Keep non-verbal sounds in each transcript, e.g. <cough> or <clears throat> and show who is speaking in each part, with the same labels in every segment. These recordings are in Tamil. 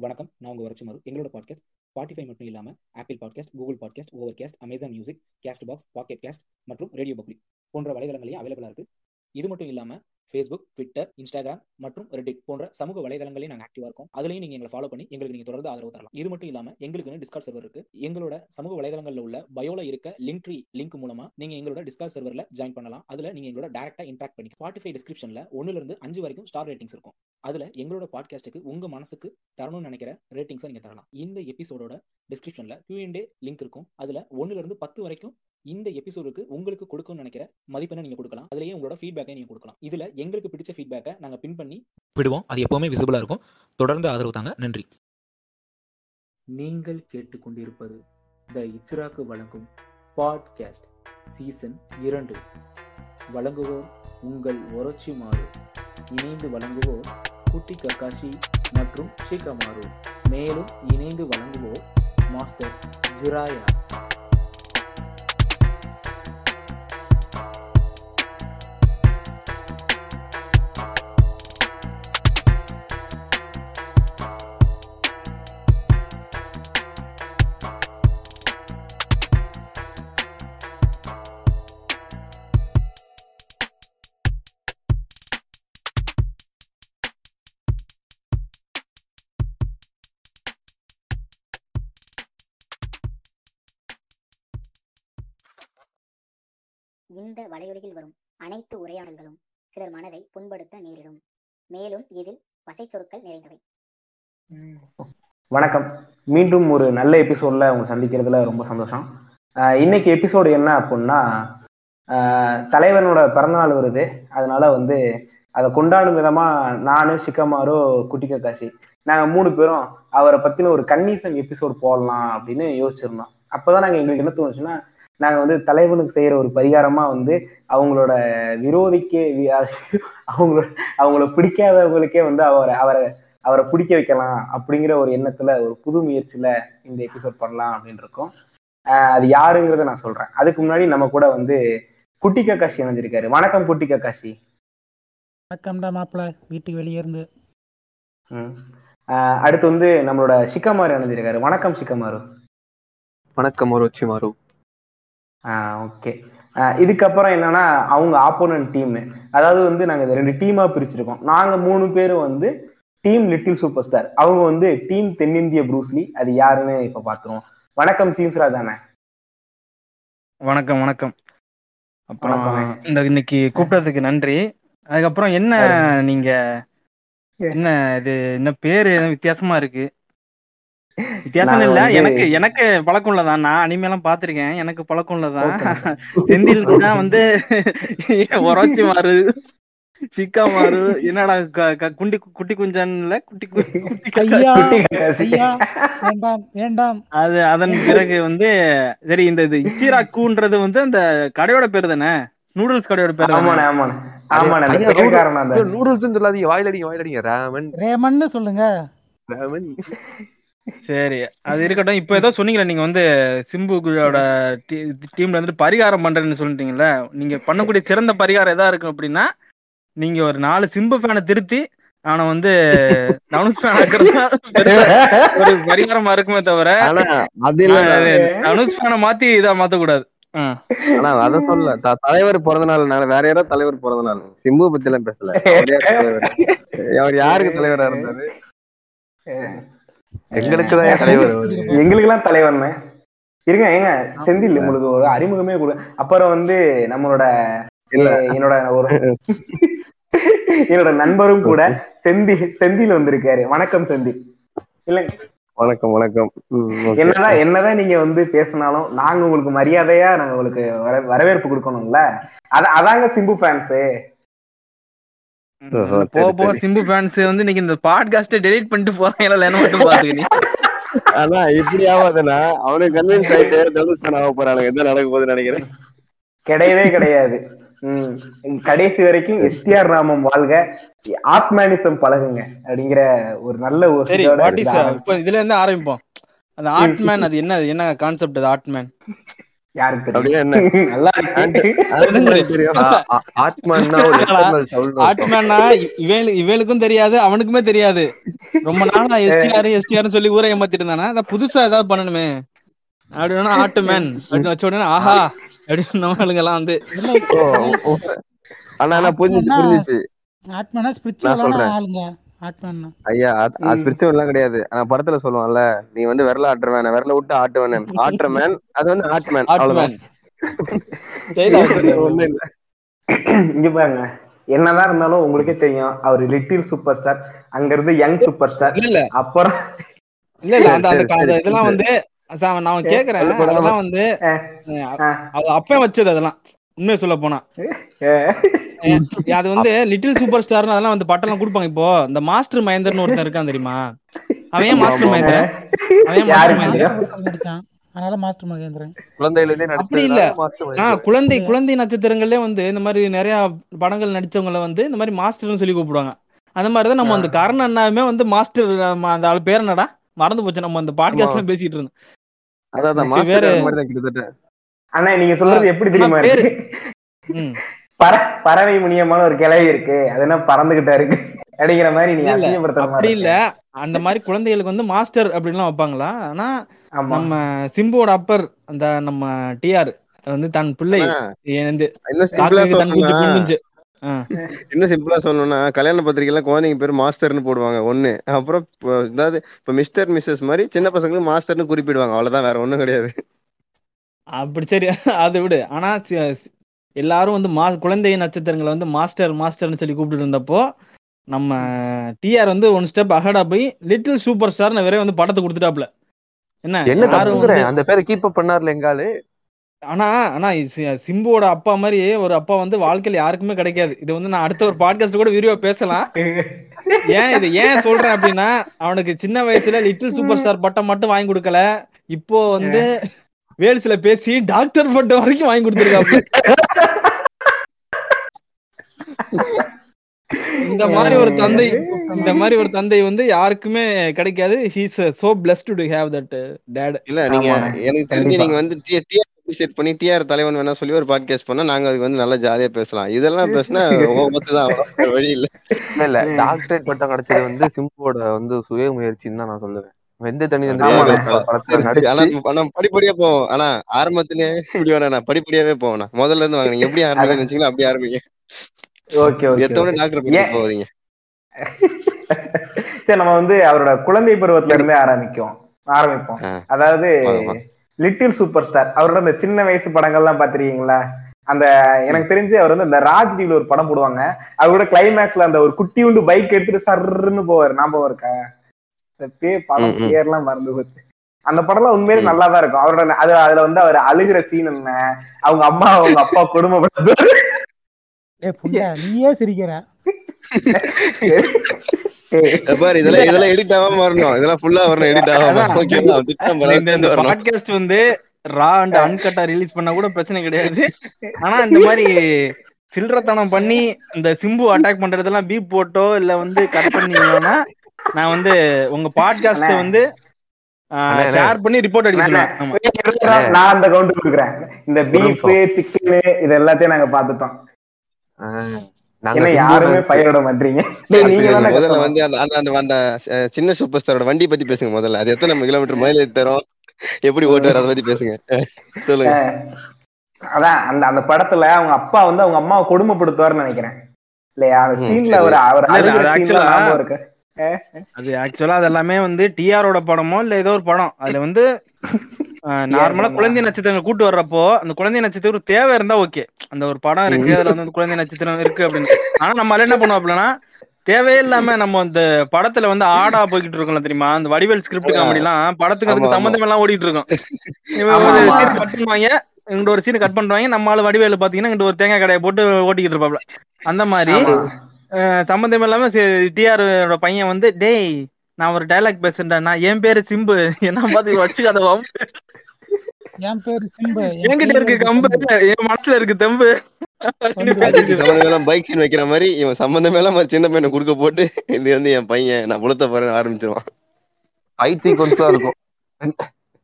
Speaker 1: வணக்கம். நான் உங்க வரச்சுமாறு எங்களோட பாட்காஸ்ட் ஸ்பாட்டிஃபை மட்டும் இல்லாம Apple podcast Google podcast Overcast Amazon music Castbox pocket cast மற்றும் ரேடியோ பப்ளிக் போன்ற வலைதளங்களையும் அவைலபிளா இருக்கு. இது மட்டும் இல்லாம ஃபேஸ்புக் ட்விட்டர் இன்ஸ்டாகிராம் மற்றும் ரெடிட் போன்ற சமூக வலைதளங்களையும் நாங்கள் ஆக்டிவா இருக்கோம். அதுலயும் நீங்க எங்களை ஃபாலோ பண்ணி எங்களுக்கு நீங்க தொடர்ந்து ஆதரவு தரலாம். இது மட்டும் இல்லாம எங்களுக்குன்னு டிஸ்கார்ட் சர்வர் இருக்கு. எங்களோட சமூக வலைதளங்கள்ல உள்ள பயோல இருக்க லிங்க் ட்ரீ லிங்க் மூலமா நீங்க எங்களோட டிஸ்கார்ட் சர்வர்ல ஜாயின் பண்ணலாம். அதுல நீங்க எங்களோட டேரக்டா இன்ட்ராக்ட் பண்ணி ஸ்பாட்டிஃபை டிஸ்கிரிப்ஷன்ல ஒன்னுல இருந்து அஞ்சு வரைக்கும் ஸ்டார் ரேட்டிங்ஸ் இருக்கும். அதுல எங்களோட பாட்காஸ்ட்டுக்கு உங்க மனசுக்கு தரணும்னு நினைக்கிற ரேட்டிங்ஸை நீங்க தரலாம். இந்த எபிசோடோட டிஸ்கிரிப்ஷன்ல கியூஎன்டே லிங்க் இருக்கும். அதுல ஒன்னுல இருந்து பத்து வரைக்கும் இந்த எபிசோடுக்கு உங்களுக்கு கொடுக்கணும்னு நினைக்கிற மதிப்பெண்ணை நீங்க கொடுக்கலாம். அதுலயே உங்களோட ஃபீட்பேக்கை நீங்க கொடுக்கலாம். இதுல எங்களுக்கு பிடிச்ச ஃபீட்பேக்கை நாங்க பின் பண்ணி விடுவோம். அது எப்பவுமே விசிபிளா இருக்கும். தொடர்ந்து ஆதரவு தாங்க. நன்றி. நீங்கள் கேட்டுக்கொண்டிருப்பது த இச்ராக்கு வழங்கும் பாட்காஸ்ட் சீசன் இரண்டு. வழங்குவோர் உங்கள் ஒரச்சிமாறு இணைந்து வழங்குவோர் குட்டி கக்காஷி மற்றும் ஷிகமாரு மேலும் இணைந்து வழங்குவோர் மாஸ்டர் ஜிராயா.
Speaker 2: இந்த வலையொலியில் வரும் அனைத்து உரையாடல்களும் சிலர் மனதை புண்படுத்த நேரிடும். மேலும் இதில் வசை சொற்கள் நிறைந்தவை.
Speaker 3: வணக்கம். மீண்டும் ஒரு நல்ல எபிசோட்ல உங்க சந்திக்கிறதுல ரொம்ப சந்தோஷம். ஆஹ் இன்னைக்கு எபிசோடு என்ன அப்படின்னா ஆஹ் தலைவனோட பிறந்தநாள் வருது. அதனால வந்து அதை கொண்டாடும் விதமா நானும் சிக்கமாரோ குட்டி கக்காசி நாங்க மூணு பேரும் அவரை பத்தின ஒரு கன்னிசம் எபிசோடு போடலாம் அப்படின்னு யோசிச்சிருந்தோம். அப்பதான் நாங்க எங்களுக்கு என்ன தோணுச்சுன்னா நாங்க வந்து தலைவனுக்கு செய்யற ஒரு பரிகாரமா வந்து அவங்களோட விரோதிக்கே அவங்களோட அவங்கள பிடிக்காதவங்களுக்கே வந்து அவரை அவரை அவரை பிடிக்க வைக்கலாம் அப்படிங்கிற ஒரு எண்ணத்துல ஒரு புது முயற்சியில இந்த எபிசோட் பண்ணலாம் அப்படின்னு இருக்கோம். ஆஹ் அது யாருங்கிறத நான் சொல்றேன். அதுக்கு முன்னாடி நம்ம கூட வந்து குட்டி கக்காஷி இணைஞ்சிருக்காரு. வணக்கம் குட்டி கக்காஷி.
Speaker 4: வணக்கம்டா மாப்பிள்ள வீட்டுக்கு வெளியே இருந்து.
Speaker 3: அடுத்து வந்து நம்மளோட சிக்கமாரு இணைஞ்சிருக்காரு. வணக்கம் சிக்கமாரு
Speaker 5: வணக்கம் மாரு
Speaker 3: ஆஹ் ஓகே இதுக்கப்புறம் என்னன்னா அவங்க ஆப்போனன்ட் டீம் அதாவது வந்து நாங்க இதை ரெண்டு டீமா பிரிச்சிருக்கோம். நாங்க மூணு பேரும் வந்து டீம் லிட்டில் சூப்பர் ஸ்டார் அவங்க வந்து டீம் தென்னிந்திய ப்ரூஸ்லி அது யாருன்னு இப்ப பாத்துருவோம். வணக்கம் சீம்ஸ் ராஜாண்ணே
Speaker 6: வணக்கம் வணக்கம். அப்புறம். இந்த இன்னைக்கு கூப்பிட்டதுக்கு நன்றி. அதுக்கப்புறம் என்ன நீங்க? என்ன இது? என்ன பேரு? வித்தியாசமா இருக்கு. வித்தியாசம் இல்ல. எனக்கு எனக்கு பழக்கம் இல்லதான் நான் அனிமையெல்லாம் பாத்திருக்கேன். எனக்கு பழக்கம் இல்லதான்
Speaker 3: Okay.
Speaker 6: செந்திலுக்கு தான் வந்து உரைச்சி மாறு சிக்கா மாறு. என்னடா க- க- குண்டி குட்டி குஞ்சான்ல குட்டி
Speaker 4: வேண்டாம் வேண்டாம்.
Speaker 6: அது அதன் பிறகு வந்து சரி இந்த இது இச்சிராக்குன்றது வந்து அந்த கடையோட பேர் தானே? நூடுல்ஸ் கடையோட பேர்
Speaker 3: ஆமாண்ணே ஆமாண்ணே. ஆமாண்ணே
Speaker 5: நூடுல்ஸ் சொல்லாதீங்க. வாயிலடிங்க வாயிலடிங்க. ராமன்.
Speaker 4: ரேமன்னு சொல்லுங்க.
Speaker 5: ராமன்.
Speaker 6: சரி அது இருக்கட்டும். இப்போ ஏதோ சொன்னீங்களே நீங்க வந்து சிம்புவோட டீம்ல வந்துட்டு பரிகாரம் பண்றேன்னு சொல்லிட்டீங்கல்ல நீங்க பண்ணக்கூடிய சிறந்த பரிகாரம் எதா இருக்கும் அப்படின்னா நீங்க ஒரு நாலு சிம்பு ஃபேனை திருத்தி அவனை வந்து தனுஷ் ஃபேன் ஒரு பரிகாரமா இருக்குமே தவிர
Speaker 5: ஆனா அது இல்ல
Speaker 6: தனுஷ் ஃபேனை மாத்தி இதா மாத்தக்கூடாது. ஆ.
Speaker 5: ஆனா அத சொல்ல தலைவர் பிறந்த நாள் வேற யாரோ தலைவர் பிறந்த நாள் சிம்பு பத்தி எல்லாம் பேசல? அவர் யாருக்கு தலைவரா இருந்தாரு? எங்களுக்கு தான் தலைவர்.
Speaker 3: எங்களுக்கு எல்லாம் தலைவன் இருங்க ஏங்க செந்தில் உங்களுக்கு ஒரு அறிமுகமே கொடு. அப்புறம் வந்து நம்மளோட என்னோட ஒரு <laughs> என்னோட நண்பரும் கூட செந்தில் செந்தில் வந்திருக்காரு. வணக்கம் செந்தில். இல்லைங்க.
Speaker 5: வணக்கம் வணக்கம்.
Speaker 3: என்னதான் என்னதான் நீங்க வந்து பேசினாலும் நாங்க உங்களுக்கு மரியாதையா நாங்க உங்களுக்கு வர- வரவேற்பு கொடுக்கணும்ல. அத அதாங்க சிம்பு ஃபேன்ஸ்
Speaker 6: போக. சிம்பு ஃபேன்ஸ் வந்து இன்னைக்கு இந்த பாட்காஸ்ட்டை டெலீட் பண்ணிட்டு போறாங்களா இல்லைன்னு மட்டும் பாத்துக்க நீ.
Speaker 5: ஆனா இப்படி ஆகாதுன்னா அவனுக்கு கன்வின்ஸ் ஆயிட்டு தனுஷ் fan ஆக போறானுங்க. என்ன நடக்க போகுதுன்னு நினைக்கிறேன்.
Speaker 3: கிடையவே கிடையாது. உம் கடைசி வரைக்கும் எஸ்டிஆர் நாமம் வாழ்க. ஆத்மானிசம் பழகுங்க அப்படிங்கிற ஒரு நல்ல ஒரு
Speaker 6: இதுல இருந்து ஆரம்பிப்போம். அந்த ஆர்ட்மேன் அது என்ன அது என்ன கான்செப்ட் அது ஆட்மேனா <laughs> இவேலு இவேலுக்கும் தெரியாது அவனுக்குமே தெரியாது. ரொம்ப நாளா <laughs> எஸ்டிஆர் எஸ்டிஆர் சொல்லி ஊரை ஏமாத்திட்டு இருந்தானா புதுசா ஏதாவது பண்ணணுமே. அப்படின்னா ஆட்டுமேன். அப்படின்னு வச்ச உடனே ஆஹா அப்படின்னு நம்மளுங்க எல்லாம் வந்து.
Speaker 5: ஆனா புரிஞ்சுச்சு புரிஞ்சுச்சு.
Speaker 4: ஆட்மேனா ஸ்பிரிச்சுவலான. ஆளுங்க.
Speaker 5: ஐயா அது எல்லாம் கிடையாது. ஆனா படத்துல சொல்லுவான்ல நீ வந்து விரல ஆட்டுறவன் விரல விட்டு ஆட்டுவன் ஆட்டுறமேன் அது வந்து ஆட்மேன் அவ்வளவுதான்.
Speaker 3: இங்க பாருங்க என்னதான் இருந்தாலும் உங்களுக்கே தெரியும் அவர் லிட்டில் சூப்பர் ஸ்டார் அங்க இருந்து யங் சூப்பர் ஸ்டார்.
Speaker 6: இல்ல இல்ல.
Speaker 3: அப்புறம்
Speaker 6: இல்ல இல்ல அந்த இதெல்லாம். வந்து நான் கேக்குறேன். அதெல்லாம் வந்து அப்பே வச்சது அதெல்லாம். உண்மையை சொல்ல போனா. அது வந்து லிட்டில் சூப்பர் ஸ்டார்னு அதெல்லாம் வந்து பட்டம்லாம் கொடுப்பாங்க. இப்போ இந்த மாஸ்டர் மகேந்திரன் ஒருத்தன் இருக்கான் தெரியுமா? அவன் மாஸ்டர். மகேந்திரன்? அவன் ஏன் மாஸ்டர் மகேந்திரன்?
Speaker 4: அதனால மாஸ்டர் மகேந்திரன்.
Speaker 6: அப்படி இல்ல.
Speaker 5: நடிச்சதுனால மாஸ்டர்
Speaker 6: ஆ
Speaker 5: மைண்ட்
Speaker 6: குழந்தை குழந்தை நட்சத்திரங்களே வந்து இந்த மாதிரி நிறைய படங்கள் நடிச்சவங்கள வந்து இந்த மாதிரி மாஸ்டர்னு சொல்லி கூப்பிடுவாங்க. அந்த மாதிரி தான் நம்ம அந்த கரண் அண்ணாவுமே வந்து மாஸ்டர் அந்த ஆள் பேர் என்னடா? மறந்து போச்சு. நம்ம அந்த பாட்காஸ்ட்ல பேசிட்டு இருந்தோம். வேற-
Speaker 5: அந்த மாதிரி தான் கிட்டத்தட்ட.
Speaker 3: அண்ணா நீங்க சொல்றது எப்படி தெரியுமா பற பறவை முனியமான ஒரு கிளவி இருக்கு. அது என்ன பறந்துகிட்டா இருக்கு அப்படிங்கிற மாதிரி நீங்க
Speaker 6: அப்படி
Speaker 3: மாதிரி
Speaker 6: இல்ல. அந்த மாதிரி குழந்தைகளுக்கு வந்து மாஸ்டர் அப்படின்லாம் வைப்பாங்களா? ஆனா நம்ம சிம்புவோட அப்பர் அந்த நம்ம டிஆர் வந்து தன் பிள்ளை வந்து
Speaker 5: இன்னும் சிம்பிளா சொல்லணும்னா கல்யாண பத்திரிக்கைல குழந்தைங்க பேர் மாஸ்டர்னு போடுவாங்க ஒண்ணு. அப்புறம் அதாவது இப்ப மிஸ்டர் மிஸ்ஸஸ் மாதிரி சின்ன பசங்களுக்கு மாஸ்டர்னு குறிப்பிடுவாங்க. அவ்வளவுதான் வேற ஒண்ணும் கிடையாது.
Speaker 6: அப்படி சரி அதை விடு. ஆனா எல்லாரும் வந்து மா குழந்தை நட்சத்திரங்களை வந்து மாஸ்டர் மாஸ்டர்னு சொல்லி கூப்பிட்டு இருந்தப்போ நம்ம டிஆர் வந்து ஒன் ஸ்டெப் அஹடா போய் லிட்டில் சூப்பர் ஸ்டார் வேற வந்து படத்தை கொடுத்துட்டாப்ல என்ன?
Speaker 5: என்ன அந்த பேரை கீப் அப் பண்ணார்ல எங்காலு
Speaker 6: ஆனா ஆனா சிம்புவோட அப்பா மாதிரி ஒரு அப்பா வந்து வாழ்க்கையில யாருக்குமே கிடைக்காது. இது வந்து நான் அடுத்த ஒரு பாட்காஸ்ட் கூட விரிவா பேசலாம். ஏன் இது? ஏன் சொல்றேன் அப்படின்னா அவனுக்கு சின்ன வயசுல லிட்டில் சூப்பர் ஸ்டார் பட்டம் மட்டும் வாங்கி கொடுக்கல. இப்போ வந்து வேல்ஸ்ல பேசி டாக்டர் பட்டம் வரைக்கும் வாங்கி கொடுத்துருக்காப்ல இந்த மாதிரி ஒரு தந்தை இந்த மாதிரி ஒரு தந்தை வந்து யாருக்குமே கிடைக்காது. He's so blessed to have that dad
Speaker 5: இல்ல நீங்க. எனக்கு தெரிஞ்சு. நீங்க வந்து டிஆர் அப்ரிசியேட் பண்ணி டிஆர் தலைவன் வேணா சொல்லி ஒரு பாட்காஸ்ட் பண்ணா நாங்க அதுக்கு வந்து நல்லா ஜாலியா பேசலாம். இதெல்லாம் பேசினா ஒவ்வொருத்து தான் வழி இல்ல.
Speaker 7: இல்ல. டாக்டரேட் பட்டம் கிடைச்சது வந்து சிம்புவோட வந்து சுய முயற்சின்னு தான் நான் சொல்லுவேன். வெந்த
Speaker 5: ஆனா படிப்படியா போவோம். ஆனா ஆரம்பத்திலே இப்படி வேணாம். படிப்படியாவே போவோம் முதல்ல இருந்து வாங்க எப்படி ஆரம்பிக்கணும்னு நினைச்சீங்களோ அப்படி ஆரம்பிங்க.
Speaker 3: ஓகே ஓகே
Speaker 5: டாக்டர் <laughs>
Speaker 3: சரி நம்ம வந்து அவரோட குழந்தை பருவத்துல இருந்தே ஆரம்பிக்கும். ஆரம்பிப்போம். அதாவது. லிட்டில் சூப்பர் ஸ்டார் அவரோட அந்த சின்ன வயசு படங்கள்லாம் பாத்திருக்கீங்களா அந்த எனக்கு தெரிஞ்சு அவர் வந்து இந்த ராஜ் டிவில ஒரு படம் போடுவாங்க. அது கூட கிளைமேக்ஸ்ல அந்த ஒரு குட்டி உண்டு பைக் எடுத்துட்டு சர்ன்னு போவார். ஞாபகம் இருக்கா? பே படம். பேர்லாம் மறந்து போச்சு. அந்த படம்லாம் உண்மையிலே. நல்லா தான் இருக்கும். அவரோட அது அதுல வந்து அவர் அழுகிற சீன் என்ன? அவங்க அம்மா அவங்க அப்பா
Speaker 4: புண்டா நீயே சிரிக்கிற.
Speaker 5: பாரு இதெல்லாம் இதெல்லாம் எடிட் ஆகாம வரணும். இதெல்லாம் ஃபுல்லா வரணும் எடிட் ஆகாம
Speaker 6: இந்த- பாட்காஸ்ட் வந்து ரா அண்ட் அன்கட்டா ரிலீஸ் பண்ணா கூட பிரச்சனை கிடையாது. ஆனா இந்த மாதிரி சில்லறத்தனம் பண்ணி இந்த சிம்பு அட்டாக் பண்றதெல்லாம் பீப் போட்டோ இல்ல வந்து கட் பண்ணீங்கன்னா நான் வந்து உங்க பாட்காஸ்ட். வந்து. ஷேர் பண்ணி ரிப்போர்ட் அடிக்க சொல்லுவேன். ஆமா.
Speaker 3: நான் அந்த கவுண்ட் கொடுக்குறேன். இந்த பீஃப் சிக்கனு இது எல்லாத்தையும் நாங்க பாத்துட்டோம்
Speaker 7: ஆஹ், நாங்க
Speaker 3: ஏன்னா
Speaker 7: சிம்பு
Speaker 3: யாருமே. பயிரிட மாட்டீங்க
Speaker 5: முதல்ல. வந்து அந்த சின்ன சூப்பர் ஸ்டாரோட வண்டி பத்தி பேசுங்க முதல்ல. அது எத்தனை கிலோமீட்டர் <laughs> மைலேஜ் தரும்? எப்படி ஓட்டுவார் அதை பத்தி பேசுங்க. சொல்லுங்க.
Speaker 3: அதான் அந்த அந்த படத்துல அவங்க அப்பா வந்து அவங்க அம்மாவை கொடுமைப்படுத்துவார்னு நினைக்கிறேன். இல்லையா? அந்த சீன்ல. அவர்
Speaker 6: அது அது ஆக்சுவலா அது எல்லாமே வந்து டிஆரோட படமோ இல்ல ஏதோ ஒரு படம். அதுல வந்து <laughs> நார்மலா? குழந்தை நட்சத்திரங்கள் கூட்டு வர்றப்போ அந்த குழந்தை நட்சத்திரம் தேவை இருந்தா ஓகே அந்த ஒரு படம் இருக்கு அதுல வந்து குழந்தை நட்சத்திரம் இருக்கு அப்படின்னு. ஆனா நம்ம என்ன பண்ணுவோம் அப்படின்னா தேவையே இல்லாம நம்ம அந்த படத்துல வந்து ஆடா போய்கிட்டு இருக்கோம்ல தெரியுமா? அந்த வடிவேல் ஸ்கிரிப்ட் காமெடி எல்லாம் படத்துக்கு அதுக்கு. சம்பந்தம் எல்லாம் ஓடிட்டு இருக்கும். <laughs>
Speaker 3: ஆமா,
Speaker 6: ஒரு. சீன் கட் பண்ணுவாங்க இங்கிட்ட ஒரு சீன் கட் பண்றாங்க நம்ம ஆளு வடிவேலு பாத்தீங்கன்னா இங்கிட்ட ஒரு தேங்காய் கடையை போட்டு ஓட்டிக்கிட்டு இருப்பாப்ல. அந்த மாதிரி சம்பந்தம் இல்லாம டிஆர் பையன் வந்து டேய் நான் ஒரு டைலாக் பேசுறேன்டா. நான் என் பேரு சிம்பு. என்ன பார்த்து வச்சுக்காத.
Speaker 4: என் பேரு சிம்பு. என்
Speaker 6: என்கிட்ட இருக்கு கம்பு. என் மனசுல இருக்கு தெம்பு.
Speaker 5: சம்மந்தம் பைக் சீன் வைக்கிற மாதிரி இவன் சம்பந்தம் எல்லாம் சின்ன பையனை குறுக்க போட்டு இது வந்து என் பையன் நான் புலத்த போறேன் ஆரம்பிச்சிருவான்.
Speaker 7: ஃபைட் சீக்வன்ஸா இருக்கும்.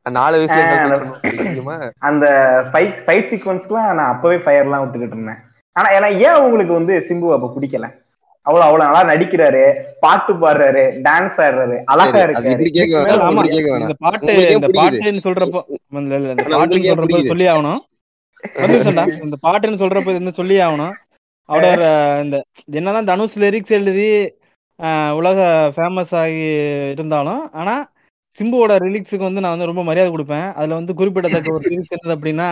Speaker 7: நாலு வயசுல
Speaker 3: அந்த ஃபைட் ஃபைட் சீக்வன்ஸ்க்குலாம் நான் அப்பவே ஃபயர்லாம் விட்டுக்கிட்டு இருந்தேன். ஆனா ஏன்னா ஏன் உங்களுக்கு வந்து சிம்பு அப்ப பிடிக்கல? அவ்வளவு அவ்வளவு நல்லா நடிக்கிறாரு பாட்டு பாடுறாரு டான்ஸ் ஆடுறாரு அழகா இருக்காரு.
Speaker 6: இந்த பாட்டு இந்த? பாட்டுன்னு சொல்றப்போ இந்த பாட்டுன்னு சொல்றப்போ? சொல்லி ஆகணும். இந்த பாட்டுன்னு சொல்றப்ப இது வந்து சொல்லி ஆகணும்? அவரோட இந்த என்னதான் தனுஷ் லிரிக்ஸ் எழுதி ஆஹ், உலக ஃபேமஸ் ஆகி இருந்தாலும் ஆனா சிம்புவோட ரிலிக்ஸுக்கு வந்து நான் வந்து ரொம்ப மரியாதை கொடுப்பேன். அதுல வந்து குறிப்பிடத்தக்க ஒரு லிரிக்ஸ் என்னது அப்படின்னா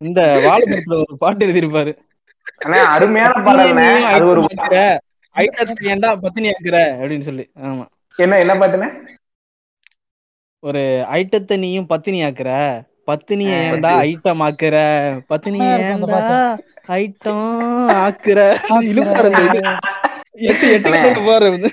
Speaker 6: இந்த வாழைப்படத்துல ஒரு பாட்டு எழுதியிருப்பாரு.
Speaker 3: ஆனா அருமையான
Speaker 6: நீ ஐட்டத்தை ஏன்டா பத்தினி ஆக்குற அப்படின்னு சொல்லி. ஆமா.
Speaker 3: என்ன என்ன பாட்டுன்னு
Speaker 6: ஒரு ஐட்டத்தை நீயும் பத்தினி ஆக்குற. பத்தினிய. ஏன்டா ஐட்டம் ஆக்குற? பத்தினி
Speaker 4: அந்த
Speaker 6: ஏன்டா ஐட்டம் ஆக்குற. எட்டு எட்டு பாரு வந்து.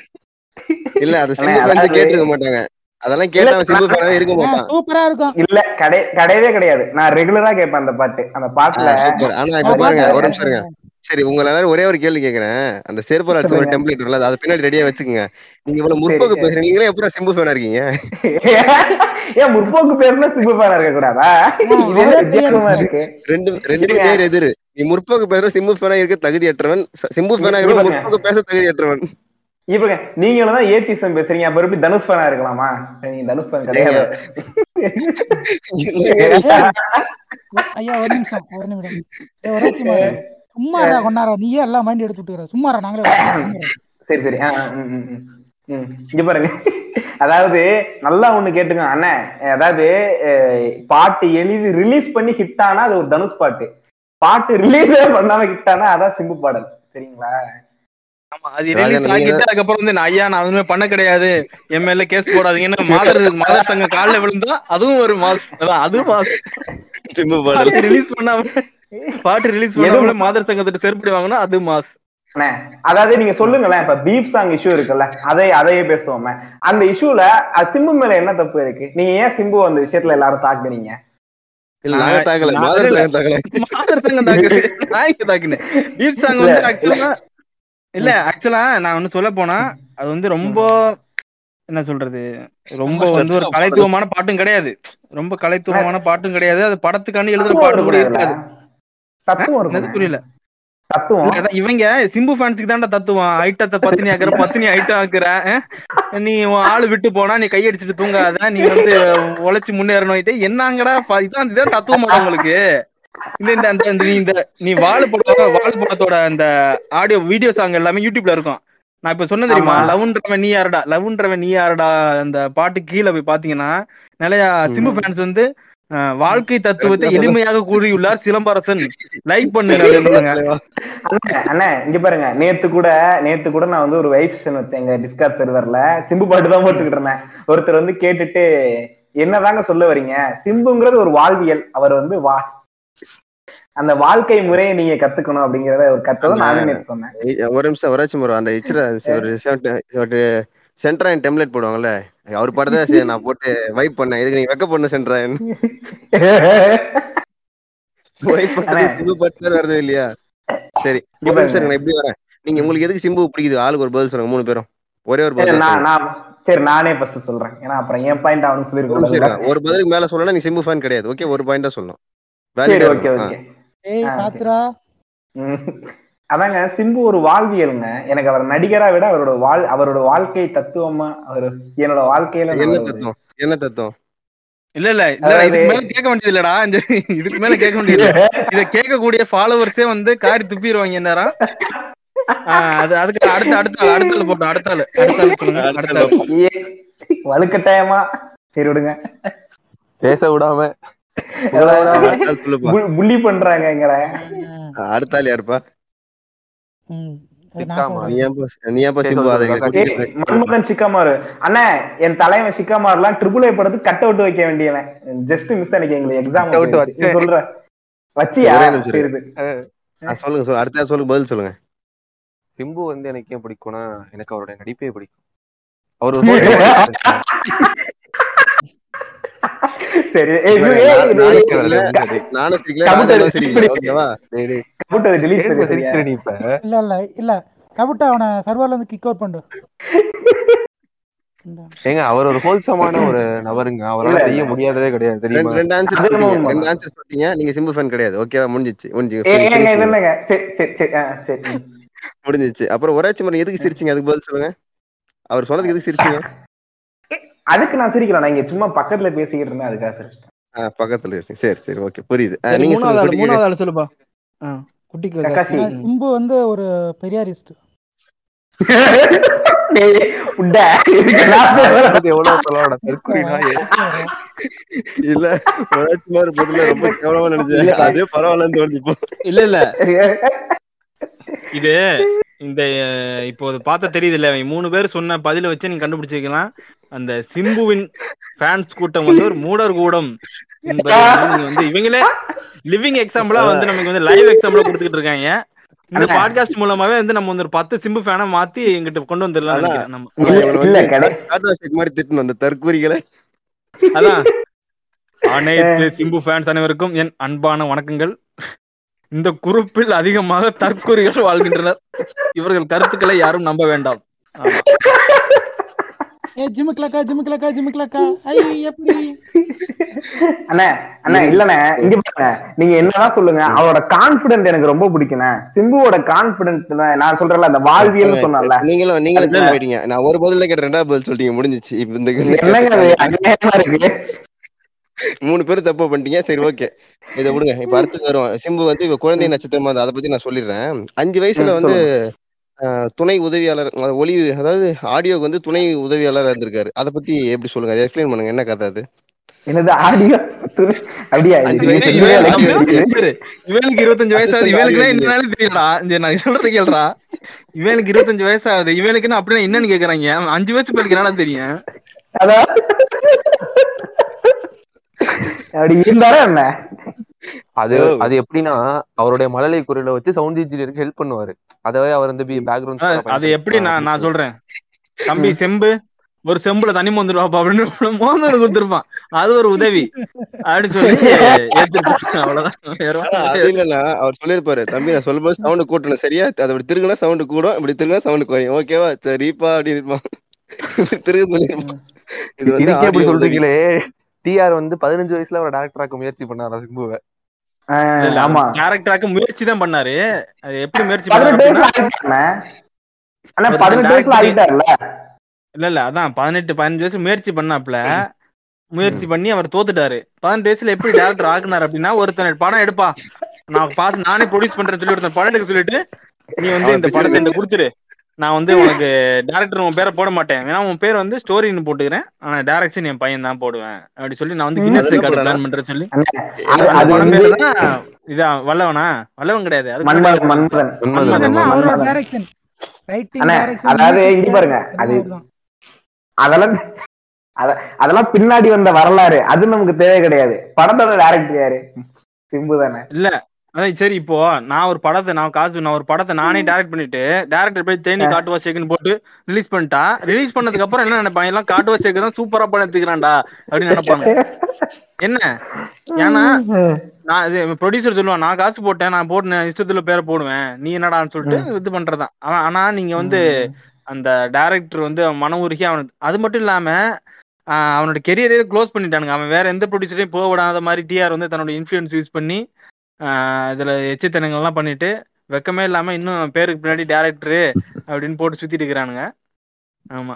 Speaker 5: இல்ல அது
Speaker 3: அண்ணே,
Speaker 5: சிம்பு fans
Speaker 3: அதாவது-
Speaker 5: கேட்டிருக்க மாட்டாங்க. அதெல்லாம் கேட்டா அவன் சிம்பு ஃபேனாவே இருக்க மாட்டான்.
Speaker 4: சூப்பரா இருக்கும்.
Speaker 3: இல்ல கடை கிடையவே கிடையாது. நான் ரெகுலரா கேட்பேன் அந்த பாட்டு அந்த பாட்டுல.
Speaker 5: சூப்பர். ஆனா இப்ப பாருங்க ஒரு நிமிஷம் இருங்க. சரி உங்களை எல்லாரும் ஒரே ஒரு கேள்வி கேக்குறேன். அந்த செருப்பல் அடிச்ச ஒரு. டெம்ப்ளேட் இருக்குல்ல அதை பின்னாடி ரெடியா வச்சுக்கோங்க. நீங்க இவ்வளவு முற்போக்கு. பேசுறீங்க. நீங்களே எப்பறம் சிம்பு ஃபேனா இருக்கீங்க?
Speaker 3: ஏன் முற்போக்கு பேர்ல சிம்பு ஃபேனா இருக்க? கூடாதா
Speaker 5: ரெண்டு ரெண்டு. பேர் எதிரு. நீ முற்போக்கு பேசுற சிம்பு ஃபேனா இருக்க தகுதியற்றவன். ச- சிம்பு ஃபேனா இருக்க. முற்போக்கு பேச தகுதியற்றவன்.
Speaker 3: இப்ப நீங்களும் தான் ஏத்திசம் பேசுறீங்க. அப்ப எப்படி தனுஷ் ஃபேனா இருக்கலாமா? நீங்க தனுஷ் ஃபேன் கிடையாது. <laughs>
Speaker 4: ஐயா ஒரு நிமிஷம். ஒரு நிமிஷம் இரு. சும்மாடா கொண்டாரா நீயே எல்லாம் மைண்ட் எடுத்து விட்டுக்கிற. சும்மாடா நாங்களே <laughs>
Speaker 3: சரி சரி. இங்க பாருங்க. அதாவது நல்லா ஒண்ணு கேட்டுங்க அண்ணன் அதாவது பாட்டு எழுதி ரிலீஸ் பண்ணி ஹிட் ஆனா அது ஒரு தனுஷ் பாட்டு. பாட்டு ரிலீஸே பண்ணாம ஹிட் ஆனா அதான் சிம்பு பாடல். சரிங்களா?
Speaker 6: ஆமா, அது
Speaker 5: நீங்க
Speaker 6: ஆகிட்டு அதுக்கப்புறம் வந்து நான் ஐயா நான் அதுவுமே பண்ண கிடையாது. என் மேல கேஸ் போடாதீங்கன்னு <laughs> மாதர் மாதர் காலில் விழுந்தா அதுவும் ஒரு மாஸ். அதான் அது மாஸ்.
Speaker 5: சிம்பு பாடல்.
Speaker 6: ரிலீஸ் பண்ணாம பாட்டு ரிலீஸ் பண்ணாம மாதர் சங்கத்திட்ட செருப்படி வாங்கினா அது மாஸ்.
Speaker 3: அண்ணே, அதாவது நீங்க சொல்லுங்களேன் இப்ப பீப் சாங் இஷ்யூ இருக்குல்ல அதை அதையே பேசுவோமே. அந்த இஷ்யூல சிம்பு மேல என்ன தப்பு இருக்கு? நீங்க ஏன் சிம்பு அந்த விஷயத்துல எல்லாரும் தாக்குனீங்க?
Speaker 5: இல்ல
Speaker 6: ஆக்சுவலா இல்ல. ஆக்சுவலா நான் ஒண்ணு சொல்ல போனா அது வந்து ரொம்ப என்ன சொல்றது? ரொம்ப வந்து ஒரு கலைத்துவமான பாட்டும் கிடையாது. ரொம்ப கலைத்துவமான பாட்டும் கிடையாது. அது படத்துக்காண்டி எழுதுற பாட்டு கூட. இருக்காது.
Speaker 3: தத்துவம்
Speaker 6: என்னது
Speaker 3: இருக்கும்
Speaker 6: புரியல.
Speaker 3: தத்துவம்.
Speaker 6: இல்ல, அதான் இவங்க சிம்பு ஃபேன்ஸுக்கு தான்டா தத்துவம். ஐட்டத்தை பத்தினி ஆக்குற பத்தினி ஐட்டம் ஆக்குற? நீ ஆளு விட்டு போனா நீ கையடிச்சிட்டு தூங்காத நீ வந்து உழைச்சு முன்னேறணும் என்னங்கடா இதான் இதான் தத்துவமா உங்களுக்கு? இந்த இந்த அந்த நீ இந்த நீ வாழு படம் வாழு படத்தோட அந்த ஆடியோ வீடியோ சாங் எல்லாமே யூடியூப்ல இருக்கும். நான் இப்ப சொன்ன தெரியுமா. லவ்ன்றவன் நீ யாருடா? லவ்ன்றவன் நீ யாருடா? அந்த பாட்டு கீழே போய் பாத்தீங்கன்னா நிறைய சிம்பு ஃபேன்ஸ் வந்து வாழ்க்கை தத்துவத்தை எளிமையாக கூறியுள்ளார் சிலம்பரசன் லைக் பண்ணுங்க
Speaker 3: அண்ணே, அண்ணே இங்க பாருங்க நேத்து கூட நேத்து கூட நான் வந்து ஒரு வைப் செஷன் வச்சேன் எங்க டிஸ்கார்ட் சர்வர்ல சிம்பு பாட்டு தான் போட்டுக்கிட்டு இருந்தேன் ஒருத்தர் வந்து கேட்டுட்டு என்னதாங்க சொல்ல வரீங்க சிம்புங்கிறது ஒரு வாழ்வியல் அவர் வந்து வா அந்த வாழ்க்கை முறையை நீங்க கத்துக்கணும் அப்படிங்கறத ஒரு கத்ததை நானும் நேத்து சொன்னேன்
Speaker 5: ஒரு நிமிஷம் வராச்சும் அந்த சென்ட்ராயன் டெம்ப்ளேட் போடுவாங்கல்ல அவர் படத்தை <laughs> சரி நான் போட்டு வைப் பண்ணேன். இதுக்கு நீங்க வெக்க பண்ண சென்ட்ராயன் வைப் பண்ணது. சிம்பு பாட்டு வருது இல்லையா? சரி நான் எப்படி வரேன். நீங்க உங்களுக்கு எதுக்கு சிம்பு பிடிக்குது? ஆளுக்கு ஒரு பதில் சொல்லுங்க மூணு பேரும். ஒரே ஒரு பதில்
Speaker 3: நான்
Speaker 5: சொல்லுங்க.
Speaker 3: நான் சரி நானே ஃபர்ஸ்ட் சொல்றேன். ஏன்னா அப்புறம் என் பாயிண்ட் அவனு சொல்லிருக்கோம்.
Speaker 5: ஒரு பதிலுக்கு மேல சொல்லணும் நீ சிம்பு ஃபேன் கிடையாது. ஓகே ஒரு பாயிண்டா சொல்லணும்.
Speaker 3: சரி ஓகே. ஓகே
Speaker 4: ஏய்
Speaker 3: ம். அதாங்க சிம்பு ஒரு வாழ்வியலுங்க. எனக்கு அவர் நடிகரா விட அவரோட வாழ் அவரோட வாழ்க்கை தத்துவமா அவர் என்னோட வாழ்க்கையில
Speaker 5: என்ன தத்துவம்? என்ன தத்துவம்?
Speaker 6: இல்ல இல்ல. இல்ல இதுக்கு மேல கேட்க வேண்டியது இல்லடா. இந்த இதுக்கு மேல கேட்க வேண்டியது இல்ல. இத கேட்கக்கூடிய ஃபாலோவர்ஸே வந்து காரி துப்பிடுவாங்க நேரம் அது அதுக்கு அடுத்த அடுத்த அடுத்த ஆள் போட்டோம். அடுத்த ஆள் அடுத்த ஆள் சொல்லுங்க. அடுத்த ஆள்.
Speaker 3: வலுக்கட்டாயமா. சரி விடுங்க.
Speaker 7: பேச விடாம.
Speaker 3: புள்ளி பண்றாங்கங்கிற
Speaker 5: அடுத்த ஆள் யாருப்பா?
Speaker 3: மன்மதன் சிக்காமாரு. அண்ணா என் தலைவன் சிக்காமாருலாம் ட்ரிபிள் ஏ படத்துக்கு கட் அவுட் வைக்க வேண்டியவன். ஜஸ்ட் மிஸ் அன்னைக்கு எங்களுக்கு எக்ஸாம். சொல்ற.
Speaker 5: ஆ, சொல்லுங்க சொல்லுங்க அடுத்த சொல்லுங்க பதில் சொல்லுங்க.
Speaker 7: சிம்பு வந்து எனக்கு ஏன் பிடிக்கும்னா எனக்கு அவருடைய நடிப்பே பிடிக்கும். <laughs> அவர்
Speaker 3: சரி
Speaker 4: இல்ல இல்ல இல்ல. கபுட்டா அவனை சர்வர்ல இருந்து கிக் அவுட் பண்ணு இந்த
Speaker 7: ஏங்க அவர் ஒரு ஹோல்சமான ஒரு நபருங்க. அவரால செய்ய. முடியாததே கிடையாது தெரியுமா?
Speaker 5: ரெண்டு ஆன்சர். ரெண்டு ஆன்சர் சொல்லிட்டீங்க நீங்க சிம்பு ஃபேன் கிடையாது. ஓகேவா முடிஞ்சிச்சு. முடிஞ்சு
Speaker 3: ஏ, ஏங்க,
Speaker 5: finish
Speaker 3: இது
Speaker 5: பண்ணுங்க.
Speaker 3: என்னங்க சரி சரி சரி ஆ, சரி. ம்.
Speaker 5: முடிஞ்சிச்சு. அப்புறம் ஒராச்சி மரம் எதுக்கு சிரிச்சீங்க? அதுக்கு பதில் சொல்லுங்க. அவர் சொன்னதுக்கு எதுக்கு சிரிச்சீங்க?
Speaker 3: அதுக்கு நான் சிரிக்கல நான் இங்க சும்மா பக்கத்துல பேசிக்கிட்டு இருந்தேன் அதுக்காக சிரிச்சிட்டேன்.
Speaker 5: ஆ, பக்கத்துல. சரி சரி ஓகே புரியுது. நீங்க
Speaker 6: மூணாவது
Speaker 5: சொல்லுங்க
Speaker 6: ஆள்
Speaker 5: குட்டி
Speaker 6: மூணாவது ஆள் சொல்லுப்பா. குட்டி
Speaker 4: சிம்பு வந்து ஒரு பெரியாரிஸ்ட். <laughs>
Speaker 5: இல்ல ரொம்ப கேவலமா நினைச்சேன் <laughs> அதே பரவாயில்லன்னு தோணுச்சு இப்போ.
Speaker 6: இல்ல இல்ல. <laughs> இது இந்த இப்போ பார்த்தா தெரியுது இல்ல மூணு பேர் சொன்ன பதில வச்சு நீங்க கண்டுபிடிச்சிக்கலாம் அந்த சிம்புவின் ஃபேன்ஸ் கூட்டம் வந்து ஒரு மூடர் கூடம் என்பதை <laughs> வந்து இவங்களே லிவிங் எக்ஸாம்பிளா வந்து நமக்கு வந்து லைவ் எக்ஸாம்பிளா கொடுத்துக்கிட்டு இருக்காங்க. இந்த. பாட்காஸ்ட் மூலமாவே வந்து நம்ம வந்து ஒரு பத்து சிம்பு ஃபேனை மாத்தி எங்கிட்ட கொண்டு வந்துடலாம் நம்ம.
Speaker 5: ஆனா
Speaker 3: இல்ல,
Speaker 5: இவனை
Speaker 3: இல்ல,
Speaker 5: வந்து
Speaker 3: கடை-
Speaker 5: டாடா ஷேக் மாதிரி திட்டணும் அந்த தற்கூரிகளை
Speaker 6: அதான். <laughs> அனைத்து சிம்பு ஃபேன்ஸ் அனைவருக்கும் என் அன்பான வணக்கங்கள். இந்த குரூப்பில் அதிகமாக தற்கொலைகள் வாழ்கின்றனர். இவர்கள் கருத்துக்களை யாரும் நம்ப வேண்டாம்.
Speaker 4: ஏ ஜிமுக்லக்கா ஜிமுக்லக்கா ஜிமுக்லக்கா ஐ எப்படி?
Speaker 3: அண்ணா அண்ணா இல்லண்ணே இங்க பாருங்க. நீங்க என்னதான் சொல்லுங்க அவரோட கான்பிடன்ட் எனக்கு ரொம்ப பிடிக்குண்ணே சிம்புவோட கான்பிடன்ட் நான் சொல்றேன்ல அந்த வாழ்வியல்னு சொன்னல
Speaker 5: நீங்களும் நீங்களும் போயிட்டீங்க நான் ஒரு பதில கேட்ட ரெண்டாவது பதில் சொல்லிட்டீங்க முடிஞ்சிச்சு. இப்ப இந்த
Speaker 3: என்னங்க அது? அநியாயமா இருக்கு.
Speaker 5: மூணு பேரும் தப்பு பண்ணிட்டீங்க. சரி ஓகே. இதை விடுங்க. இப்ப அடுத்து வரும் சிம்பு வந்து இப்ப குழந்தை நட்சத்திரமா அதை பத்தி நான் சொல்லிடுறேன். அஞ்சு வயசுல வந்து ஆஹ், துணை உதவியாளர் ஒளி அதாவது ஆடியோக்கு வந்து துணை உதவியாளர் இருந்திருக்காரு. அதை பத்தி எப்படி சொல்லுங்க? அதை எக்ஸ்பிளைன் பண்ணுங்க. என்ன கதை அது?
Speaker 3: என்னது ஆடியோ? அப்படியா?
Speaker 6: இவனுக்கு இருபத்தஞ்சு வயசு ஆகுது.
Speaker 5: Assistant
Speaker 6: இவனுக்கு என்னன்னு தெரியலடா. இந்த நான் சொல்றது கேளுடா. இவனுக்கு இருபத்தஞ்சு வயசு ஆகுது. இவனுக்குன்னு அப்படின்னா என்னன்னு கேக்குறாங்க? அஞ்சு வயசு பிள்ளைக்கு என்னடா தெரியும்.
Speaker 3: அதான். அப்படி இருந்தாரா என்ன?
Speaker 7: அது. அது எப்படின்னா அவருடைய மழலை குரலை வச்சு சவுண்ட் இன்ஜினியருக்கு ஹெல்ப் பண்ணுவாரு. அதவே அவர் வந்து பேக்ரவுண்ட்
Speaker 6: அது எப்படி நான் நான் சொல்றேன். தம்பி செம்பு ஒரு செம்புல தண்ணி மோந்துருவாப்பா அப்படின்னு மோந்து கொடுத்துருப்பான். அது ஒரு உதவி. அப்படின்னு சொல்லி ஏத்துக்கிட்டான். அவ்வளவுதான்.
Speaker 5: அவர் சொல்லிருப்பாரு தம்பி நான் சொல்லும்போது சவுண்ட் கூட்டணும். சரியா? அது அப்படி திருகுனா சவுண்ட் கூடும். இப்படி திருகுனா சவுண்ட் குறையும். ஓகேவா? சரிப்பா அப்படின்னு இருப்பான். திருக சொல்லிருப்பான் இது வந்து.
Speaker 7: சொல்றீங்களே. டிஆர் வந்து பதினஞ்சு வயசுல அவர் டேரக்டராக்க முயற்சி பண்ணாரா சிம்புவை?
Speaker 3: ஆமா.
Speaker 6: கேரக்டராக்க முயற்சி தான் பண்ணாரு. அது எப்படி முயற்சி இல்ல இல்ல அதான் பதினெட்டு பதினஞ்சு வயசு முயற்சி பண்ணாப்ல முயற்சி பண்ணி அவர் தோத்துட்டாரு. பதினெட்டு வயசுல எப்படி டேரக்டர் ஆக்குனாரு அப்படின்னா ஒருத்தன் படம் எடுப்பா. நான் பார்த்து நானே ப்ரொடியூஸ் பண்றேன்னு சொல்லி ஒருத்தன் படம் எடுக்க சொல்லிட்டு நீ வந்து இந்த படத்தை. என்கிட்ட கொடுத்துரு. நான் வந்து உனக்கு டேரக்டர் உன் பேரை போட மாட்டேன். வேணா உன் பேர் வந்து ஸ்டோரின்னு போட்டுக்கிறேன். ஆனா டேரக்ஷன் என் பையன் தான் போடுவேன். அப்படி சொல்லி நான் வந்து. Guinness record. பிளான் பண்றேன்னு சொல்லி. இதான் வல்லவனா? வல்லவன் கிடையாது. அது
Speaker 3: அதாவது இங்க பாருங்க, அது- அதெல்லாம் அத அதெல்லாம் பின்னாடி வந்த வரலாறு. அது நமக்கு தேவை கிடையாது. படத்தோட டேரக்டர் யாரு? சிம்பு தானே.
Speaker 6: இல்ல அதான் சரி இப்போ நான் ஒரு படத்தை நான் காசு நான் ஒரு படத்தை நானே டைரக்ட் பண்ணிட்டு டேரக்டர் போய் தேனி காட்டுவா சேக்குன்னு போட்டு ரிலீஸ் பண்ணிட்டா ரிலீஸ் பண்ணதுக்கு அப்புறம் என்ன நினைப்பாங்க எல்லாம் காட்டுவா சேக்கு தான் சூப்பரா படம் எடுத்துக்கிறான்டா அப்படின்னு நினைப்பாங்க. என்ன? ஏன்னா நான் இது ப்ரொடியூசர் சொல்லுவான் நான் காசு போட்டேன் நான் போட்டு இஷ்டத்துல பேரை போடுவேன் நீ என்னடான்னு சொல்லிட்டு இது பண்றதுதான். அவன் ஆனா நீங்க வந்து அந்த டைரக்டர் வந்து மன உருகி அவனுக்கு அது மட்டும் இல்லாம அவனோட கெரியரே க்ளோஸ் பண்ணிட்டானுங்க. அவன் வேற எந்த ப்ரொடியூசரையும் போக விடாத மாதிரி டிஆர் வந்து தன்னோட இன்ஃபுளுன்ஸ் யூஸ் பண்ணி இதுல எச்சித்தனங்கள்லாம் பண்ணிட்டு வெக்கமே இல்லாம இன்னும் பேருக்கு பின்னாடி டேரக்டரு அப்படின்னு போட்டு சுத்திட்டு இருக்கிறானுங்க. ஆமா.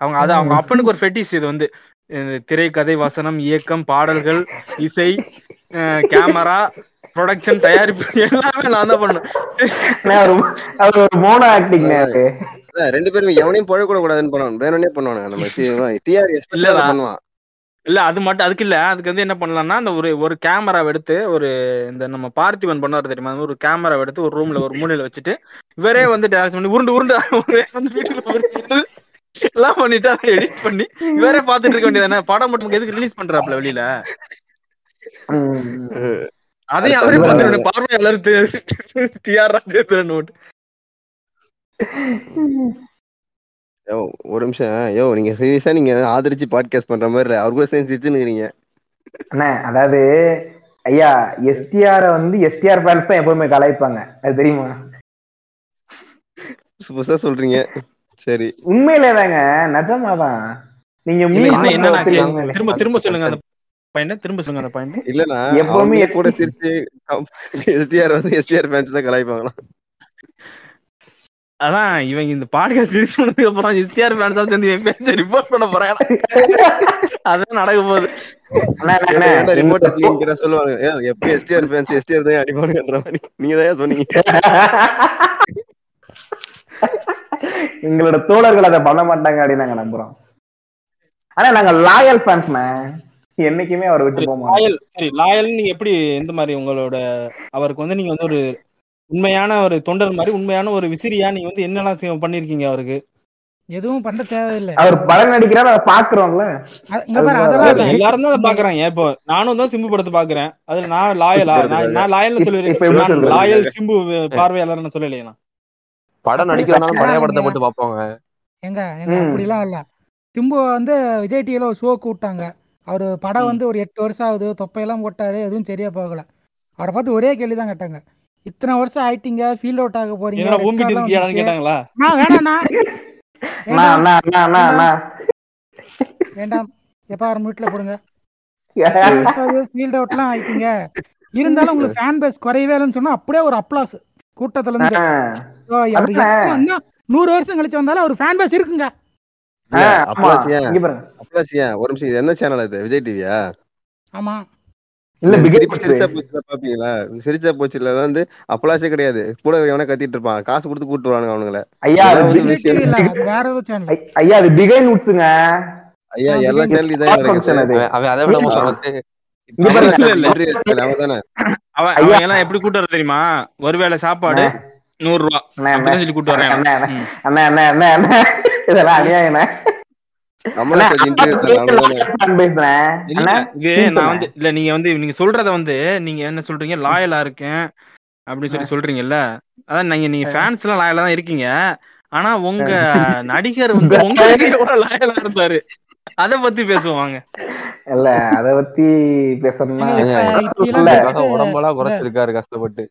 Speaker 6: அவங்க அது அவங்க அப்பனுக்கு ஒரு ஃபெட்டிஸ் இது வந்து. இந்த திரைக்கதை வசனம் இயக்கம் பாடல்கள் இசை கேமரா ப்ரொடக்ஷன் தயாரிப்பு எல்லாமே நான் தான்
Speaker 5: அதான் ரெண்டு பேரும் எவனையும் புழ கூட கூடாதுன்னு பண்ணுவான் வேணும்னே பண்ணுவானுங்க. நம்ம. பண்ணுவான்.
Speaker 6: இல்ல அது மட்டும் அதுக்கு இல்ல அதுக்கு வந்து என்ன பண்ணலாம்னா அந்த ஒரு ஒரு கேமரா எடுத்து ஒரு இந்த நம்ம பார்த்திபன் பண்ணாரு தெரியுமா ஒரு கேமரா எடுத்து ஒரு ரூம்ல ஒரு மூலையில வச்சுட்டு இவரே வந்து டேரக்ட் பண்ணி உருண்டு உருண்டு எல்லாம் பண்ணிட்டு அதை எடிட் பண்ணி இவரே பாத்துட்டு இருக்க வேண்டியதானே படம் மட்டும் எதுக்கு ரிலீஸ் பண்றாப்ல வெளியில. அதையும் அவரே பாத்துட்டு பார்வையாளர் டிஆர் ராஜேந்திரன் ஓட்டு
Speaker 5: யோ ஒரு நிமிஷம். யோ நீங்க சீரியஸா நீங்க ஆதரிச்சு பாட்காஸ்ட் பண்ற மாதிரி இல்ல. அவர் கூட சேர்ந்து சிரிச்சுன்னு
Speaker 3: அண்ணே அதாவது ஐயா எஸ்டிஆர வந்து எஸ்டிஆர் ஃபேன்ஸ் தான் எப்பவுமே கலாய்ப்பாங்க. அது தெரியுமா?
Speaker 5: புதுசு சொல்றீங்க. சரி.
Speaker 3: உண்மையிலே தாங்க நிஜமாதான். நீங்க.
Speaker 6: திரும்ப திரும்ப சொல்லுங்க அந்த பாயிண்ட் திரும்ப சொல்லுங்க அந்த பாயிண்ட்
Speaker 5: இல்லனா
Speaker 3: எப்பவுமே
Speaker 5: கூட சிரிச்சு எஸ்டிஆர் <laughs> வந்து எஸ்டிஆர் ஃபேன்ஸ் தான் கலாய்ப்பாங்களாம்.
Speaker 6: அதான் இவங்க இந்த பாட்காஸ்ட் ரிலீஸ் பண்ணதுக்கு அப்புறம் எஸ்டிஆர் ஃபேன்ஸ் சேர்ந்து என் பேச்ச ரிப்போர்ட் பண்ண போறாங்க. அதான் நடக்க போகுது.
Speaker 5: வச்சுக்கிற சொல்லுவாங்க. எப்ப எஸ்டிஆர் ஃபேன்ஸ் எஸ்டிஆர் தான் அடிப்பானுங்கன்ற மாதிரி. நீங்க தான் சொன்னீங்க?
Speaker 3: எங்களோட தோழர்கள் அதை பண்ண மாட்டாங்க அப்படின்னு நாங்க நம்புறோம். ஆனா நாங்க லாயல் ஃபேன்ஸ்ண்ணே என்னைக்குமே அவர் விட்டு போக மாட்டோம்.
Speaker 6: லாயல் சரி லாயல் நீங்க எப்படி எந்த மாதிரி உங்களோட அவருக்கு வந்து நீங்க வந்து ஒரு உண்மையான ஒரு தொண்டர் மாதிரி உண்மையான ஒரு விசிறியா நீங்க வந்து என்னெல்லாம் பண்ணிருக்கீங்க அவருக்கு?
Speaker 4: எதுவும் பண்ண தேவையில்லை.
Speaker 3: அவர் படம் நடிக்கிறாரு அதை பாக்குறோம்ல
Speaker 6: எல்லாரும் தான் பாக்குறாங்க இப்போ நானும் தான் சிம்பு படத்தை பாக்குறேன் அதுல நான் லாயலா நான் நான் லாயல்னு சொல்லுவேன் லாயல் சிம்பு பார்வையாளர்னு சொல்லலையே நான்.
Speaker 7: படம்
Speaker 4: அப்படி
Speaker 7: நடிக்கிறனாலும் பழைய படத்தை மட்டும் பார்ப்பாங்க.
Speaker 4: எங்க எங்க
Speaker 3: ம்.
Speaker 4: அப்படிலாம் இல்ல. சிம்பு வந்து விஜய் டிவில ஒரு ஷோ கூப்பிட்டாங்க. அவர் படம். வந்து ஒரு எட்டு வருஷம் ஆகுது தொப்பையெல்லாம் போட்டாரு எதுவும் சரியா போகல. அவரை பார்த்து ஒரே கேள்வி தான் கேட்டாங்க. இத்தனை வருஷம் ஆயிட்டீங்க ஃபீல்ட் அவுட் ஆக போறீங்க.
Speaker 6: ஊம்பிட்டு
Speaker 4: வந்துச்சு.
Speaker 6: கேட்டாங்களா?
Speaker 4: நான் வேணாண்ணா. வேண்டாம் எப்ப ஆறு மினிட்ல போடுங்க. ஃபீல்ட் அவுட்லாம் ஆயிட்டீங்க? இருந்தாலும் உங்களுக்கு ஃபேன் பேஸ் குறையவே இல்லைன்னு சொன்னா அப்படியே ஒரு அப்ளாஸ் கூட்டத்துல இருந்து நூறு வருஷம் கழிச்சு வந்தாலும் அவர் ஃபேன் பேஸ் இருக்குங்க.
Speaker 5: ஒரு நிமிஷம் இது என்ன சேனல் இது விஜய் டிவியா
Speaker 4: ஆமா.
Speaker 3: இல்ல
Speaker 5: சிரிச்சா போச்சுல பாப்பீங்களா சிரிச்சா போச்சுல வந்து அப்பலாசே கிடையாது. கூட எவனா கத்திட்டு இருப்பான். காசு கொடுத்து கூட்டு வரானுங்க அவனுங்கள.
Speaker 3: ஐயா
Speaker 4: வேற ஏதோ சேனல்
Speaker 3: ஐ- ஐயா அது பிகை நூட்ஸுங்க.
Speaker 5: ஐயா எல்லா சேனல்
Speaker 3: ஃபங்க்ஷன் அது.
Speaker 7: அவன் அதை விட மோசம்
Speaker 6: எப்படி கூட்டு வர தெரியுமா? ஒருவேளை சாப்பாடு நூறு ரூபா சொல்லி கூட்டு
Speaker 3: அண்ணே இதெல்லாம் அநியாயண்ணே
Speaker 6: இல்ல
Speaker 3: அண்ணே
Speaker 6: இது
Speaker 3: சீன்
Speaker 6: நான்
Speaker 3: சொன்னேன்
Speaker 6: வந்து இல்ல நீங்க வந்து நீங்க சொல்றத வந்து நீங்க என்ன சொல்றீங்க? லாயலா இருக்கேன் அப்படின்னு சொல்லி சொல்றீங்கல்ல? அதான் நீங்க நீங்க ஃபேன்ஸ் எல்லாம் லாயலா தான் இருக்கீங்க. ஆனா உங்க நடிகர் வந்து எவ்வளவு லாயலா இருந்தாரு அத பத்தி பேசுவாங்க
Speaker 3: இல்ல அத பத்தி பேசணும்னா
Speaker 7: உடம்பெல்லாம் குறைச்சிருக்காரு கஷ்டப்பட்டு.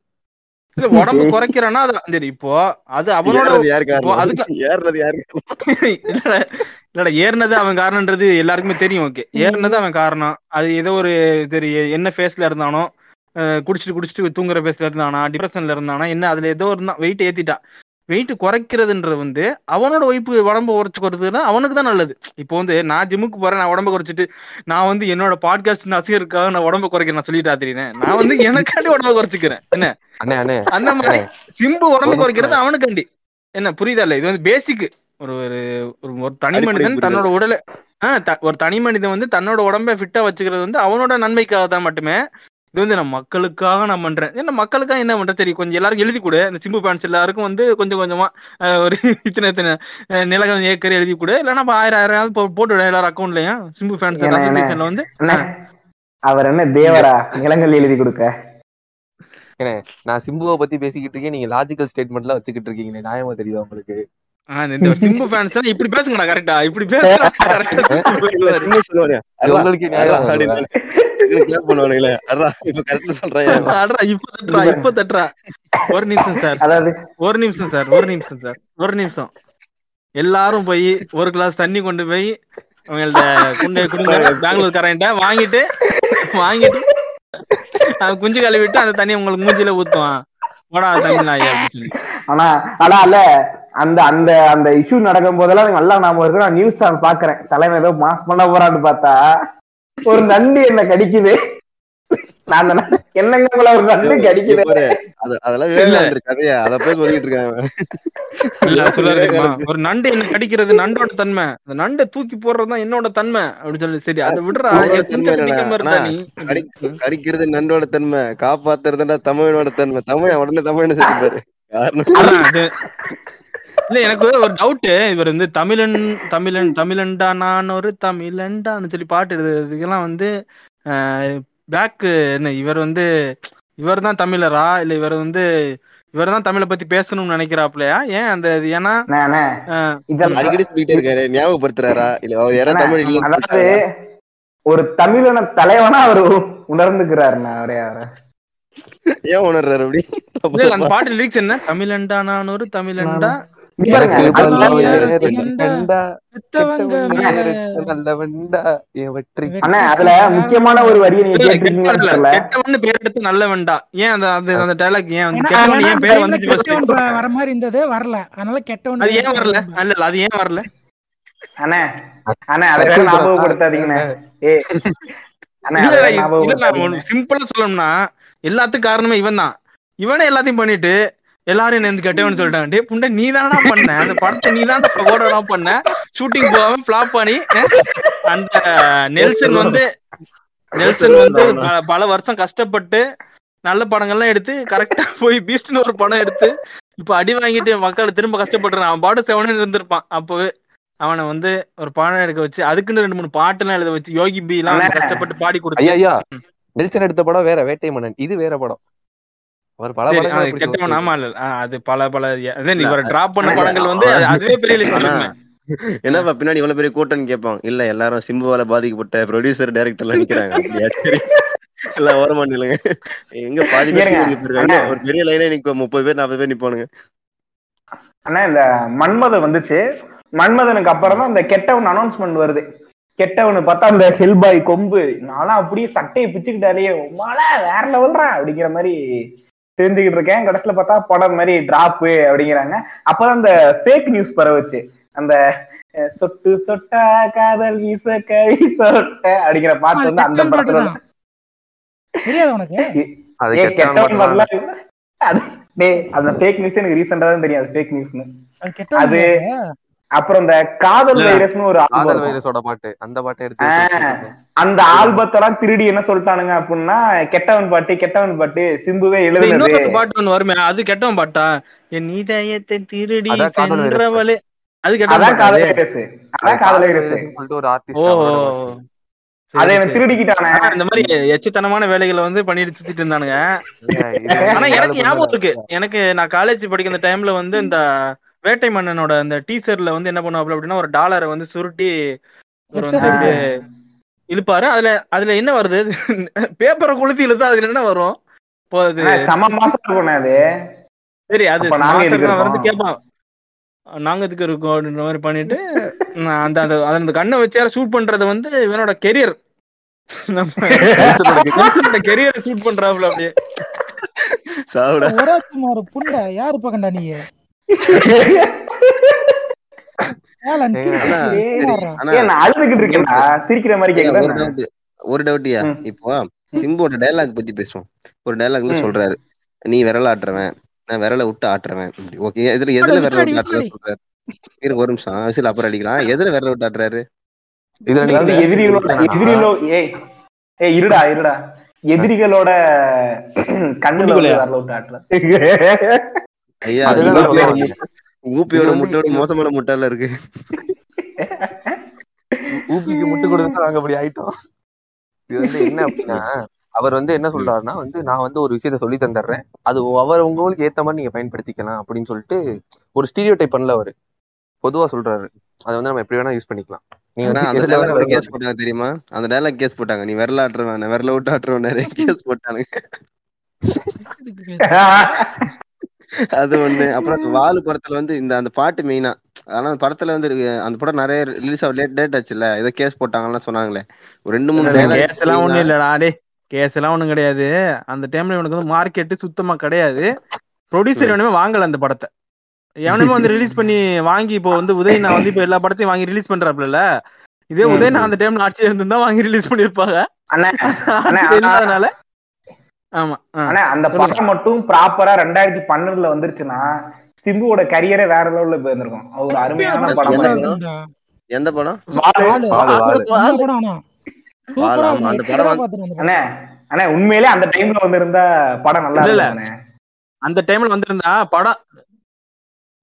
Speaker 6: இல்ல உடம்பு குறைக்கிறேன்னா அது சரி இப்போ அது அவனோட
Speaker 5: ஏறது யாரு
Speaker 6: இப்போ
Speaker 5: காரணம்?
Speaker 6: அதுக்கு
Speaker 5: ஏறது யாரு காரணம்? <laughs>
Speaker 6: இல்ல இல்லடா ஏறினது அவன் காரணம்ன்றது எல்லாருக்குமே தெரியும் ஓகே ஏறினது அவன் காரணம். அது ஏதோ ஒரு சரி என்ன ஃபேஸ்ல இருந்தானோ குடிச்சிட்டு குடிச்சிட்டு தூங்குற ஃபேஸ்ல இருந்தானா டிப்ரெஷன்ல இருந்தானா என்ன அதுல ஏதோ இருந்தா வெயிட் ஏத்திட்டான் வெயிட் குறைக்கிறதுன்றது வந்து அவனோட ஒய்ப்பு உடம்பு குறைச்சு குறைச்சதுன்னா அவனுக்கு தான் நல்லது. இப்போ வந்து நான் ஜிம்முக்கு போறேன் நான் உடம்ப குறைச்சிட்டு நான் வந்து என்னோட பாட்காஸ்ட் நசிகருக்காக நான் உடம்ப குறைக்கிறேன் நான் சொல்லிட்டா தெரியுறேன் நான் வந்து <laughs> எனக்காண்டி உடம்ப குறைச்சிக்கிறேன். என்ன? அந்த மாதிரி சிம்பு உடம்பு குறைக்கிறது அவனுக்காண்டி. என்ன புரியுதா இல்ல? இது வந்து பேசிக் ஒரு ஒரு ஒரு- தனி மனிதன் தன்னோட உடலை ஆஹ் த- ஒரு தனி மனிதன் வந்து தன்னோட உடம்ப ஃபிட்டா வச்சுக்கிறது வந்து அவனோட நன்மைக்காக தான் மட்டுமே. இது வந்து நான் மக்களுக்காக நான் பண்றேன். என்ன மக்களுக்காக என்ன பண்றேன் சரி கொஞ்சம் எல்லாருக்கும் எழுதி கொடு. இந்த சிம்பு ஃபேன்ஸ் எல்லாருக்கும் வந்து கொஞ்சம் கொஞ்சமா ஒரு இத்தனை இத்தனை நிலகம் ஏக்கர் எழுதி கொடு. இல்லைன்னா ஆயிரம் ஆயிரம் போட்டு எல்லாரும் அக்கௌண்ட்லயும் சிம்பு ஃபேன்ஸ்
Speaker 3: ஏன்னா, ஏன்னா,
Speaker 6: அசோசியேஷன்ல வந்து
Speaker 3: அவர் என்ன தேவரா? நிலங்கள் எழுதி கொடுக்க.
Speaker 7: நான் சிம்புவை பத்தி பேசிக்கிட்டு இருக்கேன். நீங்க லாஜிக்கல் ஸ்டேட்மெண்ட்லாம் வச்சுக்கிட்டு இருக்கீங்க நியாயமா தெரியுதா உங்களுக்கு?
Speaker 6: சிம்பு ஃபேன்ஸ் இப்படி பேசுங்கடா கரெக்டா இப்படி
Speaker 5: இல்ல <laughs> இப்ப
Speaker 6: தட்டுறா ஒரு நிமிஷம் சார்
Speaker 3: அதாவது?
Speaker 6: ஒரு நிமிஷம் சார் ஒரு நிமிஷம் சார் ஒரு நிமிஷம். எல்லாரும் போய் ஒரு கிளாஸ் தண்ணி கொண்டு போய் அவங்கள்ட்ட கொண்டு கொடுங்க பெங்களூர் கரண்ட வாங்கிட்டு வாங்கிட்டு குஞ்சு கழுவிட்டு அந்த தண்ணியை உங்களுக்கு மூஞ்சில ஊத்துவான்.
Speaker 3: ஆனா ஆனா அல்ல அந்த அந்த அந்த இஷ்யூ நடக்கும் போதெல்லாம் எனக்கு நல்லா ஞாபகம் இருக்கு நான் நியூஸ் சேனல் பாக்குறேன். தலைவன் ஏதோ மாஸ் பண்ண போறான்னு பார்த்தா ஒரு நண்டு என்ன கடிக்குது? நான் என்னங்க ஒரு நண்டு கடிக்குது?
Speaker 5: பாரு
Speaker 6: ஒரு நண்டு என்ன கடிக்கிறது? நண்டோட தன்மை. அந்த நண்டை தூக்கி போடுறதுதான் என்னோட தன்மை அப்படின்னு சொல்லி சரி அதை விடுறா.
Speaker 5: கடிக்கிறது நண்டோட தன்மை காப்பாத்துறதுடா தமிழனோட தன்மை. தமிழ் உடனே தமிழ்னு
Speaker 6: அதான் அது இல்ல எனக்கு ஒரு டவுட் இவர் வந்து தமிழன் தமிழன் தமிழன்டா நான் ஒரு தமிழன்டான்னு சொல்லி பாட்டு எழுதுறதுக்கெல்லாம் வந்து பேக் என்ன இவர் வந்து இவர் தான் தமிழரா? இல்ல இவர் வந்து இவர் தான் தமிழை பத்தி பேசணும்னு நினைக்கிறாப்லையா ஏன் அந்த இது? ஏன்னா
Speaker 5: அடிக்கடி சொல்லிட்டே இருக்காரு ஞாபகப்படுத்துறாரா? இல்ல அவர் யாரா
Speaker 3: அண்ணே,
Speaker 5: தமிழ் இல்ல
Speaker 3: அதாவது ஒரு தமிழன தலைவனா அவர் உணர்ந்துக்கிறாருண்ணா அவரே அவரை.
Speaker 5: ஏன் உணர்றாரு அப்படி?
Speaker 6: அந்த பாட்டு லிரிக்ஸ் என்ன? தமிழன்டா நான் ஒரு
Speaker 7: எனக்கு
Speaker 3: அதுல
Speaker 4: நல்ல
Speaker 3: முக்கியமான ஒரு வரியை நீங்க கேட்டிருக்கீங்கன்னு
Speaker 6: கெட்டவன் பேர் எடுத்து நல்லவன்டா. ஏன் அந்த அந்த ஏன் வந்து கெட்டவன் ஏன் பேர்
Speaker 4: டைம்ல
Speaker 6: வந்துச்சு first?
Speaker 4: கெட்டவன் வ- வர மாதிரி இருந்தது வரல. அதனால கெட்டவன்
Speaker 6: அது ஏன் வரல. இல்ல இல்ல அது ஏன் வரல?
Speaker 3: அண்ணே அண்ணே அதை வேற ஞாபகப்படுத்தாதீங்கண்ணே.
Speaker 6: சிம்பிளா சொல்லணும்னா எல்லாத்துக்கும் காரணமே இவன் தான் இவனே எல்லாத்தையும் பண்ணிட்டு எல்லாரும் என்ன கெட்டவன் சொல்லிட்டாங்க. டே புண்டை நீ தானடா பண்ண? அந்த படத்தை நீ தான் ஓடடா பண்ண? ஷூட்டிங் போகாம ஃபிளாப் பண்ணி அந்த நெல்சன் வந்து நெல்சன் வந்து பல வருஷம் கஷ்டப்பட்டு நல்ல படங்கள்லாம் எடுத்து கரெக்டா போய் பீஸ்ட்னு ஒரு படம் எடுத்து இப்ப அடி வாங்கிட்டு மக்கள் திரும்ப கஷ்டப்பட்டுறான். அவன் பாட்டு செவனு இருந்திருப்பான். அப்பவே அவனை வந்து ஒரு படம் எடுக்க வச்சு அதுக்குன்னு ரெண்டு மூணு பாட்டுலாம் எழுத வச்சு யோகி பி எல்லாம். கஷ்டப்பட்டு பாடி கொடுத்து
Speaker 7: ஐயா நெல்சன் எடுத்த படம் வேற வேட்டை மன்னன். இது வேற படம். அவர் பல படங்கள்
Speaker 6: கெட்டவன் ஆமா இல்ல அது பல பல இவரை டிராப் பண்ண படங்கள் வந்து அதுவே பெரிய
Speaker 5: ஆனா, என்னப்பா பின்னாடி இவ்வளவு பெரிய கூட்டம்னு கேட்பான். இல்ல எல்லாரும் சிம்புவால பாதிக்கப்பட்ட ப்ரொடியூசர் டைரக்டர்லாம் நிக்கிறாங்க. எல்லாம் ஓரமா நில்லுங்க. எங்க. ஒரு பெரிய லைனே நிக்க முப்பது பேர் நாற்பது பேர் நிப்பானுங்க.
Speaker 3: அண்ணா இந்த மன்மதன் வந்துச்சு. மன்மதனுக்கு அப்புறம் தான் இந்த கெட்டவன் அனௌன்ஸ்மெண்ட் வருது. கெட்டவனு பார்த்தா அந்த ஹெல்பாய் கொம்பு. நானும் அப்படியே சட்டையை பிச்சுக்கிட்டாலே வேற லெவல்ரா அப்படிங்கிற மாதிரி தெரிஞ்சுக்கிட்டு இருக்கேன். கடைசியில பார்த்தா படம் மாதிரி டிராப்பு அப்படிங்கிறாங்க. அப்பதான் அந்த ஃபேக் நியூஸ் பரவுச்சு. அந்த சொட்டு சொட்டா காதல் வீச கவி சொட்ட அப்படிங்கிற பாட்டு வந்து அந்த படத்துல அந்த ஃபேக் நியூஸ் எனக்கு ரீசெண்டா தான் தெரியும். அது ஃபேக் நியூஸ்னு
Speaker 4: அது?
Speaker 3: அப்புறம் இந்த காதல். வைரஸ்னு ஒரு
Speaker 7: காதல் வைரஸோட பாட்டு அந்த பாட்டை எடுத்து.
Speaker 3: அந்த ஆல்பத்தெல்லாம் திருடி என்ன சொல்லிட்டானுங்க அப்படின்னா கெட்டவன் பாட்டு கெட்டவன் பாட்டு சிம்புவே எழுதுனது
Speaker 6: பாட்டு ஒண்ணு வருமே அது கெட்டவன் பாட்டா என் இதயத்தை திருடி சென்றவளே அது கெட்டவன்
Speaker 3: அதான் காதல்? வைரஸ்
Speaker 7: அது
Speaker 3: அதான் காதல் வைரஸ்
Speaker 7: சொல்லிட்டு ஒரு ஆர்டிஸ்ட்.
Speaker 3: அதை. திருடிக்கிட்டானே
Speaker 6: இந்த மாதிரி எச்சித்தனமான வேலைகளை வந்து பண்ணிட்டு சுத்திட்டு இருந்தானுங்க ஆனா எனக்கு ஞாபகம். இருக்கு எனக்கு நான் காலேஜ் படிக்கிற டைம்ல வந்து இந்த வேட்டை மன்னனோட அந்த டீசர்ல வந்து என்ன பண்ணுவாப்ல அப்படின்னா ஒரு டாலரை வந்து சுருட்டி இழுப்பாரு. அதுல அதுல என்ன வருது? பேப்பரை கொளுத்தி இழுத்தா அதுல என்ன வரும்? இப்போ அது சரி அது
Speaker 3: நாங்க
Speaker 6: வந்து? கேட்பான் நாங்க எதுக்கு இருக்கோம் அப்படின்ற மாதிரி பண்ணிட்டு அந்த அந்த அந்த கண்ணை வச்சு ஷூட் பண்றது வந்து இவனோட கெரியர் நம்ம கெரியரை ஷூட் பண்றாப்ல அப்படியே.
Speaker 5: சாவுடா.
Speaker 4: புண்டை யாரு பக்கண்டா நீ
Speaker 5: ஒரு
Speaker 3: கேக்குதா
Speaker 5: டவுட் ஒரு டவுட்யா
Speaker 3: ம்.
Speaker 5: இப்போ சிம்புவோட டைலாக் பத்தி பேசுவோம். ஒரு டைலாக்ல
Speaker 3: ம்.
Speaker 5: சொல்றாரு நீ விரல ஆட்டுறவன் நான் விரல விட்டு ஆட்டுறவன். ஓகே எதுல எதுல விரல விட்டு
Speaker 4: விசிலடி.
Speaker 5: சொல்றாரு. இருங்க ஒரு நிமிஷம் விசில் அப்புறம் அடிக்கலாம். எதுல விரல விட்டு ஆட்டுறாரு.
Speaker 7: இதுல நீங்க
Speaker 3: அதாவது எதிரிகளோட எதிரிகளோ ஏய் ஏய் இருடா இருடா. எதிரிகளோட கண்ணுல? வரல விட்டு ஆட்டுல <laughs>
Speaker 5: ஐயா ஊபியோட
Speaker 7: சொல்ல
Speaker 5: மு- ஊபியோட
Speaker 7: இது வந்து
Speaker 5: முட்டையோட மோசமான முட்டைல இருக்கு.
Speaker 7: ஊபிக்கு முட்டு கொடுத்து நாங்க அப்படி ஆயிட்டோம். இது வந்து என்ன அப்படின்னா அவர் வந்து என்ன சொல்றாருன்னா வந்து நான் வந்து ஒரு விஷயத்த சொல்லி தந்துடுறேன். அது அவர் உங்களுக்கு ஏத்த மாதிரி நீங்க பயன்படுத்திக்கலாம் அப்படின்னு சொல்லிட்டு ஒரு ஸ்டீரியோ டைப் பண்ணல அவரு. பொதுவா சொல்றாரு. அதை வந்து நம்ம எப்படி வேணா யூஸ் பண்ணிக்கலாம்.
Speaker 5: கேஸ் போட்டாங்க தெரியுமா? அந்த டைலாக் கேஸ் போட்டாங்க. நீ விரல ஆட்டுறவன் நான் விரல விட்டு ஆட்டுறவன் நிறைய கேஸ் போட்டானுங்க. <laughs> <laughs> <laughs> அது ஒண்ணு. அப்புறம் அந்த வாலு படத்துல வந்து இந்த அந்த பாட்டு மெயினா ஆனா அந்த படத்துல வந்து இருக்கு, அந்த படம் நிறைய ரிலீஸ் ஆக லேட் டேட் ஆச்சுல்ல. ஏதோ கேஸ் போட்டாங்கலாம் சொன்னாங்களே. ஒரு ரெண்டு மூணு
Speaker 6: கேஸ் எல்லாம் ஒண்ணும் இல்லடா. டே கேஸ் எல்லாம் ஒண்ணும் கிடையாது. அந்த டைம்ல இவனுக்கு வந்து மார்க்கெட் சுத்தமா கிடையாது. ப்ரொடியூசர் எவனுமே வாங்கல அந்த படத்தை. எவனுமே வந்து ரிலீஸ் பண்ணி வாங்கி இப்போ வந்து உதய் நான் வந்து இப்போ எல்லா படத்தையும் வாங்கி ரிலீஸ் பண்றாப்ல இதே
Speaker 3: ம்,
Speaker 6: உதய் நான் அந்த டைம்ல ஆட்சியா இருந்திருந்தா வாங்கி ரிலீஸ் பண்ணிருப்பாங்க. இல்லாதனால ஆ.
Speaker 3: ஆனா அந்த. படம் மட்டும் ப்ராப்பரா ரெண்டாயிரத்தி பன்னெண்டுல வந்துருச்சுன்னா சிம்புவோட கரியரே வேற லெவல்ல போயிருந்திருக்கும். ஒரு அருமையான படம்.
Speaker 5: படம்? எந்த படம்?
Speaker 4: படம்
Speaker 5: படம்.
Speaker 3: அண்ணே அண்ணே உண்மையிலே அந்த டைம்ல வந்திருந்தா படம் நல்லா
Speaker 6: இல்ல, அந்த டைம்ல வந்திருந்தா படம்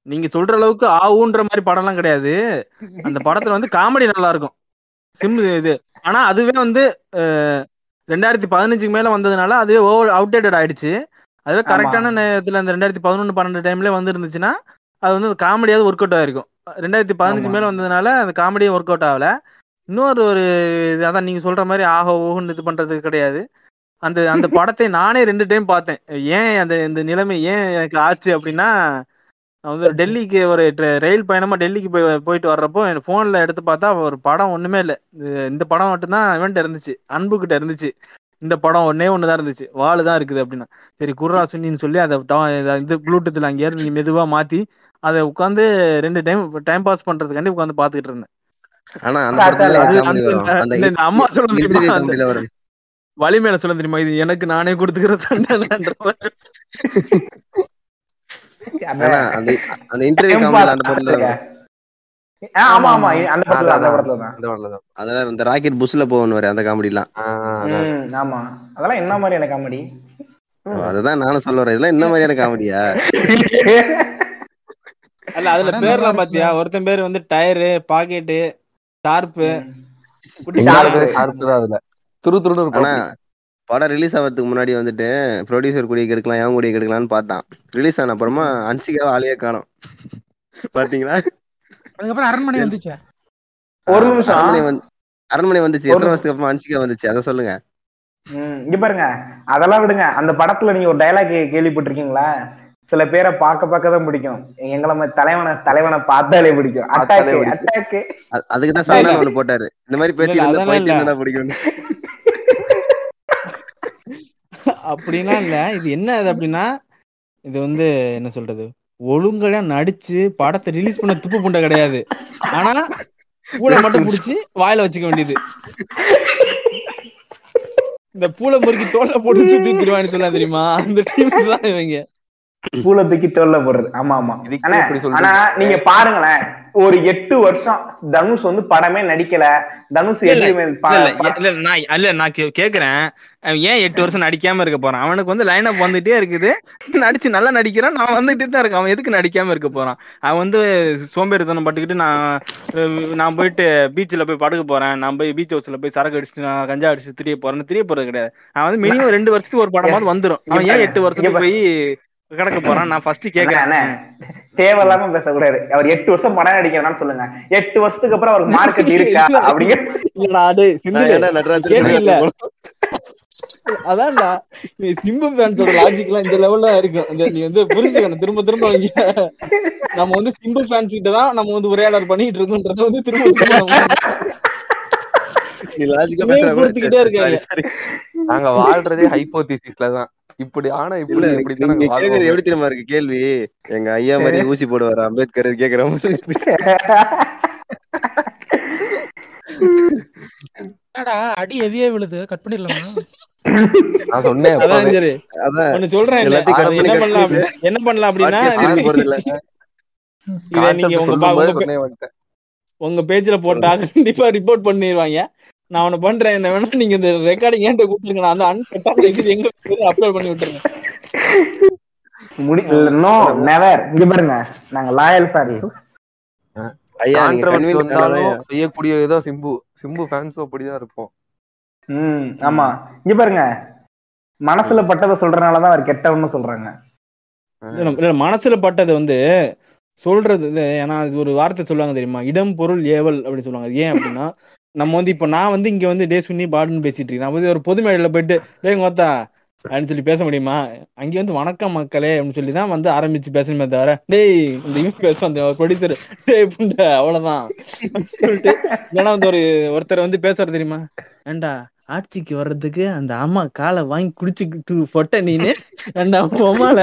Speaker 6: நீங்க சொல்ற அளவுக்கு ஆவுன்ற மாதிரி படம்லாம் கிடையாது. அந்த படத்துல வந்து காமெடி நல்லா இருக்கும். சிம் இது. ஆனா அதுவே வந்து ரெண்டாயிரத்தி பதினஞ்சுக்கு மேல வந்ததுனால அதுவே ஓவர் அவுடேட்டட் ஆயிடுச்சு. அதுவே. கரெக்டான நேரத்துல அந்த ரெண்டாயிரத்தி பதினொன்று பன்னெண்டு டைம்ல வந்து இருந்துச்சுன்னா அது வந்து காமெடியாவது ஒர்க் அவுட் ஆயிருக்கும் ரெண்டாயிரத்தி பதினஞ்சு. மேல வந்ததுனால அந்த காமெடியும் ஒர்க் அவுட் ஆகல. இன்னொரு ஒரு இது அதான் நீங்க சொல்ற மாதிரி ஆஹோ ஓஹோன்னு இது பண்றது கிடையாது. அந்த அந்த <laughs> படத்தை நானே ரெண்டு டைம் பார்த்தேன். ஏன் அந்த இந்த நிலைமை ஏன் எனக்கு ஆச்சு அப்படின்னா வந்து டெல்லிக்கு ஒரு ரயில் பயணமா டெல்லிக்கு போய் போயிட்டு வர்றப்போ என் போன்ல எடுத்து பார்த்தா ஒரு படம் ஒண்ணுமே இல்ல. இந்த படம் மட்டும்தான் இவன்ட்ட இருந்துச்சு. அன்பு கிட்ட இருந்துச்சு. இந்த படம் ஒன்னே ஒண்ணுதான் இருந்துச்சு. வாளு தான் இருக்குது அப்படின்னா. சரி குர்ரா சுன்னின்னு சொல்லி அதை இத- ப்ளூடூத்ல அங்கே இருந்து மெதுவா மாத்தி அதை உட்காந்து ரெண்டு டைம் டைம் பாஸ் பண்றதுக்காண்டி உட்காந்து பாத்துக்கிட்டு இருந்தேன்.
Speaker 5: ஆனா அந்த
Speaker 6: அம்மா சொல்ல வலிமையில சொல்ல தெரியுமா? இது எனக்கு நானே கொடுத்துக்கிற தண்டனைன்ற
Speaker 5: அந்த அந்த இன்டர்வியூ
Speaker 3: Time
Speaker 5: காமெடியில
Speaker 3: pass
Speaker 5: அந்த படத்துல
Speaker 3: ஆகுதுங்க. ஆ, ஆமா ஆமா அந்த படத்துல தான், அந்த
Speaker 7: அதான்,
Speaker 3: படத்துல தான்.
Speaker 7: அந்த படத்துல தான்.
Speaker 5: அதெல்லாம் இந்த ராக்கெட் புஷ்ல போகணும் அந்த காமெடிலாம்.
Speaker 3: ஆமா. அதெல்லாம் என்ன மாதிரியான காமெடி?
Speaker 5: அதுதான் நானும் சொல்ல வரேன். இதெல்லாம் என்ன மாதிரியான காமெடியா?
Speaker 6: அல்ல அதுல பேர்லாம். பாத்தியா? ஒருத்தன் பேர் வந்து டயரு பாக்கெட்டு ஷார்ப்பு.
Speaker 7: தான் அதுல. துரு துருன்னு
Speaker 5: ஆனா
Speaker 7: இருப்பான்
Speaker 5: படம் ரிலீஸ் ஆகிறதுக்கு முன்னாடி வந்துட்டு ப்ரொடியூசர் கூடிய கெடுக்கலாம் எவன் கூடிய கெடுக்கலாம்னு பார்த்தான். ரிலீஸ் ஆன அப்புறமா அன்சிகாவை ஆளையே காணோம். பாத்தீங்களா?
Speaker 4: அதுக்கப்புறம் அரண்மனை வந்துச்சு?
Speaker 3: ஒரு நிமிஷம்.
Speaker 5: அரண்மனை வந்து அரண்மனை வந்துச்சு. எத்தனை வருஷத்துக்கு அப்புறமா அன்சிகா வந்துச்சு? அதை சொல்லுங்க.
Speaker 3: ம், இங்க பாருங்க. அதெல்லாம் விடுங்க. அந்த படத்துல நீங்க ஒரு டைலாக் கேள்விப்பட்டிருக்கீங்களா? சில பேரை பார்க்க பார்க்க தான் பிடிக்கும். எங்களை மாதிரி தலைவனை தலைவனை பார்த்தாலே பிடிக்கும்.
Speaker 7: பார்த்தாலே
Speaker 3: அட்டாக்கு
Speaker 5: அதுக்கு தான். சந்தானம் போட்டாரு. இந்த மாதிரி பேசி இருந்தா பைத்தியம். தான் பிடிக்கும்
Speaker 6: அப்படின்னா இல்ல. இது என்ன இது அப்படின்னா இது வந்து என்ன சொல்றது? ஒழுங்கா நடிச்சு படத்தை ரிலீஸ் பண்ண துப்பு புண்டை கிடையாது. ஆனா பூளை மட்டும் புடிச்சு வாயில வச்சுக்க வேண்டியது. இந்த பூளை முறுக்கி தோல்ல போட்டு சுத்தி திருவாணி சொல்லலாம் தெரியுமா? அந்த டீம் தான் இவங்க.
Speaker 3: பூல தூக்கி தோல்ல போடுறது ஆமா ஆமா ஆனா நீங்க பாருங்களேன். ஒரு எட்டு வருஷம் தனுஷ் வந்து படமே நடிக்கல. தனுஷ்
Speaker 6: இல்ல, நான் இல்ல நான் கே- கேக்குறேன். ஏன் எட்டு வருஷம் நடிக்காம இருக்க போறான்? அவனுக்கு வந்து லைன் அப் வந்துட்டே இருக்குது. நடிச்சு நல்லா நடிக்கிறான். நான் வந்துட்டே தான் இருக்கான். அவன் எதுக்கு நடிக்காம இருக்க போறான்? அவன் வந்து சோம்பேறித்தனம் பட்டுக்கிட்டு நான் நான் போயிட்டு பீச்சில் போய் படுக்க போறேன். நான் போய் பீச் ஹவுஸ்ல போய் சரக்கு அடிச்சுட்டு நான் கஞ்சா அடிச்சு திரிய போறேன்னு தெரிய போறது கிடையாது. அவன் வந்து மினிமம் ரெண்டு வருஷத்துக்கு ஒரு படமாவது வந்துரும். அவன் ஏன் எட்டு வருஷத்துக்கு போய் கிடக்க போறான். நான் ஃபர்ஸ்ட் கேக்குறேன்.
Speaker 3: தேவையில்லாம பேசக்கூடாது. அவர் எட்டு வருஷம் படம் நடிக்கணும்னு சொல்லுங்க. எட்டு வருஷத்துக்கு அப்புறம் அவருக்கு மார்க்கெட் இருக்கா அப்படிங்கிற?
Speaker 6: அதான்டா. நீ சிம்பு ஃபேன்ஸோட லாஜிக்லாம் இந்த லெவல்ல இருக்கும். இந்த நீ வந்து புரிஞ்சுக்கணும். திரும்ப திரும்ப இங்க. நம்ம வந்து சிம்பு ஃபேன்ஸ் கிட்ட தான் நம்ம வந்து உரையாடல் பண்ணிட்டு இருக்கோம்ன்றத வந்து திரும்ப திரும்ப.
Speaker 7: நாங்க வாழ்றதே ஹைப்போதிசிஸ்ல தான். இப்படி ஆனா இப்படி
Speaker 5: எப்படி தெரியுமா இருக்கு? கேள்வி. எங்க ஐயா மாதிரி <laughs> ஊசி போடுவார் அம்பேத்கர் கேக்குற மாதிரி.
Speaker 4: அடி எதையே விழுது. கட் பண்ணிடலாமா?
Speaker 7: நான் சொன்னேன்
Speaker 6: அதான் சொல்றேன் என்ன
Speaker 5: பண்ணி
Speaker 6: பண்ணலாம் என்ன பண்ணலாம் அப்படின்னா நீங்க உங்க பேஜ்ல போட்டா கண்டிப்பா ரிப்போர்ட் பண்ணிடுவாங்க நான் ஒண்ணு பண்றேன். என்ன வேணா நீங்க இந்த ரெக்கார்டிங் ஏன்ட்ட கொடுத்துருங்க. நான் அந்த அன்கட்டான இது எங்க அப்லோட் பண்ணி விட்டுறேன்.
Speaker 3: முடி நோ நெவர் இங்க பாருங்க. நாங்க லாயல் சார்
Speaker 5: ஐயா.
Speaker 7: செய்யக்கூடிய ஏதோ சிம்பு. சிம்பு ஃபேன்ஸும் அப்படிதான் இருப்போம்.
Speaker 3: ம் ஆமா. இங்க பாருங்க. மனசுல பட்டதை சொல்றதுனாலதான் அவர் கெட்டவன்னு சொல்றாங்க.
Speaker 6: இல்ல, இல்ல, மனசுல பட்டது வந்து சொல்றது இது, ஏன்னா அது ஒரு வார்த்தை சொல்லுவாங்க தெரியுமா? இடம் பொருள் ஏவல் அப்படின்னு சொல்லுவாங்க. ஏன் அப்படின்னா நம்ம வந்து இப்ப நான் வந்து இங்க வந்து டேஸ் சுண்ணி பாடுன்னு பேசிட்டு இருக்கேன். நான் வந்து ஒரு பொது மேடையில போயிட்டு டேய் கோத்தா அப்படின்னு சொல்லி பேச முடியுமா? அங்கே வந்து வணக்கம் மக்களே அப்படின்னு சொல்லி தான் வந்து ஆரம்பிச்சு பேசணுமே தவிர டேய் இந்த இவன் பேச அந்த ப்ரொடியூசர் டேய் புண்ட அவ்வளவுதான். சொல்லிட்டு ஏன்னா வந்து ஒரு ஒருத்தர் வந்து பேசுறது தெரியுமா? ஏண்டா ஆட்சிக்கு வர்றதுக்கு அந்த அம்மா காலை வாங்கி குடிச்சு பொட்ட நீனு ஏண்டா பொம்மால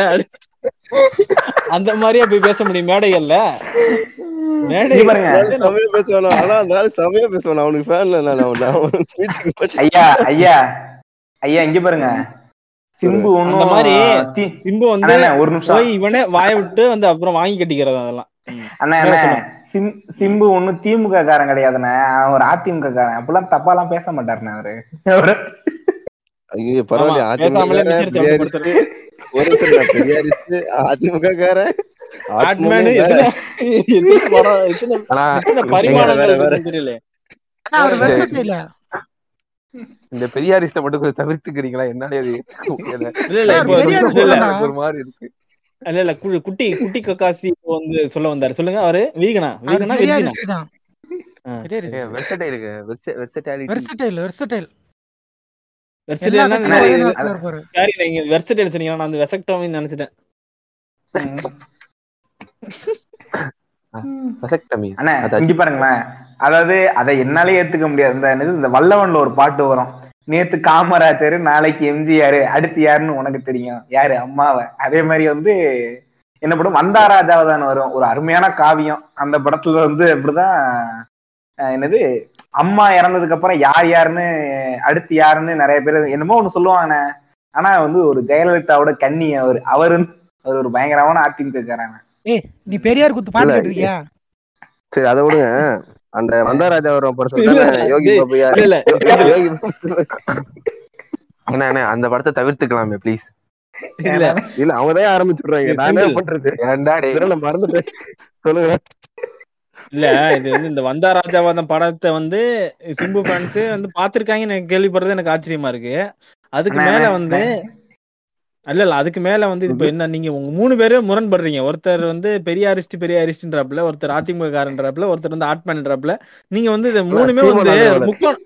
Speaker 6: அந்த மாதிரியா போய் பேச முடியும். மேடைகள்ல. மேடை
Speaker 3: இங்க பாருங்க.
Speaker 5: தமிழ் பேசுவானா? ஆனா அந்த ஆளு செமையா பேசுவான்? அவனுக்கு ஃபேன்ல நான் அவன்? அவன் speech க்கு மட்டும்
Speaker 3: ஐயா ஐயா. ஐயா இங்க பாருங்க. சிம்பு
Speaker 6: அந்த மாதிரி சிம்பு வந்து
Speaker 3: ஒரு நிமிஷம்.
Speaker 6: போய் இவனே வாய விட்டு வந்து அப்புறம் வாங்கி கட்டிக்கிறது அதெல்லாம்.
Speaker 3: அண்ணா. சிம் சிம்பு ஒண்ணும் திமுக காரன் கிடையாதுண்ணே. அவன் ஒரு அதிமுக காரன் அப்படிலாம் தப்பாலாம் பேச மாட்டாருண்ணே அவரு. அவரு
Speaker 5: ஐயோ பரவாயில்ல ஒரு நான் பெரியாரிஸ்ட் அதிமுக காரன்
Speaker 7: இந்த பெரியாரிஸ்ட மட்டும் கொஞ்சம் தவிர்த்துக்கிறீங்களா? என்னாலே அது ஒரு மாதிரி இருக்கு.
Speaker 6: இல்ல இல்ல குட்டி குட்டி கக்காசி இப்போ வந்து சொல்ல வந்தாரு. சொல்லுங்க அவரு வீகனா? வீகனா
Speaker 7: வெர்சடைலிட்டி
Speaker 4: வெர்சடைல் வெர்சடைல்
Speaker 6: வெர்சடைல் சொன்னீங்க நான் அந்த நினைச்சிட்டேன்.
Speaker 7: வசக்டமி
Speaker 3: அண்ணா. இங்க பாருங்களேன். அதாவது அதை என்னாலே ஏத்துக்க முடியாது. இந்த வல்லவன்ல ஒரு பாட்டு வரும். நேத்து காமராஜர் நாளைக்கு எம்ஜிஆர் அடுத்து யாருன்னு உனக்கு தெரியும். யாரு? அம்மாவை. அதே மாதிரி வந்து என்ன படம்? வந்தாராஜாவை தான் வரும். ஒரு அருமையான காவியம். அந்த படத்துல வந்து அப்படிதான் என்னது? அம்மா இறந்ததுக்கு அப்புறம் யார் யாருன்னு அடுத்து யாருன்னு நிறைய பேர் என்னமோ ஒண்ணு சொல்லுவாங்கண்ணே. ஆனா வந்து ஒரு ஜெயலலிதாவோட கன்னி அவர் அவர் அவர் ஒரு பயங்கரமான அதிமுக காரங்க
Speaker 4: ஏய் நீ பெரியார் குத்து பாட்டு கேட்டிருக்கியா
Speaker 5: சரி அதை விடுங்க. அந்த வந்தாராஜா வரும் படத்துல யோகி
Speaker 6: டேய்,
Speaker 5: பாபு யார்
Speaker 6: இல்ல, இல்ல.
Speaker 5: யோகி
Speaker 7: அண்ணா அந்த படத்தை தவிர்த்துக்கலாமே ப்ளீஸ்
Speaker 6: இல்ல.
Speaker 5: இல்ல அவங்க தான் ஆரம்பிச்சு விடுறாங்க.
Speaker 6: இது
Speaker 5: நான் என்ன. பண்றது?
Speaker 7: ஏன்டா
Speaker 5: மறந்துட்டேன். சொல்லுங்க.
Speaker 6: இல்ல இது வந்து இந்த வந்தா ராஜாவாதம் படத்தை வந்து சிம்பு ஃபேன்ஸ் வந்து பாத்திருக்காங்கன்னு எனக்கு கேள்விப்படுறது எனக்கு ஆச்சரியமா இருக்கு. அதுக்கு மேல வந்து இல்ல இல்ல அதுக்கு மேல வந்து இப்ப என்ன நீங்க உங்க மூணு பேரும் முரண்படுறீங்க. ஒருத்தர் வந்து பெரியாரிஸ்ட் பெரியாரிஸ்ட்ன்றாப்ல ஒருத்தர் அதிமுக காரன்றாப்ல ஒருத்தர் வந்து ஆட் பண்றாப்ல நீங்க வந்து இது மூணுமே வந்து. முக்கோணம்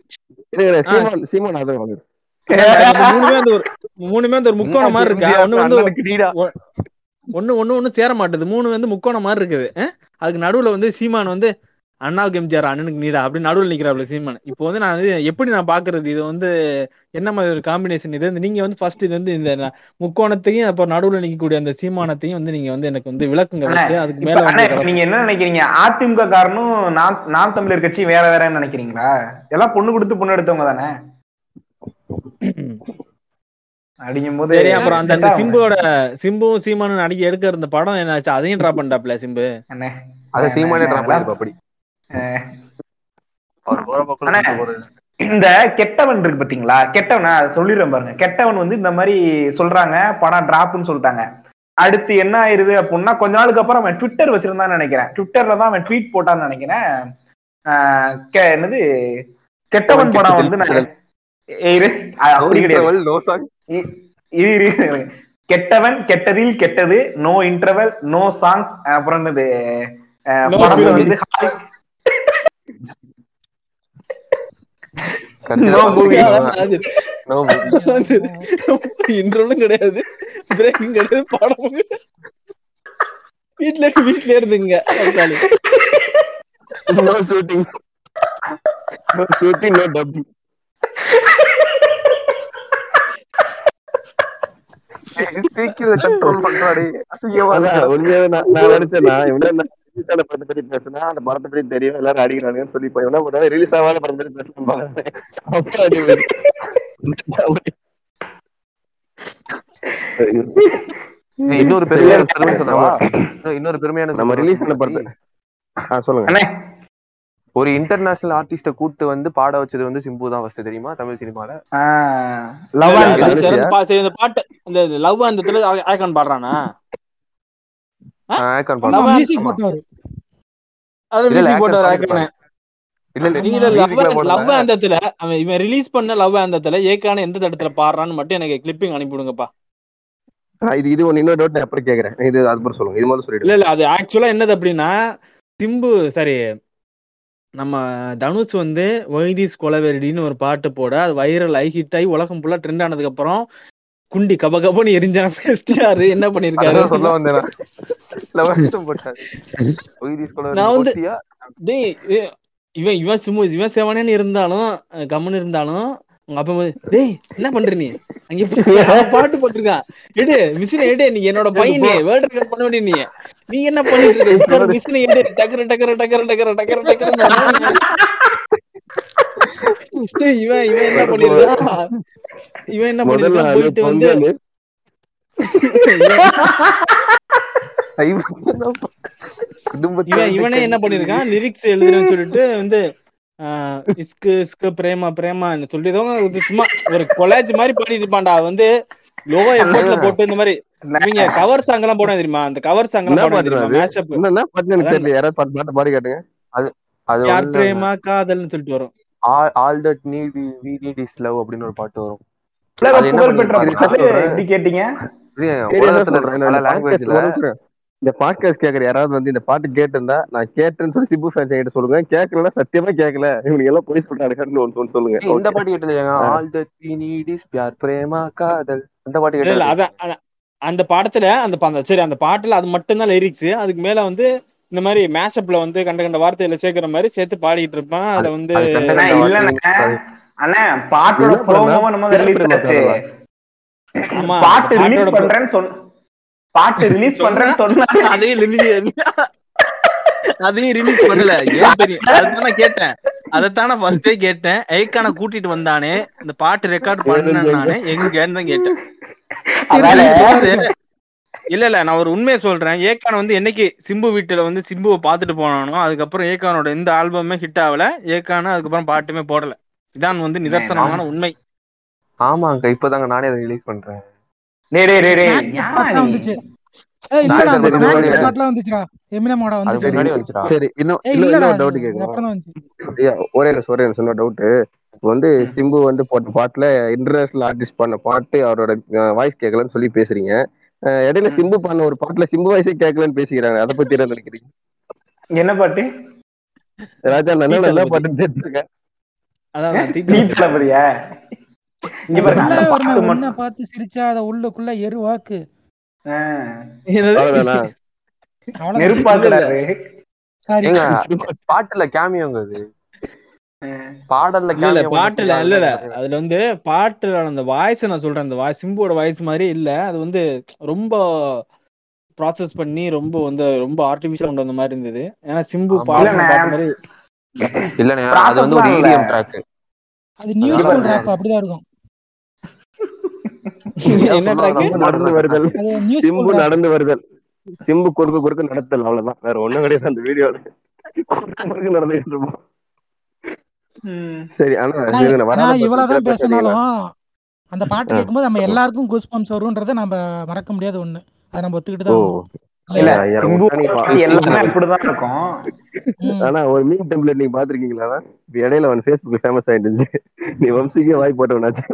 Speaker 6: மூணுமே வந்து ஒரு மூணுமே வந்து ஒரு முக்கோணம் மாதிரி இருக்கா? ஒண்ணு வந்து. ஒண்ணு ஒண்ணு ஒண்ணு சேர மாட்டுது மூணு வந்து முக்கோணம் மாதிரி இருக்குது? அதுக்கு நடுவுல வந்து சீமான் வந்து அண்ணாவுக்கு எம்ஜிஆர் அண்ணனுக்கு நீடா? அப்படின்னு நடுவுல நிக்கிறாப்ல சீமான். இப்போ வந்து நான் வந்து எப்படி நான் பாக்குறது? இது வந்து என்ன மாதிரி ஒரு காம்பினேஷன் இது வந்து நீங்க வந்து ஃபர்ஸ்ட் இது வந்து இந்த முக்கோணத்தையும் அப்ப நடுவுல நிக்கக்கூடிய அந்த சீமானத்தையும் வந்து நீங்க வந்து எனக்கு வந்து விளக்குங்க ஃபர்ஸ்ட் அதுக்கு மேல
Speaker 3: நீங்க என்ன நினைக்கிறீங்க? அதிமுக காரனும் நான் நான் தமிழர் கட்சி வேற வேறன்னு நினைக்கிறீங்களா? எல்லாம் பொண்ணு கொடுத்து பொண்ணு எடுத்தவங்க தானே? அப்படிங்கும் போது
Speaker 6: சரி அப்புறம் அந்த. சிம்புவோட சிம்புவும் சீமானும் நடிக்க எடுக்கிற அந்த படம் என்னாச்சு? அதையும் டிரா பண்ணிட்டாப்ல சிம்பு?
Speaker 3: அண்ணே,
Speaker 7: அதை சீமானே ட்ராப் பண்ணிருப்பா அப்படி.
Speaker 3: அஹ்,
Speaker 7: அவர் போற பக்கம்
Speaker 3: அண்ணே.
Speaker 7: ஒரு
Speaker 3: இந்த கெட்டவன் இருக்கு பாத்தீங்களா? கெட்டவன் நான் சொல்லிடுறேன் பாருங்க. கெட்டவன் வந்து இந்த மாதிரி சொல்றாங்க படம் டிராப்னு சொல்லிட்டாங்க. அடுத்து என்ன ஆயிருது அப்படின்னா கொஞ்ச நாளுக்கு அப்புறம் அவன் ட்விட்டர் வச்சிருந்தான்னு நினைக்கிறேன். ட்விட்டர்ல தான் அவன் ட்வீட் போட்டான்னு நினைக்கிறேன். ஆஹ் கெ- என்னது? கெட்டவன் படம் வந்து கெட்டவன் கெட்டதில் கெட்டது நோ இன்டர்வல் நோ சாங்ஸ் அப்புறம் என்னது
Speaker 6: இன்ட்ரோலும் <laughs> கிடையாது. பிரேக்கிங் கிடையாது படமும் கிடையாது. வீட்ல வீட்ல இருந்துங்க
Speaker 5: ஷூட்டிங் ஷூட்டிங் நோ டப்பிங்
Speaker 7: சீக்கிரம் கண்ட்ரோல் பண்றாடி அசிங்கமா
Speaker 5: அதான்
Speaker 7: இருக்கு.
Speaker 5: உண்மையாவே நான் நான் நினைச்சேன்னா இவன என்ன ரிலீஸ் ஆன படத்தை பத்தி பேசுனா அந்த படத்தை பத்தி தெரியும் எல்லாரும் அடிக்கிறாங்கன்னு சொல்லி போய் என்ன பண்ணா ரிலீஸ் ஆகாத படம் பத்தி.
Speaker 7: ஏய், இன்னொரு பெருமையான பெருமை இன்னும் இன்னொரு பெருமையான
Speaker 5: நம்ம ரிலீஸ் பண்ண படத்தை சொல்லுங்க
Speaker 3: அண்ணே
Speaker 7: ஒரு இன்டர்நேஷனல் ஆர்டிஸ்ட கூட்டு வந்து பாட வச்சது வந்து சிம்பு தான் ஃபர்ஸ்ட் தெரியுமா? தமிழ் சினிமால?
Speaker 3: லவ்
Speaker 6: அது அந்த பா- சரி, இந்த பாட்டு இந்த லவ் அந்த இடத்துல ஐகான் பாடுறானா?
Speaker 7: ஐகான்
Speaker 4: மியூசிக்
Speaker 7: ஆமா.
Speaker 4: போட்டவர்.
Speaker 6: அது போட்டவர்
Speaker 7: Akon
Speaker 6: ஐகான்
Speaker 7: இல்ல இல்ல
Speaker 6: லவ் அந்தத்துல அவன் இவன் ரிலீஸ் பண்ண லவ் அந்தத்துல ஏக்கான எந்த தடத்துல பாடுறான்னு மட்டும் எனக்கு கிளிப்பிங் அனுப்பி விடுங்கப்பா
Speaker 5: ஆ, இது இது ஒன்னு இன்னொரு டவுட் அப்புறம் கேக்குறேன். இது அதுக்கப்புறம் சொல்லுங்க. இது முதல்ல சொல்லிடுங்க.
Speaker 6: இல்ல இல்ல அது ஆக்சுவலா என்னது அப்படின்னா சிம்பு சரி நம்ம தனுஷ் வந்து வைதீஸ் கொலவெறிடின்னு ஒரு பாட்டு போட அது வைரல் ஆகி ஹிட் ஆகி உலகம் ஃபுல்லா ட்ரெண்ட் ஆனதுக்கு அப்புறம் குண்டி கப கபன்னு எரிஞ்சான எஸ்டிஆர் என்ன பண்ணிருக்காரு
Speaker 7: சொல்ல வந்தேன் நான்.
Speaker 6: வந்து-? டேய் இவன் இவன் சும்மா இவன் செவனேன்னு இருந்தாலும் அஹ் கம்முன்னு இருந்தாலும் அப்பா டேய் என்ன பண்ற நீ? அங்க பாட்டு போட்டிருக்கான். எடு மிஷினை எடு நீ என்னோட பையன் வேர்ல்ட் ரெக்கார்ட் பண்ண வேண்டிய நீ. நீ என்ன பண்ணிட்டு இருக்க? மிஷினை எடு. டக்கர டக்கர டக்கர டக்கர டக்கர டக்கர இவன் இவன் என்ன பண்ணிருக்கான்? இவன் என்ன பண்ணிருக்கான்? போயிட்டு வந்து இவன் என்ன பண்ணிருக்கான்? லிரிக்ஸ் எழுதுறேன்னு சொல்லிட்டு வந்து இஸ்கு இஸ்கு பிரேமா பிரேமான்னு சொல்லி ஏதோ ஒரு சும்மா ஒரு கொலாஜ் மாதிரி பண்ணிட்டு இருப்பான்டா. வந்து லோ எஃபோர்ட்ல போட்டு இந்த மாதிரி இவங்க கவர் சாங் எல்லாம் போட தெரியுமா? அந்த கவர் சாங் எல்லாம்
Speaker 5: என்ன
Speaker 6: போட தெரியுமா?
Speaker 5: அது?
Speaker 6: மேஷப்
Speaker 5: என்னன்னா பாட்டு எனக்கு தெரியல. யாராவது பாட்டு பாட்டு பாடி காட்டுங்க
Speaker 7: அது
Speaker 6: யார்
Speaker 7: வந்து
Speaker 6: பிரேமா காதல்னு சொல்லிட்டு வரும்.
Speaker 7: All that need we need is love அப்படின்னு ஒரு பாட்டு வரும். அது என்ன
Speaker 3: புகழ் பெற்ற? பாட்டு? எப்படி கேட்டீங்க?
Speaker 7: உலகத்துல லாங்குவேஜ்ல.
Speaker 5: இந்த பாட்காஸ்ட் கேக்குற யாராவது வந்து இந்த பாட்டு கேட்டிருந்தா நான் கேட்டேன்னு சொல்லி சிபு ஃபேன்ஸ் கிட்ட சொல்லுங்க. கேட்கல சத்தியமா கேட்கல இவங்க எல்லாம் போய் சொல்றாங்க ஒன்று ஒன்று சொல்லுங்க.
Speaker 7: இந்த. பாட்டு கேட்டது
Speaker 5: ஆ.
Speaker 7: All that we need is Pyaar Prema Kaadhal. அந்த பாட்டு கேட்டது
Speaker 6: அதான் அந்த படத்துல அந்த சரி அந்த பாட்டுல அது மட்டும்தான் லிரிக்ஸ் அதுக்கு மேல வந்து இந்த மாதிரி மேஷப்ல வந்து கண்ட கண்ட வார்த்தையில சேர்க்கிற மாதிரி சேர்த்து பாடிட்டு இருப்பான். அதுல வந்து
Speaker 3: அண்ணா, பாட்டோட? ப்ரோமோவும் நம்ம ரிலீஸ்
Speaker 6: ஆமா
Speaker 3: பாட்டு ரிலீஸ் பண்றேன்னு சொன்ன பாட்டு ரிலீஸ் பண்றேன்னு சொன்னா
Speaker 6: அதையும் ரிலீஸ் அதையும் ரிலீஸ் பண்ணல. ஏன் தெரியும்? அதுதான் கேட்டேன். அதைத்தான் ஃபர்ஸ்டே கேட்டேன். ஐக்கான கூட்டிட்டு வந்தானே. இந்த பாட்டு ரெக்கார்ட் பண்ணேன் நானு எங்கன்னு தான் கேட்டேன். இல்ல இல்ல நான் ஒரு உண்மையை சொல்றேன். ஏக்கான் வந்து என்னைக்கு சிம்பு வீட்டுல வந்து சிம்புவை பாத்துட்டு போனானோ அதுக்கப்புறம் ஏக்கானோட எந்த ஆல்பமே ஹிட் ஆகல. ஏக்கான அதுக்கப்புறம் பாட்டுமே போடல. இதான் வந்து நிதர்சனமான உண்மை.
Speaker 7: ஆமாங்க இப்பதாங்க நானே அதை ரிலீஸ் பண்றேன்.
Speaker 4: வந்துச்சு.
Speaker 5: ஐயா, ஒரே ஒரே டவுட் வந்து சிம்பு வந்து போட்ட பாட்டுல இன்டர்நேஷனல் ஆர்டிஸ்ட் பண்ண பாட்டு அவரோட வாய்ஸ் கேட்கலன்னு சொல்லி பேசுறீங்க. இடையில சிம்பு பண்ண ஒரு பாட்டுல சிம்பு வாய்ஸே கேட்கலன்னு பேசிக்கிறாங்க. அதை பத்தி என்ன நினைக்கிறீங்க?
Speaker 3: என்ன பாட்டு?
Speaker 5: ராஜா நல்ல நல்ல. பாட்டு கேட்டிருக்கேன்.
Speaker 6: அதான்
Speaker 3: மட்டும்
Speaker 4: பார்த்து சிரிச்சா அத உள்ளுக்குள்ள எருவாக்கு
Speaker 7: பாட்டுல கேமியோங்க அது. பாடல்ல
Speaker 6: பாட்டுல இல்ல இல்ல. அதுல வந்து பாட்டுல அந்த வாய்ஸ் நான் சொல்றேன். அந்த வாய்ஸ் சிம்புவோட வாய்ஸ் மாதிரி இல்ல. அது வந்து ரொம்ப ப்ராசஸ் பண்ணி ரொம்ப வந்து ரொம்ப ஆர்டிபிஷியல் கொண்டு வந்த மாதிரி இருந்தது. ஏன்னா சிம்பு. பாட்டு மாதிரி
Speaker 7: இல்லண்ணே அது வந்து ஒரு. ட்ராக்
Speaker 4: அது நியூ ஸ்கூல். ரேப் அப்படிதான் இருக்கும். <laughs>
Speaker 6: என்ன
Speaker 5: நடந்து வருதல். சிம்பு நடந்து வருதல். சிம்பு குறுக்கு குறுக்கு நடத்தல் அவ்வளவுதான். வேற ஒண்ணும் கிடையாது அந்த வீடியோல குறுக்கு நடந்துட்டு இருப்போம்.
Speaker 3: ம்.
Speaker 5: சரி ஆனா
Speaker 4: இவ்வளவுதான்? பேசினாலும் அந்த பாட்டு. கேட்கும்போது நம்ம எல்லாருக்கும் கூஸ் பம்ப்ஸ் வரும்ன்றதை நம்ம மறக்க முடியாத ஒண்ணு. அதை நம்ம ஒத்துக்கிட்டு தான்.
Speaker 5: ஆனா ஒரு மீன் டெம்ப்ளேட் நீங்க பாத்திருக்கீங்களா இடையில வந்து Facebook ஃபேமஸ் ஆயிட்டு நீ வம்சிக்கே வாய் போட்டவனாச்சு.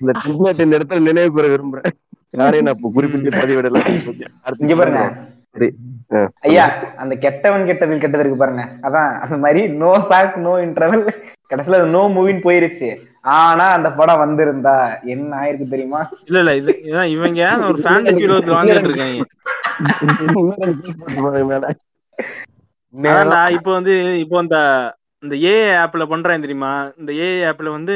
Speaker 5: இந்த டெம்ப்ளேட் இந்த இடத்துல நினைவு கூற விரும்புறேன். யாரையும் நான் இப்ப குறிப்பிட்டு பதிவிடல.
Speaker 3: இங்க பாருங்க. ஐயா அந்த கெட்டவன் கெட்டதில் கெட்டது இருக்கு பாருங்க. அதான் அந்த மாதிரி நோ சாக் நோ இன்டர்வல் கடைசியில அது நோ மூவின்னு போயிருச்சு. ஆனா அந்த படம் வந்திருந்தா என்ன ஆயிருக்கு தெரியுமா?
Speaker 6: இல்ல இல்ல இது இவங்க ஒரு ஃபேண்டசி வாழ்ந்துட்டு இருக்காங்க? இப்போ வந்து இப்போ இந்த இந்த ஏஐ ஆப்ல பண்றேன் தெரியுமா? இந்த ஏஐ ஆப்ல வந்து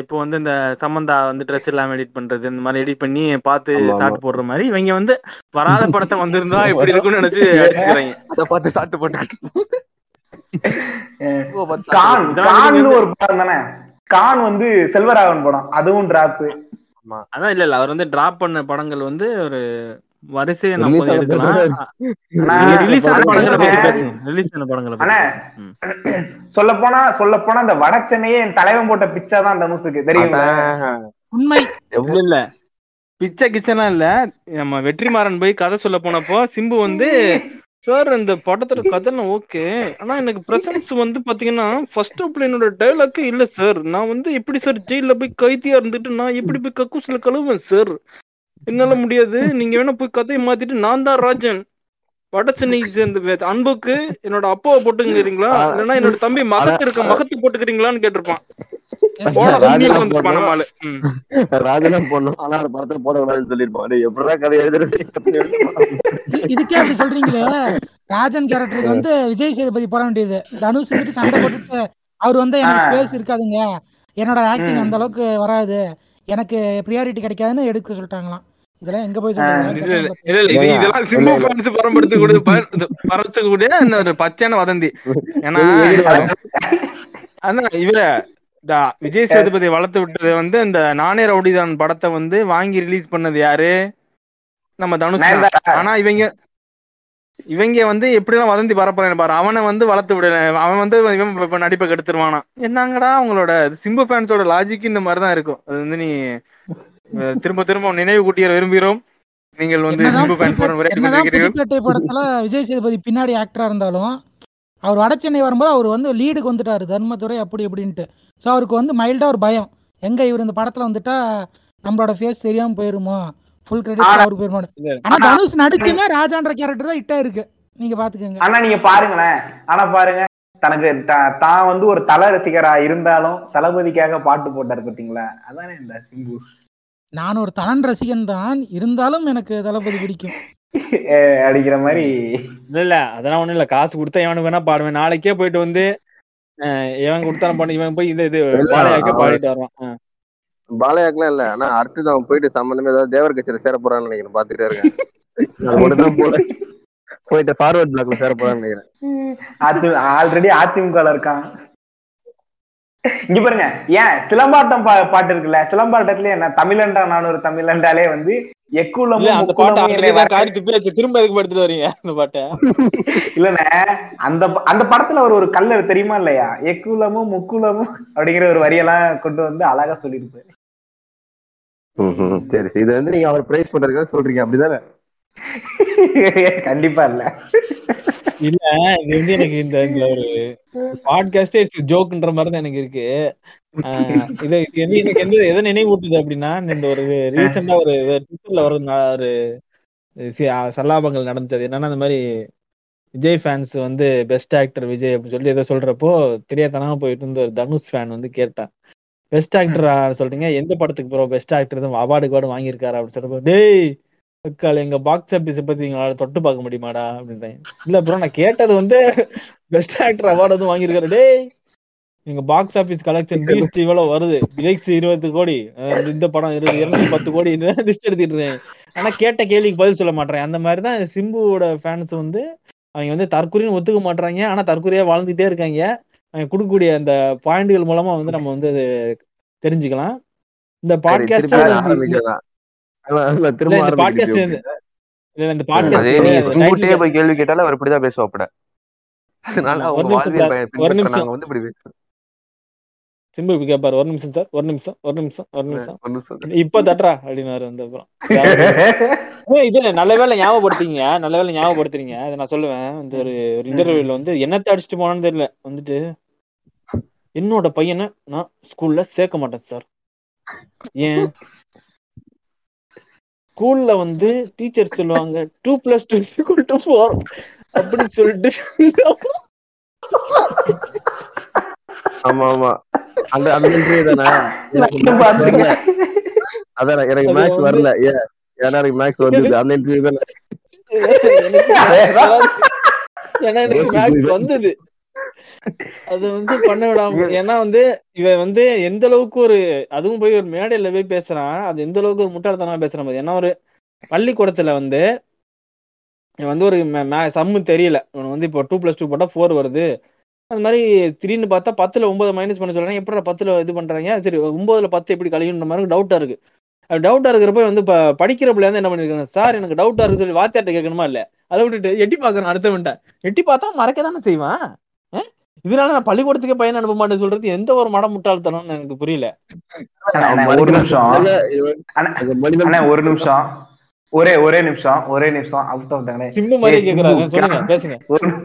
Speaker 6: இப்போ வந்து இந்த சம்மந்தா வந்து ட்ரெஸ் இல்லாம எடிட் பண்றது இந்த மாதிரி எடிட் பண்ணி பார்த்து. சாட்டு போடுற மாதிரி இவங்க வந்து வராத படத்தை வந்திருந்தா <laughs> எப்படி இருக்கும்னு நினைச்சு <laughs> அடிச்சுக்கிறாங்க.
Speaker 7: அதை பார்த்து சாட்டு போட்டாங்க.
Speaker 3: கான்
Speaker 6: இதெல்லாம்
Speaker 3: கான்
Speaker 6: வந்து-
Speaker 3: ஒரு படம் தானே? கான் வந்து செல்வராகவன் படம் அதுவும் டிராப்
Speaker 6: அதான் இல்ல இல்ல அவர் வந்து டிராப் பண்ண படங்கள் வந்து ஒரு வரிசையை நம்ம
Speaker 5: ஆன
Speaker 6: எடுக்கலாம்.
Speaker 5: படம்
Speaker 6: ரிலீஸ் ஆன
Speaker 3: நான்
Speaker 6: படங்களை பத்தி
Speaker 3: சொல்றேன்.
Speaker 6: பேசுங்க. ரிலீஸ் ஆன படங்களை பத்தி
Speaker 3: அண்ணே.
Speaker 6: பேசுங்க. ம்.
Speaker 3: சொல்ல போனா சொல்ல போனா இந்த வட சென்னையே என் தலைவன் போட்ட பிச்சா தான் அந்த
Speaker 4: உண்மை.
Speaker 6: இல்ல இல்ல. பிச்சை கிச்சனா இல்ல. நம்ம வெற்றிமாறன் போய் கதை சொல்ல போனப்போ சிம்பு வந்து சார் இந்த படத்தோட கதைலாம் ஓகே. ஆனா எனக்கு பிரசன்ஸ் வந்து பாத்தீங்கன்னா ஃபர்ஸ்ட் என்னோட டைலாக்கே இல்ல சார் நான் வந்து எப்படி சார் ஜெயில போய் கைதியா இருந்துட்டு நான் எப்படி போய் கக்கூஸ்ல கழுவேன் சார் என்னால முடியாது. நீங்க வேணா போய் கதையை மாத்திட்டு நான் தான் ராஜன். வட சென்னை சேர்ந்த அன்புக்கு என்னோட அப்பாவை போட்டுக்கிறீங்களா? இல்லைன்னா என்னோட தம்பி மகத்து இருக்க மகத்து போட்டுக்கிறீங்களான்னு கேட்டிருப்பான்.
Speaker 4: இதுக்கே அப்படி சொல்றீங்களே? ராஜன் கேரக்டருக்கு வந்து விஜய் சேதுபதி போட வேண்டியது. தனுஷ் வந்துட்டு சண்டை போட்டுட்டு அவர் வந்து எனக்கு. ஸ்பேஸ் இருக்காதுங்க. என்னோட ஆக்டிங். அந்த அளவுக்கு வராது. எனக்கு ப்ரியாரிட்டி கிடைக்காதுன்னு எடுக்க சொல்லிட்டாங்களாம். இதெல்லாம் எங்க போய்
Speaker 6: இதெல்லாம் சிம்பு ஃபேன்ஸ் பரம்படுத்து கூட பரத்துக்கு கூட இந்த ஒரு பச்சையான வதந்தி. ஏன்னா அதான் இவர விஜய் சேதுபதி வளர்த்து விட்டது வந்து இந்த நானே ரவுடிதான் படத்தை வந்து வாங்கி ரிலீஸ் பண்ணது யாரு? நம்ம தனுஷ். ஆனா இவங்க இவங்க வந்து எப்படிலாம் வதந்தி பரப்புறாங்க பாரு. அவனை வந்து வளர்த்து விடல அவன் வந்து இவன் இப்ப- நடிப்பை கெடுத்துருவானா என்னங்கடா அவங்களோட சிம்பு ஃபேன்ஸோட லாஜிக் இந்த மாதிரி தான் இருக்கும். அது வந்து நீ திரும்ப திரும்ப நினைவு கூட்டிய விரும்புகிறோம். நீங்கள் வந்து
Speaker 4: படத்துல விஜய் சேதுபதி பின்னாடி ஆக்டரா இருந்தாலும் அவர் வட சென்னை வரும்போது அவர் வந்து லீடுக்கு வந்துட்டாரு தர்மதுரை அப்படி இப்படின்ட்டு. ஸோ அவருக்கு வந்து மைல்டா ஒரு பயம். எங்க இவர் இந்த படத்துல வந்துட்டா நம்மளோட ஃபேஸ் தெரியாம போயிருமோ? ஃபுல் கிரெடிட் அவருக்கு போயிருமா ஆனா தனுஷ் நடிச்சுமே ராஜான்ற கேரக்டர் தான் இட்டா இருக்கு நீங்க பாத்துக்கோங்க.
Speaker 3: ஆனா நீங்க பாருங்களேன். ஆனா பாருங்க. தனக்கு த- தான் வந்து ஒரு தல ரசிகரா இருந்தாலும் தளபதிக்காக பாட்டு போட்டாரு பாத்தீங்களா? அதானே இந்த சிம்பு.
Speaker 4: நான் ஒரு தலன் ரசிகன் தான். இருந்தாலும் எனக்கு தளபதி பிடிக்கும்.
Speaker 3: அடிக்கிற மாதிரி.
Speaker 6: இல்ல இல்ல. அதெல்லாம் ஒண்ணும் இல்ல. காசு கொடுத்தா எவனுக்கு வேணா பாடுவேன். நாளைக்கே போயிட்டு வந்து இவன் கொடுத்தாலும் பண்ணி இவன் போய் இந்த இது பாலையாக்க பாடிட்டு வருவான்.
Speaker 5: பாலையாக்கெல்லாம் இல்ல. ஆனா அடுத்தது அவன் போயிட்டு சம்பந்தமே ஏதாவது தேவர் கட்சியில சேர போறான்னு நினைக்கிறேன். பாத்துட்டே இருக்கேன். அது போல. போயிட்டு ஃபார்வர்ட் பிளாக்ல சேர போறான்னு நினைக்கிறேன்.
Speaker 3: அதி ஆல்ரெடி அதிமுக இருக்கான். இங்க பாருங்க ஏன் சிலம்பாட்டம் பா பாட்டு இருக்குல்ல சிலம்பாட்டத்துல என்ன தமிழண்டா நானூறு தமிழண்டாலே வந்து
Speaker 6: திரும்ப எதுக்கு எடுத்துட்டு வரீங்க அந்த பாட்டை?
Speaker 3: இல்லண்ணே அந்த அந்த படத்துல அவர் ஒரு கல்லர் தெரியுமா இல்லையா? எக்குலமும் முக்குலமும் அப்படிங்கிற ஒரு வரியெல்லாம் கொண்டு வந்து அழகா சொல்லியிருப்பாரு.
Speaker 5: சரி. இது வந்து நீங்க அவர் பிரைஸ் பண்றதுக்காக சொல்றீங்க அப்படிதானே? <laughs>
Speaker 3: கண்டிப்பா இல்ல.
Speaker 6: இல்ல இது வந்து எனக்கு இந்த ஒரு பாட்காஸ்டே ஜோக்குன்ற மாதிரி தான் எனக்கு இருக்கு. இது இது எனக்கு எந்த எதை நினைவூட்டுது அப்படின்னா இந்த ஒரு ரீசெண்டா ஒரு ட்விட்டர்ல ஒரு ஒரு சல்லாபங்கள் நடந்தது. என்னன்னா அந்த மாதிரி விஜய் ஃபேன்ஸ் வந்து பெஸ்ட் ஆக்டர் விஜய் அப்படின்னு சொல்லி ஏதோ சொல்றப்போ தெரியாதனமா போயிட்டு இருந்த ஒரு தனுஷ் ஃபேன் வந்து கேட்டான். பெஸ்ட் ஆக்டர் சொல்றீங்க? எந்த படத்துக்கு bro best actor award card வாங்கியிருக்காரு? அப்படின்னு சொல்றப்போ டேய் அக்காள் எங்க பாக்ஸ் ஆபீஸ் பத்தி நீங்க தொட்டு பார்க்க முடியுமாடா அப்படின்றாங்க இல்ல ப்ரோ நான் கேட்டது வந்து பெஸ்ட் ஆக்டர் அவார்டு வந்து வாங்கியிருக்காரு. டேய் எங்க பாக்ஸ் ஆபீஸ் கலெக்ஷன் பீஸ்ட் இவ்வளவு வருது. பிளேக்ஸ் இருபது கோடி இந்த- படம் இருபது இருநூத்தி பத்து கோடி லிஸ்ட் எடுத்துட்டு இருக்கேன். ஆனா கேட்ட கேள்விக்கு பதில் சொல்ல மாட்டேன் அந்த மாதிரி தான் சிம்புவோட ஃபேன்ஸ் வந்து அவங்க வந்து தற்கொலைன்னு ஒத்துக்க மாட்றாங்க ஆனா தற்கொலையா வாழ்ந்துட்டே இருக்காங்க. அவங்க கொடுக்கக்கூடிய அந்த பாயிண்ட்கள் மூலமா வந்து நம்ம வந்து அது தெரிஞ்சுக்கலாம். இந்த பாட்காஸ்ட்
Speaker 7: போய் கேள்வி கேட்டாலும் அவர் இப்படிதான் பேசுவாப்பட அதனால அவங்க வந்து இப்படி பேசுறோம்
Speaker 6: சிம்பு இப்ப கேட்பாரு ஒரு நிமிஷம் சார் ஒரு நிமிஷம் ஒரு நிமிஷம் ஒரு நிமிஷம்.
Speaker 7: ஒரு நிமிஷம்.
Speaker 6: இப்ப தட்டுறா அப்படின்னு வந்து அப்புறம். <laughs> இது நல்ல வேலை ஞாபகப்படுத்திங்க நல்ல வேலை ஞாபகப்படுத்துறீங்க. அதை நான் சொல்லுவேன். இந்த ஒரு ஒரு இன்டர்வியூல வந்து என்னத்த அடிச்சுட்டு போனான்னு தெரியல. வந்துட்டு என்னோட பையனை நான் ஸ்கூல்ல சேர்க்க மாட்டேன் சார். ஏன்? ஸ்கூல்ல வந்து டீச்சர் சொல்லுவாங்க two plus two equal to four அப்படின்னு சொல்லிட்டு.
Speaker 5: ஆமா ஆமா அந்த அந்த இன்டர்வியூ தானே? எனக்கு maths வரல. அதான் எனக்கு மேக்ஸ் வரல. ஏன் ஏன்னா எனக்கு மேக்ஸ் வந்தது அந்த இன்டர்வியூ தானே.
Speaker 6: ஏன்னா எனக்கு மேக்ஸ் வந்தது. அது வந்து பண்ண விடாம ஏன்னா வந்து இவன் வந்து எந்த அளவுக்கு ஒரு அதுவும் போய் ஒரு மேடையில போய் பேசுறான் அது எந்த அளவுக்கு ஒரு முட்டாள்தனமா பேசுறான் பாரு. ஏன்னா ஒரு பள்ளிக்கூடத்துல வந்து வந்து ஒரு சம்மு தெரியல. இவன் வந்து இப்போ டூ பிளஸ் டூ போட்டா ஃபோர் வருது. அது மாதிரி திடீர்னு பார்த்தா பத்துல ஒன்பது மைனஸ் பண்ண சொல்றாங்க. எப்படி பத்துல இது பண்றாங்க? சரி ஒன்பதுல பத்து எப்படி கழியுன்ற மாதிரி டவுட்டா இருக்கு. டவுட்டா இருக்கிறப்ப வந்து இப்ப படிக்கிற பிள்ளை வந்து என்ன பண்ணிருக்காங்க? சார் எனக்கு டவுட்டா இருக்கு சொல்லி வாத்தியார்ட்ட கேட்கணுமா இல்ல? அதை விட்டுட்டு எட்டி பாக்குறான் அடுத்தவன்ட்ட. எட்டி பார்த்தா மறக்க தானே செய்வான்? இதனால நான் பள்ளிக்கூடத்துக்கே பையன் அனுப்ப மாட்டேன்னு சொல்றது எந்த ஒரு மட முட்டாள்தனம்னு எனக்கு புரியல.
Speaker 3: ஒரு நிமிஷம். ஒரு நிமிஷம். ஒரே ஒரே நிமிஷம் ஒரே நிமிஷம். அவுட் ஆஃப் தானே
Speaker 6: சிம்பு மாதிரி
Speaker 3: சிம்பு,
Speaker 6: சொல்லுங்க பேசுங்க.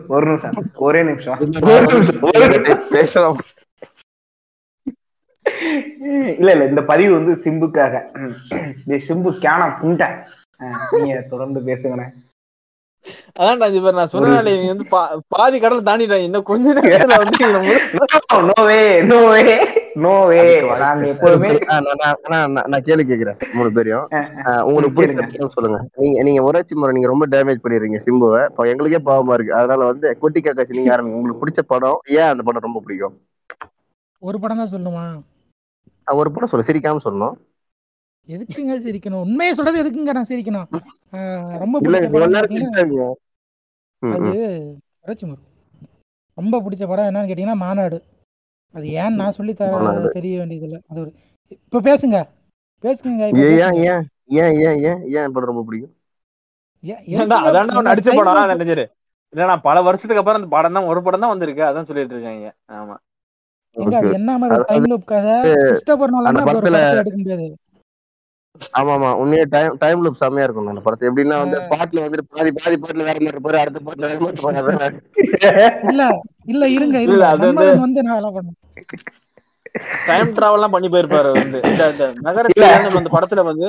Speaker 3: ஒரு நிமிஷம் ஒரே நிமிஷம். ஒரு நிமிஷம். ஒரு நிமிஷம்.
Speaker 7: பேசலாம்.
Speaker 3: இல்ல இல்ல இந்த பதிவு வந்து சிம்புக்காக. சிம்பு கேன புண்ட. நீங்க தொடர்ந்து பேசுங்கண்ணே.
Speaker 6: அதான் இது பாரு, நான் சொன்னனால இவங்க வந்து பாதி கடல் தாண்டிட்டாங்க இன்னும் கொஞ்ச <laughs> நேரத்துல வந்து இவங்க முழு-
Speaker 3: நோவே நோவே நோவே நாங்க எப்போதுமே
Speaker 5: ஆ, நான் கேள்வி கேக்குறேன் மூணு பேரையும். உங்களுக்கு படம் சொல்லுங்க. நீங்க நீங்க உரைச்சி முறை நீங்க ரொம்ப டேமேஜ் பண்ணிடுறீங்க சிம்புவை. இப்போ எங்களுக்கே பாவமா இருக்கு. அதனால வந்து குட்டி காக்காசி நீங்க ஆரம்பிங்க உங்களுக்கு பிடிச்ச படம் ஏன் அந்த படம் ரொம்ப பிடிக்கும்?
Speaker 4: ஒரு படம் தான் சொல்லணுமா
Speaker 5: ஆ, ஒரு படம் சொல்லு சிரிக்காம சொல்லணும்.
Speaker 4: எதுக்குங்க சிரிக்கணும்? உண்மையை சொல்றது எதுக்குங்க நான் சிரிக்கணும்? ஆஹ் ரொம்ப
Speaker 5: இல்ல
Speaker 4: அது ரொம்ப பிடிச்ச படம் என்னன்னு கேட்டீங்கன்னா மாநாடு. அது ஏன் நான் சொல்லி. தெரிய வேண்டியதில்லை. அது ஒரு இப்ப பேசுங்க. பேசுங்க
Speaker 5: ஏன். ஏன் ஏன் ஏன் ஏன் ஏன் படம் ரொம்ப பிடிக்கும்?
Speaker 6: அவன் நடிச்ச படம் அதான் நினைச்சிரு இல்ல பல வருஷத்துக்கு அப்புறம் அந்த படம் தான் ஒரு படம் தான் வந்திருக்கு. அதான் சொல்லிட்டு இருக்காங்க. ஆமா.
Speaker 4: எங்க அது
Speaker 5: Okay.
Speaker 4: என்ன மாதிரி டைம் லூப் கதை? கிறிஸ்டோபர் நோலன் எடுக்க முடியாது.
Speaker 5: ஆமா ஆமா உண்மையே டைம் டைம் லூப் செம்மையா இருக்கும் அந்த படத்தை எப்படின்னா வந்து. பாட்டுல வந்துட்டு பாதி பாதி பாட்டுல வேற மாதிரி இருப்பாரு அடுத்த பாட்டுல வேற மாதிரி இருப்பாரு
Speaker 4: இல்ல இல்ல இருங்க
Speaker 6: இல்ல, அது வந்து-
Speaker 4: வந்து நான் எல்லாம் பண்ணேன்
Speaker 6: டைம் டிராவல் எல்லாம் பண்ணி போயிருப்பாரு வந்து. இந்த. சேலன் அந்த படத்துல வந்து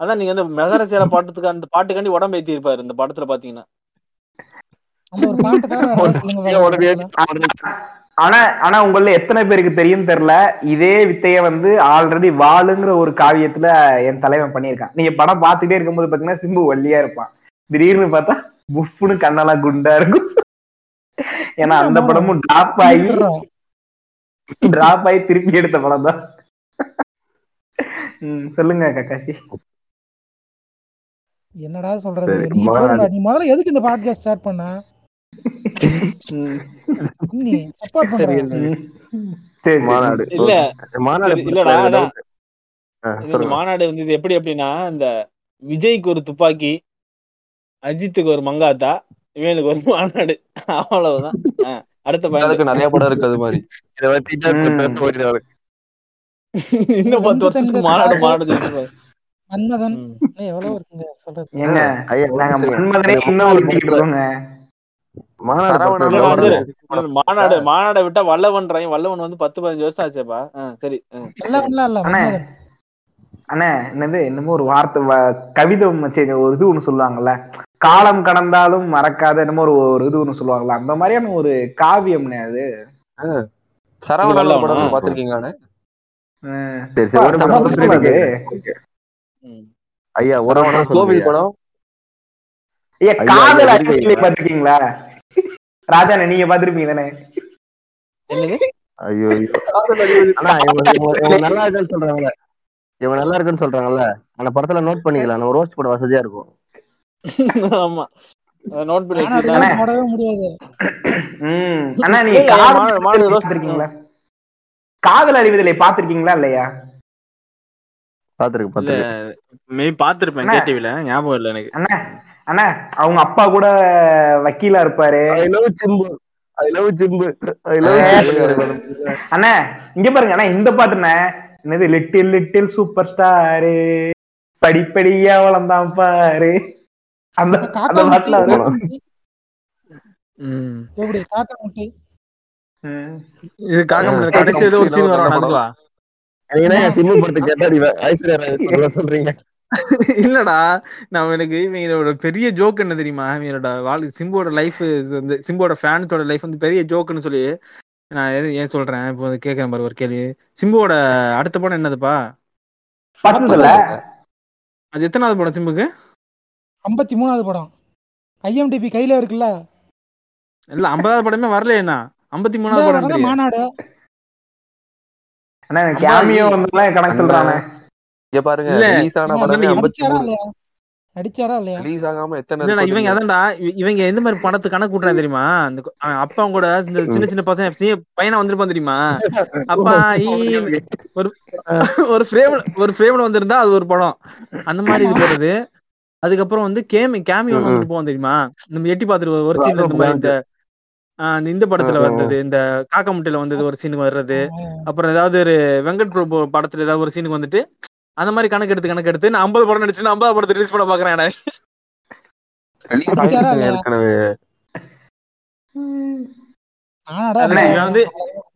Speaker 6: அதான் நீங்க வந்து மெகர சேல பாட்டுக்கு அந்த பாட்டுக்காண்டி உடம்பு ஏத்தி இருப்பாரு இந்த படத்துல பாத்தீங்கன்னா. <laughs>
Speaker 3: ஆனா ஆனா உங்கள எத்தனை பேருக்கு தெரியும் தெரியல. இதே வித்தைய வந்து ஆல்ரெடி வாளுங்கிற ஒரு காவியத்துல என் தலைவன் பண்ணியிருக்கான். நீங்க படம் பார்த்துட்டே இருக்கும்போது பாத்தீங்கன்னா சிம்பு வள்ளியா இருப்பான். திடீர்னு பார்த்தா புஃப்னு கண்ணெல்லாம் குண்டா இருக்கும். ஏன்னா அந்த. படமும் டிராப் ஆகி. டிராப் ஆகி திருப்பி எடுத்த படம் தான். ம், சொல்லுங்க கக்காசி.
Speaker 4: என்னடா சொல்றது. நீ முதல்ல எதுக்கு இந்த பாட்காஸ்ட் ஸ்டார்ட் பண்ண?
Speaker 5: மாநாடு.
Speaker 8: இல்ல
Speaker 5: மாநாடு
Speaker 8: இல்லடா, இந்த. மாநாடு வந்து இது எப்படி அப்படின்னா இந்த விஜய்க்கு ஒரு துப்பாக்கி அஜித்துக்கு ஒரு மங்காத்தா இவனுக்கு ஒரு மாநாடு. அவ்வளவுதான். அடுத்த பாயிண்ட்
Speaker 7: நிறைய படம் இருக்கு அது மாதிரி.
Speaker 5: இதை வச்சுட்டா.
Speaker 8: இன்னும் பத்து வருஷத்துக்கு மாநாடு மாநாடு
Speaker 4: மன்மதன் எவ்வளவு இருக்குங்க சொல்றது?
Speaker 5: மாநாடு
Speaker 8: மாநாடு மாநாடை விட்டா வல்லவன்றாங்க வல்லவன் வந்து பத்து பதினஞ்சு வருஷம் ஆச்சேப்பா சரி.
Speaker 3: அண்ணே. என்னது என்னமோ ஒரு வார்த்தை கவிதை ஒரு இது ஒண்ணு சொல்லுவாங்கல்ல. காலம் கடந்தாலும் மறக்காத என்னமோ ஒரு ஒரு இது ஒண்ணு சொல்லுவாங்கல்ல. அந்த மாதிரியான ஒரு காவியம்னே அது.
Speaker 8: வல்லவனா?
Speaker 7: படம் பாத்திருக்கீங்களாண்ணே.
Speaker 5: ஐயா
Speaker 7: கோவில். படம்?
Speaker 3: ஐயா காதல்? பாத்திருக்கீங்களா? ராஜாண்ணே நீங்க பாத்திருப்பீங்க தானே
Speaker 5: ஐயோ நல்லா இருக்குன்னு சொல்றாங்கல்ல இவங்க நல்லா இருக்குன்னு சொல்றாங்கல்ல அந்த படத்துல நோட் பண்ணிக்கலாம் நம்ம ரோஸ்ட் போட வசதியா இருக்கும்
Speaker 8: ஆமா நோட் பண்ணி
Speaker 3: ம் அண்ணா நீங்க காதல் அறிவியலை பாத்திருக்கீங்களா இல்லையா
Speaker 5: பாத்துருக்கு பாத்துருக்கு.
Speaker 8: மேபி பாத்திருப்பேன். கேடிவில ஞாபகம் இல்ல எனக்கு.
Speaker 3: அண்ணா அண்ணா அவங்க அப்பா கூட வக்கீலா இருப்பாரு.
Speaker 5: I love Simbu I love Simbu I love.
Speaker 3: அண்ணா. இங்க பாருங்க அண்ணா இந்த பாட்டுண்ணே. என்னது லிட்டில் லிட்டில் சூப்பர் ஸ்டாரு படிப்படியா வளர்ந்தான் பாரு. அந்த அந்த
Speaker 4: காக்கா
Speaker 3: பாட்டுல
Speaker 4: காக்கா
Speaker 3: ம்.
Speaker 6: இது காக்க கடைசி ஏதோ ஒரு சீன் வரும் அதுவா
Speaker 5: படத்தை கேட்டா ஐஸ்வர்யா சொல்றீங்க?
Speaker 6: இல்லடா நான் எனக்கு இவங்களோட பெரிய ஜோக் என்ன தெரியுமா? இவங்களோட வாழ் சிம்போட லைஃப் வந்து சிம்போட ஃபேன்ஸோட லைஃப் வந்து பெரிய ஜோக்குன்னு சொல்லி நான் எது ஏன் சொல்றேன்? இப்போ கேட்கறேன் பாரு ஒரு கேள்வி. சிம்புவோட அடுத்த படம் என்னதுப்பா? அது எத்தனாவது படம் சிம்புக்கு?
Speaker 4: ஐம்பத்தி மூணாவது படம். ஐஎம்டிபி கையில இருக்குல்ல?
Speaker 6: இல்ல ஐம்பதாவது படமே வரலையேண்ணா ஐம்பத்தி
Speaker 4: இந்த
Speaker 6: மூணாவது படம்
Speaker 4: மாநாடு.
Speaker 3: அண்ணா கேமியோ வந்தெல்லாம் கணக்கு சொல்றானே.
Speaker 7: இங்க பாருங்க ரிலீஸ் ஆன படமே
Speaker 6: நீங்க
Speaker 7: ஐம்பத்தி
Speaker 4: நடிச்சாரா
Speaker 7: மூணு.
Speaker 4: இல்லையா?
Speaker 7: ரிலீஸ் ஆகாம எத்தனை
Speaker 6: இவங்க
Speaker 7: தெரியுமா?
Speaker 6: அதான்டா இவ- இவங்க எந்த மாதிரி பணத்து கணக்கு கூட்டுறாங்க தெரியுமா? அந்த அப்பா கூட இந்த சின்ன சின்ன பசங்க பையனா வந்திருப்பான் தெரியுமா? அப்பா <laughs> ஒரு <laughs> ஒரு ஃப்ரேம் ஒரு ஃப்ரேம்ல வந்திருந்தா அது ஒரு படம். அந்த மாதிரி இது போறது. அதுக்கப்புறம் வந்து கேமி கேமி ஒன்று வந்துட்டு போவோம் தெரியுமா? நம்ம எட்டி பார்த்துட்டு ஒரு சீன்ல இந்த மாதிரி இந்த ஆஹ் இந்த படத்துல வந்தது இந்த காக்கா முட்டையில வந்தது ஒரு சீனுக்கு வர்றது. அப்புறம் ஏதாவது ஒரு வெங்கட் பிரபு படத்துல ஏதாவது ஒரு சீனுக்கு வந்துட்டு அந்த மாதிரி கணக்கு எடுத்து கணக்கு எடுத்து நான் ஐம்பது படம் நடிச்சு ஐம்பது படத்தை ரிலீஸ் பண்ண பாக்குறேன் வந்து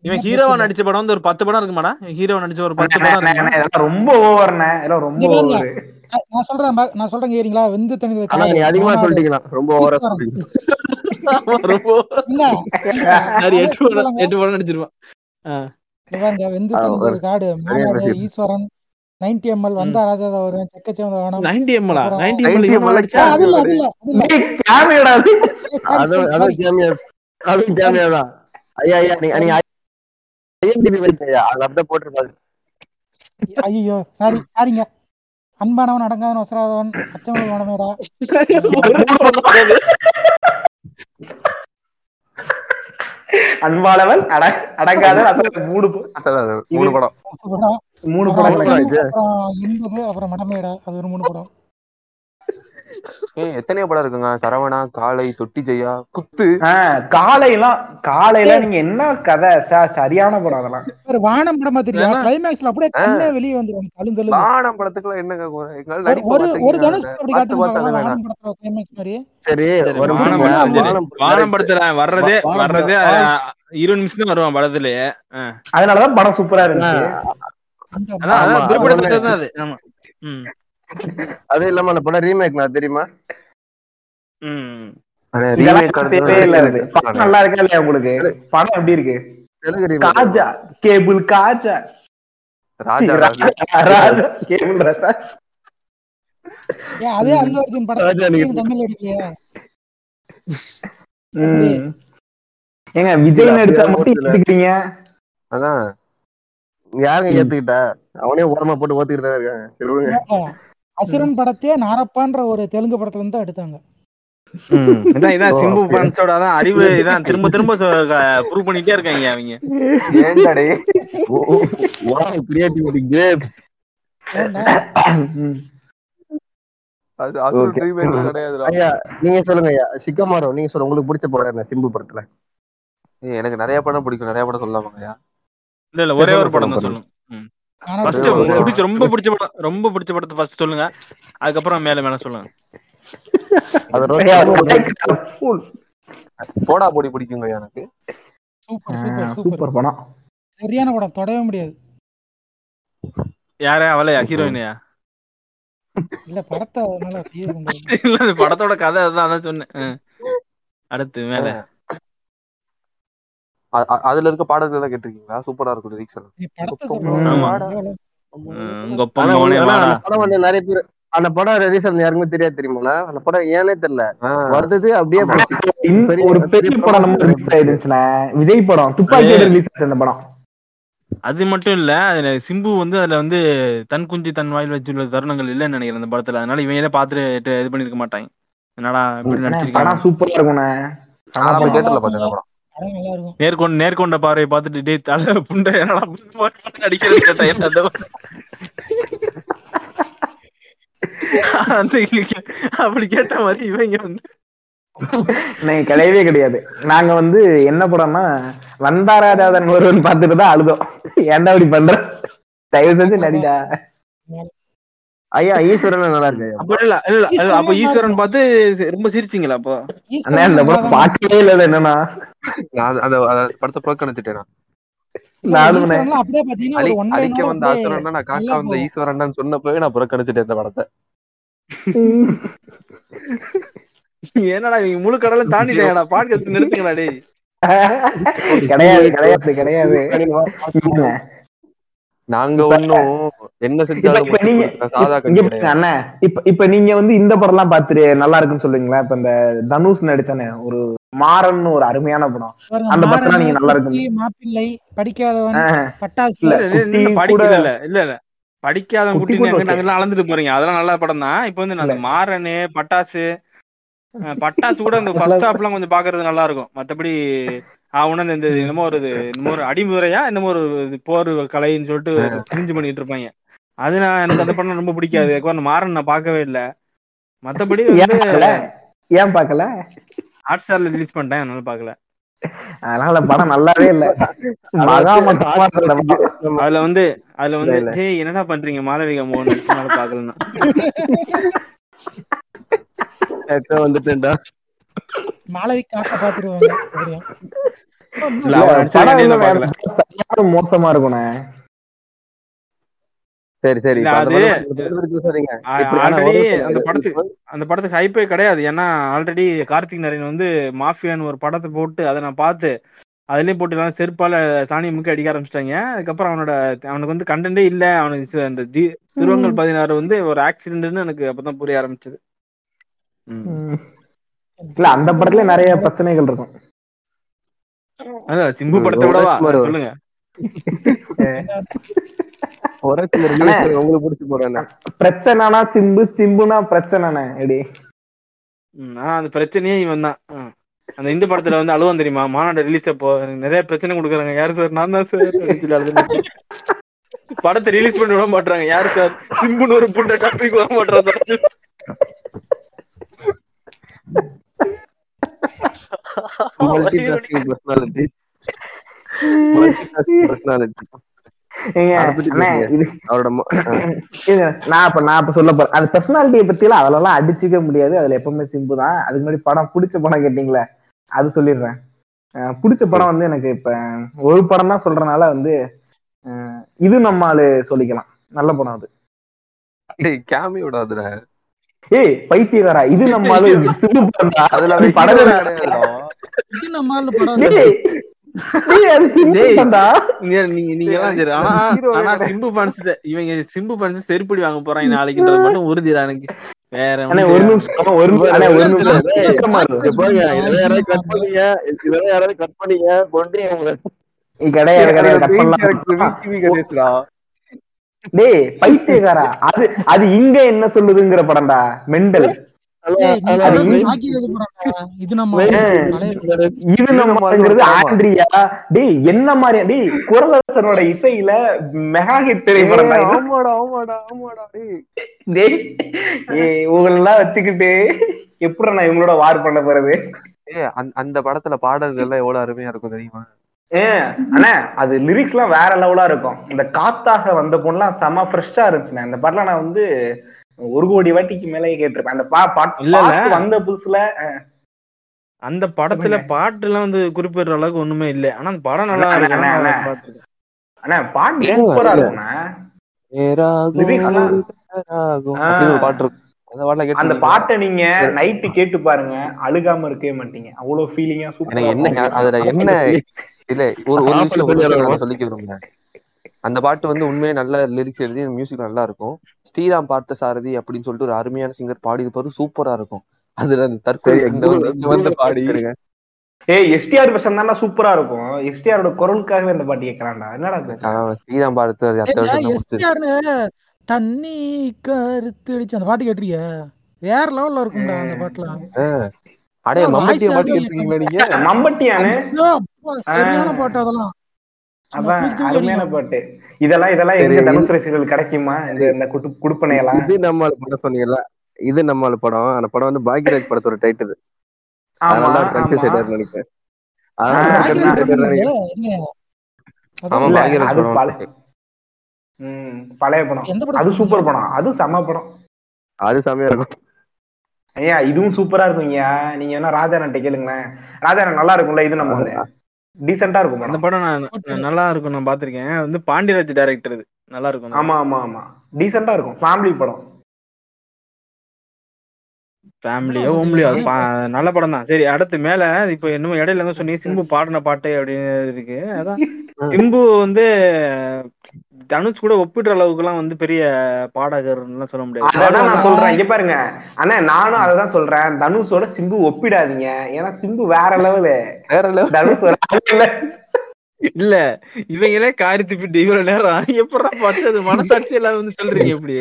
Speaker 6: இவன் ஹீரோவா? நடிச்ச படம் வந்து ஒரு பத்து படம் இருக்குமாடா? ஹீரோவா நடிச்ச ஒரு பத்து படம்
Speaker 3: ரொம்ப ஓவர்ண்ணே இதெல்லாம் ரொம்ப. ஓவர்
Speaker 4: நான் சொல்றேன் நான் சொல்றேன் கேறீங்களா வெந்து தனித
Speaker 5: ஆனா நீ அதிகமா சொல்லிட்டீங்களா ரொம்ப ஓவரா
Speaker 4: காடு. ஈஸ்வரன் நைன்டி எம்எல் வந்தா ராஜா வருவேன் செக்கச்சேவந்த
Speaker 6: நைன்டி எம்எலா நைன்டி
Speaker 5: 90
Speaker 6: எம்எல்
Speaker 4: அது இல்ல அது இல்ல
Speaker 3: கேமியோடா அது.
Speaker 5: அது அது. கேமியா. தான். ஐயா ஐயா ஐஎன்டிபி அது அப்படியே போட்டிருப்பாரு
Speaker 4: ஐயோ சாரி சாரிங்க. அன்பானவன் அடங்காதவன் வசராதவன் அச்சவங்கள் மனமேடா
Speaker 3: அன்பாளவன் அட அடங்காத <laughs> மூணு
Speaker 7: மூணு படம்.
Speaker 3: மூணு படம்.
Speaker 4: அப்புறம் மடமேடா அது ஒரு மூணு படம்.
Speaker 7: ஏய் எத்தனையோ படம் இருக்குங்க. சரவணா காளை தொட்டி ஜெயா குத்து
Speaker 3: காலையெல்லாம் காலையில நீங்க என்ன கதை? ச- சரியான படம் அதெல்லாம்.
Speaker 4: ஒரு வானம் படமா தெரியும்? கிளைமேக்ஸ்ல அப்படியே கண்ணே வெளியே வந்துரும். தழுந்தழுது
Speaker 7: வானம் படத்துக்குலாம் என்னங்க
Speaker 4: ஒரு ஒரு? தனுஷ் அப்படி
Speaker 7: வேணாம்.
Speaker 4: வானம் படத்துல கிளைமேக்ஸ் மாதிரி.
Speaker 5: சரி
Speaker 6: சரி,
Speaker 5: ஒரு
Speaker 6: வானம் படத்துல வர்றதே வர்றதே இருபது நிமிஷம் தான் வருவான் படத்துலயே. ஆஹ்.
Speaker 3: அதனாலதான் படம் சூப்பரா இருந்துச்சு.
Speaker 5: அது இல்லாம அந்த படம் ரீமேக் நான் தெரியுமா?
Speaker 3: படம் நல்லா இருக்கா இல்லையா உங்களுக்கு? படம் எப்படி இருக்கு. காஜா கேபிள் காஜா.
Speaker 7: ராஜா ராஜா.
Speaker 3: ராஜா கேபிள் ராஜா.
Speaker 4: அதே அல்லு அர்ஜுன்
Speaker 5: நீங்க-
Speaker 4: தமிழ் எடுக்கலையா
Speaker 3: ம். ஏங்க விஜய் நடிச்சா மட்டும். எடுத்துக்கிறீங்க
Speaker 7: அதான்.
Speaker 5: யாருங்க ஏத்துக்கிட்டா? அவனே ஓரமா போட்டு ஓத்திக்கிட்டு தான் இருக்காங்க.
Speaker 4: அசுரன் படத்தையே நாரப்பான்ற ஒரு தெலுங்கு படத்துல இருந்து எடுத்தாங்க.
Speaker 6: ம். இதான் சிம்பு அதான் அறிவு இதான் திரும்ப திரும்ப ப்ரூவ் பண்ணிட்டே இருக்காங்க அவங்க.
Speaker 7: ஏன்டா?
Speaker 3: ம்.
Speaker 7: அது அசுரன்
Speaker 5: Okay.
Speaker 7: remake கிடையாதுடா.
Speaker 5: ஐயா நீங்க சொல்லுங்க ஐயா. சிக்கமாரோ நீங்க சொல்லுங்க. உங்களுக்கு பிடிச்ச படம் என்ன சிம்பு படத்துல?
Speaker 7: எனக்கு நிறைய படம் பிடிக்கும். நிறைய படம் சொல்லாமாங்கய்யா
Speaker 6: இல்ல இல்ல ஒரே ஒரு படம் தான் சொல்லுங்க. ரொம்ப பிடிச்ச படம் ரொம்ப பிடிச்ச படத்தை ஃபர்ஸ்ட் சொல்லுங்க. அதுக்கப்புறம் மேல மேல சொல்லுங்க. <laughs>
Speaker 7: போடா போடி பிடிக்குங்க எனக்கு.
Speaker 4: Super super super.
Speaker 3: படம்.
Speaker 4: சரியான படம் தொடவே முடியாது.
Speaker 6: யாரே? அவளையா ஹீரோயினையா?
Speaker 4: இல்ல படத்தை <laughs>
Speaker 6: படத்தோட கதை அதான் அதான் சொன்னேன். அடுத்து மேல.
Speaker 7: அதுல இருக்க பாடல்கள் எல்லாம் கேட்டிருக்கீங்களா? சூப்பரா இருக்கும் லிரிக்ஸ் எல்லாம்.
Speaker 5: நிறைய பேர் அந்த படம் ரிலீஸ் ஆனது யாருக்குமே தெரியாது தெரியுமா அந்த படம் ஏனே தெரியல. வருது அப்படியே
Speaker 3: ஒரு பெரிய படம் நம்ம. ரிலீஸ் ஆயிடுச்சுன்னா விஜய் படம். துப்பாக்கி ரிலீஸ் ஆச்சு அந்த படம்.
Speaker 6: அது மட்டும் இல்ல அதுல சிம்பு வந்து அதுல வந்து தன் குஞ்சு தன் வாயில் வச்சுள்ள தருணங்கள் இல்லைன்னு நினைக்கிறேன் அந்த படத்துல. அதனால இவங்களே பார்த்துட்டு இது பண்ணிருக்க மாட்டாங்க என்னடா இப்படி நடிச்சிருக்காங்க.
Speaker 3: சூப்பரா
Speaker 4: இருக்கும்
Speaker 6: நேர்கொண்ட நேர்கொண்ட பார்வையை பார்த்துட்டு டேய் தலை புண்டை என்னடா நடிக்கிறது கேட்டா என்ன அந்த அப்படி கேட்ட மாதிரி இவங்க வந்து.
Speaker 3: கிடையவே கிடையாது. நாங்க வந்து என்ன படம்னா வந்தாராஜாதன் ஒருவன் பார்த்துட்டு தான் அழுதோம். ஏன்டா இப்படி பண்ற? தயவு செஞ்சு நடிடா.
Speaker 5: ஐயா ஈஸ்வரன் நல்லா இருக்கு.
Speaker 6: அப்ப இல்ல இல்ல அப்ப ஈஸ்வரன் பார்த்து ரொம்ப சிரிச்சீங்களா அப்போ?
Speaker 3: அண்ணே அந்த படம் பார்க்கவே இல்லை என்னன்னா.
Speaker 7: நான் அந்த படத்தை புறக்கணிச்சுட்டேன் அழிக்க வந்த அசுரன் நான் காக்க வந்த. ஈஸ்வரன் சொன்னப்பவே நான் புறக்கணிச்சுட்டேன் இந்த படத்தை.
Speaker 6: என்னடா இவங்க முழு கடலும் தாண்டிட்டேடா பாட்காஸ்ட் நிறுத்துங்களா டேய்.
Speaker 3: கிடையாது கிடையாது
Speaker 7: நாங்க ஒண்ணும் என்ன செஞ்சாலும்
Speaker 3: அண்ணே. இப்ப இப்ப நீங்க வந்து இந்த படம் எல்லாம் பாத்துட்டு நல்லா இருக்குன்னு சொல்லுவீங்களா? இப்ப இந்த தனுஷ் நடிச்சானே ஒரு மாறன் ஒரு அருமையான படம். அந்த படத்துல நீங்க நல்லா இருக்கும்.
Speaker 4: குட்டி, மாப்பிள்ளை படிக்காதவன் பட்டாசு.
Speaker 3: இல்ல,
Speaker 6: இல்ல, இல்ல,
Speaker 3: குட்டி
Speaker 6: இல்ல,
Speaker 3: கூட-
Speaker 6: படிக்கல இல்ல இல்ல இல்ல. படிக்காத
Speaker 3: குட்டி.
Speaker 6: நாங்கெல்லாம் அளந்துட்டு போறீங்க. அதெல்லாம் நல்ல படம் தான். இப்ப வந்து நான் அந்த மாறனு பட்டாசு பட்டாசு கூட இந்த <laughs> ஃபர்ஸ்ட் ஹாப்லாம் கொஞ்சம் பாக்குறது நல்லா இருக்கும். மத்தபடி அவன இந்த என்னமோ ஒரு என்னமோ ஒரு அடிமுறையா என்னமோ ஒரு போர் கலைன்னு சொல்லிட்டு கிரிஞ்சு பண்ணிட்டு இருப்பாங்க. அது நான் எனக்கு அந்த படம் ரொம்ப பிடிக்காது. மாறன் நான் பார்க்கவே இல்ல. மத்தபடி
Speaker 3: ஏன்
Speaker 6: வந்து
Speaker 3: பார்க்கல? ஏன் பார்க்கல?
Speaker 6: ஹாட் ஸ்டார்ல ரிலீஸ் பண்ணிட்டேன் அதனால பாக்கல
Speaker 3: அதனால படம் நல்லாவே இல்ல.
Speaker 6: அதுல வந்து அதுல வந்து. டேய் என்னடா பண்றீங்க? மாளவிகா மோகன் நடிச்சனால பாக்கலன்னா
Speaker 5: வந்துட்டேன்டா.
Speaker 4: பாத்துருவாங்க தெரியும்.
Speaker 6: இல்ல
Speaker 3: இல்ல,
Speaker 6: அவன் நடிச்சது
Speaker 3: படம்
Speaker 6: என்னையும்
Speaker 3: இல்ல,
Speaker 6: நான்
Speaker 3: வேற
Speaker 6: பாக்கல
Speaker 3: சரியான மோசமா இருக்கும்ண்ணே
Speaker 5: சரி சரி.
Speaker 6: அது- ஆல்ரெடி அந்த படத்துக்கு அந்த படத்துக்கு ஹைப்பே கிடையாது. ஏன்னா ஆல்ரெடி கார்த்திக் நரேன் வந்து மாஃபியான்னு ஒரு படத்தை போட்டு அதை நான் பார்த்து அதுலயே போட்டு எல்லாம் செருப்பால சாணி முக்கி அடிக்க ஆரம்பிச்சிட்டாங்க. அதுக்கப்புறம் அவனோட அவனுக்கு வந்து கண்டென்ட்டே இல்ல. அவனுக்கு அந்த திருவங்கல் பதினாறு வந்து ஒரு ஆக்சிடென்ட்னு எனக்கு அப்பதான் புரிய ஆரம்பிச்சது.
Speaker 3: இல்ல அந்த படத்துல நிறைய பிரச்சனைகள் இருக்கும்.
Speaker 6: அதான் சிம்பு படத்தை விடவா? சொல்லுங்க.
Speaker 5: உங்களுக்கு பிடிச்சி போறேன்
Speaker 3: பிரச்சனைனா சிம்பு சிம்புனா பிரச்சனைண்ணே
Speaker 6: ஆனா அந்த பிரச்சனையே இவன் தான். அந்த இந்த படத்துல வந்து அழுவம் தெரியுமா? மாநாடு ரிலீஸ் அப்போ நிறைய பிரச்சனை கொடுக்குறாங்க. யாரு சார்? நான் தான் சார். படத்தை ரிலீஸ் பண்ணி விட மாட்டாங்க யாரு சார்? சிம்புன்னு ஒரு புண்டை டாபிக் வர மாட்டான் சார். <clears throat>
Speaker 3: நான் இப்ப நான் இப்ப சொல்ல போறேன். அது பர்சனாலிட்டியை பத்தி எல்லாம் அதெல்லாம் அடிச்சுக்க முடியாது. அதுல எப்பவுமே சிம்பு தான். அதுக்கு முன்னாடி படம் பிடிச்ச படம் கேட்டீங்களே அது சொல்லிடுறேன். பிடிச்ச படம் வந்து எனக்கு இப்ப ஒரு படம் தான் சொல்றனால வந்து இது நம்மாலு சொல்லிக்கலாம். நல்ல படம் அது.
Speaker 7: கேமி விடாதுடா
Speaker 3: ஏய் பைத்தியக்காரா இது நம்ம ஆளு சிம்பு.
Speaker 7: அதுல
Speaker 3: படமே.
Speaker 4: இது படம்
Speaker 6: செருப்படி வாங்க போறாங்க நாளைக்குன்றது <laughs> மட்டும் உறுதிடா எனக்கு. வேற
Speaker 3: ஒரு. நிமிஷம் ஒரு
Speaker 5: யாராவது cut பண்ணீங்க, அவங்கள.
Speaker 3: கிடையாது கிடையாது. டேய் பைத்தியக்காரா அது அது இங்க என்ன சொல்லுதுங்கிற படம்டா. மெண்டல்.
Speaker 4: இது நம்ம.
Speaker 3: ஆண்ட்ரியா. டேய் என்ன மாதிரி டேய் குரலரசனோட இசையில மெகா ஹிட்
Speaker 7: ஏய்,
Speaker 3: திரைப்படம்டா இது.
Speaker 7: ஆமாடா ஆமாடா ஆமாடா டேய்.
Speaker 3: டேய் ஏய் இவங்களெல்லாம் வச்சுக்கிட்டு எப்படி நான் இவங்களோட வார் பண்ண போறது?
Speaker 7: அந்த- அந்த படத்துல பாடல்கள் எல்லாம் எவ்வளவு அருமையா இருக்கும் தெரியுமா?
Speaker 3: ஏ அண்ணா அது லிரிக்ஸ் எல்லாம் வேற லெவலா இருக்கும். இந்த காத்தாக வந்த பொண்ணுலாம் செம ஃப்ரெஷ்ஷா இருந்துச்சுண்ணே. இந்த பாட்டுல நான் வந்து ஒரு கோடி வாட்டிக்கு மேலேயே கேட்டிருப்பேன். அந்த பா பாட்-
Speaker 6: இல்ல.
Speaker 3: பாட்டு வந்த புதுசுல
Speaker 6: அந்த படத்துல பாட்டு எல்லாம் வந்து குறிப்பிடுற அளவுக்கு ஒண்ணுமே இல்ல. ஆனா அந்த படம் நல்லா இருக்கு.
Speaker 3: அண்ணா பாட்டு சூப்பரா
Speaker 7: பாட்டு இருக்கும் அந்த பாட்டுல
Speaker 3: அந்த
Speaker 7: கேட்டு
Speaker 3: பாட்டை நீங்க நைட்டு கேட்டு பாருங்க. அழுகாம இருக்கவே மாட்டீங்க. அவ்வளவு ஃபீலிங்கா
Speaker 7: எனக்கு என்ன
Speaker 3: சூப்பரா
Speaker 7: அதுல என்ன <laughs> இல்ல ஒரு ஒரு. நான் சொல்லிக்க விரும்புறேன் அந்த பாட்டு வந்து உண்மையே நல்ல லிரிக்ஸ் எழுதி மியூசிக் நல்லா இருக்கும். ஸ்ரீராம் பார்த்த சாரதி அப்படின்னு சொல்லிட்டு ஒரு அருமையான சிங்கர் பாடி இருப்பாரு சூப்பரா இருக்கும். அதுல அந்த தற்கொலை வந்து பாடி.
Speaker 3: ஏய் எஸ்டிஆர் வெர்ஷன் தானே சூப்பரா இருக்கும். எஸ்டிஆரோட குரலுக்காகவே இந்த பாட்டு கேட்கலாம்டா. என்னடா
Speaker 7: ஸ்ரீராம் பார்த்து
Speaker 4: தண்ணி கருத்து அடிச்சு அந்த பாட்டு கேட்டிருக்கிய? வேற லெவல்ல இருக்கும்டா அந்த பாட்டுலாம்.
Speaker 7: அடே
Speaker 4: voice
Speaker 7: பாட்டு கேட்டிருக்கீங்களா நீங்க?
Speaker 3: மம்பட்டியானு?
Speaker 4: பாட்டு அதெல்லாம்.
Speaker 3: அதான் அருமையான. பாட்டு. இதெல்லாம் இதெல்லாம் எங்க
Speaker 5: சரி,
Speaker 3: தனுஷ் ரசிகர்கள் கிடைக்குமா? இந்த இந்த குடு குடுப்பனை எல்லாம்
Speaker 5: இது நம்ம ஆளு படம் சொன்னீங்கல்ல இது நம்ம ஆளு படம். அந்த படம் வந்து பாக்யராஜ் படத்தோட டைட்டில்
Speaker 3: ஆமா
Speaker 5: அதனால கன்ஃபியூஸ் ஆயிட்டாரு நினைக்கிறேன்.
Speaker 7: ஆமா பாக்யராஜ் படம்
Speaker 3: பழைய படம். அது சூப்பர் படம். அது செம படம்.
Speaker 5: அது செமையா இருக்கும்.
Speaker 3: ஐயா இதுவும் சூப்பரா இருக்குங்கய்யா நீங்க என்ன ராஜாரன்ட்ட கேளுங்களேன். ராஜாரன் நல்லா இருக்கும்ல இது நம்ம டீசெண்டா இருக்கும்
Speaker 6: அந்த
Speaker 3: படம்
Speaker 6: நான் நல்லா இருக்கும் நான் பாத்திருக்கேன் வந்து பாண்டியராஜ் டைரக்டர் இது. நல்லா இருக்கும்
Speaker 3: ஆமா ஆமா ஆமா. டீசெண்டா இருக்கும். ஃபேமிலி படம்.
Speaker 6: ஃபேமிலியோ ஹோம்லியோ அது நல்ல படம் தான். சரி அடுத்து மேல இப்ப இன்னும் இடையில வந்து சொன்னீங்க சிம்பு பாடின பாட்டு அப்படின்னு இருக்கு. அதான். சிம்பு வந்து தனுஷ் கூட ஒப்பிடுற அளவுக்கு எல்லாம் வந்து பெரிய பாடகர்லாம் சொல்ல முடியாது.
Speaker 3: அதான் நான் சொல்றேன். இங்க பாருங்க. அண்ணா நானும் அததான் சொல்றேன். தனுஷோட சிம்பு ஒப்பிடாதீங்க. ஏன்னா சிம்பு வேற லெவலு.
Speaker 7: வேற level.
Speaker 3: தனுஷ் ஒரு. இல்ல.
Speaker 6: இவங்களே காரி துப்பிட்டு இவ்வளவு நேரம் எப்படா பார்த்து அது மனசாட்சி எல்லாம் வந்து சொல்றீங்க எப்படி?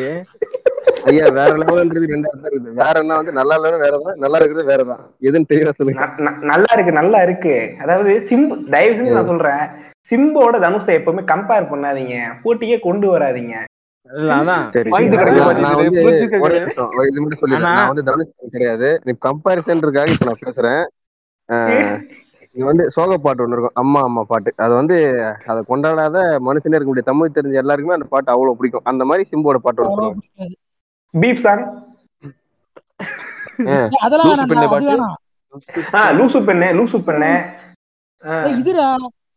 Speaker 5: ஐயா வேற லெவல்ன்றது ரெண்டு அர்த்தம் இருக்குது. வேற என்ன வந்து நல்லா இல்லைன்னு வேற தான் நல்லா இருக்கிறது வேற தான் எதுன்னு தெரியல சொல்லுங்க.
Speaker 3: நல்லா இருக்கு நல்லா இருக்கு. அதாவது சிம்பு தயவு செஞ்சு நான் சொல்றேன். சிம்போட தனுஷை எப்பவுமே கம்பேர் பண்ணாதீங்க. போட்டியே கொண்டு வராதீங்க.
Speaker 7: கிடையாது.
Speaker 5: நீ கம்பாரிசன்றதுக்காக இப்ப நான் பேசுறேன். ஆஹ் இது வந்து சோக பாட்டு ஒண்ணு இருக்கும். அம்மா அம்மா பாட்டு. அது வந்து அதை கொண்டாடாத மனுஷனே இருக்க முடியாது. தமிழ் தெரிஞ்ச எல்லாருக்குமே அந்த பாட்டு அவ்வளவு பிடிக்கும். அந்த மாதிரி சிம்போட பாட்டு ஒன்று.
Speaker 3: பீப் சாங்
Speaker 4: அதெல்லாம்
Speaker 7: லூசு பெண்ணே
Speaker 3: லூசு பெண்ணு
Speaker 4: இதுடா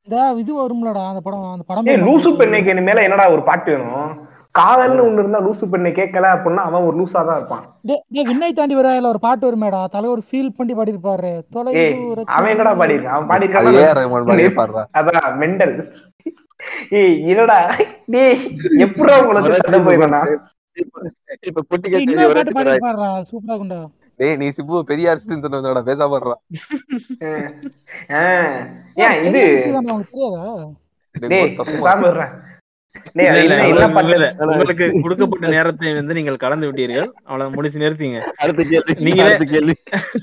Speaker 4: இந்த இது வரும்லடா அந்த படம் அந்த படம்
Speaker 3: லூசு. பெண்ணுக்கு இனிமேல என்னடா ஒரு பாட்டு வேணும்? காதல்னு ஒண்ணு இருந்தா லூசு பெண்ணை கேட்கல அப்படின்னா அவன் ஒரு லூசா தான் இருப்பான்.
Speaker 4: டேய், டேய், விண்ணை தாண்டி வரையில ஒரு பாட்டு வருமேடா தலைவர் ஃபீல் பண்ணி பாடிருப்பாரு தொலை
Speaker 3: அவன் அவன்
Speaker 7: அது
Speaker 3: பாடியிருக்கான்
Speaker 7: ஏஆர் ரஹ்மான் பாடியே பாடுறா.
Speaker 3: அதான் மெண்டல். ஏய் என்னடா? டேய் எப்படா உங்களுக்கு சண்டை
Speaker 5: இப்ப குட்டி
Speaker 4: பாடுறா சூப்பரா இருக்கும்டா.
Speaker 7: டேய் நீ சிம்பு பெரிய அரசு சொன்னதோட பேசா பாடுறா?
Speaker 3: ஏன் இது பேசாம
Speaker 6: உங்களுக்கு கொடுக்கப்பட்ட நேரத்தை வந்து நீங்கள் கலந்து விட்டீர்கள். அவ்வளவு முடிச்சு நிறுத்திங்க.
Speaker 5: அடுத்த கேள்வி
Speaker 6: நீங்களே-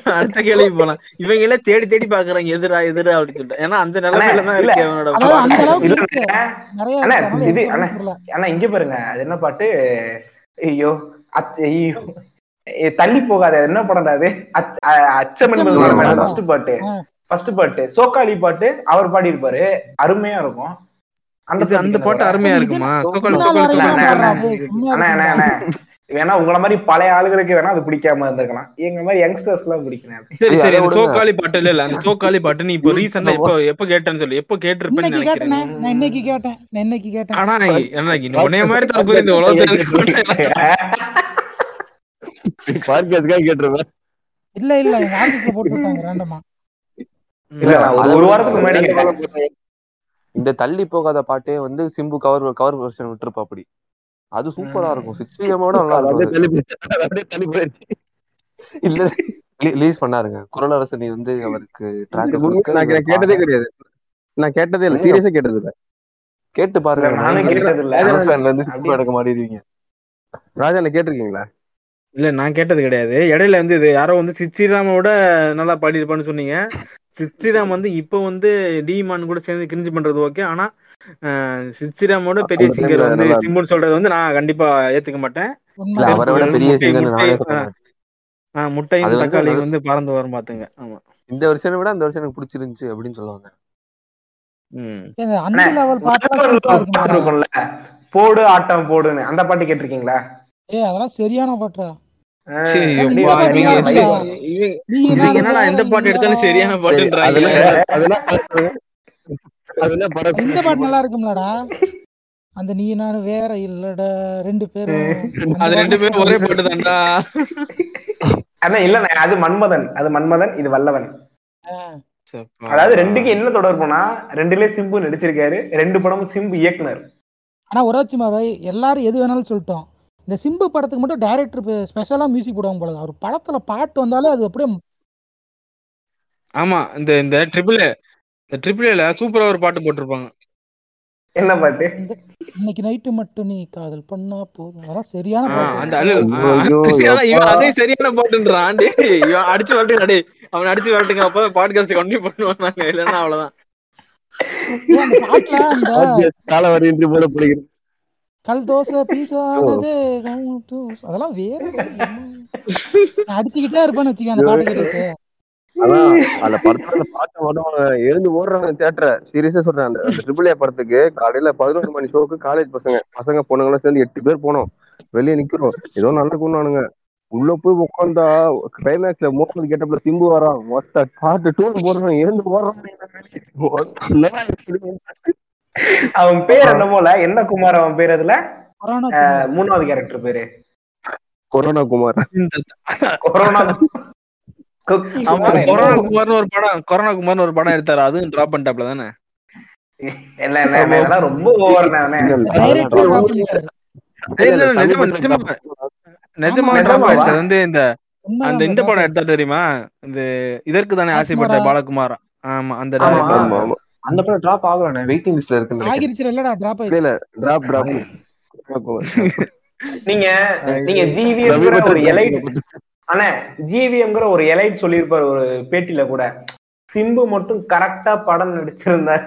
Speaker 5: அடுத்த கேள்வி.
Speaker 6: போலாம். இவங்களே தேடி தேடி பாக்குறாங்க எதிரா எதிரா அப்படின்னு சொல்லிட்டு. ஏன்னா அந்த நிலைமையில தான். இருக்கு அவனோட
Speaker 3: இது. ஆனா இங்க பாருங்க. அது என்ன பாட்டு? ஐயோ அச்ச ஐயோ. தள்ளி போகாத என்ன படம்டா அது அச்சம் என்பது ஃபர்ஸ்ட் பாட்டு. ஃபர்ஸ்ட் பாட்டு சோக்காளி பாட்டு அவர் பாடி இருப்பாரு அருமையா இருக்கும். அந்த
Speaker 6: அந்த பாட்டு அருமையா இருக்குமா?
Speaker 3: வேணா உங்கள மாதிரி பழைய ஆளுகளுக்கு வேணா அது பிடிக்காம இருந்திருக்கலாம். எங்க மாதிரி யங்ஸ்டர்ஸ் எல்லாம் பிடிக்கணும்.
Speaker 6: சோக்காளி <laughs> பாட்டு இல்ல இல்ல அந்த சோக்காளி பாட்டு நீ இப்போ ரீசெண்டா எப்போ எப்போ கேட்டேன்னு சொல்லு எப்போ கேட்டிருப்பேன்னு
Speaker 4: இன்னைக்கு கேட்டேனே
Speaker 6: நினைக்கிறேன்.
Speaker 4: நான் இன்னைக்கு கேட்டேன் நான் இன்னைக்கு கேட்டேன்.
Speaker 6: ஆனா என்ன உன்னைய மாதிரி தற்போது இந்த உலகத்துல
Speaker 5: பாட்காஸ்ட்காக கேட்டிருப்பேன்
Speaker 4: இல்ல இல்ல எங்க ஆபீஸ்ல போட்டு விட்டாங்க ரேண்டமா
Speaker 3: இல்ல நான் ஒரு வாரத்துக்கு முன்னாடி
Speaker 7: இந்த தள்ளி போகாத பாட்டே வந்து சிம்பு கவர் கவர் வெர்ஷன் விட்டுருப்பா அப்படி அது சூப்பரா இருக்கும். சிக்ஸ் விட நல்லா இருக்கும். இல்ல ரிலீஸ் பண்ணாருங்க. குரலரசன் வந்து அவருக்கு ட்ராக்
Speaker 5: நான் கேட்டதே கிடையாது. நான் கேட்டதே இல்ல. சீரியஸா கேட்டது இல்ல
Speaker 7: கேட்டு பாருங்க.
Speaker 3: நானும் கேட்டது இல்ல.
Speaker 7: ராஜா ஃபேன்ல இருந்து
Speaker 3: அப்படியே-
Speaker 7: எடுக்க மாட்டேங்கிறீங்க
Speaker 5: ராஜா என்ன கேட்டிருக்கீங்களா?
Speaker 6: இல்ல நான் கேட்டது கிடையாது. இடையில வந்து இது யாரோ வந்து சிச்சிராமோட நல்லா பாடியிருப்பான்னு சொன்னீங்க. சிச்சிராம் வந்து இப்போ வந்து டிமான் கூட சேர்ந்து கிரிஞ்சு பண்றது ஓகே ஆனா சிச்சிராமோட பெரிய
Speaker 5: அந்த
Speaker 6: சிங்கர் வந்து சிம்புன்னு சொல்றது வந்து நான் கண்டிப்பா ஏத்துக்க மாட்டேன்.
Speaker 7: பெரிய
Speaker 6: முட்டையும் தக்காளியும் வந்து பறந்து வரும் பாத்துங்க. ஆமா.
Speaker 7: இந்த வருஷனை விட அந்த வருஷம் எனக்கு பிடிச்சிருந்துச்சு அப்படின்னு சொல்லுவாங்க.
Speaker 3: போடு ஆட்டம் போடுன்னு. அந்த பாட்டு கேட்டிருக்கீங்களா?
Speaker 4: ஏய் அதெல்லாம் சரியான பாட்டுடா
Speaker 6: என்னடா எந்த பாட்டு எடுத்தாலும் சரியான பாட்டுன்றாங்க. <laughs>
Speaker 5: படம்
Speaker 4: இந்த பாட்டு நல்லா இருக்கும்லடா அந்த நீ நான் வேற இல்லடா ரெண்டு பேரும்.
Speaker 6: அது ரெண்டு பேரும் ஒரே பாட்டு தான்டா
Speaker 3: அண்ணா இல்லண்ணே அது மன்மதன். அது மன்மதன் இது வல்லவன். அதாவது ரெண்டுக்கு என்ன தொடர்புனா ரெண்டுலயே சிம்பு நடிச்சிருக்காரு ரெண்டு படமும் சிம்பு இயக்குனர்.
Speaker 4: ஆனா ஒராச்சி மாவை எல்லாரும் எது வேணாலும் சொல்லிட்டோம். இந்த சிம்பு படத்துக்கு மட்டும் டைரக்டர் ஸ்பெஷலா மியூசிக் போடுவாங்க போல. அவர் படத்துல பாட்டு வந்தாலே அது அப்படியே
Speaker 6: ஆமா இந்த இந்த ட்ரிபிள் இந்த ட்ரிபிள் ஏல சூப்பரா ஒரு பாட்டு போட்டிருப்பாங்க.
Speaker 3: என்ன பாட்டு?
Speaker 4: இன்னைக்கு நைட்டு மட்டும் நீ காதல் பண்ணா போதும். அதெல்லாம் சரியான
Speaker 6: அந்த. <laughs> அதே சரியான பாட்டுன்றான். டேய் இவன் அடிச்சு வரட்டுங்க டேய். அவன் அடிச்சு வரட்டுங்க அப்பதான் பாட்காஸ்ட் கண்டினியூ பண்ணுவான் நாங்க. இல்லைன்னா அவ்வளவுதான்.
Speaker 5: கால
Speaker 4: தோசை பீஸா அதெல்லாம் வேற அடிச்சுக்கிட்டே இருப்பேன்னு வச்சுக்க அந்த பாட்டு கேட்டுட்டு
Speaker 5: அதான் அந்த படத்துல பாட்டை ஓடுவாங்க எழுந்து ஓடுறாங்க தியேட்டரை சீரியஸா சொல்றேன் அந்த ட்ரிபிள் ஏ படத்துக்கு காலையில பதினோரு மணி ஷோக்கு காலேஜ் பசங்க பசங்க பொண்ணுங்களாம் சேர்ந்து எட்டு பேர் போனோம். வெளியே நிக்கிறோம். ஏதோ நல்லா கொண்டானுங்க உள்ள போய் உட்காந்தா கிளைமேக்ஸ்ல மோசம் கேட்டப்பல சிம்பு வரான். மொத்த பாட்டு டூர் போடுறான் எழுந்து போடுறான்
Speaker 3: அவன் பேர் என்ன போல என்ன குமார் அவன் பேர் அதுல? மூணாவது கேரக்டர் பேரு.
Speaker 5: கொரோனா குமார்.
Speaker 3: Corona
Speaker 6: corona. குமார்னு ஒரு படம் கொரோனா குமார்னு ஒரு படம் எடுத்தாரு. அதுவும் டிராப் பண்ணிட்டாப்ல தானே?
Speaker 3: ரொம்ப ஓவர்
Speaker 6: வந்து இந்த அந்த இந்த படம்
Speaker 4: drop
Speaker 6: எடுத்தா தெரியுமா? இந்த இதற்கு தானே ஆசைப்பட்ட? பாலகுமார். ஆமா அந்த
Speaker 7: அந்த படம் டிராப் ஆகல வெயிட்டிங் லிஸ்ட்ல இருக்குன்னு நினைக்கிறேன்.
Speaker 4: ஆகிருச்சு இல்லடா டிராப்
Speaker 5: இல்ல
Speaker 4: ஆயிடுச்சு
Speaker 5: இல்ல டிராப் டிராப் <laughs>
Speaker 3: நீங்க நீங்க ஜிவிஎம்ங்கிற ஒரு எலைட் அண்ணே ஜிவிஎம்ங்கிற ஒரு எலைட் சொல்லியிருப்பாரு ஒரு பேட்டியில கூட. சிம்பு மட்டும் கரெக்டா படம் நடிச்சிருந்தார்.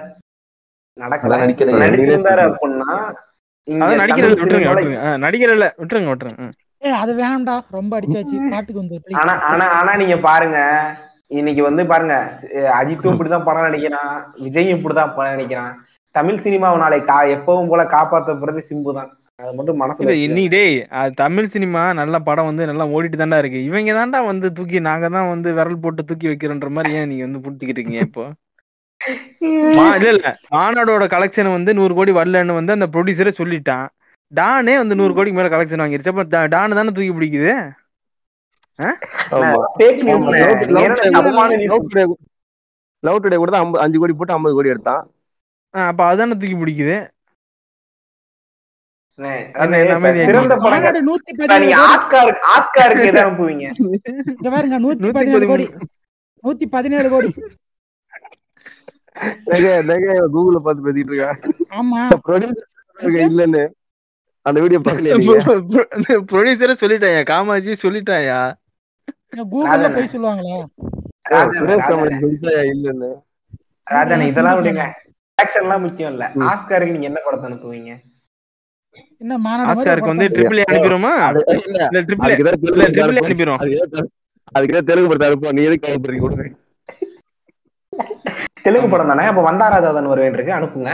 Speaker 3: நடக்கல. நடிச்சிருந்தாரு அப்படின்னா
Speaker 6: விட்டுருங்க விட்டுருங்க.
Speaker 4: அது வேணாம்டா. ரொம்ப அடிச்சாச்சு. பாட்டுக்கு வந்து.
Speaker 3: ஆனா ஆனா ஆனா நீங்க பாருங்க. இன்னைக்கு வந்து பாருங்க. அஜித்தும் இப்படிதான் படம் நடிக்கிறான். விஜயும் இப்படிதான் படம் நடிக்கிறான். தமிழ் சினிமாவை நாளை கா எப்பவும் போல காப்பாத்தப்படுறது சிம்பு தான் அது மட்டும் மனசுல.
Speaker 6: இன்னைக்கு டேய் தமிழ் சினிமா நல்ல படம் வந்து நல்லா ஓடிட்டு தான்டா இருக்கு. இவங்க தான்டா வந்து தூக்கி நாங்க தான் வந்து விரல் போட்டு தூக்கி வைக்கிறோன்ற மாதிரி ஏன் நீங்க வந்து புடிச்சுக்கிட்டு இருக்கீங்க இப்போ இல்ல இல்ல. மாநாடோட கலெக்ஷன் வந்து நூறு கோடி வரலன்னு வந்து அந்த ப்ரொடியூசரே சொல்லிட்டான். டானே வந்து நூறு கோடிக்கு மேல கலெக்ஷன் வாங்கிருச்சு. அப்ப டானு தானே தூக்கி பிடிக்குது.
Speaker 5: லவ்
Speaker 3: என்ன
Speaker 5: டுடே கூட- தான் அஞ்சு கோடி போட்டு ஐம்பது கோடி எடுத்தான்.
Speaker 6: அப்ப அதானே தூக்கி பிடிக்குது?
Speaker 4: நூத்தி பதினேழு கோடி?
Speaker 5: கூகுள்ல பார்த்து பேசிட்டு இருக்கா?
Speaker 4: ஆமா.
Speaker 5: இல்லன்னு. அந்த வீடியோ நீங்க? <laughs>
Speaker 6: ப்ரொடியூசரே சொல்லிட்டாயா? காமாஜி சொல்லிட்டாயா?
Speaker 4: கூகுள்ல. போய் சொல்லுவாங்களா.
Speaker 5: இல்லன்னு?
Speaker 3: ராஜாண்ணே, இதெல்லாம் விடுங்க. ஆக்ஷன் எல்லாம் முக்கியம் இல்ல. ஆஸ்காருக்கு நீங்க என்ன படத்தை அனுப்புவீங்க?
Speaker 4: என்ன மாநாடு
Speaker 6: வந்து ட்ரிபிள் அனுப்பிடுமா
Speaker 5: இல்ல.
Speaker 6: ட்ரிபிள் இல்ல ட்ரிபிள் அனுப்பிடுவோம்
Speaker 5: அதுக்கு தெலுங்கு படத்தை அனுப்புவோம் நீ எதுக்கு அனுப்புறீங்க கொடுங்க
Speaker 3: தெலுங்கு படம் தானே? அப்ப வந்தாராஜாதன் வருவேன் இருக்கு. அனுப்புங்க.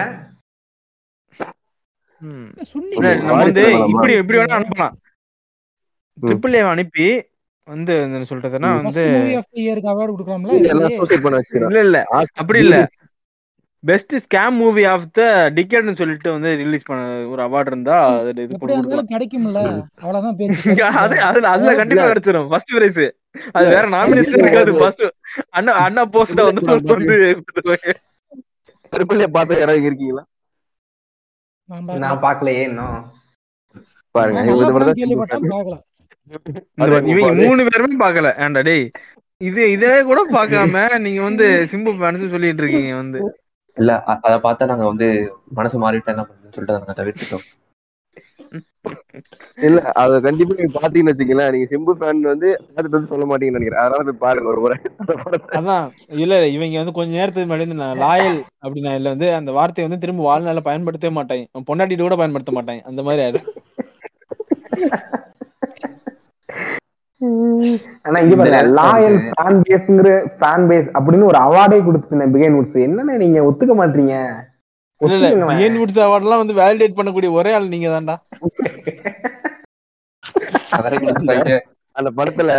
Speaker 6: நம்ம வந்து இப்படி இப்படி வேணா அனுப்பலாம். ட்ரிபிள் ஏ அனுப்பி வந்து என்ன சொல்றதுன்னா வந்து இல்ல இல்ல அப்படி இல்ல. Best scam movie of the டிக்கெட்னு சொல்லிட்டு வந்து ரிலீஸ் பண்ண ஒரு அவார்டு இருந்தா அது இது போட்டு
Speaker 4: கிடைக்கும்ல. அவ்வளவுதான் <laughs>
Speaker 6: அது அதுல அதுல கண்டிப்பா கிடைச்சிரும். ஃபர்ஸ்ட் பிரைஸ் அது வேற நாமினேஷன் இருக்காது. ஃபர்ஸ்ட் அண்ணா அண்ணா போஸ்ட வந்து வந்து.
Speaker 5: கருப்பள்ளிய பார்த்து யாராவது இருக்கீங்களா?
Speaker 4: நான் பார்க்கல.
Speaker 3: நான் பார்க்கலையே இன்னும்.
Speaker 5: பாருங்க
Speaker 6: மூணு பேருமே பார்க்கல. ஏன்டா டேய் இது இதே கூட பார்க்காம நீங்க வந்து <laughs> சிம்பு ஃபேன்ஸ் சொல்லிட்டு இருக்கீங்க வந்து.
Speaker 7: இல்ல அத பார்த்தா நாங்க வந்து மனசு மாறிட்டா என்ன பண்ணுன்னு சொல்லிட்டு நாங்க தவிர்த்துட்டோம்.
Speaker 5: இல்ல அத கண்டிப்பா நீங்க பாத்தீங்கன்னு வச்சுக்கீங்களேன். நீங்க சிம்பு ஃபேன் வந்து பார்த்துட்டு வந்து சொல்ல மாட்டீங்கன்னு நினைக்கிறேன். அதனால போய் பாருங்க ஒரு முறை.
Speaker 6: அதான். இல்ல இல்ல, இவங்க வந்து கொஞ்ச நேரத்துக்கு முன்னாடி இந்த லாயல் அப்படின்னா இல்ல வந்து அந்த வார்த்தையை வந்து திரும்ப வாழ்நாள பயன்படுத்தவே மாட்டாங்க பொண்டாட்டிட்டு கூட பயன்படுத்த மாட்டாங்க அந்த மாதிரி ஆயிடும்.
Speaker 3: ஆனா இங்க பாருங்க லாயல் ஃபேன் பேஸ்ங்கிற ஃபேன் பேஸ் அப்படின்னு ஒரு அவார்டே கொடுத்துட்டேன் பிகைன் வுட்ஸ் என்னன்னு நீங்க ஒத்துக்க மாட்டீங்க?
Speaker 6: இல்ல இல்ல. பிஎன் வுட்ஸ் அவார்ட்லாம் வந்து வேலிடேட் பண்ணக்கூடிய ஒரே ஆள் நீங்க தான்டா.
Speaker 5: அந்த படத்துல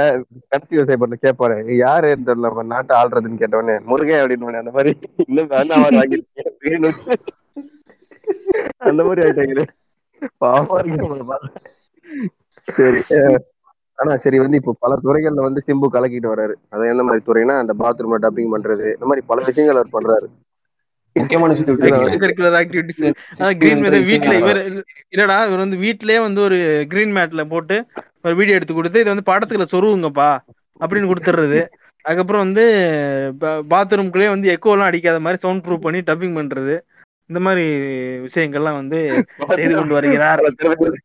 Speaker 5: கடைசி விவசாய கேட்பாரு யாரு தெரியல நம்ம நாட்டை ஆள்றதுன்னு? கேட்டவொடனே முருகன் அப்படின்னு அந்த மாதிரி. இன்னும் வேண்டாம் அவர் வாங்கிருக்கேன் அந்த மாதிரி ஆயிட்டாங்க பாவமா. சரி ஆனா சரி வந்து இப்போ பல துறைகள்ல வந்து சிம்பு கலக்கிட்டு வர்றாரு. அது எந்த மாதிரி துறைனா அந்த பாத்ரூம்ல டப்பிங் பண்றது இந்த மாதிரி பல விஷயங்கள் அவர் பண்றாரு.
Speaker 7: முக்கியமான
Speaker 6: வீட்ல இவர் இல்லடா இவர் வந்து வீட்லயே வந்து ஒரு கிரீன் மேட்ல போட்டு ஒரு வீடியோ எடுத்து கொடுத்து இதை வந்து படத்துக்குள்ள சொருவுங்கப்பா அப்படின்னு கொடுத்துறது அதுக்கப்புறம் வந்து பாத்ரூம்குள்ளே வந்து எக்கோ எல்லாம் அடிக்காத மாதிரி சவுண்ட் ப்ரூவ் பண்ணி டப்பிங் பண்றது. இந்த மாதிரி விஷயங்கள்லாம் வந்து <laughs> செய்து கொண்டு வருகிறார்.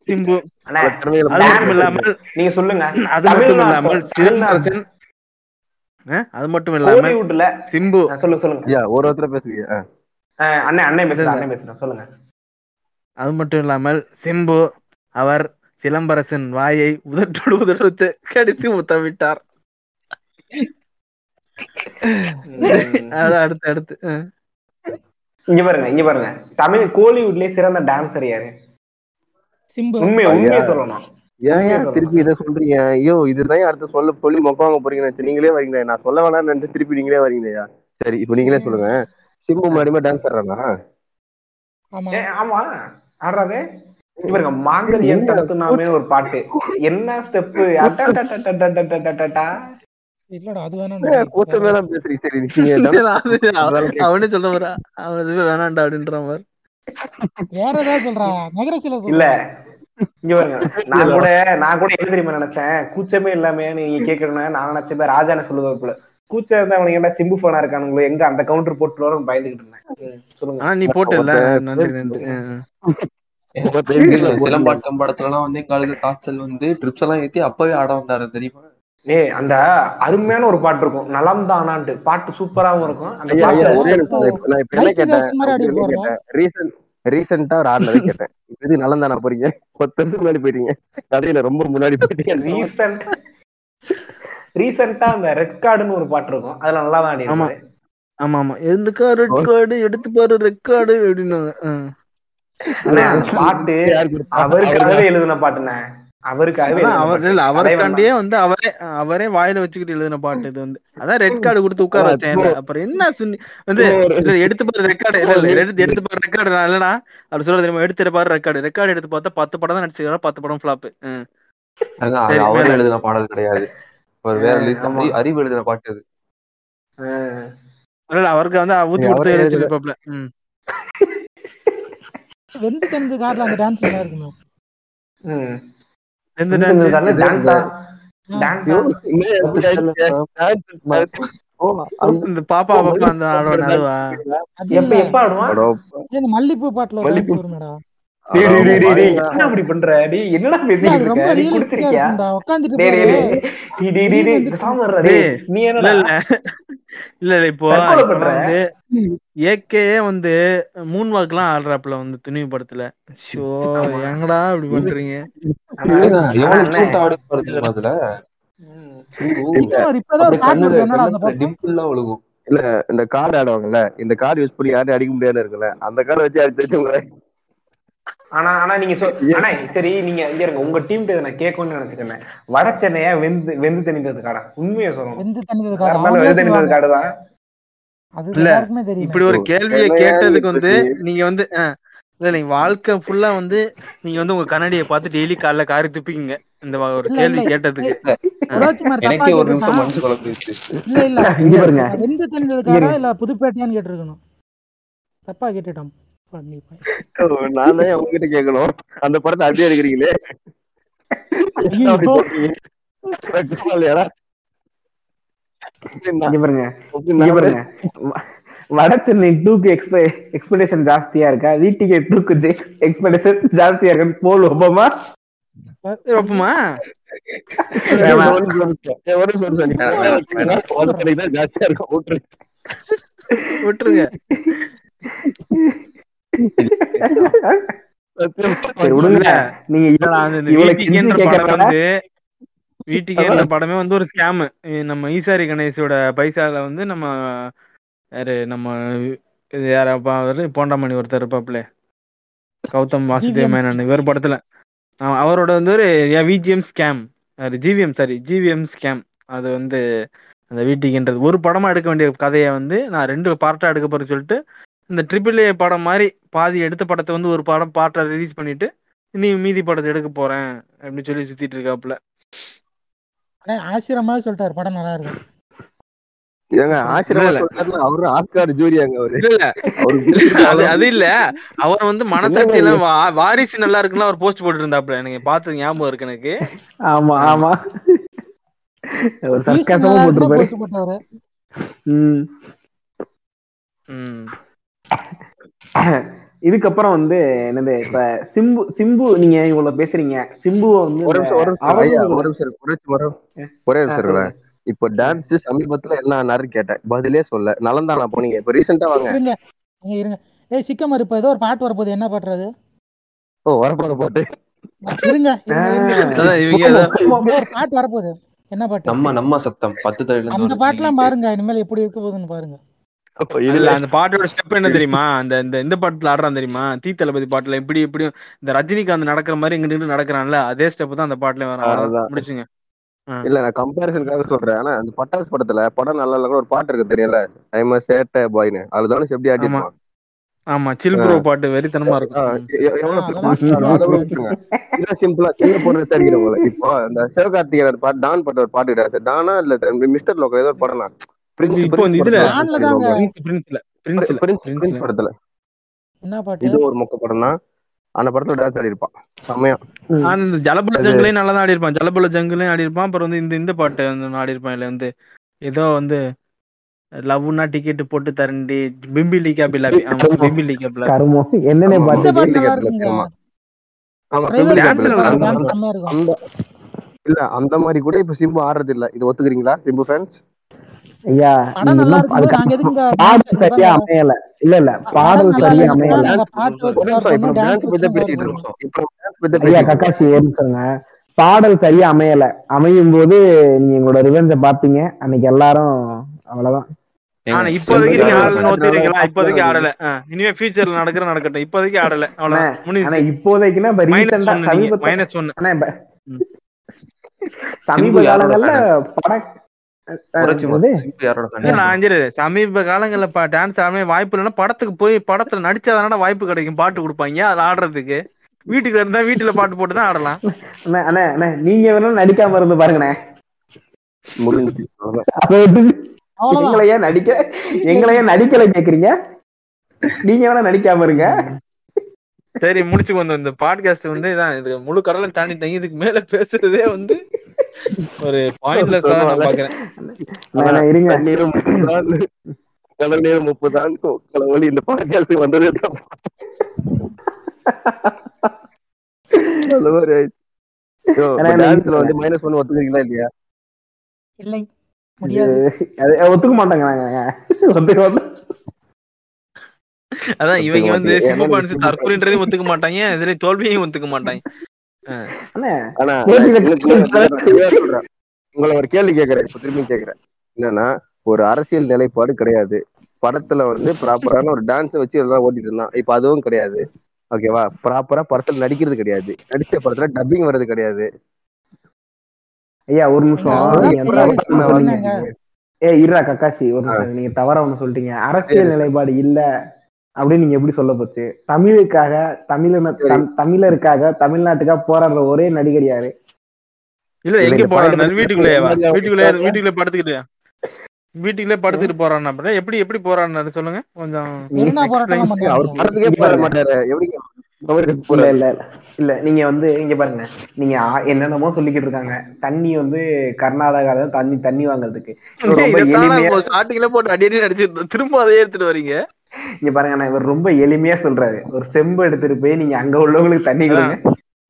Speaker 6: சிம்பு
Speaker 3: அண்ணா,
Speaker 5: பல திறமைகள்
Speaker 6: அது
Speaker 3: dance
Speaker 6: மட்டும் இல்லாமல் <laughs>
Speaker 3: நீங்க சொல்லுங்க.
Speaker 6: அது மட்டும் இல்லாமல் அஹ், அது மட்டும்
Speaker 3: கோலிவுட்ல
Speaker 6: சிம்பு.
Speaker 3: சொல்லுங்க. சொல்லுங்க
Speaker 5: ஒரு ஒருத்தர பேசுறீங்க அஹ்.
Speaker 3: ஆ, அண்ணே அண்ணே பேசுறேன் அண்ணே பேசுறேன் சொல்லுங்க.
Speaker 6: அது மட்டும் இல்லாமல் சிம்பு அவர் சிலம்பரசன் வாயை உதட்டோடு உதட்டு கடித்து முத்தமிட்டார். <laughs> அது அடுத்து அடுத்து.
Speaker 3: இங்க பாருங்க இங்க பாருங்க. தமிழ் கோலிவுட்லயே சிறந்த டான்சர் யாரு?
Speaker 4: சிம்பு.
Speaker 3: உண்மை உண்மையை. சொல்லணும்.
Speaker 5: ஏன். திருப்பி இதை சொல்றீங்க? ஐயோ இதுதான் அடுத்து சொல்ல சொல்லி மொக்கவாங்க போறீங்கன்னு நீங்களே வரீங்களே. நான் சொல்ல வேணாம்னு நினைச்சு திருப்பி நீங்களே வரீங்களேயா சரி இப்போ நீங்களே சொல்லுங்க. சிம்பு முன்னாடியுமே டான்ஸ் ஆடுறானா?
Speaker 4: ஆமா.
Speaker 3: ஏ, ஆமா. ஆடுறாது இங்க பாருங்க மாங்கல்யம் தடுத்துனாமேன்னு ஒரு பாட்டு. என்ன ஸ்டெப்
Speaker 4: இல்லடா அது வேணாம்
Speaker 5: கூச்சமே தான் பேசுறீங்க. சரி <laughs>
Speaker 6: அவனே சொல்ல அவன் எதுவுமே வேணாண்டா அப்படின்ற மாதிரி.
Speaker 4: வேற ஏதாவது சொல்றா? நகரசில
Speaker 3: இல்ல. இங்க <laughs> நான் கூட நான் கூட என்ன தெரியுமா நினைச்சேன்? கூச்சமே இல்லாம நீங்க கேட்கணும் நான் நினைச்சேன் ராஜான சொல்லுவாப்புல கூச்சம் இருந்தா அவனுக்கு என்ன சிம்பு போனா இருக்கானுங்களோ எங்க அந்த கவுண்டர் போட்டுருவாரு பயந்துகிட்டு இருந்தேன். சொல்லுங்க.
Speaker 6: ஆனா நீ போட்டு இல்ல.
Speaker 5: ஒருத்தன்
Speaker 6: நன்றி நன்றி அஹ்.
Speaker 7: இல்ல, சிலம்பாட்டம் படத்துலலாம் வந்து எங்களுக்கு காய்ச்சல் வந்து ட்ரிப்ஸ் எல்லாம் ஏத்தி அப்பவே ஆட வந்தாரு தெரியுமா?
Speaker 3: ஏய் அந்த அருமையான ஒரு பாட்டு இருக்கும். நலம் தானான்ட்டு. பாட்டு சூப்பராவும் இருக்கும். அந்த பாட்டு
Speaker 5: ரீசன்ட் ரீசெண்டா ஒரு ஆடுனதே கேட்டேன். இது நல்லா தானே போறீங்க? பத்து முன்னாடி போயிட்டீங்க. கதையில ரொம்ப முன்னாடி போயிட்டீங்க.
Speaker 3: ரீசெண்ட் ரீசெண்டா அந்த ரெட் கார்டுன்னு ஒரு பாட்டு இருக்கும். அதுல நல்லா தான்
Speaker 6: ஆமா. ஆமா ஆமா. எதுக்கா ரெட் கார்டு எடுத்து பாரு ரெட் கார்டு அப்படின்னாங்க.
Speaker 3: பாட்டு? அவருக்காகவே எழுதின பாட்டுண்ணே. அவருக்காகவே
Speaker 6: அவர் அவருக்காண்டியே வந்து அவரே அவரே வாயில வச்சுக்கிட்டு எழுதின பாட்டு இது வந்து. அதான் ரெட் கார்டு கொடுத்து உட்கார வச்சேன். அப்புறம் என்ன சொல்லி வந்து எடுத்து பாரு ரெக்கார்டு இல்ல இல்ல எடுத்து எடுத்து பாரு ரெக்கார்டு இல்லடா. அப்படி சொல்ல தெரியுமா? எடுத்து பாரு ரெக்கார்டு ரெக்கார்டு எடுத்து பார்த்தா பத்து படம் தான் நடிச்சிருக்காரு. பத்து படம் ஃபிளாப்
Speaker 7: அவரே. எழுதின பாடல் கிடையாது. ஒரு வேற. அறிவு எழுதின பாட்டு அது.
Speaker 6: அவருக்கு வந்து ஊத்தி கொடுத்து
Speaker 5: எழுதல.
Speaker 6: எழுதி சொல்லிருப்பாப்ல ம்.
Speaker 4: வெந்து தெரிஞ்ச காட்டுல அந்த டான்ஸ் நல்லா இருக்குமே.
Speaker 6: பாப்பா பாப்பா அந்த
Speaker 4: அது
Speaker 3: எப்ப எப்ப ஆடுவான்
Speaker 4: மல்லிப்பூ பாட்டுல
Speaker 5: மல்லிப்பூ.
Speaker 3: அப்படி பண்ற? டேய் என்னடா
Speaker 4: இல்ல,
Speaker 3: பேசிட்டு இருக்க? நீ குடிச்சிருக்கியா? நீ
Speaker 6: இல்ல
Speaker 3: என்னடா?
Speaker 6: இல்ல இல்ல. இல்ல இப்போ? வந்து ஏகே வந்து மூன் வாக்லாம் ஆடுறாப்புல வந்து துணிவு படத்துல ஷோ. எங்கடா இப்படி பண்றீங்க?
Speaker 7: ஒழுகும்
Speaker 5: இந்த கார்டு ஆடுவாங்கல்ல இந்த கார்டு யூஸ் பண்ணி யாரும் அடிக்க முடியாதுன்னு இருக்குல்ல அந்த கார்டை வச்சு அடிச்சு
Speaker 3: ஆனா ஆனா நீங்க சொல் ஆனா சரி நீங்க இங்க இருங்க. உங்க டீம் இதை நான் கேட்கணும்னு நினைச்சுக்கிறேன் வட சென்னையா வெந்து வெந்து தணிந்தது காடா உண்மையை சொல்லணும்.
Speaker 4: வெந்து
Speaker 3: வேற இருந்தாலும் வெந்து தணிந்தது காடு தான்
Speaker 4: அது
Speaker 6: இல்ல
Speaker 4: எல்லாருக்குமே தெரியும்
Speaker 6: இப்படி ஒரு கேள்வியை கேட்டதுக்கு வந்து? நீங்க வந்து இல்ல நீங்க வாழ்க்கை ஃபுல்லா வந்து நீங்க வந்து உங்க கண்ணாடியை பார்த்து டெய்லி காலைல காரி துப்பிக்கிங்க. இந்த ஒரு கேள்வி கேட்டதுக்கு.
Speaker 7: எனக்கே ஒரு நிமிஷம் மனசு குழம்பிடுச்சு
Speaker 4: இல்ல இல்ல.
Speaker 3: இங்க பாருங்க.
Speaker 4: வெந்து தெரிஞ்சதுக்காரா இல்ல புதுப்பேட்டையான்னு கேட்டிருக்கணும்? தப்பா
Speaker 5: ஓ, நான் தான் உங்ககிட்ட கேட்கணும். அந்த படத்தை அப்படியே எடுக்கிறீங்களே?
Speaker 3: வட சென்னை டூக்கு எக்ஸ்பெ எக்ஸ்பெக்டேஷன் ஜாஸ்தியா இருக்கா? வீட்டுக்கு டூக்கு எக்ஸ்பெக்டேஷன் ஜாஸ்தியா இருக்கு போல் ஒப்பமா?
Speaker 6: ஒப்புமா?
Speaker 5: ஜாஸ்தியா இருக்கும். விட்டுரு.
Speaker 6: விட்டுருங்க.
Speaker 3: இவ்வளவு
Speaker 6: வீட்டுக்கேன்ற படம் வந்து வீட்டுக்கேன்ற படமே வந்து ஒரு ஸ்கேம் நம்ம ஈசாரி கணேஷோட பைசால வந்து நம்ம யாரு நம்ம இது யாரப்பா அவரு போண்டாமணி ஒருத்தர் இருப்பாப்ல. கௌதம் வாசுதேவ் மேனன் இவர் படத்துல. அவரோட வந்து ஒரு VGM scam GVM sorry GVM scam அது வந்து அந்த வீட்டுக்குன்றது ஒரு படமா எடுக்க வேண்டிய கதையை வந்து நான் ரெண்டு பார்ட்டா எடுக்க போறேன்னு சொல்லிட்டு இந்த ட்ரிபிள் ஏ படம் மாதிரி பாதி எடுத்த படத்தை வந்து ஒரு படம் பார்ட்டா ரிலீஸ் பண்ணிட்டு நீ மீதி படத்தை எடுக்க போறேன் அப்படின்னு சொல்லி சுத்திட்டு இருக்காப்புல.
Speaker 4: அண்ணே, ஆசிரமாவே சொல்லிட்டாரு படம் நல்லா இருக்கு.
Speaker 5: ஏங்க. சொல்றாருன்னா அவரு ஆஸ்கார் ஜூரியாங்க அவரு?
Speaker 6: இல்ல இல்ல.
Speaker 5: அவருக்கு
Speaker 6: இல்ல, அது அது இல்ல. அவர் வந்து மனசாட்சியில வா- வாரிசு நல்லா இருக்குன்னு அவர் போஸ்ட் போட்டு இருந்தாப்ல எனக்கு பார்த்து ஞாபகம் இருக்கு எனக்கு.
Speaker 3: ஆமா ஆமா. ஒரு சர்க்காசமா போட்டிருப்பாரு. ம்.
Speaker 6: ம்.
Speaker 3: இதுக்கப்புறம் வந்து என்னது இப்ப சிம்பு சிம்பு நீங்க இவ்வளவு பேசுறீங்க. சிம்புவை வந்து
Speaker 5: ஒரு நிமிஷம் ஒரு நிமிஷம் இப்போ டான்ஸ் சமீபத்துல என்ன ஆனாருன்னு கேட்டேன். பதிலே சொல்ல. நலந்தானா போனீங்க. இப்ப ரீசெண்டா வாங்க.
Speaker 4: இருங்க நீங்க இருங்க. ஏய் சிக்கமர் இப்ப ஏதோ ஒரு பாட்டு வரப்போகுது. என்ன பாட்டுறது
Speaker 5: ஓ வரப்போற போட்டு.
Speaker 4: இருங்க ஒரு பாட்டு வரப்போகுது. என்ன பாட்டு?
Speaker 7: நம்ம நம்ம சத்தம். பத்து
Speaker 4: அந்த பாட்டுலாம் பாருங்க. இனிமேல் எப்படி இருக்க போகுதுன்னு பாருங்க.
Speaker 6: இல்ல
Speaker 5: இதுல
Speaker 6: அந்த பாட்டோட ஸ்டெப் என்ன தெரியுமா? அந்த இந்த இந்த பாட்டுல ஆடுறான் தெரியுமா? தீ தளபதி பாட்டுல எப்படி எப்படி இந்த ரஜினிகாந்த் நடக்கிற மாதிரி இங்க நின்று நடக்கிறான்ல அதே ஸ்டெப் தான் அந்த பாட்டுல வரும். முடிச்சுங்க.
Speaker 5: இல்ல நான் கம்பேரிசனுக்காக சொல்றேன். ஆனா அந்த பட்டாசு படத்துல படம் நல்லா இல்ல ஒரு பாட்டு இருக்கு தெரியல ஐம் சேட்ட பாய்னு அதுல தானே எப்படி ஆடி
Speaker 6: ஆமா. சில் ப்ரோ பாட்டு வெறித்தனமா இருக்கும்.
Speaker 5: சிம்பிளா சின்ன. பொண்ணு போல. இப்போ இந்த சிவகார்த்திகேயன் பாட்டு டான் பாட்டு ஒரு பாட்டு கிடையாது. டானா இல்ல மிஸ்டர் லோக்கல் ஏதோ ஒரு படம்
Speaker 4: என்ன பாட்டு?
Speaker 5: இது ஒரு மொக்க படம் தான் அந்த படத்துல டான்ஸ் ஆடி இருப்பான் செம்மையா.
Speaker 6: அந்த ஜலபல ஜங்குலையும் நல்லா தான் ஆடி இருப்பான் ஜலபல ஜங்குலையும் ஆடி இருப்பான் அப்புறம் வந்து இந்த இந்த பாட்டு வந்து ஆடி இருப்பான் இல்ல வந்து ஏதோ வந்து லவ்னா டிக்கெட் போட்டு தரண்டி கேபிலாபி
Speaker 3: கருமம் என்னென்ன
Speaker 5: ஆமா,
Speaker 4: நல்லா
Speaker 5: கேட்கல,
Speaker 4: இருக்குங்க.
Speaker 5: ஆமா. அந்த இல்ல அந்த மாதிரி கூட இப்ப சிம்பு ஆடுறது இல்ல. இது ஒத்துக்கிறீங்களா சிம்பு ஃபேன்ஸ்
Speaker 3: ஐயா
Speaker 4: படம்
Speaker 3: பாடல் சரியா அமையல. இல்ல இல்ல
Speaker 4: படம்
Speaker 3: பாடல் சரியா அமையல. ஐயா. கக்காசி பாடல் சரியா அமையல. அமையும் போது நீங்க உங்களோட ரிவெஞ்ச பாப்பீங்க. அன்னைக்கு எல்லாரும் அவ்வளவுதான்.
Speaker 6: ஆனா இப்போதைக்கு நீங்க ஒத்துக்கிறீங்களா?
Speaker 5: ஆடுறது
Speaker 6: இப்போதைக்கு ஆடல. இனிமே ஃபியூச்சர்ல நடக்கிற நடக்கட்டும். இப்போதைக்கு ஆடல. அவ்வளவுதான்.
Speaker 3: இப்போதைக்குன்னா இப்ப
Speaker 6: மைனஸ்
Speaker 3: ரீசெண்டா
Speaker 6: மைனஸ் ஒன்னு.
Speaker 3: சமீப
Speaker 7: யாரோட
Speaker 3: காலங்கள்ல
Speaker 7: fan? சிம்பு
Speaker 6: காலங்கள்ல பா டான்ஸ் ஆடவே வாய்ப்பு இல்லைன்னா படத்துக்கு போய் படத்துல நடிச்சாதானடா வாய்ப்பு கிடைக்கும் பாட்டு கொடுப்பாங்க அது ஆடுறதுக்கு. வீட்டுக்கு இருந்தா வீட்டுல பாட்டு போட்டு தான் ஆடலாம்.
Speaker 3: அண்ணே, அண்ணே, நீங்க வேணா நடிக்காம இருந்து பாருங்கண்ணே. எங்களையே நடிக்க எங்களையே நடிக்கல கேக்குறீங்க? நீங்க வேணா நடிக்காம இருங்க.
Speaker 6: சரி முடிச்சு வந்து இந்த பாட்காஸ்ட் வந்து இதான் இது முழு கடலை தாண்டிட்டேன். இதுக்கு மேல பேசுறதே வந்து ஒரு பாயிண்ட்லெஸ் தான் நான் பாக்குறேன்.
Speaker 3: அண்ணே, இருங்க.
Speaker 5: முப்பதுதான் கடல் நீரும் முப்பதுதான் கடவுள் இந்த பாட்காஸ்ட் வந்ததே தான் அந்த மாதிரி ஆயிடுச்சு. வந்து மைனஸ் ஒன் ஒத்துக்கிறீங்களா இல்லையா?
Speaker 4: இல்லை. முடியாது.
Speaker 3: அது ஒத்துக்க மாட்டாங்க நாங்க.
Speaker 6: அதான் இவங்க வந்து சிம்பு. பான்ஸ் தற்கொலைன்றதையும் ஒத்துக்க மாட்டாங்க இதுல தோல்வியையும் ஒத்துக்க மாட்டாங்க.
Speaker 5: உங்களை ஒரு கேள்வி கேட்கிறேன் இப்ப திரும்பி கேட்கிறேன். என்னன்னா ஒரு அரசியல் நிலைப்பாடு கிடையாது. படத்துல வந்து ப்ராப்பரான ஒரு டான்ஸ் வச்சு எல்லாம் ஓட்டிட்டு இருந்தான். இப்ப அதுவும் கிடையாது. ஓகேவா ப்ராப்பரா படத்துல நடிக்கிறது கிடையாது. நடிச்ச படத்துல டப்பிங் வர்றது கிடையாது.
Speaker 3: ஐயா ஒரு நிமிஷம். ஏ இருடா கக்காஷி ஒரு நிமிஷம். நீங்க தவறா ஒண்ணு சொல்லிட்டீங்க. அரசியல். நிலைப்பாடு இல்ல. அப்படின்னு நீங்க எப்படி சொல்ல போச்சு? தமிழுக்காக தமிழன தம்- தமிழருக்காக தமிழ்நாட்டுக்காக போராடுற ஒரே நடிகர் யாரு?
Speaker 6: இல்ல எங்க போறான்?
Speaker 5: point
Speaker 6: வீட்டுக்குள்ளே வீட்டுக்குள்ளே. வீட்டுக்குள்ளே படுத்துக்கிட்டு. வீட்டுக்குள்ளே படுத்துக்கிட்டு போறான் அப்புறம் எப்படி எப்படி போறான்னு சொல்லுங்க. கொஞ்சம்
Speaker 5: அவர் படத்துக்கே
Speaker 3: பாருங்க.
Speaker 5: மாட்டாரு எப்படி
Speaker 3: இல்ல
Speaker 5: போறாரு.
Speaker 3: இல்ல இல்ல. இல்ல நீங்க வந்து இங்க பாருங்க. நீங்க என்னென்னமோ சொல்லிக்கிட்டு இருக்காங்க. தண்ணி வந்து கர்நாடகால தண்ணி தண்ணி வாங்குறதுக்கு.
Speaker 6: போட்டு அடி அடி அடிச்சு திரும்ப அதையே எடுத்துட்டு வரீங்க?
Speaker 3: இங்க பாருங்க நான் இவர் ரொம்ப எளிமையா சொல்றாரு. ஒரு செம்பு எடுத்துட்டு போய் நீங்க அங்க உள்ளவங்களுக்கு தண்ணி கொடுங்க.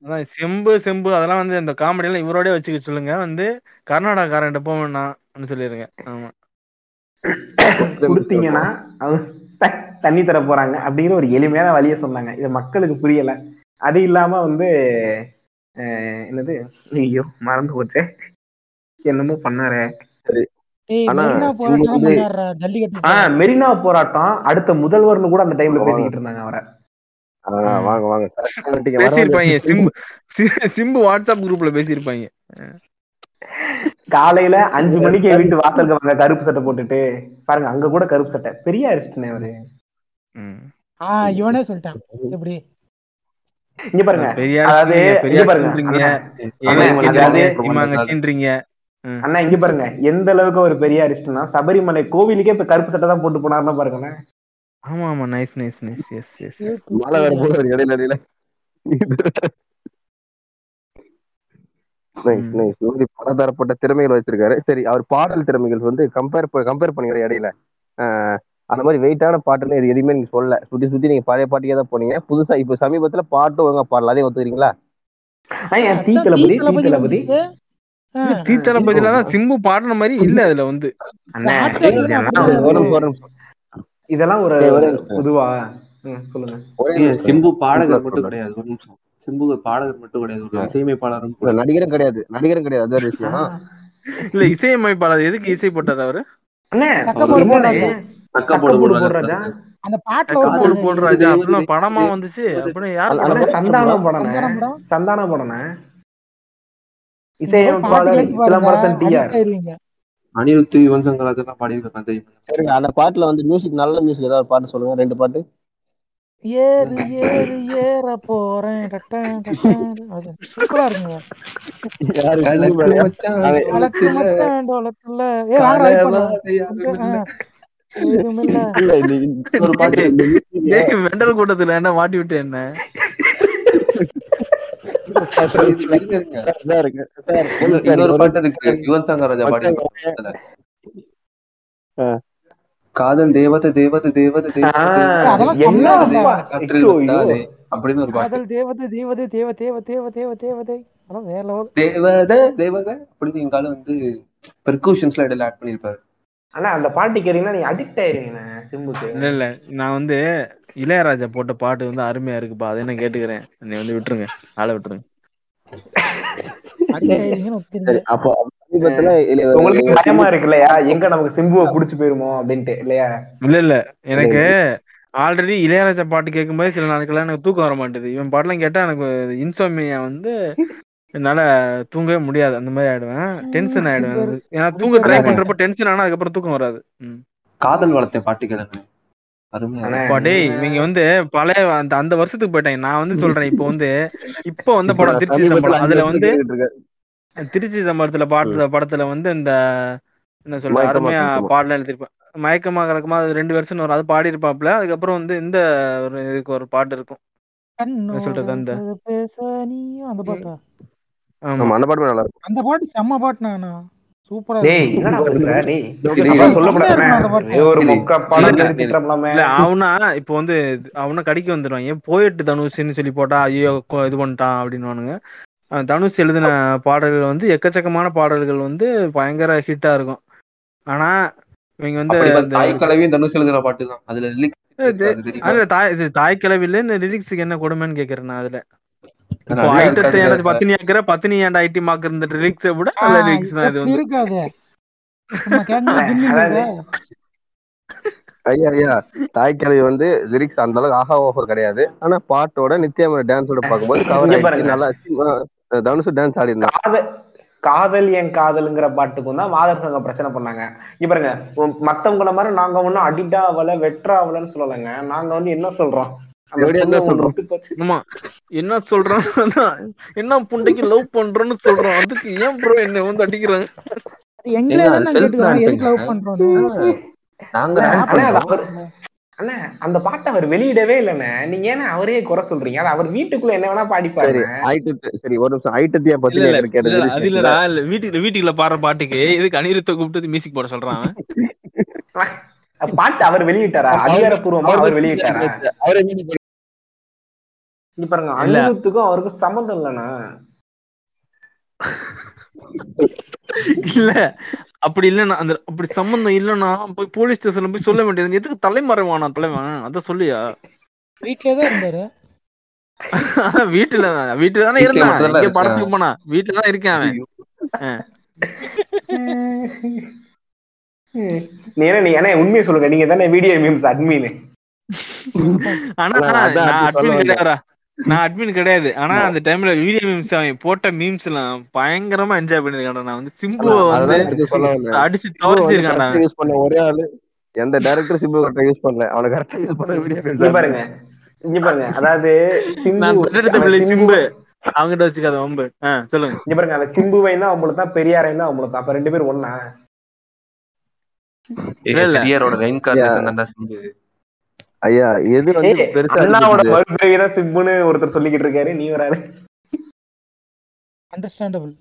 Speaker 6: அதான் செம்பு செம்பு அதெல்லாம் வந்து இந்த காமெடி எல்லாம் இவரோடய வச்சுக்க சொல்லுங்க. வந்து கர்நாடகாரன் போவேண்ணான்னு சொல்லிருங்க. ஆமா.
Speaker 3: கொடுத்தீங்கன்னா அவங்க தண்ணி தர போறாங்க அப்படிங்கிற ஒரு எளிமையான வழியை சொன்னாங்க. இது மக்களுக்கு புரியல. அது இல்லாம வந்து அஹ், என்னது? ஐயோ மறந்து போச்சே. என்னமோ பண்ணாரு.
Speaker 4: மெரினா போராட்டம்
Speaker 3: அடுத்த முதல்வர்னு கூட அந்த டைம்ல பேசிக்கிட்டு இருந்தாங்க அவரை.
Speaker 5: வாங்க வாங்க.
Speaker 6: சிம்பு சிம்பு வாட்ஸ்அப் குரூப்ல பேசியிருப்பாங்க.
Speaker 3: காலையில அஞ்சு மணிக்கு வீட்டு வாசலுக்கு வாங்க கருப்பு சட்டை போட்டுட்டு பாருங்க அங்க கூட கருப்பு சட்டை. பெரிய அரிஸ்டனே அவரு.
Speaker 4: ஆஹ் இவனே சொல்லிட்டான். எப்படி?
Speaker 3: இங்க பாருங்க. அதாவது இங்க பாருங்க. அண்ணா, இங்க பாருங்க. எந்த அளவுக்கு ஒரு பெரிய அரிஸ்டனா சபரிமலை கோவிலுக்கே இப்ப கருப்பு சட்டை தான் போட்டு போனாருன்னா பாருங்க
Speaker 6: ஆமா ஆமா. Nice nice nice yes yes
Speaker 5: மழை வேற போடுவாரு இடையில இடையில. நைஸ் நைஸ் இவரு பலதரப்பட்ட திறமைகள் வச்சிருக்காரு. சரி அவர் பாடல் திறமைகள் வந்து கம்பேர் கம்பேர் பண்ணிக்கிற இடையில. ஆஹ் அந்த மாதிரி வெயிட்டான பாட்டுல இது எதுவுமே நீங்க சொல்லல. சுத்தி சுத்தி நீங்க பழைய பாட்டுக்கே தான் போனீங்க. புதுசா இப்ப சமீபத்துல பாட்டு ஒழுங்கா பாடல அதையும் ஒத்துக்கிறீங்களா?
Speaker 3: ஏன் தீ தளபதி தீ தளபதி
Speaker 6: தீ தளபதியில தான் சிம்பு பாடின மாதிரி இல்ல அதுல வந்து.
Speaker 3: இதெல்லாம் ஒரு- பொதுவா. சொல்லுங்க.
Speaker 9: சிம்பு பாடகர். மட்டும் கிடையாது ஒரு நிமிஷம். சிம்பு பாடகர் மட்டும் கிடையாது ஒரு இசையமைப்பாளரும்
Speaker 5: நடிகரும் கிடையாது. நடிகரும் கிடையாது அது ஒரு விஷயம்.
Speaker 6: இல்ல இசையமைப்பாளர் எதுக்கு இசை போட்டாரு அவரு?
Speaker 4: போடுறாஜா.
Speaker 3: போடுறாஜா
Speaker 4: அந்த பாட்டு
Speaker 6: போடு ராஜா. அப்படிலாம் படமா வந்துச்சு. அப்படின்னா யார் படம்
Speaker 3: சந்தானம் படனே
Speaker 4: சந்தானம் படம்?
Speaker 3: இசையமைப்பாளர் சிலம்பரசன் டிஆர்.
Speaker 9: அனிருத்து யுவன் சங்கர் ராஜெல்லாம் பாடியிருக்காங்க தெரியுமா
Speaker 5: அந்த பாட்டுல வந்து மியூசிக் நல்ல மியூசிக் ஏதாவது பாட்டு சொல்லுங்க. ரெண்டு பாட்டு.
Speaker 4: ஏறு ஏறு ஏற போறேன். சூப்பரா இருக்குங்க.
Speaker 5: ஒரு பாட்டு
Speaker 6: கூட்டத்துல என்ன மாட்டி விட்டு என்ன?
Speaker 9: காதல் தேவதை தேவதை தேவதை தேவதை அப்படின்னு ஒரு
Speaker 4: காதல் தேவதை தேவதை தேவ தேவ தேவ தேவ தேவதை அதெல்லாம் வேற level.
Speaker 9: தேவதை தேவதை அப்படின்னு எங்க ஆளு வந்து பெர்கூஷன்ஸ்ல இடையில ஆட் பண்ணிருப்பாரு
Speaker 3: ஆனா அந்த பாட்டு கேட்டீங்கன்னா நீங்க அடிக்ட் ஆயிருவீங்கண்ணே சிம்புக்கு
Speaker 6: இல்ல இல்ல நான் வந்து இளையராஜா போட்ட பாட்டு வந்து அருமையா இருக்குப்பா. அதை நான் கேட்டுக்கிறேன்? என்னை வந்து விட்டுருங்க. ஆளை விட்டுருங்க
Speaker 4: addict ஆயிருவீங்கன்னு ஒத்துக்கிறீங்க.
Speaker 5: சரி, அப்போ சமீபத்துல இல்ல,
Speaker 3: உங்களுக்கு பயமா இருக்கு இல்லையா எங்க நமக்கு சிம்புவை புடிச்சு போயிருமோ அப்படின்ட்டு இல்லையா?
Speaker 6: இல்ல இல்ல எனக்கு ஆல்ரெடி இளையராஜா பாட்டு கேட்கும்போது சில நாட்கள்லாம் எனக்கு தூக்கம் வர மாட்டேது. இவன் பாட்டுலாம் கேட்டா எனக்கு இன்சோமியா வந்து என்னால தூங்கவே முடியாது. அந்த மாதிரி ஆயிடுவேன். டென்ஷன் ஆயிடுவேன். ஏன்னா தூங்க ட்ரை பண்றப்ப டென்ஷன் ஆனா அதுக்கப்புறம் தூக்கம் வராது.
Speaker 9: காதல் வளர்த்த பாட்டு கேளுங்க அருமையா
Speaker 3: அண்ணே,
Speaker 6: அப்பா டேய் இவங்க வந்து பழைய அந்த அந்த வருஷத்துக்கு போயிட்டாங்க. நான் வந்து சொல்றேன் இப்போ வந்து இப்போ வந்த படம் திருச்சி சம்பளம். அதுல வந்து. திருச்சி சம்பளத்துல பாட்டு படத்துல வந்து இந்த என்ன சொல்ற அருமையா. பாடலாம் எழுதிருப்பேன். மயக்கமா கலக்கமா அது ரெண்டு வருஷம் வரும். அது பாடி இருப்பாப்ல அதுக்கப்புறம் வந்து இந்த ஒரு இதுக்கு ஒரு பாட்டு இருக்கும். சொல்றது அந்த
Speaker 4: அந்த பாட்டா?
Speaker 5: அந்த பாட்டுமே நல்லா இருக்கும்.
Speaker 4: அந்த பாட்டு செம்ம பாட்டுண்ணா சூப்பரா
Speaker 6: அவனா இப்போ வந்து அவனா கடிக்க வந்துடுவாங்க போயிட்டு தனுஷ்னு சொல்லி போட்டா ஐயோ இது பண்ணிட்டான் அப்படின்னுவானுங்க. அஹ் தனுஷ் எழுதின பாடல்கள் வந்து எக்கச்சக்கமான பாடல்கள் வந்து பயங்கர ஹிட்டா இருக்கும். ஆனா இவங்க வந்து
Speaker 9: தனுஷ் எழுதுன பாட்டு தான். அதுல
Speaker 6: தாய் இது தாய் கிளவில லிரிக்ஸுக்கு என்ன கொடுமைன்னு கேக்குறேன் நான் அதுல. ஐட்டத்தை. எனக்கு பத்தினி ஆக்குற பத்தினி மாக்குற இந்த லிரிக்ஸை விட நல்ல லிரிக்ஸ் தான் இது வந்து? <laughs>
Speaker 5: ஐயா ஐயா தாய் கிழவி வந்து லிரிக்ஸ் அந்த அளவுக்கு ஆஹா ஓஃபர் கிடையாது. ஆனா பாட்டோட நித்யாமோட டான்ஸோட பார்க்கும்போது கவர். நல்லா தனுஷ் டான்ஸ் ஆடி
Speaker 3: காதல் என் காதலுங்கிற பாட்டுக்கும் தான் மாதர் சங்கம் பிரச்சனை பண்ணாங்க. இங்க பாருங்க மத்தவங்கள மாதிரி நாங்க ஒண்ணும் அடிட்டா ஆகல வெட்ரா ஆகலன்னு சொல்லலைங்க. நாங்க வந்து என்ன சொல்றோம்?
Speaker 5: என்ன
Speaker 6: சொல்றான் என்ன புண்டைக்கு லவ் பண்றோம்னு சொல்றோம். அதுக்கு ஏன் ப்ரோ என்ன வந்து அடிக்கிறாங்க?
Speaker 3: அந்த பாட்டை அவர் வெளியிடவே இல்லைண்ணே. நீங்க ஏன்னா அவரே குறை சொல்றீங்க. அது அவர் வீட்டுக்குள்ள என்ன வேணா
Speaker 5: சரி
Speaker 3: பாடிப்பாரு
Speaker 5: சரி ஒரு நிமிஷம். ஐட்டத்தியா பத்தி
Speaker 6: அது இல்லடா. இல்ல வீட்டுக்கு வீட்டுக்குள்ள பாடுற பாட்டுக்கு எதுக்கு அனிருத்த கூப்பிட்டு மியூசிக் போட சொல்றான் அவன்?
Speaker 3: பாட்டு அவர் வெளியிட்டாரா? அதிகாரப்பூர்வமா அவர் வெளியிட்டாரா? இங்க பாருங்க. அனிருத்துக்கும் அவருக்கும் சம்மந்தம் இல்லைண்ணா.
Speaker 6: இல்ல அப்படி இல்லன்னா அந்த அப்படி சம்பந்தம் இல்லன்னா போய் போலீஸ் ஸ்டேஷன்ல போய் சொல்ல வேண்டியது எதுக்கு தலைமறைவானா தலைவன்? அத சொல்லியா?
Speaker 4: வீட்லயே தான் இருந்தாரு
Speaker 6: வீட்டுல வீட்டுல தானே இருந்தான்.
Speaker 7: இருக்கான்.
Speaker 6: படத்துக்கு போனா. வீட்டுல தான் இருக்கேன் அவன்.
Speaker 3: நீ என்ன நீ என்ன உண்மையை சொல்லுங்க. நீங்க தானே வீடியோ மீம்ஸ் அட்மின்
Speaker 6: ஆனா நான் அட்மின். கிடையாதுடா. நான் அட்மின் கிடையாது. ஆனா அந்த டைம்ல வீடியோ மீம்ஸ் அவன் போட்ட மீம்ஸ் எல்லாம் பயங்கரமா என்ஜாய் பண்ணிருக்கேன் நான். வந்து சிம்புவை வந்து அடிச்சு துவச்சிருக்கான்
Speaker 5: யூஸ் பண்ண ஒரே ஆளு. எந்த டைரக்டர் சிம்பு கரெக்டா யூஸ் பண்ணல. அவனை கரெக்டா யூஸ் பண்ண வீடியோ
Speaker 3: பாருங்க. இங்க பாருங்க. அதாவது சிம்பு சிம்பு
Speaker 6: சிம்பு அவங்கிட்ட வச்சுக்காத வம்பு. சொல்லுங்க.
Speaker 3: இங்க பாருங்க. அவன் சிம்புவை தான் அவங்களுக்கு தான் பெரியாரையும் தான் அவங்களுக்கு அப்ப ரெண்டு பேரும் ஒண்ணா?
Speaker 6: இல்ல, இல்ல.
Speaker 7: பெரியாரோட ரெயின்கார்னேஷன் தான்டா சிம்பு
Speaker 5: ஐயா எது வந்து பெருசா
Speaker 3: அண்ணாவோட? மறுபிறவி தான் சிம்புன்னு ஒருத்தர் சொல்லிக்கிட்டு இருக்காரு நீ ஒரு ஆளு.
Speaker 4: அண்டர்ஸ்டாண்டபிள்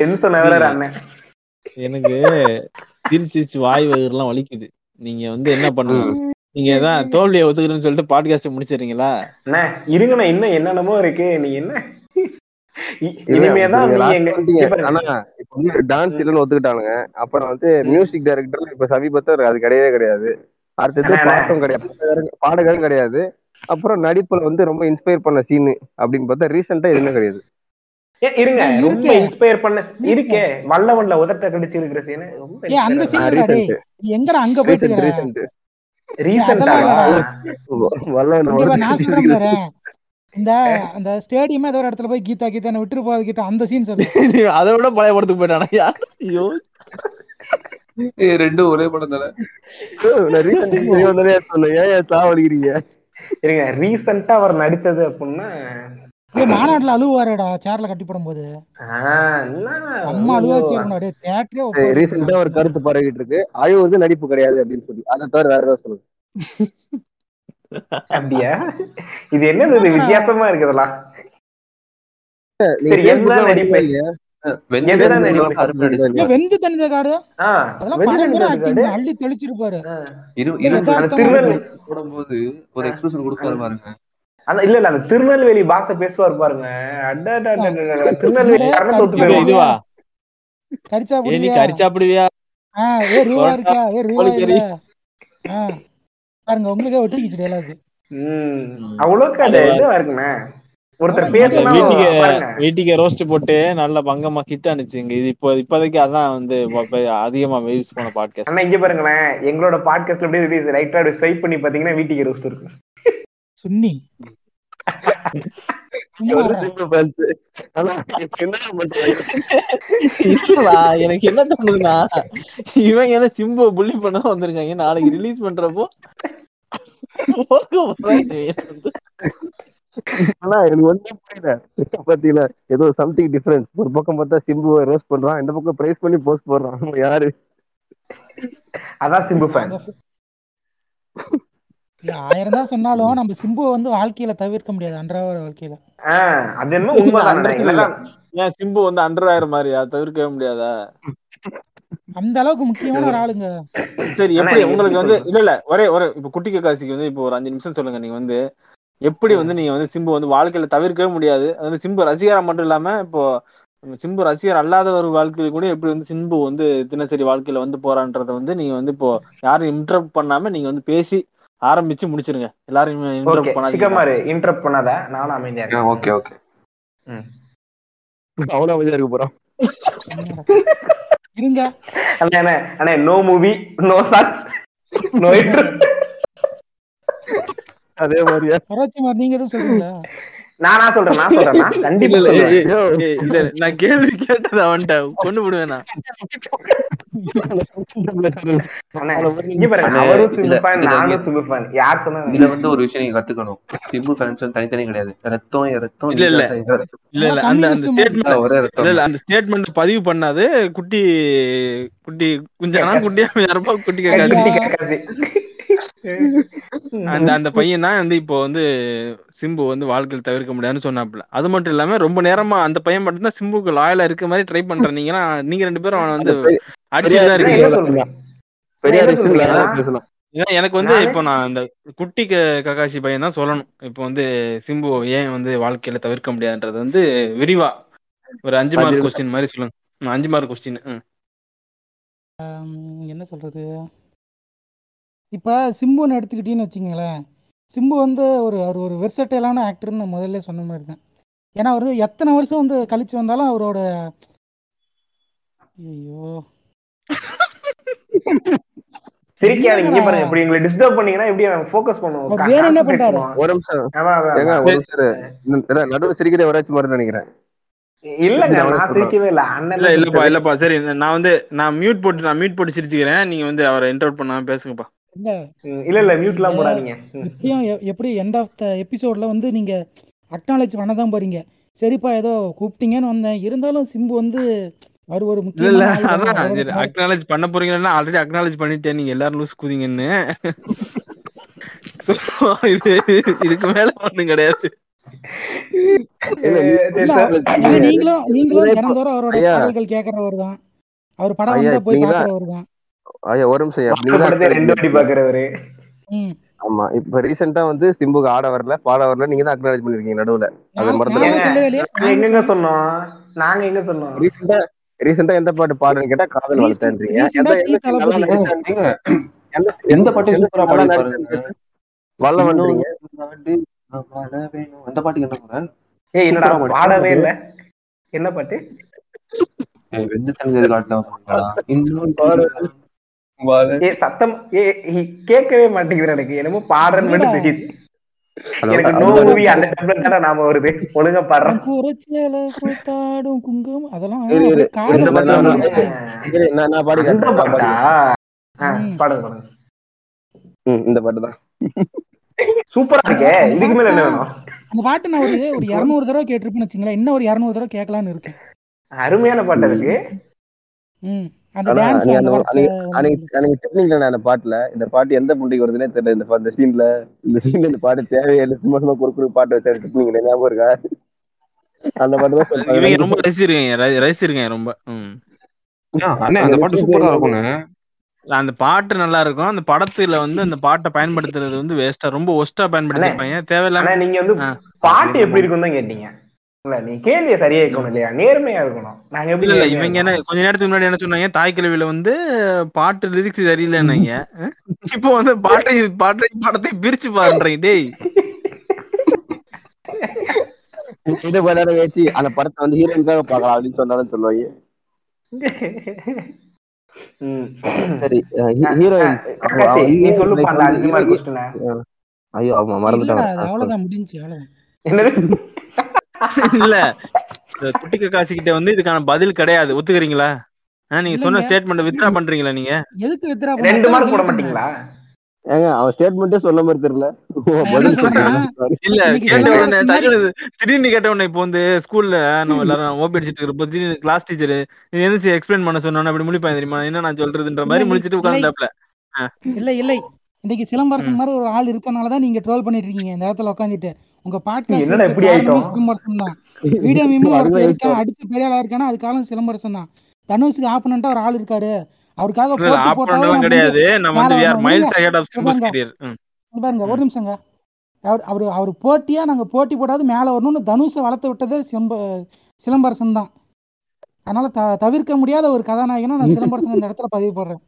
Speaker 3: டென்ஷன் ஆகுறாரு அண்ணன்?
Speaker 8: எனக்கு சிரிச்சு வாய் வயிறுலாம் வலிக்குது. நீங்க வந்து என்ன பண்ணுங்க நீங்க தான் தோல்வியை ஒத்துக்கிறேன்னு சொல்லிட்டு பாட்காஸ்ட் முடிச்சிடுறீங்களா?
Speaker 3: அண்ணே இருங்கண்ணா இன்னும் என்னென்னமோ இருக்கு. நீ என்ன?
Speaker 5: டான்ஸ் இல்லைன்னு ஒத்துக்கிட்டானுங்க. அப்புறம் வந்து மியூசிக் டைரக்டர் இப்ப சமீபத்துல அது கிடையவே கிடையாது. அடுத்தது. பாட்டும் கிடையாது. பாடகரும் பாடகரும் கிடையாது. அப்புறம் நடிப்புல வந்து ரொம்ப இன்ஸ்பயர் பண்ண சீன் அப்படின்னு பார்த்தா ரீசெண்டா எதுவுமே கிடையாது.
Speaker 3: இருங்க. ரொம்ப. இன்ஸ்பயர் பண்ண இருக்கே. வல்லவன்ல உதட்ட கடிச்சு இருக்கிற சீனு ரொம்ப
Speaker 4: எங்கடா அங்க போயிட்டு
Speaker 5: ரீசெண்ட் வல்லவன்
Speaker 4: இந்த அந்த ஸ்டேடியமே ஏதோ ஒரு இடத்துல போய் கீதா கீதா விட்டுரு போகாது கிட்ட அந்த சீன் சொல்லு. <laughs>
Speaker 8: அதை விட பழைய படத்துக்கு போயிட்டானா? யார் ஐயோ.
Speaker 9: ரெண்டும் ஒரே படம் தானே?
Speaker 5: சொன்னேன் ஏன் சாவடிக்கிறீங்க?
Speaker 3: இருங்க ரீசெண்டா அவர் நடிச்சது அப்படின்னா
Speaker 4: மாநாட்டுல அழுவாருடா சேர்ல கட்டி போடும்போது.
Speaker 3: ஆ, என்ன?
Speaker 4: அம்மா அழுவ அப்படியே தேட்டரே
Speaker 5: ரீசெண்டா ஒரு கருத்து பரவிட்டு இருக்கு. அழுவது நடிப்பு கிடையாது அப்படின்னு சொல்லி. அதை தவிர வேற ஏதாவது சொல்லுங்க. <laughs>
Speaker 3: அப்படியா? இது என்னது? வித்தியாசமா
Speaker 4: காடு. அள்ளி தெளிச்சிருப்பாரு.
Speaker 9: போடும்போது ஒரு எக்ஸ்பிரஷன் கொடுப்பாரு பாருங்க.
Speaker 3: அந்த இல்ல இல்ல அந்த திருநெல்வேலி பாச பேசுவார் பாருங்க. திருநெல்வேலி
Speaker 4: இல்ல,
Speaker 3: கரண தோத்து
Speaker 4: கருத்து
Speaker 3: போயிடுவான்
Speaker 8: இதுவா
Speaker 4: கரிச்சா
Speaker 8: ஏ
Speaker 4: இருக்கா? ஏ ஆ. பாருங்க உங்களுக்கே ஒட்டிக்கிச்சு டேலாக்
Speaker 3: ம் அவ்வளவுக்கு அது இதுவா இருக்குண்ணே? ஒருத்தர் பேசுனா
Speaker 8: வீட்டுக்கு
Speaker 3: பாருங்க.
Speaker 8: வீட்டுக்கு ரோஸ்ட் போட்டு நல்ல பங்கமா கிட்ட அனுப்பிச்சுங்க இது இப்போ இப்போதைக்கு அதான் வந்து அதிகமா யூஸ் பண்ண பாட்காஸ்ட்
Speaker 3: அண்ணா இங்க பாருங்களேன். எங்களோட பாட்காஸ்ட்ல அப்படியே ரைட்டா ஸ்வைப் பண்ணி பாத்தீங்கன்னா வீட்டுக்கு ரோஸ்ட் இருக்கு.
Speaker 4: சுன்னி.
Speaker 5: சிம்பு
Speaker 8: எனக்கு என்ன தோணுதுன்னா இவங்க என்ன சிம்பு புள்ளி பண்ண வந்திருக்காங்க நாளைக்கு ரிலீஸ் பண்றப்போ.
Speaker 5: ஆனா எனக்கு ஒண்ணும் புரியல. பாத்தீங்களா ஏதோ சம்திங் டிஃபரன்ஸ் ஒரு பக்கம் பார்த்தா சிம்புவை ரோஸ்ட் பண்றான் இந்த பக்கம் பிரைஸ் பண்ணி போஸ்ட் போடுறான். யாரு?
Speaker 3: அதான் சிம்பு ஃபேன் <laughs>
Speaker 4: ஆயிரம் தான் சொன்னாலும் நம்ம சிம்புவை வந்து வாழ்க்கையில தவிர்க்க முடியாது அன்றாட வாழ்க்கையில.
Speaker 3: அது என்ன
Speaker 8: ஏன் சிம்பு வந்து அண்டர் ஆயிரம் மாதிரியா? தவிர்க்கவே முடியாதா?
Speaker 4: அந்த அளவுக்கு முக்கியமான ஒரு ஆளுங்க.
Speaker 8: சரி எப்படி உங்களுக்கு வந்து? இல்ல இல்ல ஒரே ஒரே இப்ப குட்டி காசிக்கு வந்து இப்போ ஒரு அஞ்சு நிமிஷம் சொல்லுங்க நீங்க வந்து எப்படி வந்து நீங்க வந்து சிம்பு வந்து வாழ்க்கையில தவிர்க்கவே முடியாது? அது சிம்பு ரசிகரா மட்டும் இல்லாம இப்போ சிம்பு ரசிகர் அல்லாத ஒரு வாழ்க்கையில கூட எப்படி வந்து சிம்பு வந்து தினசரி வாழ்க்கையில வந்து போறான்றத வந்து நீங்க வந்து இப்போ யாரும் இன்டரப்ட் பண்ணாம நீங்க வந்து பேசி ஆரம்பிச்சு முடிச்சிருங்க. எல்லாரும் இன்டரப்ட் பண்ணாதீங்க.
Speaker 3: சிக்கமாரு இன்டரப்ட் பண்ணாத. நானும் அமைதியா இருக்கேன்.
Speaker 9: ஓகே ஓகே
Speaker 3: ம்.
Speaker 5: அவனும் அமைதியா இருக்க
Speaker 4: என்னடா. இருங்க.
Speaker 3: அண்ணே அண்ணே அண்ணே no movie no songs no inter
Speaker 5: அதே மாதிரியா?
Speaker 4: கராச்சி மாதிரி நீங்க எதுவும் சொல்றீங்களா?
Speaker 3: நானா சொல்றேன் நான் சொல்றேன் கண்டிப்பா
Speaker 6: இல்ல நான் கேள்வி கேட்டது அவன்கிட்ட. கொண்டு விடுவேனா
Speaker 5: இதுல- வந்து ஒரு விஷயம் நீங்க கத்துக்கணும். சிம்பு ஃபேன்ஸ் தனித்தனி கிடையாது. ரத்தம் ரத்தம்
Speaker 6: இல்ல, இல்ல. இல்ல இல்ல அந்த அந்த ஸ்டேட்மெண்ட்
Speaker 5: ஒரே
Speaker 6: இல்ல
Speaker 5: ரத்தம்.
Speaker 6: இல்ல அந்த ஸ்டேட்மெண்ட் பதிவு பண்ணாது. குட்டி குட்டி குஞ்சானா குட்டியா யாரப்பா குட்டி
Speaker 3: கட்டி
Speaker 6: கேட்காது.
Speaker 3: கேட்காது. <laughs>
Speaker 6: அந்த அந்த பையன் தான் வந்து இப்போ வந்து சிம்பு வந்து வாழ்க்கையில் தவிர்க்க முடியாதுன்னு சொன்னாப்ல அது மட்டும் இல்லாம ரொம்ப நேரமா அந்த பையன் மட்டும் தான் சிம்புக்கு லாயலா இருக்க மாதிரி ட்ரை பண்றீங்கன்னா நீங்க ரெண்டு பேரும் அவனை வந்து அடிச்சுட்டு தான்
Speaker 3: என்ன
Speaker 6: இருக்கீங்க எனக்கு வந்து இப்போ நான் இந்த குட்டி க- ககாஷி பையன் தான் சொல்லணும். இப்போ வந்து சிம்பு ஏன் வந்து வாழ்க்கையில தவிர்க்க முடியாதுன்றது வந்து விரிவா ஒரு அஞ்சு மார்க் கொஸ்டின் மாதிரி சொல்லுங்க. அஞ்சு மார்க் கொஸ்டின்
Speaker 4: என்ன சொல்றது? இப்ப சிம்புன்னு எடுத்துக்கிட்டீங்கன்னு வச்சுங்களேன் சிம்பு வந்து ஒரு அவர் ஒரு வெர்சட்டைலான ஆக்டர்னு முதல்ல சொன்ன மாதிரி தான் ஏன்னா அவர் எத்தனை வருஷம் வந்து கழிச்சு வந்தாலும் அவரோட ஐயோ
Speaker 3: சிரிக்காதீங்க இங்க பாருங்க இப்படி டிஸ்டர்ப் பண்ணீங்கன்னா எப்படி ஃபோக்கஸ்
Speaker 4: அவர்
Speaker 3: பண்ணுவோம்
Speaker 4: வேற என்ன பண்றாரு?
Speaker 5: ஒரு நிமிஷம். நடுவுல சிரிக்கிறே வராச்சு மாதிரி நினைக்கிறேன்.
Speaker 3: இல்லங்க
Speaker 5: நான்
Speaker 3: நான் சிரிக்கவே இல்ல. அண்ணன்
Speaker 6: இல்லப்பா இல்லப்பா சரி நான் வந்து நான் மியூட் போட்டு நான் மியூட் போட்டு சிரிச்சுக்கிறேன். நீங்க வந்து அவரை இன்டர்வியூ பண்ணாம பேசுங்கப்பா.
Speaker 4: இல்ல.
Speaker 3: இல்ல இல்ல மியூட் எல்லாம் போடாதீங்க.
Speaker 4: இப்பயும் எப்படி எண்ட் ஆஃப் த எபிசோட்ல வந்து நீங்க அக்னாலேஜ் பண்ண தான் போறீங்க. சரிப்பா ஏதோ கூப்பிட்டீங்கன்னு வந்தேன். இருந்தாலும் சிம்பு வந்து அவர் ஒரு
Speaker 6: இல்ல இல்ல. அதான் அக்னாலேஜ் பண்ண போறீங்கன்னா ஆல்ரெடி அக்னாலேஜ் பண்ணிட்டேன். நீங்க எல்லாரும் லூஸ் குதிங்கன்னு. So, இது இதுக்கு மேல ஒண்ணும் கிடையாது.
Speaker 4: நீங்களும் நீங்களும் தினந்தோறும் அவரோட. பாடல்கள் கேட்கறவர் தான் அவர் படம் வந்தா போய் பாக்குறவர் தான்
Speaker 5: ஐயா ஒரு நிமிஷம்
Speaker 3: ரெண்டு வாட்டி பாக்குறவரு.
Speaker 4: ம்.
Speaker 5: ஆமா இப்ப ரீசெண்டா வந்து சிம்புக்கு ஆட வரல பாட வரல நீங்க தான் அக்னாலேஜ் பண்ணிருக்கீங்க நடுவுல. அதை
Speaker 4: நாங்க
Speaker 3: எங்கங்க சொன்னோம்? நாங்க எங்க சொன்னோம்?
Speaker 5: ரீசெண்டா ரீசெண்டா எந்த பாட்டு பாடுறேன்னு கேட்டா காதல் வளர்த்தேன்றீங்க. எந்த
Speaker 7: பாட்டு சூப்பரா
Speaker 5: scene நல்லா
Speaker 7: பாடி
Speaker 5: நடிச்சேன்றீங்க? வல்லவன்றீங்க?
Speaker 7: நாடு நான் வாழ வேணும். அந்த பாட்டுக்கு என்ன சொல்றேன்
Speaker 3: ஏய் என்னடா. பாடவே இல்ல. என்ன பாட்டு?
Speaker 7: வெந்து தந்தது காட்டா இன்னும்
Speaker 3: சத்தம் ஏ ஏ, கேட்கவே மாட்டேங்குது எனக்கு. என்னமோ பாடுறேன்னு மட்டும் தெரியுது.
Speaker 5: இந்த பாட்டு தான்.
Speaker 3: சூப்பரா இருக்கே. இதுக்கு மேல என்ன வேணும்?
Speaker 4: அந்த பாட்டு நான் ஒரு ஒரு இரநூறு தடவை கேட்டிருப்பேன்னு வச்சுங்களேன். இன்னும் ஒரு இரநூறு தடவை கேட்கலான்னு இருக்கேன்.
Speaker 3: அருமையான பாட்டு இருக்கு
Speaker 4: ம். அந்த
Speaker 5: பாட்டுல இந்த பாட்டு எந்த புண்டிக்கு வருதுன்னே தெரியல. இந்த சீன்ல இந்த சீன்ல இந்த பாட்டு தேவையில்லை சும்மா சும்மா குறுக்குறு பாட்டு வச்சு டெக்னிக்கல ஞாபகம் இருக்கா? அந்த பாட்டு தான்.
Speaker 6: ரொம்ப ரசிச்சிருக்கீங்க ரசிச்சிருக்கீங்க ரொம்ப.
Speaker 7: அந்த பாட்டு சூப்பரா இருக்கும்ண்ணே.
Speaker 6: அந்த பாட்டு நல்லா இருக்கும். அந்த படத்துல வந்து அந்த பாட்டை பயன்படுத்துறது வந்து வேஸ்டா ரொம்ப ஒஸ்டா பயன்படுத்திருப்பாங்க. தேவையில்லாம
Speaker 3: நீங்க வந்து. பாட்டு எப்படி இருக்குன்னு தான் கேட்டீங்க. இல்ல நீ கேள்வியை சரியா இருக்கணும் இல்லையா? நேர்மையா இருக்கணும். நாங்க எப்படி
Speaker 6: இல்ல இல்ல
Speaker 3: நேர்மையா
Speaker 6: இவங்க என்ன? கொஞ்ச நேரத்துக்கு முன்னாடி என்ன சொன்னாங்க? தாய் கிழவில வந்து பாட்டு லிரிக்ஸ் சரியில்லைன்னாங்க. இப்போ வந்து பாட்டை பாட்டை படத்தை பிரிச்சு பாருன்றீங்க டேய்.
Speaker 5: இதை அந்த படத்தை வந்து ஹீரோயினுக்காக பார்க்கலாம் அப்படின்னு சொன்னாலும் சொல்லுவாங்க.
Speaker 3: ம்.
Speaker 5: சரி ஹீரோயின்.
Speaker 3: நீ அந்த அஞ்சு மார்க்
Speaker 5: ஐயோ ஆமா
Speaker 4: அவ்வளவுதான் முடிஞ்சு அவ்வளவுதான்.
Speaker 3: என்னது?
Speaker 6: இல்ல. குட்டி கக்காசி கிட்ட வந்து இதுக்கான பதில் கிடையாது. ஒத்துக்கிறீங்களா? நீங்க சொன்ன. ஸ்டேட்மெண்ட் வித்ரா பண்றீங்களா நீங்க?
Speaker 4: எதுக்கு வித்ரா
Speaker 3: ரெண்டு மார்க் போட மாட்டீங்களா?
Speaker 5: ஏங்க அவன் ஸ்டேட்மெண்ட்டே சொல்ல மாதிரி தெரியல.
Speaker 6: இல்ல திடீர்னு கேட்ட உடனே இப்போ வந்து ஸ்கூல்ல நம்ம எல்லாரும் ஓபி அடிச்சிட்டு இருக்கப்போ திடீர்னு கிளாஸ் டீச்சர் எந்திரிச்சு எக்ஸ்பிளைன் பண்ண சொன்னோன்னு அப்படி முடிப்பாங்க தெரியுமா? என்ன நான் சொல்றதுன்ற மாதிரி முடிச்சிட்டு
Speaker 4: இல்லை.
Speaker 6: உட்காந்துட்டாப்ல
Speaker 4: இல்லை இல்லை. இன்னைக்கு சிலம்பரசன் மாதிரி ஒரு ஆள் இருக்கனால தான் நீங்க ட்ரோல் பண்ணிட்டு இருக்கீங்க. இந்த இடத்துல உட்காந்துட்டு உங்க
Speaker 3: என்னடா இப்படி ஆயிட்டோம்?
Speaker 4: பாட்காஸ்ட் சிலம்பரசன் தான் <laughs> வீடியோ மீமும் இருக்கான். அடிச்சு பெரிய ஆளா இருக்கானா? அது காலம் சிலம்பரசன் தான் தனுஷுக்கு ஆப்பனண்டா ஒரு ஆள் இருக்காரு. அவருக்காக
Speaker 6: கிடையாது. நம்ம வந்து
Speaker 4: பாருங்க. ஒரு நிமிஷங்க. அவர் அவர் அவர் போட்டியா? நாங்க போட்டி போடாது மேல வரணும்னு தனுஷை வளர்த்து விட்டதே சிலம்ப சிலம்பரசன் தான் அதனால த தவிர்க்க முடியாத ஒரு கதாநாயகனா நான் சிலம்பரசன் இந்த இடத்துல பதிவு போடுறேன்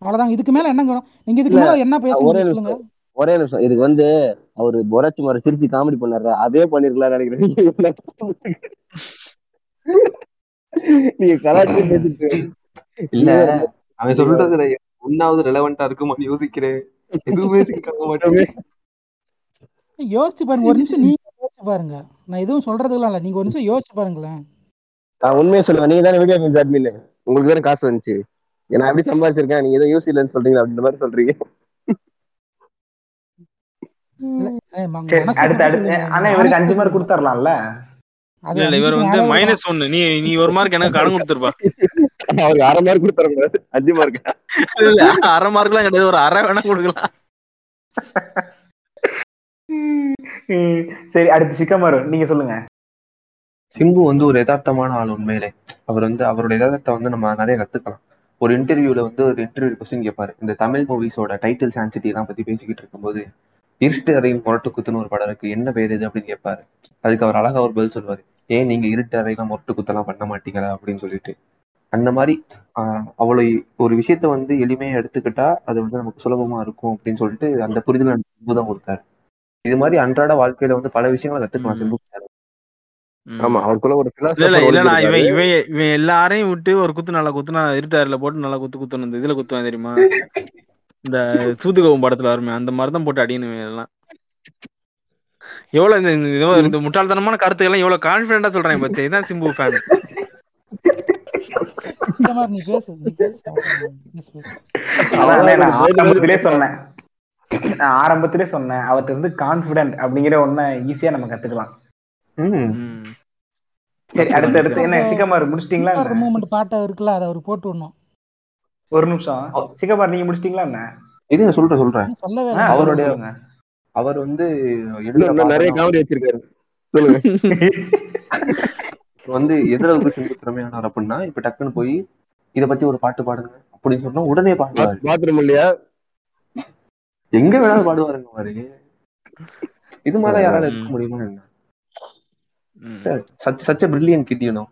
Speaker 4: அவ்வளவுதான். இதுக்கு மேல என்னங்க? நீங்க இதுக்கு மேல என்ன பேச
Speaker 5: ஒரே
Speaker 4: முடியும்
Speaker 5: நிமிஷம்.
Speaker 4: சொல்லுங்க
Speaker 5: ஒரே நிமிஷம். இதுக்கு வந்து அவரு பொராச்சி மாதிரி சிரிச்சு காமெடி பண்ணாரு அதே பண்ணிருக்கலாம் நினைக்கிறேன். நீங்க கலாச்சி பேசிட்டு
Speaker 7: இல்ல. அவன் சொல்றதுல ஒன்னாவது ரெலவெண்டா இருக்குமான்னு யோசிக்கிறேன். எதுவுமே மாட்டேங்குது
Speaker 4: யோசிச்சு பாருங்க. ஒரு நிமிஷம் நீங்க யோசிச்சு பாருங்க. நான் எதுவும் சொல்றதுலாம் இல்ல. நீங்க ஒரு நிமிஷம் யோசிச்சு பாருங்களேன்.
Speaker 5: நான் உண்மையை சொல்லுவேன். நீங்க தானே வீடியோ கேம்ஸ் அட்மின் உங்களுக்கு தானே காசு வந்துச்சு. நான் எப்படி சம்பாதிச்சிருக்கேன்? நீங்க ஏதோ யூஸ் இல்லைன்னு சொல்றீங்க அப்படின்ற மாதிரி சொல்றீங்க
Speaker 4: இல்ல, ஏய், ம-
Speaker 3: சரி
Speaker 4: மனசை
Speaker 3: அடுத்து
Speaker 4: விட்டு
Speaker 3: அடுத்து
Speaker 4: சொல்லுங்க.
Speaker 3: ஆனா இவருக்கு அஞ்சு மார்க் கொடுத்துடலாம்ல
Speaker 4: அது
Speaker 6: இல்ல இல்ல இவர் வந்து மைனஸ் ஒன்னு நீ நீ ஒரு மார்க் எனக்கு கடன் கொடுத்துருப்பா.
Speaker 5: அவருக்கு அரை மார்க் கொடுத்துறக்கூடாது அஞ்சு மார்க்
Speaker 6: இல்ல அரை மார்க்லாம் கிடையாது. ஒரு அரை வேணா கொடுக்கலாம்.
Speaker 3: சரி அடுத்து சிக்கமாரு நீங்க சொல்லுங்க.
Speaker 7: சிம்பு வந்து ஒரு யதார்த்தமான ஆள் உண்மையிலே. அவர் வந்து அவரோட யதார்த்தத்தை வந்து நம்ம நிறைய கத்துக்கலாம். ஒரு இன்டர்வியூல வந்து ஒரு இன்டர்வியூ கொஸ்டின் கேட்பாரு இந்த தமிழ் மூவிஸோட டைட்டில் சான்சிட்டி எல்லாம் பத்தி பேசிக்கிட்டு இருக்கும்போது இருட்டு அறையும் முரட்டு குத்துன்னு ஒரு படம் இருக்கு. என்ன பேர் இது அப்படின்னு கேட்பாரு அதுக்கு அவர் அழகா ஒரு பதில் சொல்லுவாரு. ஏன் நீங்க இருட்டு அறையெல்லாம் முரட்டு குத்தெல்லாம் பண்ண மாட்டீங்களா? அப்படின்னு சொல்லிட்டு. அந்த மாதிரி ஆஹ் அவ்வளவு ஒரு விஷயத்த வந்து எளிமையா எடுத்துக்கிட்டா அது வந்து நமக்கு சுலபமா இருக்கும் அப்படின்னு சொல்லிட்டு அந்த புரிதல் தான் கொடுத்தாரு. இது மாதிரி அன்றாட வாழ்க்கையில வந்து பல விஷயங்களை கத்துக்கலாம். சிம்பு
Speaker 5: ஆமா அவருக்குள்ள ஒரு
Speaker 6: இவன் இவன் இவன் எல்லாரையும் விட்டு ஒரு குத்து நல்லா குத்துனா இருட்டாரில போட்டு நல்லா குத்து குத்துணும் இந்த இதுல குத்துவான் தெரியுமா? இந்த சூதுகவும் படத்துல வருமே அந்த மாதிரி தான் போட்டு அடிக்கணும் இவன் எல்லாம் எவ்வளவு இந்த இந்த- முட்டாள்தனமான கருத்துக்கெல்லாம் எவ்வளவு கான்பிடண்டா சொல்றாங்க பத்தி இதான் சிம்பு ஃபேன்
Speaker 3: ஆரம்பத்திலே சொன்னேன். நான் ஆரம்பத்திலே சொன்னேன் அவர்கிட்ட இருந்து கான்பிடன்ட் அப்படிங்கிற ஒண்ண ஈஸியா நம்ம கத்துக்கலாம். சரி அடுத்து அடுத்து என்ன சிக்கமாரு முடிச்சிட்டீங்களா?
Speaker 4: மூமெண்ட் பாட்டை இருக்குல்ல அதை அவர் போட்டு விடணும்.
Speaker 3: ஒரு நிமிஷம். சிக்கமார் நீங்க முடிச்சிட்டீங்களா என்ன?
Speaker 7: இருங்க சொல்றேன் சொல்றேன். அவருடைய. அவர் வந்து
Speaker 5: நிறைய காமெடி வச்சிருக்காரு. சொல்லுங்க.
Speaker 7: வந்து எந்த அளவுக்கு சிம்பு திறமையானவர் அப்படின்னா இப்ப டக்குன்னு போய் இத பத்தி ஒரு பாட்டு பாடுங்க அப்படின்னு சொன்னா உடனே பாடுவாரு.
Speaker 5: பாத்ரூம் இல்லையா?
Speaker 7: எங்க வேணாலும் பாடுவாருங்க பாரு இது மாதிரி யாரால இருக்க முடியுமா என்ன? Such such brilliant kid you know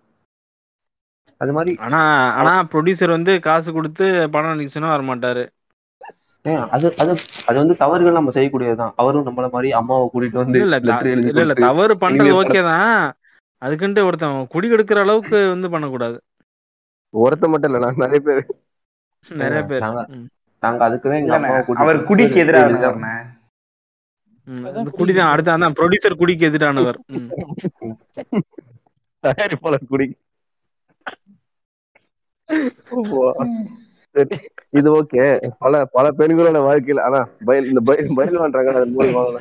Speaker 7: அது மாதிரி
Speaker 6: ஆனா ஆனா ப்ரொடியூசர் வந்து காசு கொடுத்து படம் நடிக்க சொன்னா வர மாட்டாரு
Speaker 7: ஏன், அது அது அது வந்து தவறுகள் நம்ம செய்யக்கூடியதுதான். அவரும் நம்மள மாதிரி அம்மாவை கூட்டிட்டு வந்து
Speaker 6: இல்ல இல்ல தவறு பண்றது ஓகே தான். அதுக்குன்ட்டு ஒருத்தன் குடி கெடுக்கிற அளவுக்கு வந்து பண்ணக்கூடாது.
Speaker 5: ஒருத்த மட்டும் இல்ல நான் நிறைய பேர்.
Speaker 6: நிறைய பேர்.
Speaker 7: நாங்க அதுக்குதான் எங்க அம்மாவை
Speaker 3: அவர் குடிக்கு எதிராக
Speaker 6: குடிதான் அடுத்து ப்ரொடியூசர் குடிக்கு எதிரானவர். <laughs>
Speaker 5: தயாரிப்பாளர் குடி. சரி இது ஓகே பல பல பெண்களோட வாழ்க்கையில ஆனா பயில் இந்த பயில் பயில் பண்றாங்க அதன் மூலியமாக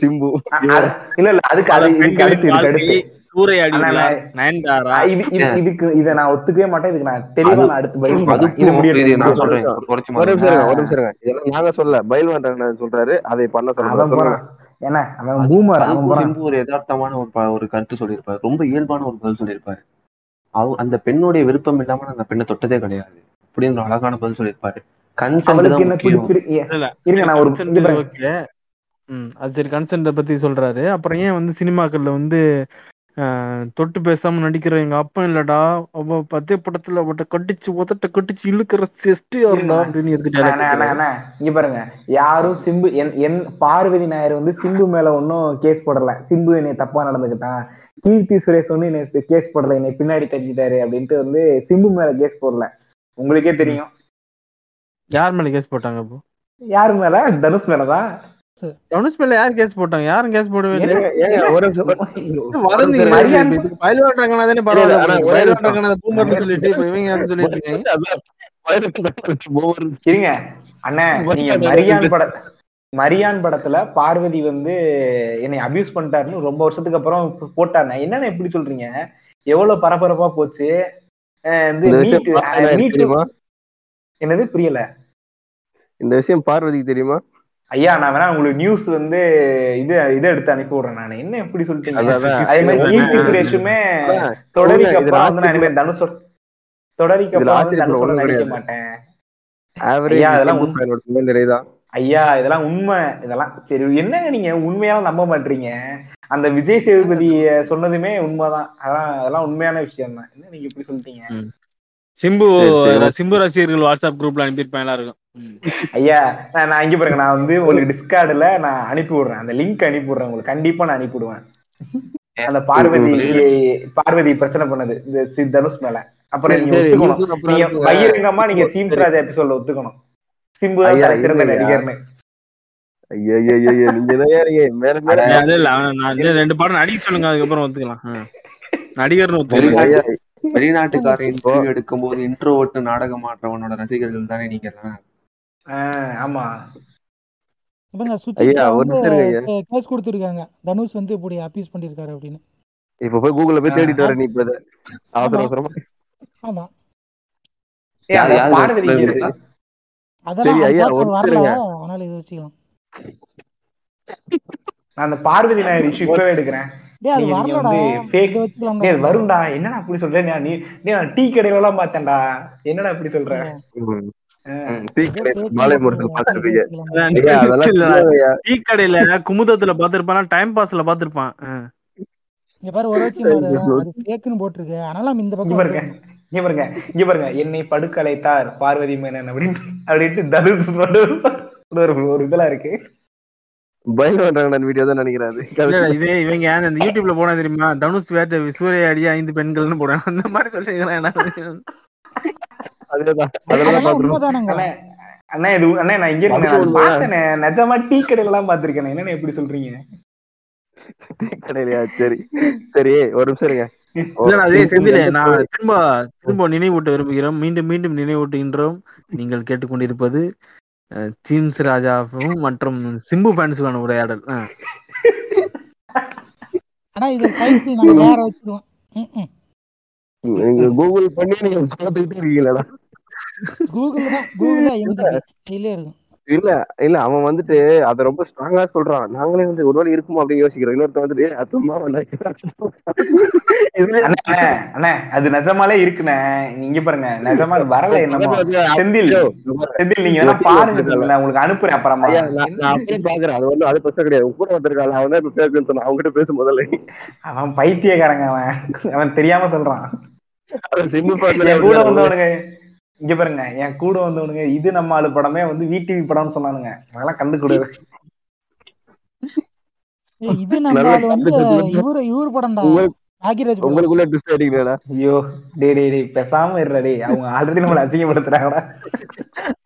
Speaker 5: சிம்பு
Speaker 3: அ- அது- இல்ல இல்ல அதுக்கு அது அடுத்து இதுக்கு இது நான் ஒத்துக்கவே மாட்டேன் இதுக்கு நான் தெளிவா நான் அடுத்து
Speaker 7: நான்
Speaker 3: முடியட்டும்.
Speaker 7: சொல்றேன். ஒரு
Speaker 5: நிமிஷம். நிமிஷம். இதெல்லாம் நாங்க சொல்ல பயில் பண்றாங்க சொல்றாரு. அதை பண்ண சொல்றேன்.
Speaker 3: என்ன? அவன் பூமர்
Speaker 7: சிம்பு ஒரு யதார்த்தமான ஒரு கருத்து சொல்லியிருப்பாரு. ரொம்ப இயல்பான ஒரு பதில் சொல்லியிருப்பாரு. அவ அந்த பெண்ணுடைய விருப்பம் இல்லாம நான் அந்த பெண்ணை தொட்டதே கிடையாது. அப்படின்னு ஒரு அழகான பதில் சொல்லியிருப்பாரு.
Speaker 6: அது சரி கன்சென்ட பத்தி சொல்றாரு. அப்புறம் ஏன் வந்து சினிமாக்கள்ல வந்து ஆஹ், தொட்டு பேசாம நடிக்கிற எங்க அப்பா இல்லடா அவ பத்தே படத்துல அவட்ட கட்டிச்சு உதட்ட கட்டிச்சு இழுக்கிற செஸ்ட் யாருடா
Speaker 3: இருங்க.
Speaker 6: அப்படின்னு எடுத்து
Speaker 3: அண்ணா,
Speaker 6: dialogue
Speaker 3: அண்ணா, அண்ணா,
Speaker 6: கொடுக்குறாரு.
Speaker 3: அண்ணா, இங்க பாருங்க. யாரும் சிம்பு என் என் பார்வதி நாயர் வந்து சிம்பு மேல ஒன்னும் கேஸ் போடல. சிம்பு என்னை தப்பா நடந்துக்கிட்டான். கீர்த்தி சுரேஷ் வந்து என்னை கேஸ் போடல. என்னை பின்னாடி தட்டிட்டாரு அப்படின்ட்டு வந்து சிம்பு மேல கேஸ் போடல. உங்களுக்கே தெரியும்.
Speaker 6: யார் மேல கேஸ் போட்டாங்க இப்போ
Speaker 3: யாரு மேல? தனுஷ் மேலதான்.
Speaker 6: தனுஷ் மேல யார் கேஸ் போட்டாங்க? யாரும் கேஸ் போடவே
Speaker 3: மரியாதை-
Speaker 6: சொல்லிட்டு <laughs>
Speaker 3: அண்ணா நீங்க மரியான் பட மரியான் படத்துல பார்வதி வந்து என்னை அபியூஸ் பண்ணிட்டாருன்னு ரொம்ப வருஷத்துக்கு அப்புறம் போட்டாருண்ணே என்னண்ணே எப்படி சொல்றீங்க? எவ்வளவு பரபரப்பா போச்சு? என்னது? புரியல.
Speaker 5: இந்த விஷயம் பார்வதிக்கு தெரியுமா?
Speaker 3: ஐயா நான் வேணா உங்களுக்கு நியூஸ் வந்து இது இதை எடுத்து அனுப்பி விடுறேன் நான். என்ன எப்படி மாதிரி கீர்த்தி சுரேஷுமே தொடரிக்கு
Speaker 5: இதுல
Speaker 3: அப்புறம் வந்து நான் இனிமே தனுஷோட தொடரிக்கு அப்புறம் நடிக்க. மாட்டேன். அதெல்லாம்
Speaker 5: நிறைதான்
Speaker 3: ஐயா இதெல்லாம் உண்மை. இதெல்லாம் சரி என்னங்க நீங்க உண்மையால நம்ப மாட்டீங்க அந்த விஜய் சேதுபதி சொன்னதுமே உண்மைதான். அதான் அதெல்லாம் உண்மையான விஷயம் தான் என்ன நீங்க இப்படி சொல்லிட்டீங்க?
Speaker 6: சிம்பு சிம்பு ரசிகர்கள் வாட்ஸ்அப் குரூப்ல அனுப்பியிருப்பாங்களா இருக்கும்.
Speaker 3: ஐயா நான் நான் இங்க பாருங்க நான் வந்து உங்களுக்கு டிஸ்கார்டுல நான் அனுப்பி விடுறேன். அந்த லிங்க் அனுப்பி விடுறேன் உங்களுக்கு. கண்டிப்பா நான் அனுப்பி விடுவேன். அந்த பார்வதிக்கு பார்வதி பிரச்சனை பண்ணது. இந்த தனுஷ் மேல. அப்புறம் நீங்க ஒத்துக்கணும். நீங்க. பகிரங்கமா நீங்க சீம்ஸ் ராஜா எபிசோட்ல ஒத்துக்கணும். சிம்பு திறந்த. நடிகர்னு
Speaker 8: ரெண்டு படம் நடிக்க சொல்லுங்க அதுக்கப்புறம் ஒத்துக்கலாம். நடிகர்னு ஒத்துக்கலாம்.
Speaker 5: ஐயா
Speaker 9: வெளிநாட்டு வெளிநாட்டுக்கார இன்டர்வியூ எடுக்கும் போது இன்ட்ரோவர்ட் நாடகம் ஆடுறவனோட ரசிகர்கள் தானே நீங்க
Speaker 3: ஆமா.
Speaker 4: கேஸ் கொடுத்துருக்காங்க. தனுஷ் வந்து இப்படி அப்பீஸ் பண்ணிருக்காரு அப்படின்னு.
Speaker 5: இப்ப போய் கூகுள்ல போய் தேடிட்டு வர நீ இப்ப. அவசர
Speaker 4: ஆமா.
Speaker 5: அவசரமா.
Speaker 4: ஆமா.
Speaker 3: அந்த பார்வதி நாயர் இஷ்யூ இப்பவே எடுக்கிறேன். வரும்டா. என்னடா அப்படி சொல்ற? நீ நீ நீ நான் டீ கடையில எல்லாம் பார்த்தேன்டா. என்னடா இப்படி சொல்ற.
Speaker 5: டீ
Speaker 8: கடையில குமுதத்துல பாத்திருப்பான் டைம் பாஸ்ல பாத்திருப்பான்
Speaker 4: இங்க பாரு ஒரு வச்சு அது போட்டிருக்கு. இந்த பக்கம்
Speaker 3: இங்க பாருங்க இங்க பாருங்க. என்னை படுக்கலைத்தார் பார்வதி மேனன் அப்படின்னு அப்படின்ட்டு தனுஷ் ஒரு ஒரு இதெல்லாம் இருக்கு.
Speaker 5: பயங்கர வீடியோ தான் நினைக்கிறேன்
Speaker 8: இல்ல, இதே இவங்க அந்த யூடியூப்ல போனா தெரியுமா? தனுஷ் வேட்ட சூரிய அடியா ஐந்து பெண்கள்னு போடுறாங்க. அந்த மாதிரி
Speaker 4: உண்மைதானங்க.
Speaker 3: அண்ணே இது அண்ணே நான் இங்க இருக்கேன். நிஜமா டீ கடையில எல்லாம் பாத்திருக்கேன் என்னன்னு எப்படி சொல்றீங்க?
Speaker 5: டீ கடையிலயா? சரி. சரி ஒரு நிமிஷம் இருங்க.
Speaker 8: நான் திரும்ப திரும்ப நினைவூட்ட விரும்புகிறோம். மீண்டும் மீண்டும் நினைவூட்டுகின்றோம். நீங்கள் கேட்டுக்கொண்டிருப்பது சீன்ஸ் ராஜாவும் மற்றும் சிம்பு ஃபேன்ஸுக்கான உரையாடல்.
Speaker 4: ஆனா இது டைட்டில் நாங்க வேற வச்சிருவோம்.
Speaker 5: நீங்க கூகுள் பண்ணி நீங்க பாத்துக்கிட்டே இருக்கீங்களா
Speaker 4: கூகுள் தான் எம்டிபி கையிலே இருக்கும்.
Speaker 5: இல்ல இல்ல அவன் வந்துட்டு அத ரொம்ப ஸ்ட்ராங்கா சொல்றான். நாங்களே வந்து ஒருவேளை இருக்குமோ அப்படின்னு யோசிக்கிறோம். இன்னொருத்த வந்துட்டு "ஏய், அது சும்மா இதுல
Speaker 3: அண்ணே அது நிஜமாலே இருக்குண்ணே. நீங்க பாருங்க நிஜமா வரல என்னமோ. செந்தில் செந்தில் நீங்க வேணா பாருங்க நான் உங்களுக்கு அனுப்புறேன் அப்புறமா.
Speaker 5: பாக்குறேன். அது வந்து அது பிரச்சனை கிடையாது. கூட வந்திருக்காள் அவன் தான் இப்ப பேசுன்னு சொன்னான். அவங்க கிட்ட பேச முதல்ல
Speaker 3: அவன் பைத்தியக்காரங்க அவன். அவன் தெரியாம சொல்றான். கூட வந்தவனுங்க. இங்க பாருங்க என் கூட வந்தவனுங்க இது நம்ம ஆளு படமே வந்து விடிவி படம்னு சொன்னானுங்க. அதெல்லாம் கண்டுக்கூடாது
Speaker 4: ஏய், இது நம்ம ஆளு வந்து. இவரு இவரு படம்டா. படம்.
Speaker 5: உங்களுக்குள்ள ட்விஸ்ட் அடிக்கலடா
Speaker 3: ஐயோ டேய் டேய் டேய் பேசாம இருடா டேய். அவங்க ஆல்ரெடி நம்மள அசிங்கப்படுத்துறாங்கடா.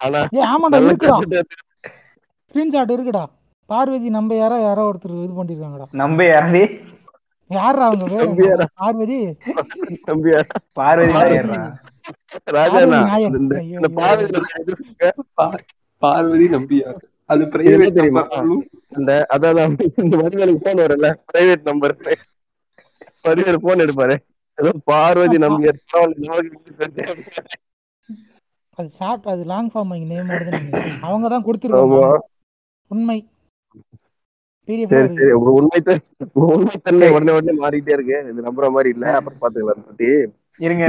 Speaker 5: ஆனா
Speaker 4: ஏய் ஆமாடா இருக்குடா. ஸ்கிரீன்ஷாட் இருக்குடா. பார்வதி நம்ம யாரோ யாரோ ஒருத்தர் இது பண்ணிருக்காங்கடா.
Speaker 3: நம்ப யாரே
Speaker 4: யாரா அவங்க? பார்வதி?
Speaker 5: தம்பியா
Speaker 3: பார்வதி
Speaker 4: பார்வதி நாயர்.
Speaker 5: இந்த
Speaker 4: ஐயோ,
Speaker 5: இந்த
Speaker 4: ஐயோ.
Speaker 5: பாதை
Speaker 9: பார்வதி நம்பியா அது பிரைவேட்
Speaker 5: தெரியுமா?
Speaker 9: நம்பர்
Speaker 5: இந்த அதான் இந்த வரிகளுக்கு போன் வரல. பிரைவேட் நம்பர் பரிவர் போன் எடுப்பாரு. ஏதோ பார்வதி. நம்பியார்.
Speaker 4: அது ஷார்ட் அது லாங் ஃபார்ம் நேம் அவங்க தான்.
Speaker 5: ஆமா.
Speaker 4: உண்மை.
Speaker 5: உண்மை உண்மை தன்மை உடனே உடனே மாறிட்டே இருக்கு. இது நம்புற மாதிரி இல்ல. அப்புறம் பாத்துக்கலாம்
Speaker 3: இருங்க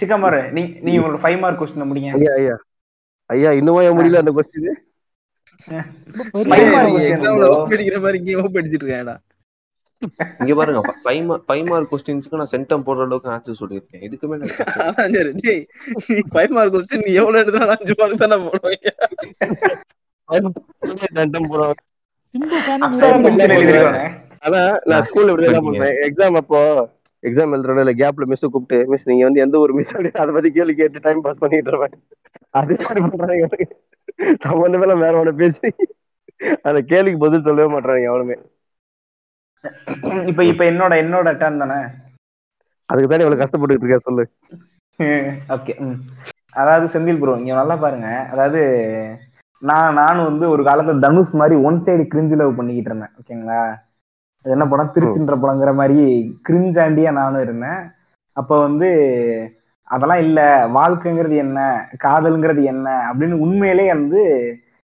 Speaker 3: சிக்கமாரு நீ நீ உங்களோட ஃபைவ் மார்க் கொஸ்டின் முடிங்க.
Speaker 5: ஐயா ஐயா. ஐயா இன்னுமா ஏன் முடியல அந்த
Speaker 4: இருக்கு.
Speaker 3: question
Speaker 8: எக்ஸாம்ல
Speaker 3: bro.
Speaker 8: ஓப்பி அடிக்கிற மாதிரி இங்கே ஓப்பி அடிச்சிட்டு இருக்கேன்டா
Speaker 7: இங்க பாருங்க ஃபைவ் ஃபைவ் மார்க் கொஸ்டின்ஸ்க்கு நான் சென்டம் போடுற அளவுக்கு ஆன்சர் சொல்லியிருக்கேன். இதுக்கு மேல
Speaker 8: ஃபைவ் மார்க் கொஸ்டின் நீ எவ்வளவு எடுத்தாலும் அஞ்சு மார்க் தானே போடுவீங்க
Speaker 3: எழுதிருக்காங்க
Speaker 5: அதான் நான் ஸ்கூல்ல இப்படி. பண்ணுவேன் எக்ஸாம் அப்போ எக்ஸாம் எழுதுறதுல கேப்ல மிஸ் கூப்பிட்டு மிஸ் நீங்க வந்து எந்த ஒரு மிஸ் அப்படி அதை பத்தி கேள்வி கேட்டு டைம் பாஸ் பண்ணிட்டு இருப்பேன். அதே மாதிரி பண்றாங்க. சம்பந்தமே இல்லாம வேற ஒண்ணு பேசி அந்த கேள்விக்கு பதில் சொல்லவே மாட்டாங்க எவனுமே.
Speaker 3: இப்ப இப்ப என்னோட என்னோட டர்ன் தானே?
Speaker 5: அதுக்கு தானே இவ்வளவு கஷ்டப்பட்டுட்டு இருக்கேன் சொல்லு.
Speaker 3: ஓகே அதாவது செந்தில் ப்ரோ இங்க நல்லா பாருங்க. அதாவது நான் நானும் வந்து ஒரு காலத்துல தனுஷ் மாதிரி ஒன் சைடு கிரிஞ்சு லவ் பண்ணிக்கிட்டு இருந்தேன் ஓகேங்களா என்ன படம்? திருச்சின்ற படங்கிற மாதிரி கிரிஞ்சாண்டியா நானும் இருந்தேன். அப்ப வந்து அதெல்லாம் இல்ல வாழ்க்கைங்கிறது என்ன காதல்ங்கிறது என்ன அப்படின்னு உண்மையிலே வந்து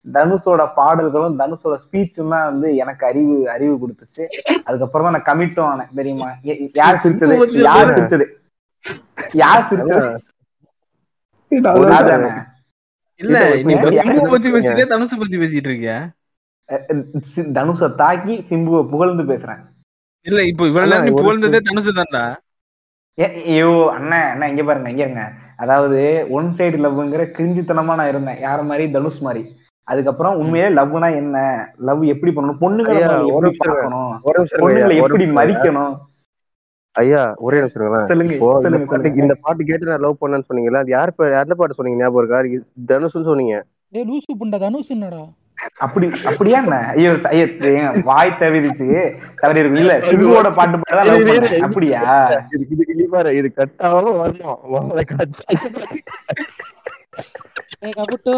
Speaker 3: தனுஷோட பாடல்களும் தனுஷோட ஸ்பீச்சும் தான் வந்து எனக்கு அறிவு அறிவு கொடுத்துச்சு. அதுக்கப்புறம் தான் நான் கமிட்டும் ஆனேன். தெரியுமா? யார் சிரிச்சது? யார் சிரிச்சது? யார் சிரிச்சது?
Speaker 8: இல்ல தனுஷ் பத்தி பேசிட்டு இருக்கியா?
Speaker 3: தனுஷை தாக்கி சிம்புவை புகழ்ந்து பேசுறேன்.
Speaker 8: இல்ல இப்போ இவ்வளவு
Speaker 5: அண்ணா,
Speaker 8: புகழ்ந்ததே தனுஷ் தான்டா.
Speaker 3: ஏ- ஐயோ அண்ணன் அண்ணன் இங்க பாருங்க இங்க இருங்க. அதாவது ஒன் சைடு லவ்ங்கிற கிரிஞ்சித்தனமா நான் இருந்தேன். யார மாதிரி? தனுஷ் மாதிரி. அதுக்கப்புறம் உண்மையிலே லவ்னா என்ன? லவ் எப்படி பண்ணணும்? பொண்ணுங்களை பொண்ணுங்களை
Speaker 5: ஐயா, ஒரு
Speaker 3: எப்படி. மதிக்கணும்?
Speaker 5: ஐயா ஒரே நிமிஷம்.
Speaker 3: சொல்லுங்க
Speaker 5: இந்த
Speaker 3: சொல்லுங்க
Speaker 5: பாட்டு
Speaker 3: சொல்லுங்க.
Speaker 5: இந்த பாட்டு கேட்டு நான் லவ் பண்ணேன்னு சொன்னீங்கல்ல அது யார் எந்த பாட்டு சொன்னீங்க? ஞாபகம் இருக்கா? தனுஷ்னு சொன்னீங்க.
Speaker 4: டேய் லூசு புண்டா தனுஷ் என்னடா?
Speaker 3: அப்படி அப்படியா என்ன ஐயோ ஐயோ வாய் தவிரிச்சு தவறி இருக்கு இல்ல சிம்புவோட பாட்டு பாட்டு தான்
Speaker 5: இது
Speaker 3: love
Speaker 5: வேற,
Speaker 3: பண்ணேன்.
Speaker 5: இது
Speaker 3: அப்படியா
Speaker 5: இது இது இது பாரு, இது வரணும்.
Speaker 4: ஏய் கபுட்டு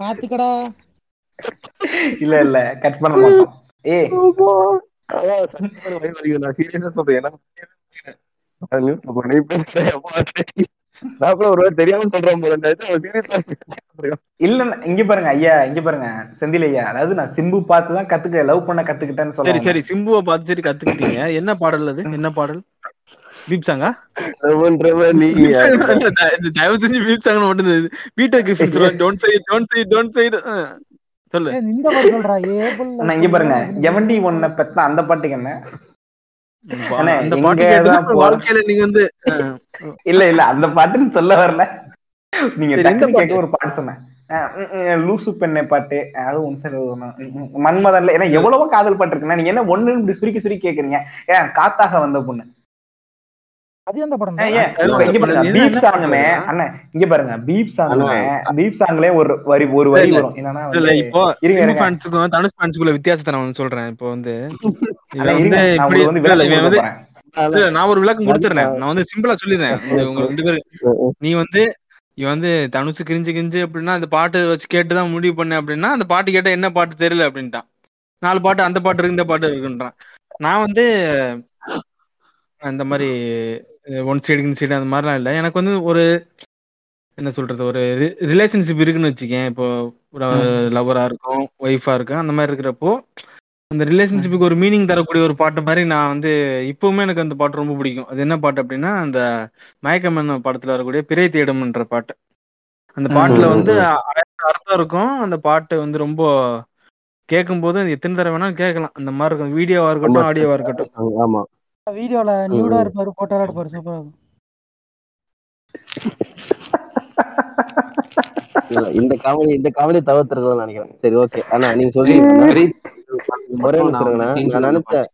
Speaker 4: பாத்துக்கடா
Speaker 3: இல்ல இல்ல கட் பண்ண மாட்டோம் ஏய்.
Speaker 5: நான் ஆ சொல்றேன். நான் கூட ஒரு வேளை தெரியாம சொல்றேன் போல.
Speaker 3: இல்ல இங்க பாருங்க ஐயா இங்க பாருங்க செந்தில் ஐயா. அதாவது நான் சிம்பு பார்த்து தான் கத்துக்க லவ் பண்ண கத்துக்கிட்டேன்னு
Speaker 6: சரி சரி சிம்புவை பார்த்து சரி கத்துக்கிட்டீங்க. என்ன பாடல் அது? என்ன பாடல்? பீப் சாங்கா
Speaker 5: ரவன்றவன் நீ
Speaker 6: பீப் சாங் இல்ல, த- இந்த தயவு செஞ்சு பீப் சாங் மட்டும் சொல்லுவாங்க don't side don't side don't side சொல்லு.
Speaker 4: இந்த
Speaker 3: பாருங்க எவன்டி ஒன்ன பெத்த அந்த பாட்டுக்கு என்ன?
Speaker 6: வாழ்க்கையில நீங்க வந்து அஹ்,
Speaker 3: இல்ல இல்ல அந்த பாட்டுன்னு சொல்ல வரல. நீங்க? ஒரு பாட்டு சொன்னேன் லூசு பெண்ணை பாட்டு. அது ஒன் சைடு மன்மதன்ல ஏன்னா எவ்வளவோ காதல் பாட்டு இருக்குண்ணா. நீங்க என்ன ஒண்ணு இப்படி சுருக்கி சுருக்கி கேக்குறீங்க. ஏன் காத்தாக வந்த பொண்ணு.
Speaker 4: அது எந்த படம்?
Speaker 3: இங்க பாருங்க பீப் சாங்குமே அண்ணன் இங்க பாருங்க பீப் சாங்குமே பீப் சாங்லயே ஒரு வரி ஒரு வரி வரும். என்னன்னா
Speaker 6: இப்போ
Speaker 3: இருங்க.
Speaker 6: ஃபேன்ஸுக்கும் தனுஷ் ஃபேன்ஸுக்குள்ள வித்தியாசத்தை நான் வந்து சொல்றேன் இப்போ வந்து.
Speaker 3: அண்ணா,
Speaker 6: வந்து
Speaker 3: நான்
Speaker 6: இப்படி
Speaker 3: வந்து
Speaker 6: நான் ஒரு விளக்கம் கொடுத்துறேன். நான் வந்து சிம்பிளா சொல்லிடுறேன். <laughs> உங்க ரெண்டு பேரும் நீ வந்து இவன் வந்து தனுசு கிரிஞ்சு கிரிஞ்சு அப்படின்னா அந்த பாட்டு வச்சு கேட்டுதான் முடிவு பண்ணேன் அப்படின்னா அந்த பாட்டு கேட்டா என்ன பாட்டு தெரியல அப்படின்ட்டான். நாலு பாட்டு அந்த பாட்டு இருக்கு இந்த பாட்டு இருக்குன்றான். நான் வந்து அந்த மாதிரி ஒன் சைடு சைடு அந்த மாதிரிலாம் இல்லை. எனக்கு வந்து ஒரு என்ன சொல்றது ஒரு ரிலேஷன்ஷிப் இருக்குன்னு வச்சுக்கேன். இப்போ ஒரு லவரா இருக்கும் ஒய்ஃபா இருக்கும் அந்த மாதிரி இருக்கிறப்போ அந்த ரிலேஷன்ஷிப்புக்கு ஒரு மீனிங் தரக்கூடிய ஒரு பாட்டு மாதிரி நான் வந்து இப்பவுமே எனக்கு அந்த பாட்டு ரொம்ப பிடிக்கும். அது என்ன பாட்டு அப்படின்னா அந்த மயக்கமன் படத்துல வரக்கூடிய பிறை தேடும்ன்ற பாட்டு. அந்த பாட்டுல வந்து அர்த்தம் இருக்கும். அந்த பாட்டு வந்து ரொம்ப கேட்கும்போது அது எத்தனை தடவை வேணாலும் கேட்கலாம். அந்த மாதிரி இருக்கும். வீடியோவா இருக்கட்டும் ஆடியோவா இருக்கட்டும்.
Speaker 5: ஆமா.
Speaker 4: வீடியோல நியூடா இருப்பாரு போட்டோல இருப்பாரு சூப்பரா இருக்கும்.
Speaker 5: இந்த காமெடி இந்த காமெடி தவிர்த்துருக்கோம்னு நினைக்கிறேன். சரி ஓகே ஆனா நீங்க சொல்லி ஒரே நிமிஷம். நான் நினைச்சேன்.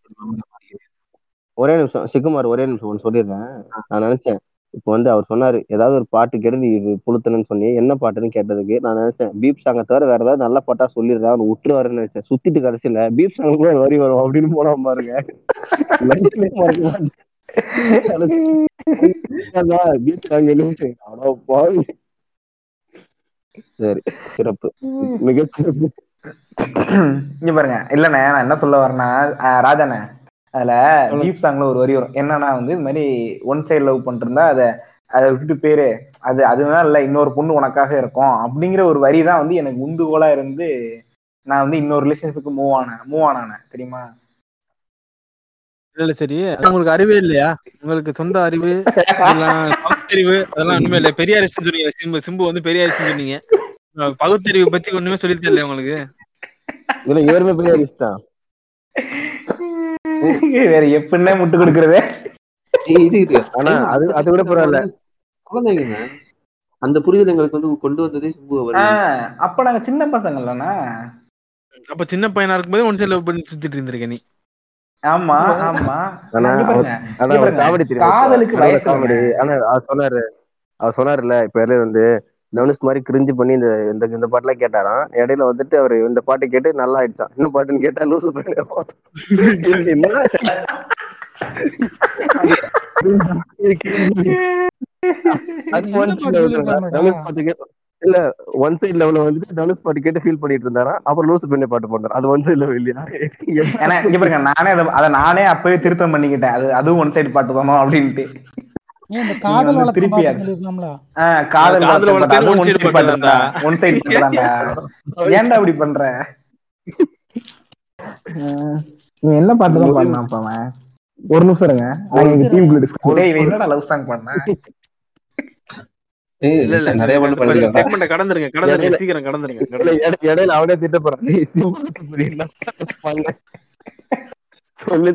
Speaker 5: ஒரே நிமிஷம் சிக்குமார் ஒரே நிமிஷம் ஒன்று சொல்லிடுறேன். நான் நினைச்சேன். இப்போ வந்து அவர் சொன்னாரு ஏதாவது ஒரு பாட்டு கேட்டு நீ இது புளுத்தணும்னு சொன்னி என்ன பாட்டுன்னு கேட்டதுக்கு நான் நினைச்சேன் பீப் சாங்கை தவிர வேற ஏதாவது நல்ல பாட்டா சொல்லிடுறா அவர் விட்டுருவாருன்னு நினைச்சேன். சுத்திட்டு கடைசியில பீப் சாங் கூட வரி வரும் அப்படின்னு போனா பாருங்க. சரி சிறப்பு. மிக சிறப்பு.
Speaker 3: இங்க பாருங்க இல்லண்ணே நான் என்ன சொல்ல வரேன்னா ராஜாண்ணே அதுல தீப் சாங்ல ஒரு வரி வரும். என்னன்னா வந்து இது மாதிரி ஒன் சைடு லவ் பண்ணிருந்தா அதை அதை விட்டுட்டு பேரு அது அதுதான் இல்ல இன்னொரு பொண்ணு உனக்காக இருக்கும். அப்படிங்கிற ஒரு வரி தான் வந்து எனக்கு உந்துகோலா இருந்து நான் வந்து இன்னொரு ரிலேஷன்ஷிப்புக்கு மூவ் ஆனேன் மூவ் ஆனானேன் தெரியுமா?
Speaker 6: இல்ல இல்ல சரி. உங்களுக்கு அறிவே இல்லையா? உங்களுக்கு சொந்த அறிவு பகுத்தறிவு அதெல்லாம் ஒண்ணுமே இல்ல. பெரியார் சொன்னீங்க. சிம்பு சிம்பு வந்து பெரியார் சொன்னீங்க. அஹ் பகுத்தறிவு பத்தி ஒண்ணுமே சொல்லி தெரியல உங்களுக்கு?
Speaker 5: இல்ல இவருமே பெரிய லிஸ்ட் தான்
Speaker 3: வேற எப்படின்னே முட்டு கொடுக்கறது.
Speaker 9: இது இது.
Speaker 5: ஆனா அது அதை விட பரவாயில்ல.
Speaker 9: குழந்தைங்க அந்த புரிதல் எங்களுக்கு வந்து கொண்டு வந்ததே
Speaker 3: அப்ப நாங்க சின்ன பசங்க இல்லண்ணா
Speaker 6: அப்ப சின்ன பையனா இருக்கும்போது ஒன் சைடு லவ் பண்ணி சுத்திட்டு இருந்திருக்க நீ.
Speaker 3: ஆமா ஆமா. காதலுக்கு வயசு.
Speaker 5: ஆனா அவர் சொன்னாரு அவர் சொன்னாருல்ல இப்ப வந்து தனுஷ் மாதிரி கிரிஞ்சு பண்ணி இந்த இந்த இந்த பாட்டுலாம் கேட்டாராம். இடையில வந்துட்டு அவரு இந்த பாட்டு கேட்டு நல்லா ஆயிடுச்சான் இன்னும் பாட்டுன்னு கேட்டா லூசு என்ன
Speaker 4: என்ன
Speaker 5: இல்ல ஒன் சைடு லெவல்ல வந்துட்டு தனுஷ் பாட்டு கேட்டு ஃபீல் பண்ணிட்டு இருந்தாரா அப்புறம் லூசு பண்ணி பாட்டு போட்டாரு அது ஒன் சைடு லெவல் இல்லையா?
Speaker 3: ஏன்னா இங்க பாருங்க நானே அதை நானே அப்பவே திருத்தம் பண்ணிக்கிட்டேன். அது அதுவும் ஒன் சைடு பாட்டு தானோ அப்படின்ட்டு.
Speaker 4: காதல்
Speaker 3: ஏன்டா அப்படி பண்ற? என்ன பாட்டு தான் அப்ப அவன்? ஒரு நிமிஷம் இருங்க. எங்க டீம் என்னடா லவ் சாங் பண்ணா?
Speaker 6: கடந்துருங்க கடந்துருங்க. சீக்கிரம் கடந்துருங்க
Speaker 5: இடையில அவனே திட்ட போறான். சொல்லி.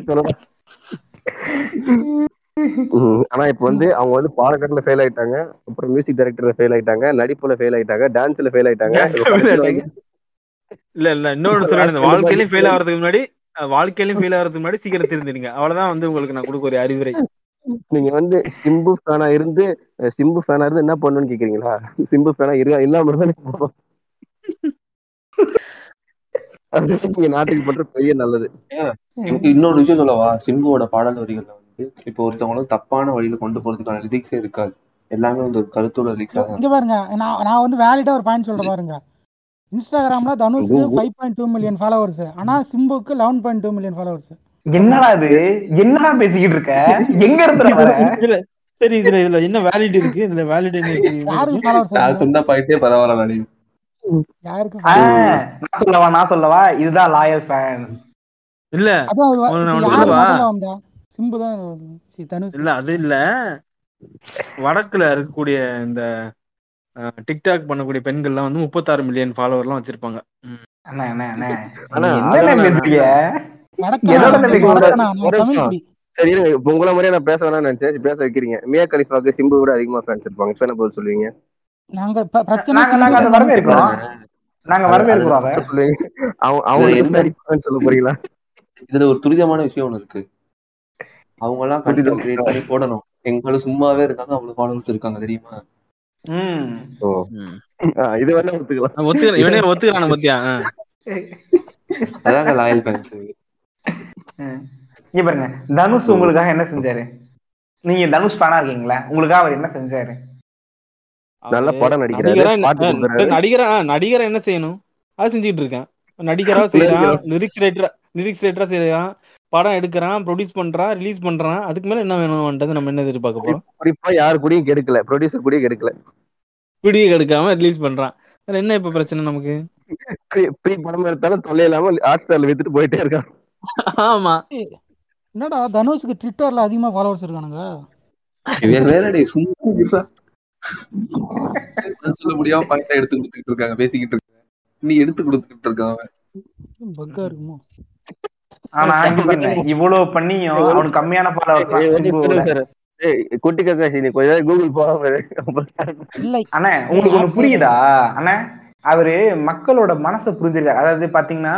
Speaker 5: ஆனா இப்ப வந்து அவங்க வந்து பாடகத்துல ஃபெயில் ஆயிட்டாங்க. அப்புறம் மியூசிக் டைரக்டர்ல ஃபெயில் ஆயிட்டாங்க. நடிப்புல ஃபெயில் ஆயிட்டாங்க. டான்ஸ்ல ஃபெயில் ஆயிட்டாங்க.
Speaker 6: இல்ல இல்ல. இன்னொன்னு <laughs> சொல்றேன். இந்த வாழ்க்கையிலயும் ஃபெயில் ஆகிறதுக்கு முன்னாடி அஹ், வாழ்க்கையிலயும் ஃபெயில் ஆகிறதுக்கு முன்னாடி சீக்கிரம் தெரிஞ்சிருங்க அவ்வளவுதான் வந்து உங்களுக்கு நான் கொடுக்க ஒரு அறிவுரை.
Speaker 5: நீங்க வந்து சிம்பு ஃபேனா இருந்து சிம்பு ஃபேனா இருந்து என்ன பண்ணணும்னு கேக்குறீங்களா? சிம்பு ஃபேனா இருக்கா இல்லாம இருந்தா நீங்க <laughs> நாட்டுக்கு பண்ற பெரிய நல்லது.
Speaker 7: இன்னொரு விஷயம் சொல்லவா? சிம்புவோட பாடல் வரிகள்ல வந்து இப்போ ஒருத்தவங்கள தப்பான வழியில கொண்டு போறதுக்கான லிரிக்ஸே இருக்காது. எல்லாமே வந்து ஒரு கருத்தோட லிரிக்ஸா
Speaker 4: இங்க பாருங்க நான் நான் வந்து வேலிடா ஒரு பாயிண்ட் சொல்றேன் பாருங்க. இன்ஸ்டாகிராம்ல தனுஷ்க்கு five point two million followers ஆனா சிம்புக்கு eleven point two million followers
Speaker 3: என்னடா இது? என்னடா பேசிக்கிட்டு இருக்க? எங்க இருந்து
Speaker 6: சரி இதுல இதுல என்ன வேலிட் இருக்கு? இதுல வேலிட் இருக்கு?
Speaker 7: நான் சொன்ன பாயிண்டே பரவாயில்ல
Speaker 4: யாருக்கு
Speaker 3: ஆ, நான் சொல்லவா நான் சொல்லவா? இதுதான் லாயல் ஃபேன்ஸ்
Speaker 6: இல்ல.
Speaker 4: அதான் சிம்பு தான் சி, தனுஷ்.
Speaker 6: இல்ல அது இல்ல. வடக்குல இருக்கக்கூடிய இந்த டிக்டாக் பண்ணக்கூடிய பெண்கள்லாம் வந்து முப்பத்தாறு மில்லியன் ஃபாலோவர்லாம் வச்சிருப்பாங்க.
Speaker 5: சரி உங்களை மாதிரியே நான் பேச வேணாம்னு நினைச்சேன். பேச வைக்கிறீங்க. மியா கலிஃபாக்கு சிம்பு விட அதிகமா ஃபேன்ஸ் இருப்பாங்க. இப்ப என்ன பதில் சொல்லுவீங்க?
Speaker 4: நாங்க பிரச்சனை
Speaker 3: நாங்க நாங்க அதை வரவேற்கிறோம் நாங்க வரவேற்கிறோம்
Speaker 5: அவங்க அவங்க
Speaker 7: என்ன-
Speaker 5: சொல்ல போறீங்களா?
Speaker 7: இதுல ஒரு துரிதமான விஷயம் ஒண்ணு இருக்கு. அவங்க எல்லாம் கண்டென்ட். கிரியேட் பண்ணி போடணும். எங்களும் சும்மாவே இருக்காங்க அவ்வளவு ஃபாலோவர்ஸ் இருக்காங்க தெரியுமா?
Speaker 5: இது வேணா ஒத்துக்கலாம்.
Speaker 6: நான் ஒத்துக்கிறேன் இவனே ஒத்துக்கிறான பத்தியா.
Speaker 7: அதாங்க லாயல் ஃபேன்ஸ்.
Speaker 3: இங்க பாருங்க. தனுஷ் உங்களுக்காக என்ன செஞ்சாரு? நீங்க தனுஷ் ஃபேனா இருக்கீங்களா? உங்களுக்காக அவர் என்ன செஞ்சாரு?
Speaker 5: நல்ல படம் நடிக்கிறாரு
Speaker 6: நடிகரா நடிகரா என்ன செய்யணும்? அது செஞ்சுட்டு இருக்கேன். நடிகரா செய்யறான் லிரிக்ஸ் ரைட்டரா லிரிக்ஸ் ரைட்டரா செய்யறான். படம் எடுக்கிறான் ப்ரொடியூஸ் பண்றான் ரிலீஸ் பண்றான். அதுக்கு மேல என்ன வேணும்ன்றது நம்ம என்ன எதிர்பார்க்க போறோம்?
Speaker 5: குறிப்பா யாரு கூடயும் கெடுக்கல ப்ரொடியூசர் கூடயும் கெடுக்கல.
Speaker 6: பிடியை எடுக்காம ரிலீஸ் பண்றான். அதுல என்ன இப்ப பிரச்சனை நமக்கு?
Speaker 5: ப்ரீ படம் எடுத்தாலும் தொல்லை இல்லாம ஹாட் ஸ்டார்ல வித்துட்டு போயிட்டே இருக்கான்.
Speaker 6: ஆமா.
Speaker 4: என்னடா தனுஷ்க்கு ட்விட்டர்ல அதிகமா ஃபாலோவர்ஸ் இருக்கானுங்க?
Speaker 7: இவன் வேறடே சும்மா சொல்ல முடியாம பாயிண்டா எடுத்து கொடுத்துட்டு இருக்காங்க பேசிக்கிட்டு இருக்காங்க. நீ எடுத்து கொடுத்துட்டு இருக்கான் அவன்.
Speaker 4: பக்கா இருக்குமோ?
Speaker 3: ஆனா இவ்வளவு பண்ணியும் அவனுக்கு கம்மியான.
Speaker 5: ஏய், குட்டி கக்காசி நீ கொஞ்ச கூகுள் போகாம
Speaker 3: அண்ணா உங்களுக்கு ஒண்ணு புரியுதா? அண்ணா அவரு மக்களோட மனசை புரிஞ்சிருக்காரு அதாவது பாத்தீங்கன்னா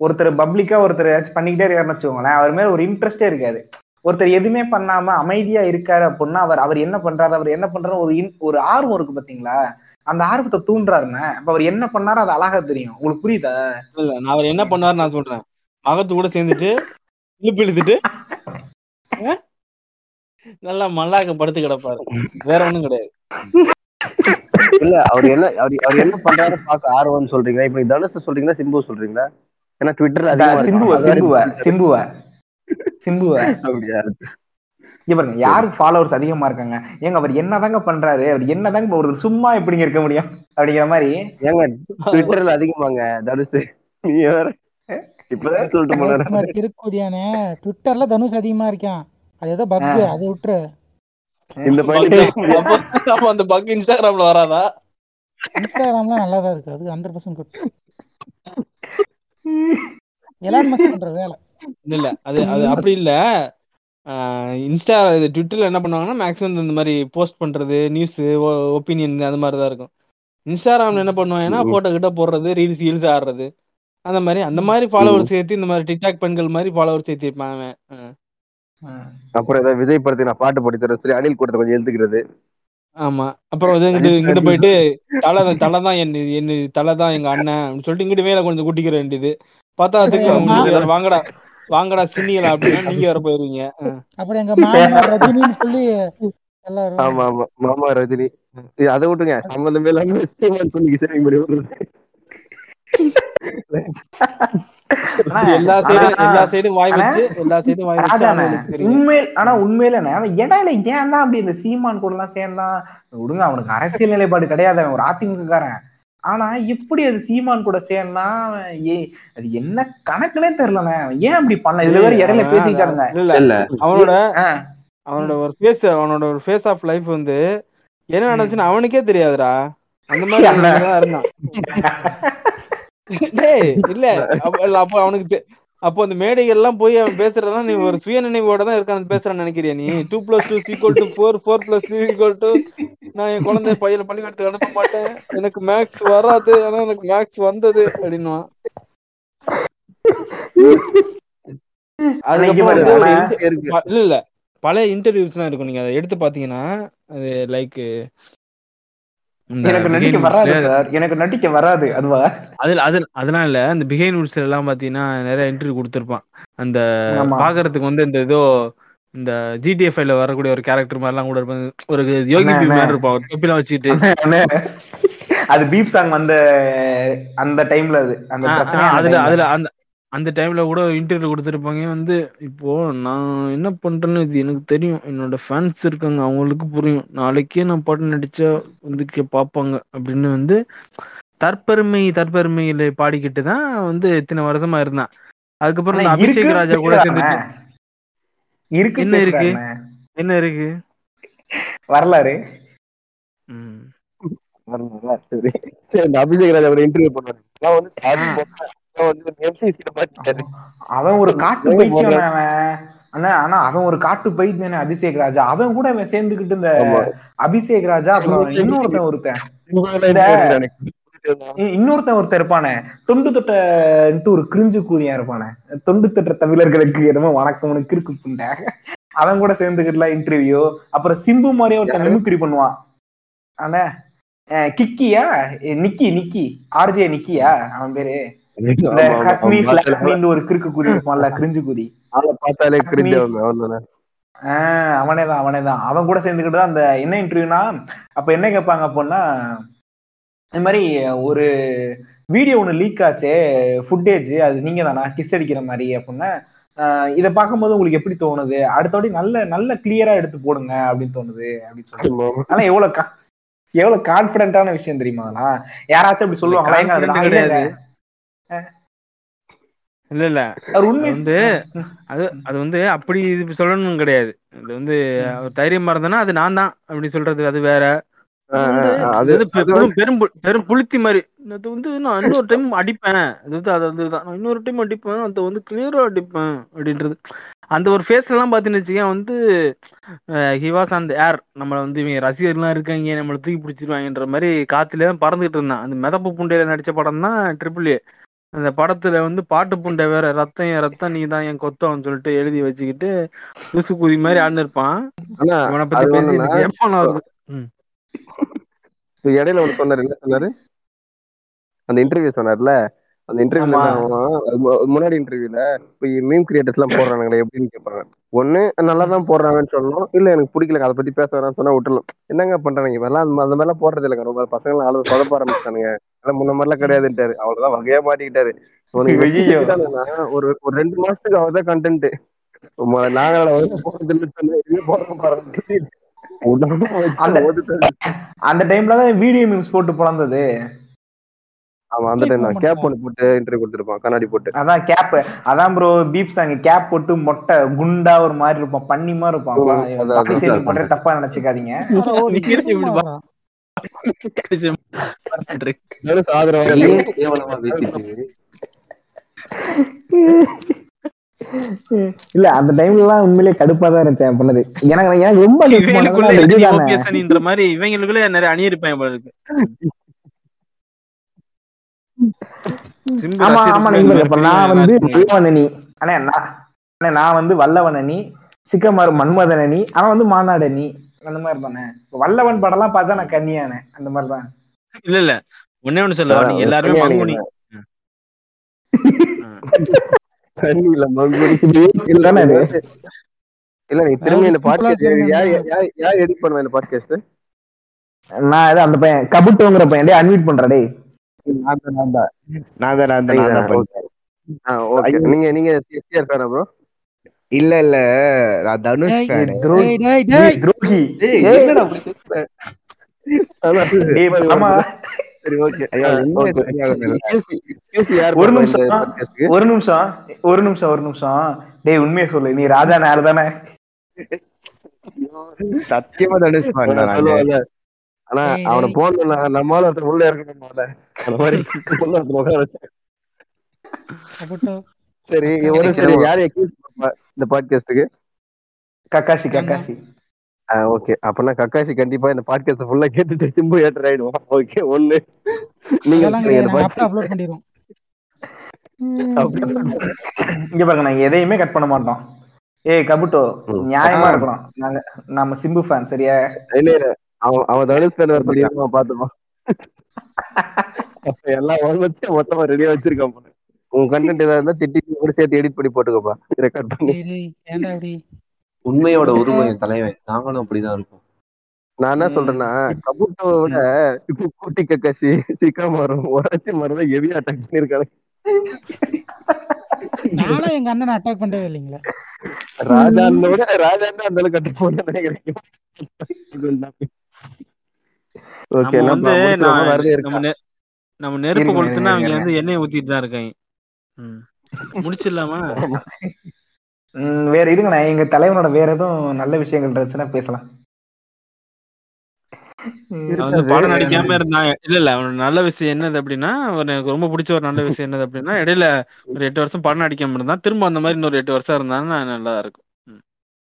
Speaker 3: ஒருத்தர் பப்ளிக்கா ஒருத்தர் ஏதாச்சும் பண்ணிக்கிட்டே இருக்காருன்னு வச்சுக்கோங்களேன். அவர் மேல ஒரு இன்ட்ரெஸ்டே இருக்காது. ஒருத்தர் எதுவுமே பண்ணாம அமைதியா இருக்காரு அப்படின்னா அவர் அவர் என்ன பண்றாரு அவர் என்ன பண்றாரு ஒரு in- ஒரு ஆர்வம் இருக்கு பாத்தீங்களா? அந்த ஆர்வத்தை தூண்டுறாருண்ணே. அப்ப அவர் என்ன பண்ணாரு அது அழகா தெரியும். உங்களுக்கு புரியுதா?
Speaker 6: இல்ல நான் அவர் என்ன பண்ணாரு நான் சொல்றேன். மகத்து கூட சேர்ந்துட்டு இழுப்பு இழுத்துட்டு? <laughs> நல்லா மல்லாக்க படுத்து கிடப்பாரு. வேற ஒண்ணும் கிடையாது.
Speaker 5: இல்ல அவர் என்ன அவர் அவர் என்ன பண்றாரு பார்க்க ஆர்வம்னு சொல்றீங்க இப்ப தனுஷ் சொல்றீங்களா சிம்பு சொல்றீங்களா? ஏன்னா ட்விட்டர்ல அதிகமா
Speaker 3: சிம்புவ. சிம்புவ சிம்புவ. சிம்புவ.
Speaker 5: அப்படியா?
Speaker 3: இங்க பாருங்க யாருக்கு ஃபாலோவர்ஸ் அதிகமா இருக்காங்க? ஏங்க அவர் என்னதாங்க பண்றாரு? அவர் என்னதாங்க ஒரு சும்மா எப்படிங்க இருக்க முடியும்? அப்படிங்கிற மாதிரி.
Speaker 5: ஏங்க ட்விட்டர்ல அதிகமாங்க தனுஷ். நீ வேற. இப்பதான் சொல்லிட்டு
Speaker 4: திருக்குதியானே ட்விட்டர்ல தனுஷ் அதிகமா இருக்கான். அது ஏதோ பக். அதை விட்டுரு.
Speaker 5: இந்த
Speaker 6: அப்ப அந்த பக் இன்ஸ்டாகிராம்ல வராதா?
Speaker 4: இன்ஸ்டாகிராம்ல நல்லா தான் இருக்கு. அது hundred percent good Elon Musk பண்ற வேலை.
Speaker 6: இல்ல அது அது அப்படி இல்ல. ஆஹ் இன்ஸ்டா இது ட்விட்டர்ல என்ன பண்ணுவாங்கன்னா மேக்ஸிமம் இந்த மாதிரி போஸ்ட் பண்றது நியூஸ் ஒப்பீனியன் அந்த மாதிரி தான் இருக்கும். இன்ஸ்டாகிராம்ல என்ன பண்ணுவாங்கன்னா போட்டோ கிட்ட போடுறது ரீல்ஸ் ரீல்ஸ் ஆடுறது. அந்த மாதிரி அந்த மாதிரி ஃபாலோவர் சேர்த்து இந்த மாதிரி டிக்டாக் பெண்கள் மாதிரி ஃபாலோவர் சேர்த்து இருப்பான் அவன்.
Speaker 5: அப்புறம் ஏதாவது விஜய் படத்துக்கு நான் பாட்டு பாடி தரேன் சரி அனில் கூட்டத்தை கொஞ்சம் எழுத்துக்கிறது
Speaker 6: ஆமா. அப்புறம் வந்து இங்கிட்டு இங்கிட்டு போயிட்டு தலை தலை தான் என் என் தலை தான் எங்க அண்ணன் அப்படின்னு சொல்லிட்டு இங்கிட்டு மேல கொஞ்சம் கூட்டிக்கிற வேண்டியது. பார்த்தா அதுக்கு வாங்கடா வாங்கடா சின்னிகளா அப்படின்னா நீங்க வேற போயிருவீங்க.
Speaker 4: அப்புறம் எங்க மாமா ரஜினின்னு சொல்லி
Speaker 5: ஆமா ஆமா. மாமா ரஜினி. இது அதை விட்டுங்க சம்மந்தமே இல்லாம சீமான் சொல்லி விடுறது
Speaker 6: எல்லா சைடும் எல்லா சைடும் வாய் வச்சு எல்லா சைடும் வாய் வச்சு
Speaker 3: உண்மையில் ஆனா உண்மையில இடையில ஏன் தான் அப்படி இந்த சீமான் கூட எல்லாம் சேர்ந்தான்? விடுங்க அவனுக்கு அரசியல் நிலைப்பாடு கிடையாது அவன் ஒரு அதிமுககாரன். ஆனா எப்படி அது சீமான் கூட சேர்ந்தான்? அவன் ஏ அது என்ன கணக்குனே தெரியலண்ணே. அவன் ஏன் அப்படி பண்ண இதுல வேற இடையில
Speaker 6: இல்ல
Speaker 7: இல்ல
Speaker 6: அவனோட அவனோட ஒரு ஃபேஸ் அவனோட ஒரு ஃபேஸ் ஆஃப் லைஃப் வந்து என்ன நடந்துச்சுன்னு அவனுக்கே தெரியாதுடா. அந்த மாதிரி இருந்தான். <laughs> <laughs> இல்ல. அப்ப இல்ல, அப்போ அவனுக்கு தெ- அப்போ அந்த மேடைகள் எல்லாம் போய் அவன் பேசுறதெல்லாம் நீ ஒரு <laughs> சுய நினைவோட தான் இருக்கான்னு பேசுறான்னு நினைக்கிறியா நீ? Two plus two is equal to four four plus two equal to நான் என் குழந்தை பையனை பள்ளிக்கூடத்துக்கு அனுப்ப மாட்டேன். எனக்கு மேக்ஸ் வராது. ஆனா எனக்கு மேக்ஸ் வந்தது அப்படின்னுவான். அதுக்கப்புறம் இல்ல இல்ல. பழைய இன்டர்வியூஸ்லாம் இருக்கும். நீங்க அதை எடுத்து பாத்தீங்கன்னா அது லைக்
Speaker 3: எனக்கு நடிக்க வராது சார். எனக்கு நடிக்க வராது அதுவா?
Speaker 6: அதுல அது அதெல்லாம் இல்ல. அந்த பிஹைண்ட் வுட்ஸ்ல எல்லாம் பாத்தீங்கன்னா நிறைய இன்டர்வியூ கொடுத்திருப்பான். அந்த பாக்குறதுக்கு வந்து இந்த ஏதோ இந்த ஜிடிஎஃப் ல வரக்கூடிய ஒரு கேரக்டர் மாதிரிலாம் கூட இருப்பாங்க. ஒரு யோகி
Speaker 3: அண்ணே
Speaker 6: பி
Speaker 3: அண்ணே.
Speaker 6: மாதிரி இருப்பான். ஒரு தொப்பிலாம்
Speaker 3: அண்ணே. அது பீப் சாங் வந்த அந்த டைம்ல அது. அந்த
Speaker 6: அதுல அதுல அந்த அந்த டைம்ல கூட இன்டர்வியூ கொடுத்துருப்பாங்க. வந்து இப்போ நான் என்ன பண்றேன்னு இது எனக்கு தெரியும். என்னோட ஃபேன்ஸ் இருக்காங்க. அவங்களுக்கு புரியும். நாளைக்கே நான் பாட்டு நடிச்சா வந்து பார்ப்பாங்க. அப்படின்னு வந்து தற்பெருமை தற்பெருமையில பாடிக்கிட்டு தான் வந்து இத்தனை வருஷமா இருந்தான். அதுக்கப்புறம் இந்த அபிஷேக் ராஜா கூட. சேர்ந்துட்டு
Speaker 3: இருக்கு
Speaker 6: என்ன இருக்கு. என்ன இருக்கு?
Speaker 3: வரலாறு.
Speaker 5: அபிஷேக் ராஜா ஒரு இன்டர்வியூ பண்ணாரு
Speaker 3: அவன் ஒரு காட்டு
Speaker 5: போடுற?
Speaker 3: அவன். ஆனா அவன் ஒரு காட்டு பைத்தியம் அபிஷேக் ராஜா. அவன் கூட அவன் சேர்ந்துகிட்டு இந்த அபிஷேக் ராஜா இன்னொருத்தன் ஒருத்தன். இன்னொருத்தன் ஒருத்தன் இருப்பானே. தொண்டு தொட்டன்ட்டு ஒரு கிரிஞ்சு கூறியா இருப்பானே. தொண்டு தொட்ட தமிழர்களுக்கு என்னமோ வணக்கம்னு கிறுக்கு புண்டை. அவன் கூட சேர்ந்துக்கிட்டுலாம் இன்டர்வியூ அப்புறம் சிம்பு மாதிரியே ஒருத்தன் மிமிக்ரி பண்ணுவான். ஆனா கிக்கியா? நிக்கி நிக்கி. ஆர்ஜே நிக்கியா? அவன் பேரு. ஒரு கிறுக்கு கூறி இருப்பான்ல கிரிஞ்சு கூறி
Speaker 5: பார்த்தாலே கிரிஞ்சு அவன் அவன்தானே?
Speaker 3: ஆஹ் அவனே தான் அவனே தான். அவன் கூட சேர்ந்துக்கிட்டு அந்த என்ன இன்டர்வியூனா அப்ப என்ன கேட்பாங்க அப்படின்னா இந்த மாதிரி ஒரு வீடியோ ஒன்று லீக் ஆச்சே ஃபுட்டேஜ் அது நீங்க தானா? கிஸ் அடிக்கிற மாதிரி அப்படின்னா இதை பார்க்கும்போது உங்களுக்கு எப்படி தோணுது? அடுத்தபடி நல்ல நல்ல கிளியரா எடுத்து போடுங்க அப்படின்னு தோணுது அப்படின்னு சொல்லி
Speaker 5: ஆமா, ஆமா.
Speaker 3: ஆனா எவ்வளவு எவ்வளவு கான்பிடென்டான விஷயம் தெரியுமா அதெல்லாம்? யாராச்சும் அப்படி சொல்லுவாங்களா?
Speaker 6: இல்ல இல்ல. வந்து அது அது வந்து அப்படி இது சொல்லணும் கிடையாது. அது வந்து தைரியமா இருந்தானா அது நான் தான் அப்படி சொல்றது அது வேற. வந்து வந்து பெரும் பெரும் புளுத்தி மாதிரி. அது வந்து நான் இன்னொரு டைம் அடிப்பேன். அது வந்து அது நான் இன்னொரு டைம் அடிப்பேன் அதை வந்து கிளியரா அடிப்பேன் அப்படின்றது. அந்த ஒரு ஃபேஸ் எல்லாம் பாத்தீங்கன்னு வந்து ஹி வாஸ் அந்த ஏர் நம்மள வந்து இவங்க ரசிகர்லாம் இருக்காங்க நம்மள தூக்கி பிடிச்சிருவாங்கன்ற மாதிரி காத்துல பறந்துகிட்டு இருந்தான். அந்த மிதப்பு புண்டையில நடிச்ச படம் தான் ட்ரிபிள் ஏ அந்த படத்துல வந்து பாட்டு புண்டை வேற ரத்தம் என் ரத்தம் நீ தான் என் கொத்தம்னு சொல்லிட்டு எழுதி வச்சுக்கிட்டு லூசு குதி மாதிரி
Speaker 5: ஆனா
Speaker 6: இவனை பத்தி பேசி
Speaker 5: இடையில ஒண்ணு சொன்னாரு என்ன சொன்னாரு? அந்த இன்டர்வியூ சொன்னார்ல? அந்த இன்டர்வியூல முன்னாடி இன்டர்வியூல இப்போ மீம் கிரியேட்டர்ஸ் எல்லாம் போடுறானுங்களே எப்படின்னு கேட்பாங்க ஒண்ணு நல்லா தான் போடுறாங்கன்னு சொல்லணும். இல்ல எனக்கு பிடிக்கல அதை பத்தி பேச வேணாம்னு சொன்னா விட்டுறலாம். என்னங்க பண்றாங்க இவெல்லாம் அந்த அந்த மாதிரிலாம் போடுறது இல்லைங்க. ரொம்ப பசங்க ஆளு சொதப்ப ஆரம்பிச்சானுங்க அதெல்லாம் முன்ன மாதிரிலாம் கிடையாதுன்ட்டாரு. அவ்வளவுதான் வகையா மாட்டிக்கிட்டாரு. ஒரு ஒரு ரெண்டு மாசத்துக்கு அவர் தான் கண்டென்ட் நாங்கள போறது இல்ல போட பாருங்க.
Speaker 3: அந்த டைம்ல தான் வீடியோ மீம்ஸ் போட்டு பிறந்தது
Speaker 5: ஆமா அந்த டைம் தான். கேப் ஒன்று போட்டு இன்டர்வியூ கொடுத்துருப்பான் கண்ணாடி போட்டு.
Speaker 3: அதான் கேப் அதான் ப்ரோ பீப் சாங் கேப் போட்டு மொட்டை குண்டா ஒரு மாதிரி இருப்பான். பண்ணி மாதிரி இருப்பான். மட்டும் தப்பா நினைச்சுக்காதீங்க. <laughs> இல்ல அந்த டைம்ல எல்லாம் உண்மையிலேயே கடுப்பா தான் இருந்துச்சேன் பண்ணது. எனக்கு எனக்கு ரொம்ப
Speaker 6: இவங்களுக்குள்ள மாதிரி நிறைய அணி இருப்பாங்க போல இருக்கு. சிம்பு
Speaker 3: ஆமா ஆமா
Speaker 6: இந்த
Speaker 3: இப்ப நான் வந்து
Speaker 6: இருப்பாங்க.
Speaker 3: வல்லவன் அணி அண்ணே நான் அண்ணே நான் வந்து வல்லவன் அணி சிக்கமார் மன்மதன் அணி அவன் வந்து மாநாடு அணி அந்த மாதிரி தானே. வல்லவன் படம்லாம் பார்த்தா நான் கன்னியானே. அந்த மாதிரி தான்.
Speaker 6: இல்ல இல்ல. ஒண்ணே ஒண்ணு சொல்ல. நீங்க எல்லாருமே மங்குனி. <laughs>
Speaker 5: இல்ல மங்குடி
Speaker 3: இல்ல தானே அது
Speaker 5: இல்ல நீ திரும்பி இந்த பாட்காஸ்ட் யார் எடிட் பண்ணுவா இந்த பாட்காஸ்ட்
Speaker 3: நான் அந்த பையன் கபுட்டோங்கிற பையன். டேய் அன்மீட் பண்றா டேய்.
Speaker 10: நான் தான் நான் தான் நான் தான் நான் தான் நான் தான் பண்ணேன்
Speaker 5: ஓகே நீங்க நீங்க சிஆர் ஃபேனா ப்ரோ
Speaker 10: இல்ல இல்ல. நான் தனுஷ்.
Speaker 3: துரோகி.
Speaker 5: என்னடா <laughs>
Speaker 3: ஆமா.
Speaker 5: சரி ஓகே
Speaker 3: ஒரு நிமிஷம் ஒரு நிமிஷம் ஒரு நிமிஷம் ஒரு நிமிஷம். டேய் உண்மையை சொல்லு. நீ ராஜா நேர் தானே
Speaker 10: சத்தியமா தனுஷ்
Speaker 5: ஆனா அவனை. போன நம்மளால ஒருத்தன் உள்ள இருக்கணும் முதல்ல. அந்த மாதிரி உள்ள உட்கார வச்சு.
Speaker 4: கபுட்டோ.
Speaker 5: சரி ஒரு சரி. யார் அக்யூஸ் இந்த பாட்காஸ்டுக்கு
Speaker 3: கக்காசி கக்காசி
Speaker 5: ஓகே அப்பனா கக்காசி கண்டிப்பா இந்த பாட்காஸ்ட் ஃபுல்லா கேட்டுட்டு சிம்பு ஏட்டர் ஆயிடுவான். ஓகே ஒண்ணு. நீங்க
Speaker 4: அப்லோட் பண்ணிடுவோம். <laughs>
Speaker 3: இங்க பாருங்க நாங்க எதையுமே கட் பண்ண மாட்டோம். ஏய் கபுட்டோ. நியாயமா. இருக்கணும். நாங்க நம்ம சிம்பு ஃபேன் சரியா?
Speaker 5: இல்ல இல்ல. அவன் அவன் தனுஷ் fan வேற சொல்லியிருக்கான் பாத்துப்போம் அப்ப எல்லா ஆல்மோஸ்ட் மொத்தமா ரெடியா வச்சிருக்கான். உன் கண்டென்ட் ஏதாவது இருந்தா திட்டி கூட சேர்த்து எடிட் பண்ணி போட்டுக்கப்பா. ரெக்கார்ட் பண்ணி.
Speaker 7: உண்மையோட உருவம் என் தலைவன். நாங்களும் அப்படிதான் இருப்போம்
Speaker 5: நான் என்ன. சொல்றேன்னா கபூட்டோவை விட இப்போ கூட்டி கக்காசி சிக்கா மரம் உரைச்சி மரம் தான் ஹெவியா அட்டாக் பண்ணிருக்காங்க
Speaker 4: நானும் எங்க அண்ணனை அட்டாக் பண்ணவே இல்லைங்களே.
Speaker 5: ராஜான்னு விட ராஜான்னு அந்த அளவுக்கு கட்டு போன நினைக்கிறேன் <laughs> ஓகே
Speaker 6: நம்ம வந்து நான் நெருப்பு
Speaker 3: இருங்க,
Speaker 6: கொளுத்துனா
Speaker 3: இருங்க,
Speaker 6: அவங்க
Speaker 3: இருங்க.
Speaker 6: வந்து எண்ணெயை ஊத்திட்டு தான் இருக்காங்க. முடிச்சிடலாமா?
Speaker 3: வேற இருங்கண்ணா எங்க தலைவனோட வேற எதுவும் நல்ல விஷயங்கள் இருந்துச்சுன்னா பேசலாம்.
Speaker 6: படம் நடிக்காம இருந்தான். இல்ல இல்ல அவனோட நல்ல விஷயம் என்னது அப்படின்னா எனக்கு ரொம்ப பிடிச்ச ஒரு நல்ல விஷயம் என்னது அப்படின்னா இடையில ஒரு எட்டு வருஷம் படம் நடிக்காம இருந்தான். திரும்ப அந்த மாதிரி இன்னொரு எட்டு வருஷம் இருந்தான்னா நல்லா இருக்கும்.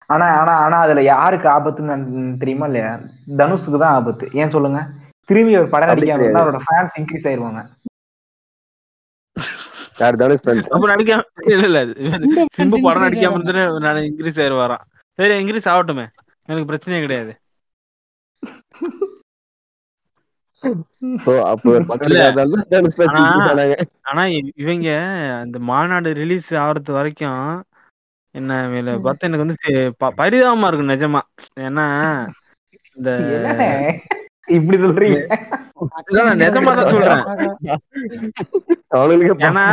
Speaker 3: ஆனா ஆனா ஆனா அதுல யாருக்கு ஆபத்துன்னு தெரியுமா இல்லையா? தனுஷுக்கு தான் ஆபத்து. ஏன் சொல்லுங்க? திரும்பி ஒரு படம் நடிக்காம. அவரோட ஃபேன்ஸ் இன்க்ரீஸ் ஆயிருவாங்க.
Speaker 5: யார் தனுஷ்?
Speaker 6: அப்ப நடிக்காம இல்ல இல்ல
Speaker 4: சிம்பு
Speaker 6: படம் நடிக்காம. இருந்துட்டு நான் இன்க்ரீஸ் ஆயிடுவாராம் சரி இன்க்ரீஸ் ஆகட்டுமே. எனக்கு பிரச்சனையே கிடையாது. ஆனா- இவங்க அந்த மாநாடு ரிலீஸ் ஆகுறது வரைக்கும் என்ன இவங்கள பார்த்தா எனக்கு வந்து பரிதாபமா இருக்கும் நிஜமா. ஏன்னா இந்த
Speaker 3: இப்படி சொல்றீங்க?
Speaker 6: நிஜமா தான் சொல்றேன். ஏன்னா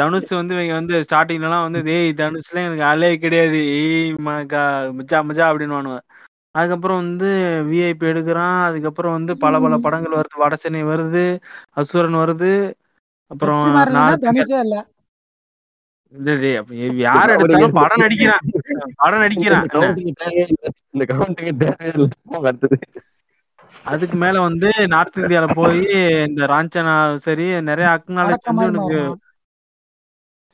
Speaker 6: தனுஷ் வந்து இவங்க வந்து ஸ்டார்டிங்ல எல்லாம் வந்து டேய் தனுஷ்ல எனக்கு ஆளே கிடையாது. ஏய் மகா மச்சா மச்சா அப்படின்னு அதுக்கப்புறம் வந்து விஐபி எடுக்கிறான். அதுக்கப்புறம் வந்து பல பல படங்கள் வருது. வடசென்னை வருது. அசுரன் வருது. அப்புறம்
Speaker 4: வெற்றிமாறன்னா
Speaker 6: நாலு
Speaker 4: தனுஷே இல்ல
Speaker 6: இல்ல டேய், அப்ப யார் எடுத்தாலும் படம் நடிக்கிறான். படம் நடிக்கிறான்.
Speaker 5: இந்த அடுத்தது.
Speaker 6: அதுக்கு மேல வந்து நார்த் இந்தியால போய் இந்த ராஞ்சனா சரி நிறைய அக்னாலேஜ் எனக்கு.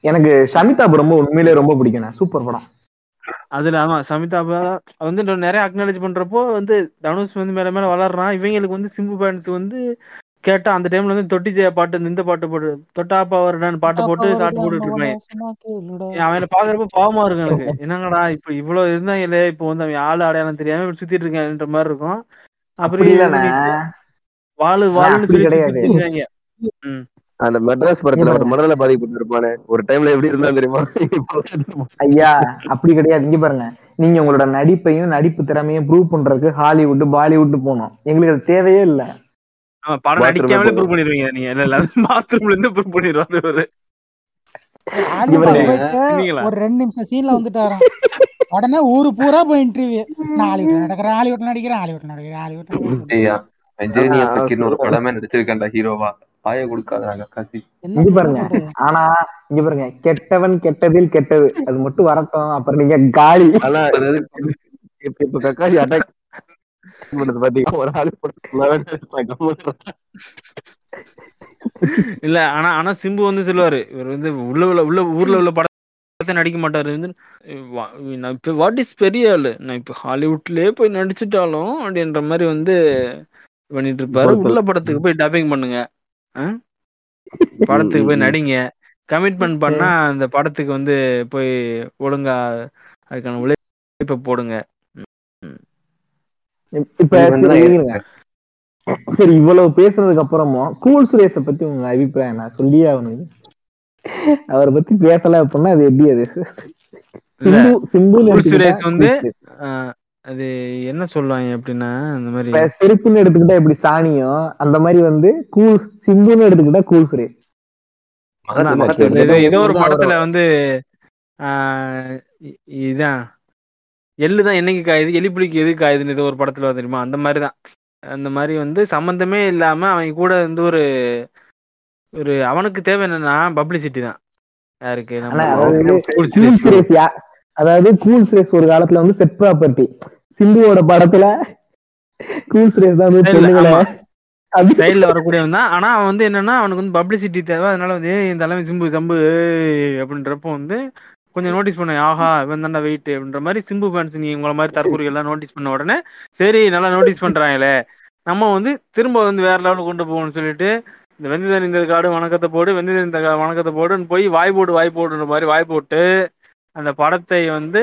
Speaker 3: எனக்கு சமிதாப் ரொம்ப உண்மையிலேயே ரொம்ப பிடிக்கும். சூப்பர் படம்.
Speaker 6: அதுல ஆமா சமிதா பா- வந்து நிறைய அக்னாலேஜ் பண்றப்போ வந்து தனுஷ் வந்து மேல மேல வளர்றான். இவங்களுக்கு வந்து சிம்பு ஃபேன்ஸ் வந்து கேட்டா அந்த டைம்ல வந்து தொட்டி ஜெயா பாட்டு இந்த- பாட்டு போட்டு தொட்டா பவர்டான்னு பாட்டு போட்டு சாட்டு போட்டுட்டு இருப்பாங்க. அவன் பாக்குறப்ப பாவமா இருக்கும் எனக்கு. என்னங்கடா இப்ப இவ்வளவு இருந்தாங்களே இப்போ வந்து அவன் ஆளு அடையாளம் தெரியாம இப்படி சுத்திட்டு இருக்கான்ற மாதிரி இருக்கும். அப்புறம் வாழு வாழுன்னு சொல்லி.
Speaker 5: அந்த மெட்ராஸ் படத்துல ஒரு மனநல பாதிப்பு இருப்பானே ஒரு டைம்ல எப்படி இருந்தா தெரியுமா?
Speaker 3: ஐயா அப்படி கிடையாது. இங்க பாருங்க. நீங்க உங்களோட நடிப்பையும் நடிப்பு திறமையும் ப்ரூவ் பண்றதுக்கு ஹாலிவுட் பாலிவுட் போனோம். எங்களுக்கு அது தேவையே இல்ல.
Speaker 6: ஆமா படம்
Speaker 5: போகும்.
Speaker 6: ப்ரூவ் பண்ணிடுவீங்க நீங்க. இல்ல இல்ல பாத்ரூம்ல இருந்து ப்ரூவ் பண்ணிடுவாரு அவரு.
Speaker 4: ஹாலிவுட்
Speaker 3: இவரு-
Speaker 4: போயிட்டு
Speaker 6: சொன்னீங்களா?
Speaker 4: ஒரு ரெண்டு நிமிஷம் சீன்ல வந்துட்டாராம். உடனே ஊரு பூரா போய் இன்டர்வியூ நான் ஹாலிவுட்ல நடக்கிறேன் ஹாலிவுட்ல நடிக்கிறேன் ஹாலிவுட்ல நடிக்கிறேன் ஹாலிவுட்ல
Speaker 7: ஒரு. படமே நடிச்சிருக்கேன்டா ஹீரோவா. பாய கொடுக்காதாங்க காசி.
Speaker 3: இங்க பாருங்க. ஆனா இங்க பாருங்க. கெட்டவன் கெட்டதில் கெட்டது. அது மட்டும் வரட்டும். அப்புறம் நீங்க காலி.
Speaker 5: ஆனா இப்ப இப்ப கக்காசி அட்டாக் பண்ணது பாத்தீங்கன்னா ஒரு ஆளு போட்டு
Speaker 6: இல்ல ஆனா ஆனா சிம்பு வந்து சொல்லுவாரு இவர் வந்து உள்ள உள்ள உள்ள ஊர்ல உள்ள படத்தை நடிக்க மாட்டாரு வந்து நான் இப்ப வாட் இஸ் பெரிய ஆளு நான் இப்ப ஹாலிவுட்லயே போய் நடிச்சுட்டாலும் அப்படின்ற மாதிரி வந்து பண்ணிட்டு இருப்பாரு. உள்ள படத்துக்கு போய் டப்பிங் பண்ணுங்க? படத்துக்கு போய். நடிங்க கமிட்மெண்ட் பண்ணா அந்த படத்துக்கு வந்து போய் ஒழுங்கா அதுக்கான உழைப்பை போடுங்க
Speaker 3: இப்ப சரி, இவ்வளவு பேசுனதுக்கு அப்புறமும் கூல் சுரேஷ பத்தி உங்க அபிப்பிராயம் நான் சொல்லியே ஆகணும். அவரை பத்தி பேசல அப்படின்னா அது எப்படி அது? சிம்பு
Speaker 6: சுரேஷ் வந்து அது என்ன சொல்லுவாங்க அப்படின்னா இந்த மாதிரி
Speaker 3: செருப்புன்னு எடுத்துக்கிட்டா எப்படி சாணியும் அந்த மாதிரி வந்து கூல் சிம்புன்னு எடுத்துக்கிட்டா கூல் சுரேஷ்.
Speaker 5: ஏதோ
Speaker 6: ஒரு படத்துல வந்து ஆஹ் இதான். எள்ளு தான் என்னைக்கு காயுது? எலி புளிக்கு எது காயுதுன்னு ஏதோ ஒரு படத்துல தெரியுமா? அந்த மாதிரி தான். அந்த மாதிரி வந்து சம்பந்தமே இல்லாம அவங்க கூட வந்து ஒரு ஒரு அவனுக்கு தேவை என்னன்னா பப்ளிசிட்டி தான். யாருக்கு?
Speaker 3: அதாவது
Speaker 6: கூல் சுரேஷ்
Speaker 3: ஒரு காலத்துல வந்து செட் ப்ராப்பர்ட்டி சிம்புவோட படத்துல கூல் சுரேஷ் தான் வந்து
Speaker 6: சைடுல வரக்கூடியவன் தான். ஆனா அவன் வந்து என்னன்னா அவனுக்கு வந்து பப்ளிசிட்டி தேவை. அதனால வந்து "ஏய், இந்த தலைமை சிம்பு சம்பு ஏய்" அப்படின்றப்போ வந்து கொஞ்சம் நோட்டீஸ் பண்ண. ஆஹா இவன் தாண்டா வெயிட் அப்படின்ற மாதிரி சிம்பு ஃபேன்ஸ் நீ உங்களை மாதிரி தற்கொலை எல்லாம் நோட்டீஸ் பண்ண உடனே சரி நல்லா நோட்டீஸ் பண்றாங்களே. நம்ம வந்து திரும்ப வந்து வேற லெவலுக்கு கொண்டு போகணும்னு சொல்லிட்டு இந்த வெந்ததன் இந்த காடு வணக்கத்தை போடு வெந்ததன் இந்த வணக்கத்தை போடுன்னு போய் வாய் போடு வாய் போடுன்ற மாதிரி வாய் போட்டு அந்த படத்தை வந்து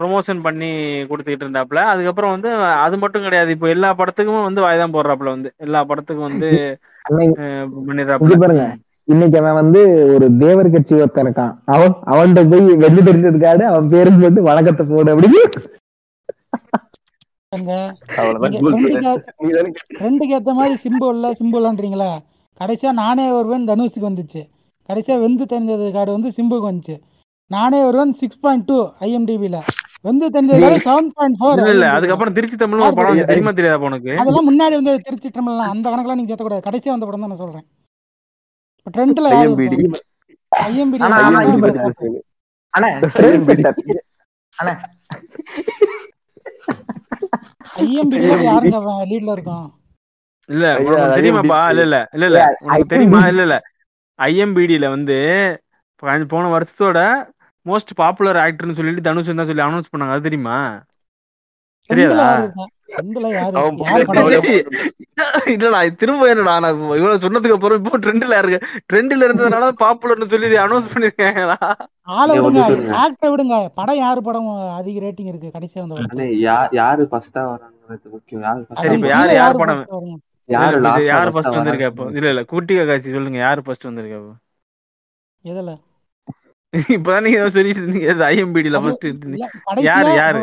Speaker 6: ப்ரொமோஷன் பண்ணி கொடுத்துக்கிட்டு இருந்தாப்புல. அதுக்கப்புறம் வந்து அது மட்டும் கிடையாது. இப்போ எல்லா படத்துக்கும் வந்து வாய் தான் போடுறாப்புல வந்து. எல்லா படத்துக்கும் வந்து <laughs> பண்ணிடுறாப்புல.
Speaker 3: இன்னைக்கு அவன் வந்து ஒரு தேவர் கட்சி ஒருத்தன் இருக்கான். அவன் அவன்கிட்ட போய் வெள்ளி தெரிஞ்சதுக்காடு அவன் பேருக்கு போட்டு வணக்கத்தை போடு அப்படின்னு.
Speaker 4: ட்ரெண்டுக்கு ஏத்த மாதிரி சிம்பு இல்ல சிம்பு இல்லன்றீங்களா கடைசியா நானே வருவேன் தனுஷுக்கு வந்துச்சு. கடைசியா வெந்து தெரிஞ்சது கார்டு வந்து சிம்புக்கு வந்துச்சு. நானே வருவேன் சிக்ஸ் பாயிண்ட் டூ ஐஎம்டிபில வெந்து தெரிஞ்சது செவன் பாயிண்ட் ஃபோர்
Speaker 6: இல்ல அதுக்கப்புறம் திருச்சி தமிழ்னு ஒரு படம் வந்து தெரியுமா தெரியாதா உனக்கு?
Speaker 4: அதெல்லாம் முன்னாடி வந்து திருச்சி ட்ரெம்லாம் அந்த கணக்கெல்லாம் நீங்க சேர்த்தக்கூடாது கடைசியா வந்த படம் தான் நான் சொல்றேன். ட்ரெண்ட்ல
Speaker 5: ஐஎம்பிடி
Speaker 4: ஐஎம்பிடி
Speaker 5: ஐஎம்பிடி
Speaker 3: அண்ணா
Speaker 4: ஐஎம்பிடில யாருங்க லீட்ல இருக்கும்
Speaker 6: இல்ல உனக்கு தெரியுமாப்பா. இல்ல இல்ல இல்ல இல்ல. உனக்கு தெரியுமா? இல்ல இல்ல. ஐஎம்பிடில வந்து போன வருஷத்தோட மோஸ்ட் பாப்புலர் ஆக்டர்னு சொல்லிட்டு தனுஷ் தான் சொல்லி அனௌன்ஸ் பண்ணாங்க. அது தெரியுமா? தெரியாதா? இல்லடா திரும்ப என்னடா நான் இவ்வளவு சொன்னதுக்கு அப்புறம் இப்போ ட்ரெண்ட்ல இருக்கு. ட்ரெண்ட்ல இருந்ததுனால பாப்புலர்னு சொல்லி அனௌன்ஸ் பண்ணிருக்காங்களா?
Speaker 4: ஆளை விடுங்க. ஆக்டரை விடுங்க. படம் யாரு படம் அதிக ரேட்டிங் இருக்கு? கடைசியா வந்த
Speaker 7: யாரு ஃபர்ஸ்டா வராங்கிறது முக்கியம். யாரு
Speaker 6: சரி இப்ப? யாரு படம்?
Speaker 7: யாரு
Speaker 6: யாரு
Speaker 7: ஃபர்ஸ்டா
Speaker 6: வந்திருக்கா இப்போ? இல்ல இல்ல கூட்டிக காட்சி சொல்லுங்க. யாரு ஃபர்ஸ்ட் வந்திருக்கா இப்போ?
Speaker 4: எதுல?
Speaker 6: இப்பதான் நீங்க சொல்லிட்டு இருந்தீங்க. ஐஎம்பிடில ஃபர்ஸ்ட் யாரு யாரு?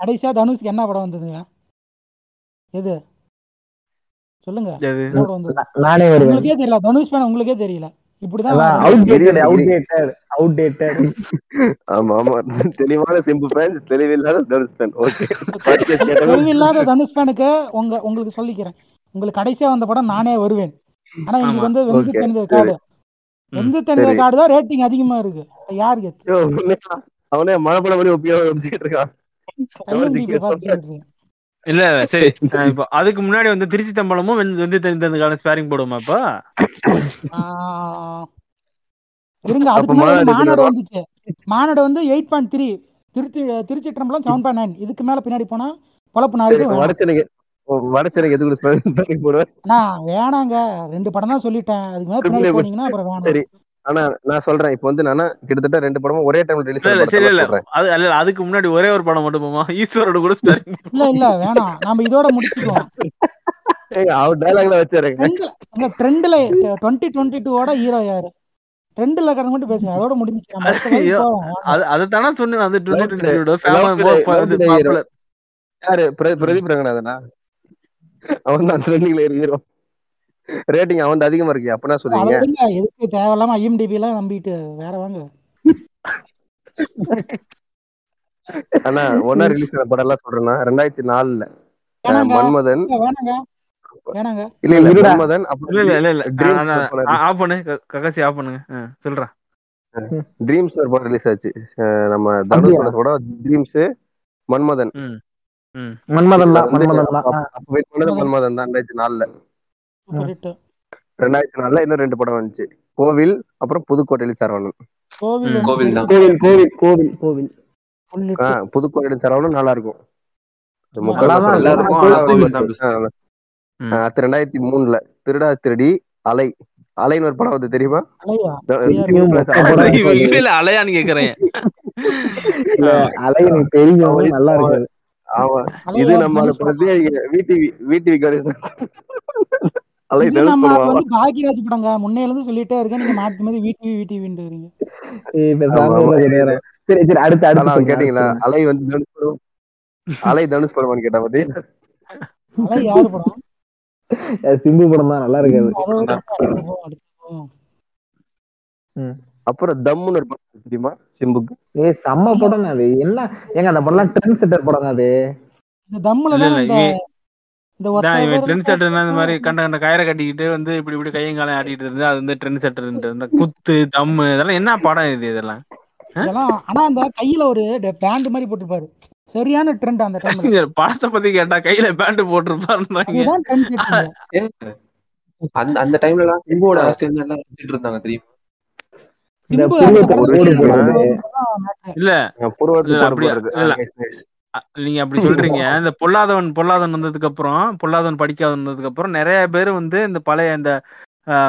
Speaker 4: கடைசியா தனுஷ்க்கு என்ன படம் வந்ததுங்க? எது? சொல்லுங்க.
Speaker 3: நானே வருவேன்.
Speaker 4: உங்களுக்கே தெரியல. தனுஷ் மேன உங்களுக்கே தெரியல. இப்படிதான்
Speaker 3: அதான்
Speaker 4: வந்து
Speaker 3: அவுடேட்டட்
Speaker 5: தெரியும்
Speaker 3: அவுடேட்டட் அவுடேட்டட்
Speaker 5: ஆமா ஆமா. தெளிவான சிம்பு ஃபேன்ஸ் தெளிவில்லாத தனுஷ் ஃபேன் <laughs> ஓகே
Speaker 4: தெளிவில்லாத தனுஷ் ஃபேனுக்கு உங்க உங்களுக்கு சொல்லிக்கிறேன். உங்களுக்கு கடைசியா வந்த படம் நானே வருவேன். ஆனா எங்களுக்கு வந்து வெந்து
Speaker 5: சரி.
Speaker 4: காடு வெந்து
Speaker 5: சரி.
Speaker 4: காடு தான் ரேட்டிங் அதிகமா இருக்கு. யார் கெத்து?
Speaker 5: அவனே மழை படம் ஒப்பியா இருக்கான்.
Speaker 6: இல்ல சரி. <laughs> இப்போ அதுக்கு முன்னாடி வந்து திருச்சி தம்பலமும் வந்து வந்து தெரிந்ததுக்கான ஸ்பேரிங் போடுவோமா இப்போ?
Speaker 4: இருங்க அதுக்கு மாநாடு வந்துச்சு. மாநாடு வந்து eight point three Trichy Thiruchitrambalam seven point nine இதுக்கு மேல பின்னாடி போனா பொழப்பு
Speaker 5: வடச்சென்னைக்கு வடச்சென்னைக்கு எதுக்கு போடுவேன்?
Speaker 4: அண்ணா வேணாங்க. ரெண்டு படம் தான் சொல்லிட்டேன். அதுக்கு மேல பின்னாடி போனீங்கன்னா அப்புறம் வேணாம்.
Speaker 5: சரி. ஆனா நான் சொல்றேன் இப்போ வந்து நான் கிட்டத்தட்ட ரெண்டு படமும் ஒரே டைம்ல ரிலீஸ்
Speaker 6: இல்ல இல்ல சரி இல்ல அது அல்ல அதுக்கு முன்னாடி ஒரே ஒரு படம் மட்டும் போமா ஈஸ்வரோட கூட
Speaker 4: இல்ல இல்ல வேணாம். நாம இதோட முடிச்சுக்குவோம்.
Speaker 5: ஏங்க அவர் டைலாக்ல வச்சாருங்க
Speaker 4: ட்ரெண்ட்ல எங்க ட்ரெண்ட்ல டுவெண்ட்டி டுவெண்ட்டி டூவோட ஹீரோ யாரு? ட்ரெண்ட்ல இருக்கிறவங்க மட்டும் பேசுங்க. அதோட வாங்க
Speaker 6: அது அதை தானே சொன்னேன் அந்த twenty
Speaker 5: love
Speaker 6: twenty two
Speaker 5: love
Speaker 6: famous
Speaker 5: யாரு? பிர- பிரதீப் ரங்கநாதனா? அவன் தான் ட்ரெண்டிங்ல ஹீரோ ரேட்டிங் அவன் அதிகமா இருக்கு அப்பனா சொல்றீங்க?
Speaker 4: எதுக்கு தேவையில்லாம ஐஎம்டிபி எல்லாம் நம்பிட்டு வேற வாங்க.
Speaker 5: ஆனா ஒன்னா ரிலீஸ் ஆன படம் எல்லாம் சொல்றேன்னா ரெண்டாயிரத்தி நாலுல மன்மதன்.
Speaker 4: இல்ல,
Speaker 5: இல்ல மன்மதன் ட்ரீம்ஸ்
Speaker 6: ஆஃப் பண்ணு. க- ககாசி ஆஃப் பண்ணுங்க. ஆ, சொல்றேன்
Speaker 5: ட்ரீம்ஸ் ஒரு படம் ரிலீஸ் ஆச்சு. நம்ம தனுஷ் படத்தோட ட்ரீம்ஸ் மன்மதன்.
Speaker 6: ம் ம்.
Speaker 3: மன்மதன் தான் மன்மதன் தான்.
Speaker 5: அப்ப அப்ப வெயிட் பண்ணது
Speaker 4: மன்மதன்.
Speaker 5: தான் ரெண்டாயிரத்தி நாலுல. ரெண்டாயிரத்தி நாலுல இன்னும் ரெண்டு படம் வந்துச்சு. கோவில் அப்புறம் புதுக்கோட்டையில் சரவணன்.
Speaker 4: கோவில்
Speaker 7: கோவில்
Speaker 3: கோவில் கோவில் கோவில்
Speaker 5: புதுக்கோட்டையில் சரவணன் நல்லா இருக்கும் அது
Speaker 4: ஆமா,
Speaker 5: ரெண்டாயிரத்தி மூணுல திருடா திருடி அலை. அலைன்னு ஒரு படம் வந்து தெரியுமா?
Speaker 6: அலையான்னு கேக்குறேன்.
Speaker 3: அலை எனக்கு தெரியும். நல்லா
Speaker 5: அவன்
Speaker 4: அலை
Speaker 5: இது நம்ம
Speaker 4: தனுஷ்
Speaker 5: படத்தே
Speaker 4: பாக்கியராஜ் படங்க. முன்னையில இருந்து சொல்லிட்டே இருக்கேன். நீங்க மாத்தி
Speaker 3: இருங்க நேரம். சரி சரி அடுத்து அடுத்து
Speaker 5: கேட்டீங்களா? அலை வந்து தனுஷ் படம். அலை தனுஷ் படமான்னு கேட்டா பாத்தி.
Speaker 4: அலை யாரு படம்?
Speaker 3: சிம்பு படம் தான் நல்லா இருக்காது.
Speaker 5: அப்புறம் தம்முன்னு ஒரு படம் தெரியுமா சிம்புக்கு?
Speaker 3: ஏய் செம்ம படம் அது. என்ன ஏங்க அந்த படம்லாம் ட்ரெண்ட் செட்டர் படம் அது?
Speaker 4: இந்த தம்முல
Speaker 6: இல்ல
Speaker 4: தான்
Speaker 6: இல்ல
Speaker 4: இந்த
Speaker 6: இவன் ட்ரெண்ட் செட்டர்னா இந்த மாதிரி கண்ட கண்ட கயிறை கட்டிக்கிட்டு வந்து இப்படி இப்படி கையும் காலையும் ஆட்டிட்டு இருந்து அது வந்து ட்ரெண்ட் செட்டர் இந்த குத்து தம்மு இதெல்லாம் என்ன படம் இது இதெல்லாம்?
Speaker 4: ஆனா அந்த கையில ஒரு பேண்ட் மாதிரி போட்டிருப்பாரு. சரியான ட்ரெண்ட் அந்த டைம்ல
Speaker 6: இங்க படத்தை பத்தி கேட்டா கையில பேண்ட் போட்டிருப்பாருன்றாங்க
Speaker 7: அந்த அந்த டைம்ல எல்லாம் சிம்புவோட அரசியல் எல்லாம் வச்சுட்டு இருந்தாங்க தெரியுமா.
Speaker 6: இல்ல. நீங்க அப்படி சொல்றீங்க. <laughs> இந்த பொல்லாதவன் பொல்லாதவன் வந்ததுக்கு அப்புறம் பொல்லாதவன் படிக்காதவன் வந்ததுக்கு அப்புறம் நிறைய பேர் வந்து இந்த பழைய இந்த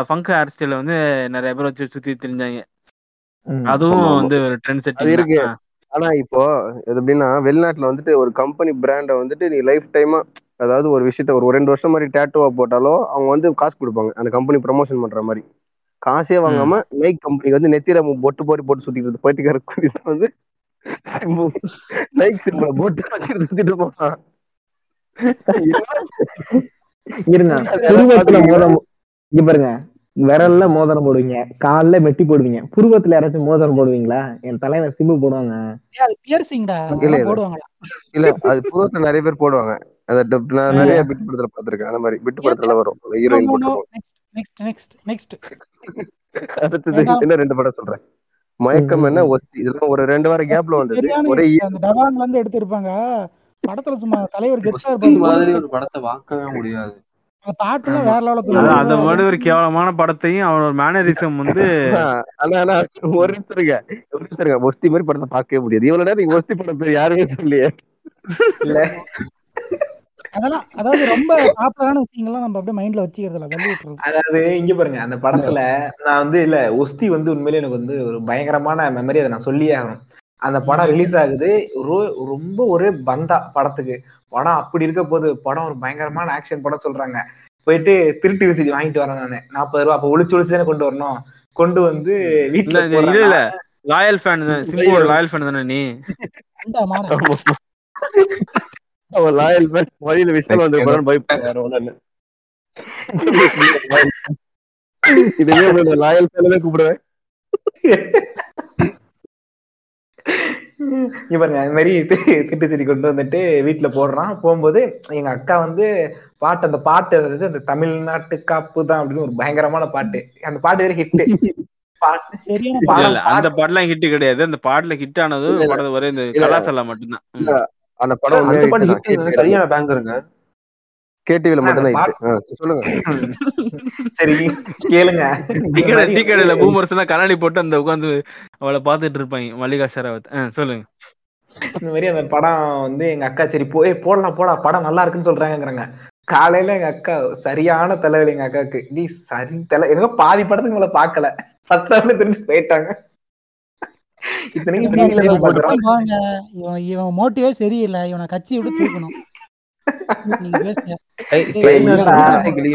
Speaker 6: ஃபங்க் ஹேர் ஸ்டைல வந்து நிறைய பேர் வச்சு சுத்தி தெரிஞ்சாங்க. அதுவும் வந்து ஒரு ட்ரெண்ட் செட்டிங்
Speaker 5: இருக்கு. ஆனா இப்போ இது எப்படின்னா வெளிநாட்டுல வந்துட்டு ஒரு கம்பெனி பிராண்டை வந்துட்டு நீ லைஃப் டைமா அதாவது ஒரு விஷயத்த ஒரு ரெண்டு வருஷம் மாதிரி டேட்டுவா போட்டாலோ அவங்க வந்து காசு கொடுப்பாங்க. அந்த கம்பெனி ப்ரமோஷன் பண்ற மாதிரி. காசே வாங்காம நைக் கம்பெனி வந்து நெத்தியில பொட்டு போட்டு போட்டு சுத்திட்டு கூலி வந்து <laughs> நைக் சிம்பிள போட்டு வச்சுட்டு சுத்திட்டு போவான்
Speaker 3: இருங்க புருவத்துல <laughs> மோதிரம் இங்க பாருங்க விரல்ல மோதிரம் போடுவீங்க கால்ல மெட்டி போடுவீங்க புருவத்துல யாராச்சும் மோதிரம் போடுவீங்களா? என் தலைவன் சிம்பு போடுவாங்க.
Speaker 5: இல்ல அது புதுவத்துல நிறைய பேர் போடுவாங்க. அத நான் நிறைய பிட் படத்துல பாத்திருக்கேன் அந்த மாதிரி பிட் படத்துல வரும். ஹீரோயின் போட்டுருப்போம்
Speaker 4: நெக்ஸ்ட் நெக்ஸ்ட் நெக்ஸ்ட்
Speaker 5: அடுத்தது இன்னும் ரெண்டு படம் சொல்றேன். மயக்கம் என்ன? ஒஸ்தி இதெல்லாம் ஒரு ரெண்டு வாரம் கேப்ல வந்தது.
Speaker 4: சரியான
Speaker 5: ஒரே
Speaker 4: hit. அந்த டவான்ல இருந்து எடுத்திருப்பாங்க. படத்துல சும்மா <laughs> தலைவர் கெத்தா
Speaker 7: ஒஸ்தி மாதிரி ஒரு படத்தை பார்க்கவே முடியாது.
Speaker 4: பாட்டுலாம் வேற லெவலுக்கு.
Speaker 6: அந்த மாதிரி ஒரு கேவலமான படத்தையும் அவனோட மேனரிசம் வந்து
Speaker 5: ஆனா ஆனா ஒரு நிமிஷம் ஒரு நிமிஷம் ஒஸ்தி மாதிரி படத்தை பார்க்கவே முடியாது. இவ்வளவு நேரம் ஒஸ்தி படம் பேர் யாருமே சொல்லியே
Speaker 3: இல்ல.
Speaker 4: அதெல்லாம் அதாவது ரொம்ப பாப்புலரான விஷயங்கள்லாம் நம்ம அப்படியே மைண்ட்ல விட்டுறது.
Speaker 3: அதாவது இங்க பாருங்க அந்த படத்துல நான் வந்து இல்ல ஒஸ்தி வந்து உண்மையிலே எனக்கு வந்து ஒரு பயங்கரமான மெமரி அதை நான் சொல்லியே ஆகணும். அந்த படம் ரிலீஸ் ஆகுது ரொ- ரொம்ப ஒரே பந்தா படத்துக்கு. படம் அப்படி இருக்க போது படம் ஒரு பயங்கரமான ஆக்ஷன் படம் சொல்றாங்க. போயிட்டு திருட்டு விசிறி வாங்கிட்டு வரேன் நானு. நாற்பது ரூபா அப்ப ஒளிச்சு ஒளிச்சு தானே கொண்டு வரணும்? கொண்டு வந்து வீட்டுல
Speaker 6: இல்ல இல்ல லாயல் ஃபேன் தானே சிம்புவோட
Speaker 5: ஐயோ.
Speaker 6: லாயல் ஃபேன் தானே நீ? <laughs>
Speaker 5: அவன் லாயல் மேன். வழியில வந்து <laughs> இதுவே லாயல் கூப்பிடுவேன்.
Speaker 3: இங்க பாருங்க அது மாதிரி தி- திட்டு திட்டி கொண்டு வந்துட்டு வீட்டுல போடுறான். போகும்போது எங்க அக்கா வந்து பாட்டு அந்த பாட்டு அதாவது அந்த தமிழ்நாட்டு காப்பு தான் அப்படின்னு ஒரு பயங்கரமான பாட்டு. அந்த பாட்டு வேற ஹிட்
Speaker 6: அந்த பாட்டுலாம் ஹிட் கிடையாது. அந்த பாட்டுல ஹிட் ஆனது ஒரே இந்த. கலாசல்லா மட்டும்தான்.
Speaker 5: அந்த படம்
Speaker 7: சரியான பேங்கருங்க
Speaker 5: கேடிவில மட்டும் சொல்லுங்க. <laughs>
Speaker 3: சரி கேளுங்க.
Speaker 6: டீ கடையில பூமர்ஸ் எல்லாம் கண்ணாடி போட்டு அந்த உட்காந்து அவளை பாத்துட்டு இருப்பாங்க. மல்லிகா ஷராவத். சொல்லுங்க.
Speaker 3: இந்த மாதிரி அந்த படம் வந்து எங்க அக்கா சரி போய் போடலாம் போடா படம் நல்லா இருக்குன்னு சொல்றாங்கங்கிறாங்க. காலையில எங்க அக்கா சரியான தலைவலி எங்க அக்காவுக்கு. நீ சரி தலை எங்க பாதி படத்துக்கு மேல பாக்கல ஃபர்ஸ்ட் தெரிஞ்சு போயிட்டாங்க இத்தனைக்கும் டிவில தான் பாக்குறோம்
Speaker 4: போங்க இவன் இவன் மோட்டிவே சரியில்லை. இவனை கட்சி விட்டு தூக்கணும்.
Speaker 7: வந்து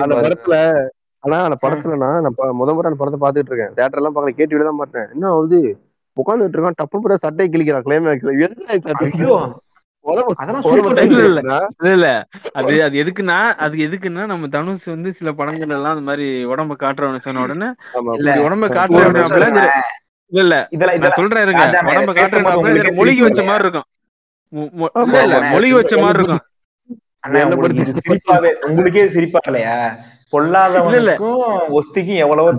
Speaker 5: அந்த. படத்துல ஆனா அந்த படத்துல நான் முத முறை அந்த படத்தை பாத்துட்டு இருக்கேன். தியேட்டர் எல்லாம் பாக்கல கேடிவில தான் பார்த்தேன். என்ன ஆகுது? உட்காந்துட்டு இருக்கான் டப்பு போட சட்டை கிழிக்கிறான் கிளைமேக்ஸ்ல
Speaker 6: இல்ல, இல்ல. அது அது எதுக்குன்னா அது எதுக்குன்னா நம்ம தனுஷ் வந்து சில படங்கள் எல்லாம் அந்த மாதிரி உடம்ப காட்டுறவனு சொன்ன உடனே
Speaker 3: இல்ல.
Speaker 6: உடம்ப
Speaker 5: ஒரு
Speaker 6: இல்ல இல்ல.
Speaker 3: இதெல்லாம்
Speaker 6: நான் சொல்றேன் இருங்க. உடம்ப காட்டுறேன். இதுல மொழிகி வச்ச மாதிரி இருக்கும். இல்ல இல்ல. மொழிகி வச்ச மாதிரி இருக்கும்.
Speaker 3: உங்களுக்கு சிரிப்பா இல்லையா பொல்லாதவனுக்கும் ஒஸ்திக்கும் எவ்வளவோ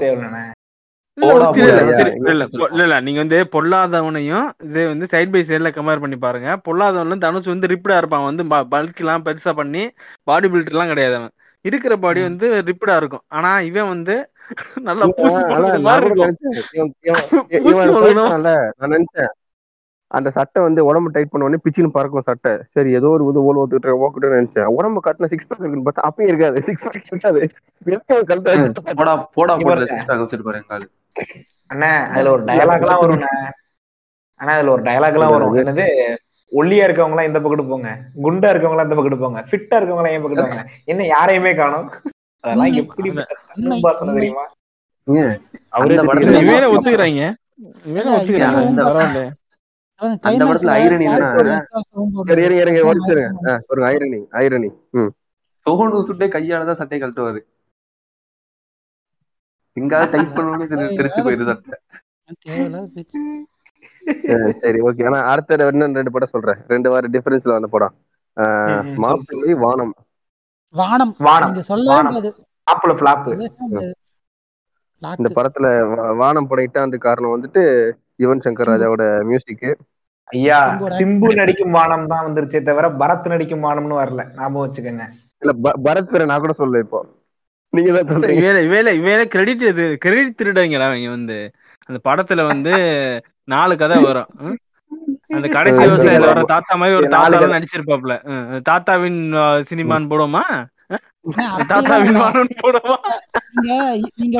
Speaker 6: இல்ல நீங்க வந்து பொல்லாதவனையும் இதே வந்து சைட் பை சைடுல கம்பேர் பண்ணி பாருங்க. பொல்லாதவன்ல தனுஷ் வந்து ரிப்டா இருப்பான். வந்து பல்க் எல்லாம் பெருசா பண்ணி பாடி பில்டர் எல்லாம் கிடையாது அவன். இருக்கிற பாடி வந்து ரிப்டா இருக்கும். ஆனா இவன் வந்து நல்லா பூசி <laughs>
Speaker 5: நான் நினைச்சேன், அந்த சட்டை வந்து உடம்பு டைட் பண்ண உடனே பிச்சுன்னு பறக்கும் சட்டை. சரி ஏதோ ஒரு இது ஓல் ஓத்துட்டு ஓக்கிட்டு நினைச்சேன். உடம்பு கட்டின சிக்ஸ் பேக் இருக்குன்னு பார்த்தா அப்பயும் இருக்காது. சிக்ஸ் பேக் இருக்காது.
Speaker 7: போடா போடா போடல
Speaker 3: பாருங்க.
Speaker 7: சிக்ஸ் பேக் வச்சுட்டு பாரு எங்காலு
Speaker 3: அண்ணா அதுல ஒரு டயலாக் எல்லாம் வரும்ண்ணே ஆனா அதுல ஒரு டயலாக் எல்லாம் வரும். என்னது? ஒல்லியா இருக்கவங்க எல்லாம் இந்த பக்கத்து போங்க. குண்டா இருக்கவங்க எல்லாம் இந்த பக்கத்து போங்க. ஃபிட்டா இருக்கவங்க எல்லாம் என் பக்கத்து போங்க என்ன யாரையுமே காணோம். அதெல்லாம். எப்படி
Speaker 4: உண்மை.
Speaker 3: தெரியுமா?
Speaker 5: அவரே
Speaker 6: ஒத்துக்கிறாங்க.
Speaker 7: அந்த படத்துல?
Speaker 4: பாட்டு ஒரு
Speaker 5: ஐரணி ஐரணி. ம்.
Speaker 7: சோனு சுட்டே கையால தான் சட்டை கழட்டுவாரு. எங்காவது டைப் பண்ணணும்னு தெரி- தெரிச்சு சட்டை.
Speaker 4: பேச்சு.
Speaker 5: சரி, ஓகே. ஆனா அடுத்த இன்னும் ரெண்டு படம் சொல்றேன். ரெண்டு வாரம் டிஃபரன்ஸ்ல வந்த படம். மாப்பிள்ளை வானம்.
Speaker 4: வானம்.
Speaker 3: வானம்.
Speaker 4: முடியாது
Speaker 3: ஆப்புல
Speaker 4: முடியாது
Speaker 5: இந்த படத்துல வானம் படம் இட்டாந்து காரணம் வந்துட்டு யுவன் சங்கர். ராஜாவோட மியூசிக்
Speaker 3: ஐயா. சிம்பு நடிக்கும் வானம் தான் வந்துருச்சே தவிர பரத் நடிக்கும் வானம்னு வரல. ஞாபகம் வச்சுக்கோங்க.
Speaker 5: இல்ல ப- பரத் பேரை நான் கூட சொல்ல இப்போ. நீங்க
Speaker 6: இவேல இவேல இவேல கிரெடிட் இது கிரெடிட் திருடங்களா அவங்க வந்து. அந்த படத்துல வந்து நாலு கதை வரும்? அந்த கடைசி விவசாயில வர. தாத்தா மாதிரி ஒரு
Speaker 3: கதை.
Speaker 6: நடிச்சிருப்பாப்ல ம், தாத்தாவின் சினிமான்னு போடுவோமா? தாத்தாவின். வானம்னு
Speaker 4: நீங்க.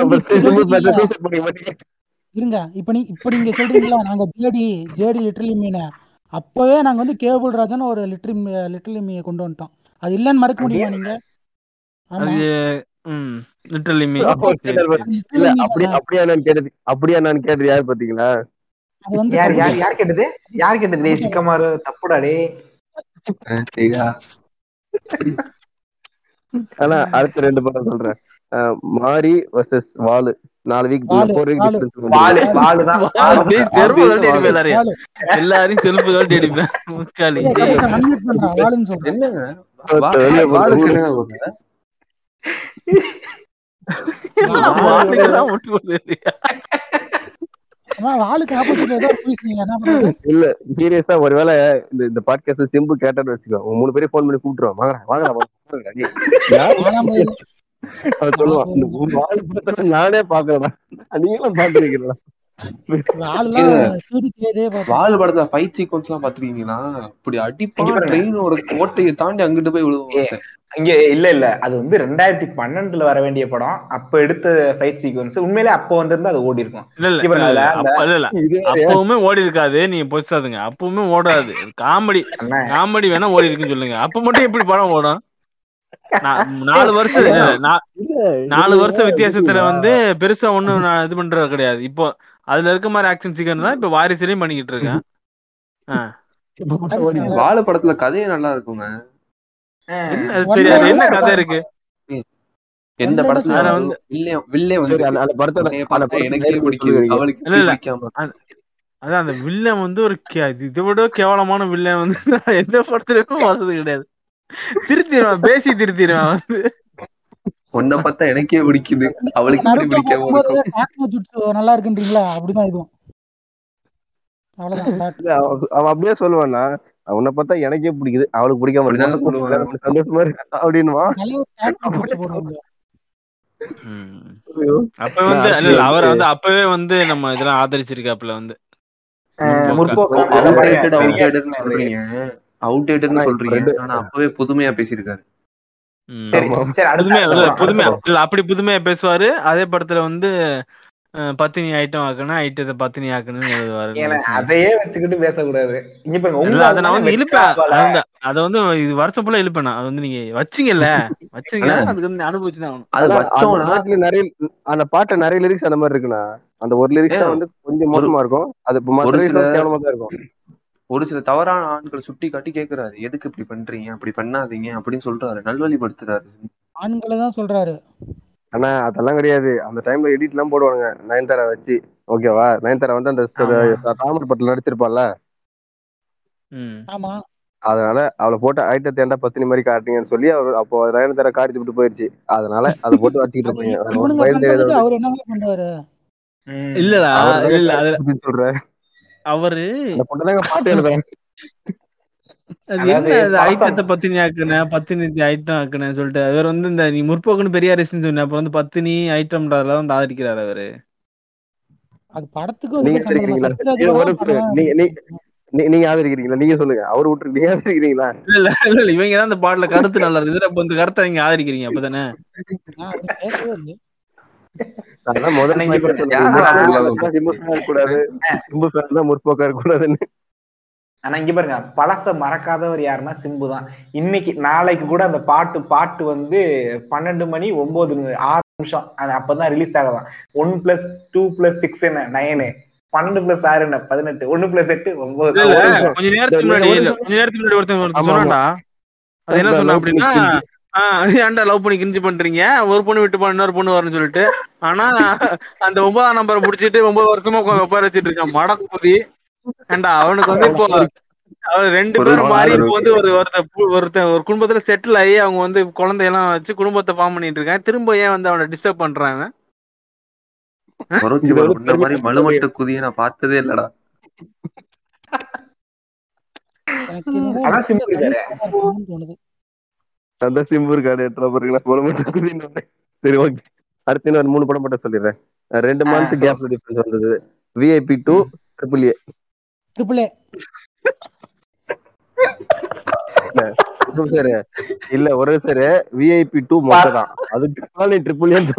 Speaker 4: இருங்க இப்ப நீ இப்ப நீங்க சொல்றீங்களா நாங்க ஜேடி ஜேடி லிட்டரலி மீன். அப்பவே நாங்க வந்து கேபிள் ராஜான்னு ஒரு லிட்டில் லிட்டில் எம்மியை கொண்டு வந்துட்டோம். அது இல்லைன்னு மறக்க முடியுமா நீங்க?
Speaker 6: ம் லிட்டரலி மீ
Speaker 5: அப்படியா நான் கேட்டது அப்படியா நான் கேட்டது யாரு பாத்தீங்களா?
Speaker 4: அது வந்து
Speaker 3: யார் யார்
Speaker 4: தப்பு
Speaker 3: யார் கேட்டது? யார் கேட்டது? டேய் சிக்கமாரு தப்புடா டே
Speaker 7: சரியா
Speaker 5: ஆனா அடுத்த ரெண்டு படம் சொல்றேன். மாரி வர்சஸ் வாலு. நாலு week four week
Speaker 4: Vaalu.
Speaker 5: Difference
Speaker 3: Vaalu தான்.
Speaker 6: டேய் செருப்பு கழட்டி அடிப்பேன் எல்லாரையும். எல்லாரையும் செருப்பு அடிப்பேன் டேய்
Speaker 7: என்னங்க
Speaker 6: வாலுக்கு தான் முட்டு கொடுக்குறியா
Speaker 4: ஆப்போசிட்ல ஏதோ நீங்க என்ன
Speaker 5: இல்ல சீரியஸா ஒருவேளை இந்த இந்த பாட்காஸ்ட் சிம்பு கேட்டான்னு வச்சுக்கோ. மூணு பேரும் ஃபோன் பண்ணி கூப்பிட்டுருவான் வாங்கடா வாங்கடா சொல்லுவான் நானே பாக்கலடா நீங்களும் பாத்துருக்கீங்களா
Speaker 7: வால் படத்துல ஃபைட் சீக்வன்ஸ் எல்லாம் பாத்துருக்கீங்களா? இப்படி ட்ரெயினோட கோட்டையை தாண்டி அங்கிட்டு போய் ஒருத்தன்
Speaker 3: இங்க இல்ல இல்ல. அது வந்து ரெண்டாயிரத்தி பன்னெண்டுல வர வேண்டிய படம். அப்ப எடுத்த ஃபைட் சீக்வன்ஸ் உண்மையிலே அப்போ வந்திருந்தா அது ஓடி இருக்கும்.
Speaker 6: இல்ல இல்ல? அப்பவுமே ஓடி இருக்காது. நீங்க பொசாதுங்க அப்பவுமே ஓடாது. காமெடி காமெடி வேணா ஓடி இருக்குன்னு சொல்லுங்க. அப்ப மட்டும் எப்படி படம் ஓடும்? நாலு வருஷம் நாலு வருஷம் வித்தியாசத்துல வந்து பெருசா ஒண்ணும் நான் இது பண்றது கிடையாது. இப்போ அதுல இருக்க மாதிரி ஆக்ஷன் சீக்கிரம் தான் இப்ப வாரிசுலயும் பண்ணிக்கிட்டு இருக்கேன்.
Speaker 7: வாழ படத்துல கதையே நல்லா இருக்குங்க.
Speaker 6: என்ன கதை இருக்கு?
Speaker 7: எந்த
Speaker 5: படத்துல
Speaker 6: அதான் அந்த வில்லன் வந்து ஒரு இதை விட கேவலமான வில்லன் வந்து எந்த படத்துலயும் பார்த்தது கிடையாது. திருத்திடுவேன். பேசி திருத்திடுவேன் வந்து.
Speaker 7: உன்னை பார்த்தா எனக்கே பிடிக்குது. அவளுக்கு பிடிக்காம
Speaker 4: நல்லா இருக்குன்றீங்களா? அப்படிதான் இதுவும்.
Speaker 5: அவன் <laughs> அப்படியே சொல்லுவான்னா உன்னை பார்த்தா எனக்கே பிடிக்குது. அவளுக்கு பிடிக்காம
Speaker 7: சொல்லுவான்
Speaker 5: சந்தோஷமா. ஐயோ.
Speaker 6: அப்ப வந்து இல்ல அவரை வந்து அப்பவே வந்து நம்ம இதெல்லாம் ஆதரிச்சிருக்காப்புல வந்து.
Speaker 7: அவுடேட்டட் சொல்றீங்க.
Speaker 5: ஆனா
Speaker 7: அப்பவே புதுமையா பேசியிருக்காரு.
Speaker 6: புதுமையா இல்ல அப்படி புதுமையா பேசுவாரு. அதே படத்துல வந்து பத்தினி ஐட்டம் ஆக்கணும் ஐட்டத்தை பத்தினி ஆக்கணும்னு எழுதுவாரு.
Speaker 3: அதையே வச்சுக்கிட்டு பேசக்கூடாது. இங்க பாருங்க
Speaker 6: அதை நான் வந்து இழுப்பேன். அதை வந்து இது வருஷம் ஃபுல்லா இழுப்பேன் நான். அது வந்து நீங்க வச்சீங்கல்ல வச்சீங்க அதுக்கு வந்து அனுபவிச்சு தான்
Speaker 7: அது
Speaker 5: நிறைய அந்த பாட்டுல நிறைய லிரிக்ஸ் அந்த மாதிரி இருக்குண்ணா. அந்த ஒரு லிரிக்ஸ் வந்து கொஞ்சம் மோசமா இருக்கும். அது மற்ற கேவலமா தான் இருக்கும்.
Speaker 7: ஒரு சில தவறான ஆண்கள் சுட்டி காட்டி கேக்குறாரு. எதுக்கு இப்படி பண்றீங்க? அப்படி பண்ணாதீங்க அப்படின்னு சொல்றாரு. நல்வழிப்படுத்துறாரு.
Speaker 4: ஆண்களை தான் சொல்றாரு.
Speaker 5: ஆனா அதெல்லாம் கிடையாது. அந்த டைம்ல எடிட் எல்லாம் போடுவாங்க நயன்தாரா வச்சு. ஓகேவா நயன்தாரா வந்து அந்த தாமரை பட்டில் நடிச்சிருப்பாள்ல
Speaker 6: ம்.
Speaker 4: ஆமா.
Speaker 5: அதனால அவளை போட்டு ஐட்டத்தை ஏன்டா பத்தினி மாதிரி காட்டுறீங்கன்னு சொல்லி அவர் அப்போ நயன்தாரா காட்டி விட்டு போயிருச்சு. அதனால அதை போட்டு வச்சுக்கிட்டு <laughs> இருப்பாங்க.
Speaker 4: அவர் என்னங்க பண்ணுவாரு
Speaker 3: ம்
Speaker 6: இல்லடா இல்ல
Speaker 5: சொல்றேன்
Speaker 6: அவரு
Speaker 5: பாட்டு எழுதுறேன்
Speaker 6: அது
Speaker 3: அதாவது
Speaker 6: என்ன அது
Speaker 3: பழசா
Speaker 6: ஐட்டத்தை பத்தினி ஆக்குனேன் பத்தினி ஐட்டம் ஆக்குனேன் சொல்லிட்டு. அவர் வந்து இந்த நீ முற்போக்குன்னு பெரியாரிஸ்ட்னு சொன்ன அப்புறம் வந்து பத்தினி ஐட்டம்ன்றதுல வந்து ஆதரிக்கிறாரு அவரு.
Speaker 4: அது படத்துக்கும்
Speaker 5: நீங்க ஆதரிக்கிறீங்களா. நீங்க நீ- நீ- நீங்க ஆதரிக்கிறீங்களா? நீங்க சொல்லுங்க. அவர் விட்டு நீங்க ஆதரிக்கிறீங்களா?
Speaker 6: இல்ல இல்ல இவங்க தான் இந்த பாட்டுல கருத்து நல்லா இருக்குது அப்ப இந்த கருத்தை நீங்க ஆதரிக்கிறீங்க அப்பதானே?
Speaker 5: முற்போக்கா இருக்கக்கூடாதுன்னு
Speaker 3: ஆனா இங்க பாருங்க பழச மறக்காதவர் யாருன்னா சிம்பு தான். இன்னைக்கு நாளைக்கு கூட அந்த பாட்டு பாட்டு வந்து பன்னெண்டு மணி ஒன்பது ஆறு நிமிஷம். அது அப்பதான் ரிலீஸ் ஆகலாம் one plus two plus six என்ன? நயனு பன்னெண்டு பிளஸ் ஆறு என்ன? பதினெட்டு. ஒன்னு பிளஸ் எட்டு ஒன்பது.
Speaker 6: கொஞ்ச நேரத்துக்கு முன்னாடி
Speaker 5: ஒரு
Speaker 6: இல்ல
Speaker 5: நிமிஷம்.
Speaker 6: கொஞ்ச நேரத்துக்கு முன்னாடி ஒருத்தன். சொன்னான்டா. அது என்ன சொன்னா அப்படின்னா ஏன்டா லவ் பண்ணி கிரிஞ்சு பண்றீங்க? ஒரு பொண்ணு விட்டு போனா இன்னொரு பொண்ணு வரும்னு சொல்லிட்டு. ஆனா அந்த ஒன்பதாம் நம்பரை புடிச்சிட்டு ஒன்பது வருஷமா உட்கார வச்சிட்டு இருக்கான். மடக்குதி ஏன்டா அவனுக்கு வந்து இப்போ அவர் ரெண்டு பேரும் மாறி இப்போ வந்து ஒரு ஒருத்தன் ஒரு குடும்பத்துல செட்டில் ஆகி அவங்க வந்து குழந்தையெல்லாம் வச்சு குடும்பத்தை ஃபார்ம் பண்ணிட்டு இருக்கான் திரும்ப ஏன் வந்து அவனை டிஸ்டர்ப் பண்றாங்க
Speaker 7: இந்த மாதிரி மலுமட்ட குதியை நான் பார்த்ததே இல்லடா.
Speaker 4: தோணுது.
Speaker 5: அந்த சிம்பு இருக்காடு எட்டுல பாருங்களா போல மட்டும் சரி ஓகே. அடுத்து ஒரு மூணு படம் மட்டும் சொல்லிடுறேன். ரெண்டு மந்த் கேப்ல டிஃபரன்ஸ் வந்தது. VIP two triple A
Speaker 4: triple A
Speaker 5: sir இல்ல ஒரு சார் விஐபி டூ மொத்தம் தான். அதுக்கு நீ ட்ரிபிள்
Speaker 6: இது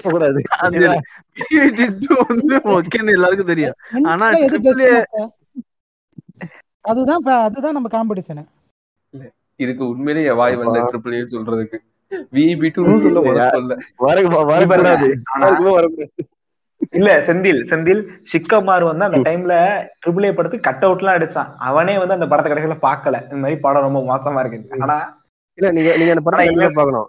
Speaker 6: வந்து ஓகேன்னு எல்லாருக்கும் தெரியும். ஆனா ஏ
Speaker 4: அதுதான் அதுதான் நம்ம காம்படிஷன்
Speaker 7: இதுக்கு உண்மையிலேயே வாய் வரல ட்ரிபிள் ஏ சொல்றதுக்கு. விபி டூ சொல்ல சொல்ல.
Speaker 3: இல்ல செந்தில் செந்தில் சிக்கமார் வந்து அந்த டைம்ல ட்ரிபிள் ஏ படத்துக்கு கட் அவுட் எல்லாம் அடிச்சான். அவனே வந்து அந்த படத்தை கடைசியில பாக்கல இந்த மாதிரி படம் ரொம்ப மோசமா இருக்கு. ஆனா
Speaker 5: இல்ல நீங்க நீங்க அந்த படத்தை பார்க்கணும்.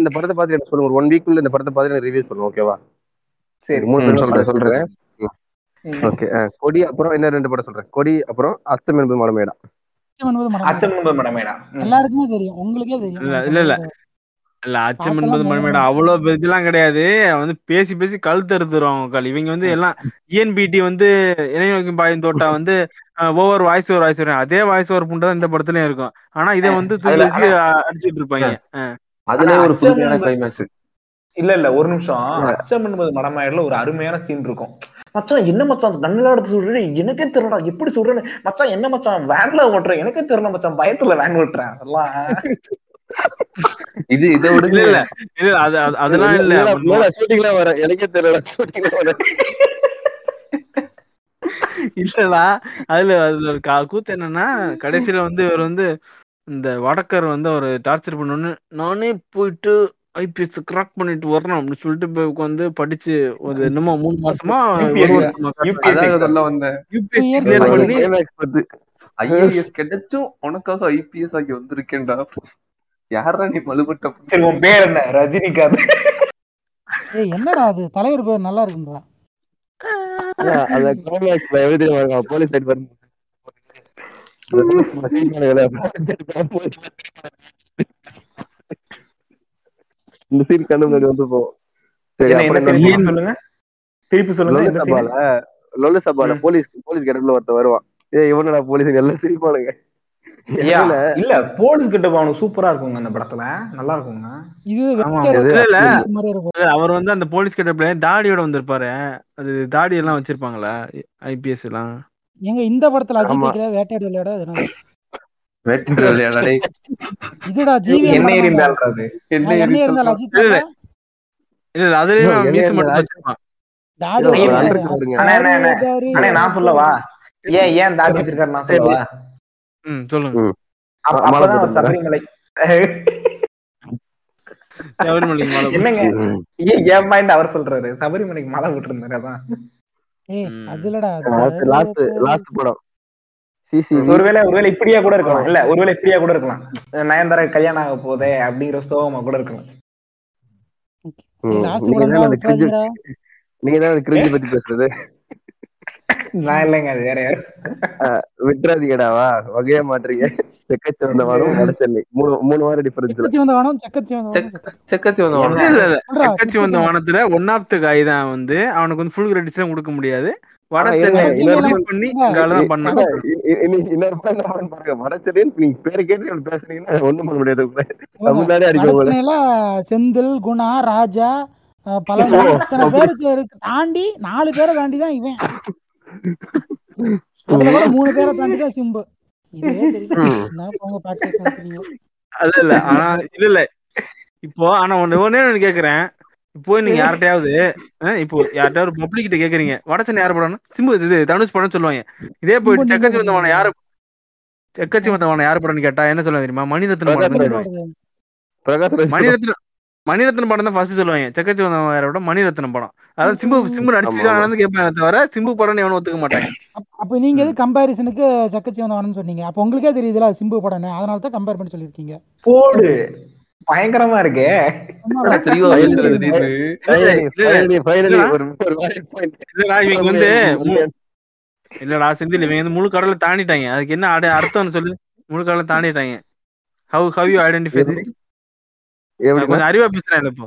Speaker 5: இந்த படத்தை பார்த்து எனக்கு சொல்லுங்க. ஒரு ஒன் வீக்குள்ள இந்த படத்தை பார்த்து எனக்கு ரிவ்யூ சொல்லுங்க ஓகேவா
Speaker 3: சரி.
Speaker 5: மூணு
Speaker 7: சொல்றேன்,
Speaker 5: சொல்றேன். ஓகே கொடி அப்புறம் என்ன ரெண்டு படம் சொல்றேன்? கொடி அப்புறம் அஸ்தம் என்பது மனமேடா
Speaker 4: அச்சம் என்பது.
Speaker 3: அச்சம் என்பது மடமேடா.
Speaker 4: எல்லாருக்குமே தெரியும். உங்களுக்கே தெரியும்.
Speaker 6: இல்ல, இல்ல, இல்ல. அச்சம் என்பது மணிமேடம் அவ்வளவு இதெல்லாம் கிடையாது. வந்து பேசி பேசி கழுத்து அறுத்துருவாங்க கால் இவங்க வந்து எல்லாம் இஎன்பிடி வந்து இணைய பாயும் தோட்டா வந்து ஓவர் வாய்ஸ் ஓவர் வாய்ஸ் வரும். அதே வாய்ஸ் ஓவர் புண்டை தான் இந்த படத்துலயும் இருக்கும். ஆனா இதை வந்து தூக்கி
Speaker 3: அதுல-
Speaker 6: அடிச்சிட்டு இருப்பாங்க.
Speaker 3: ஆனா
Speaker 7: ஒரு
Speaker 3: இல்ல இல்ல ஒரு நிமிஷம். அச்சம் என்பது மடமாயிடல ஒரு அருமையான சீன் இருக்கும். மச்சான் என்ன மச்சான்? கண்ணுல எடுத்து சொல்றேன் எனக்கே தெரியலடா எப்படி சொல்றேன்னு? மச்சான் என்ன மச்சான்? வேன்ல ஓட்டுறேன். எனக்கே தெரியல மச்சான் பயத்துல வேன் ஓட்டுறேன். அதெல்லாம்.
Speaker 7: இது இதை விடுங்க.
Speaker 6: இல்ல இல்ல. அது அது- அதெல்லாம் இல்ல
Speaker 5: ஷூட்டிங்ல வர எனக்கே தெரியல ஷூட்டிங்ல வர
Speaker 6: இல்லடா அதுல அதுல கூத்து என்னன்னா கடைசியில வந்து இவர் வந்து இந்த வடக்கர் வந்து ஒரு டார்ச்சர் பண்ணோன்னு நானே போயிட்டு ஐபிஎஸ் கிராக் பண்ணிட்டு வரணும் அப்படின்னு சொல்லிட்டு போய் உட்காந்து படிச்சு ஒரு என்னமோ மூணு மாசமா
Speaker 7: ஐஏஎஸ் கிடைச்சும் உனக்காக ஐபிஎஸ் ஆகி வந்திருக்கேன்டா யாரா நீ மலுபட்ட
Speaker 3: சரி உன் பேர் என்ன ரஜினிகாந்த்
Speaker 4: ஏய் என்னடா அது தலைவர் பேர் நல்லா இருக்குன்றா
Speaker 5: அந்த கிளைமேக்ஸ்ல எப்படி தெரியுமா போலீஸ் சைடு வரும் இந்த சீன் கண்ணு முன்னாடி வந்து போகும் சரி
Speaker 3: சொல்லுங்க. திருப்பி சொல்லுங்க
Speaker 5: லொல்லு சபால. போலீஸ் போலீஸ் கெட்டப்ல ஒருத்தன் வருவான். ஏ இவனடா போலீஸ் எல்லாம் சிரிப்பானுங்க
Speaker 3: இல்ல போலீஸ் கிட்ட அவனுக்கு சூப்பரா இருக்குங்க அந்த படத்துல. நல்லா இருக்குங்க.
Speaker 6: அவர் வந்து அந்த போலீஸ் கிட்ட தாடியோட வந்திருப்பாரு. அது தாடி எல்லாம் வச்சிருப்பாங்களா ஐபிஎஸ் எல்லாம்.
Speaker 4: எங்க இந்த படத்துல அஜித் வேட்டையாடு விளையாட
Speaker 3: நான் சொல்லவா? ஏன் ஏன் தாடி வச்சிருக்காரு நான் சொல்லவா?
Speaker 6: சொல்லுங்க.
Speaker 3: என்னங்க? ஏன் என் பாயிண்ட் அவர் சொல்றாரு. சபரிமலைக்கு மலை விட்டுருந்தாரு அதான்.
Speaker 5: லாஸ்ட் லாஸ்ட் படம்.
Speaker 3: ஒருவேளை ஒருவேளை இப்படியா கூட இருக்கலாம். இல்ல ஒருவேளை இப்படியா கூட இருக்கலாம். நயன்தாரா கல்யாணம் ஆக போதே அப்படிங்கிற சோகமா கூட இருக்கலாம்.
Speaker 5: நீங்க தான் கிரிஞ்சு பத்தி பேசுறது?
Speaker 3: நான் இல்லைங்க அது வேற யாரு
Speaker 5: விட்டுறாதீங்கடாவா வகையா மாட்டுறீங்க. செக்கச்ச வந்த வாரம் வட சென்னை. மூணு மூணு வாரம் டிஃபரன்ஸ்ல
Speaker 4: செக்கச்சி வந்த வானம் செக்கச்சி வந்த வானம் செக்கச்சி.
Speaker 7: செக்கச்சி வந்து
Speaker 6: வானத்துல ஒன் ஆஃப் த காய் தான் வந்து அவனுக்கு வந்து ஃபுல் கிரெடிட்ஸ் எல்லாம் கொடுக்க முடியாது.
Speaker 4: இல்ல,
Speaker 5: போல.
Speaker 4: செந்தில் குணா ராஜா பழனி இத்தனை பேருக்கு தாண்டி நாலு பேரை தாண்டி தான் இவன் மூணு பேரை தாண்டி தான் சிம்பு
Speaker 6: அது இல்ல <laughs> ஆனா இல்ல இல்ல. இப்போ ஆனா ஒண்ணு ஒண்ணே ஒண்ணு கேக்குறேன். இப்போ நீங்க <laughs> யார்கிட்டயாவது இப்போ யார்கிட்டயாவது பப்ளிக் கிட்ட கேக்குறீங்க. வடச்சென்னை யார் படம்னா சிம்பு இது தனுஷ் படம் சொல்லுவாங்க. இதே போயிட்டு
Speaker 4: சிம்பு
Speaker 6: செக்கச்சி வந்தவன யாரு செக்கச்சி வந்தவன யார் படம்னு கேட்டா என்ன சொல்லுவாங்க தெரியுமா? மணிரத்னம் படம் சொல்லுவாங்க.
Speaker 5: ராஜ். படம்.
Speaker 6: மணிரத்னம் படம் தான் ஃபர்ஸ்ட் சொல்லுவாங்க. செக்கச்சி வந்தவன் யாரை விட மணிரத்னம் படம். அதாவது சிம்பு சிம்பு நடிச்சிருக்கானு கேட்பாங்க தவிர சிம்பு படம்னு எவனும் ஒத்துக்க மாட்டாங்க.
Speaker 4: அப்- அப்ப நீங்க எது கம்பாரிசனுக்கு சக்கச்சி வந்த வானம்னு சொன்னீங்க? அப்ப உங்களுக்கே தெரியுதுல சிம்பு படம்னு. அதனால தான் கம்பேர் பண்ணி சொல்லியிருக்கீங்க.
Speaker 3: போடு. பயங்கரமா இருக்கே.
Speaker 6: இல்லடா. வந்து இல்லடா செந்தில் இவங்க வந்து முழு கடலை தாண்டிட்டாங்க. அதுக்கு என்ன அர்த்தம்னு சொல்லு. முழு கடலை தாண்டிட்டாங்க. How how you identify this? கொஞ்சம் அறிவா பேசுறேன் இப்போ.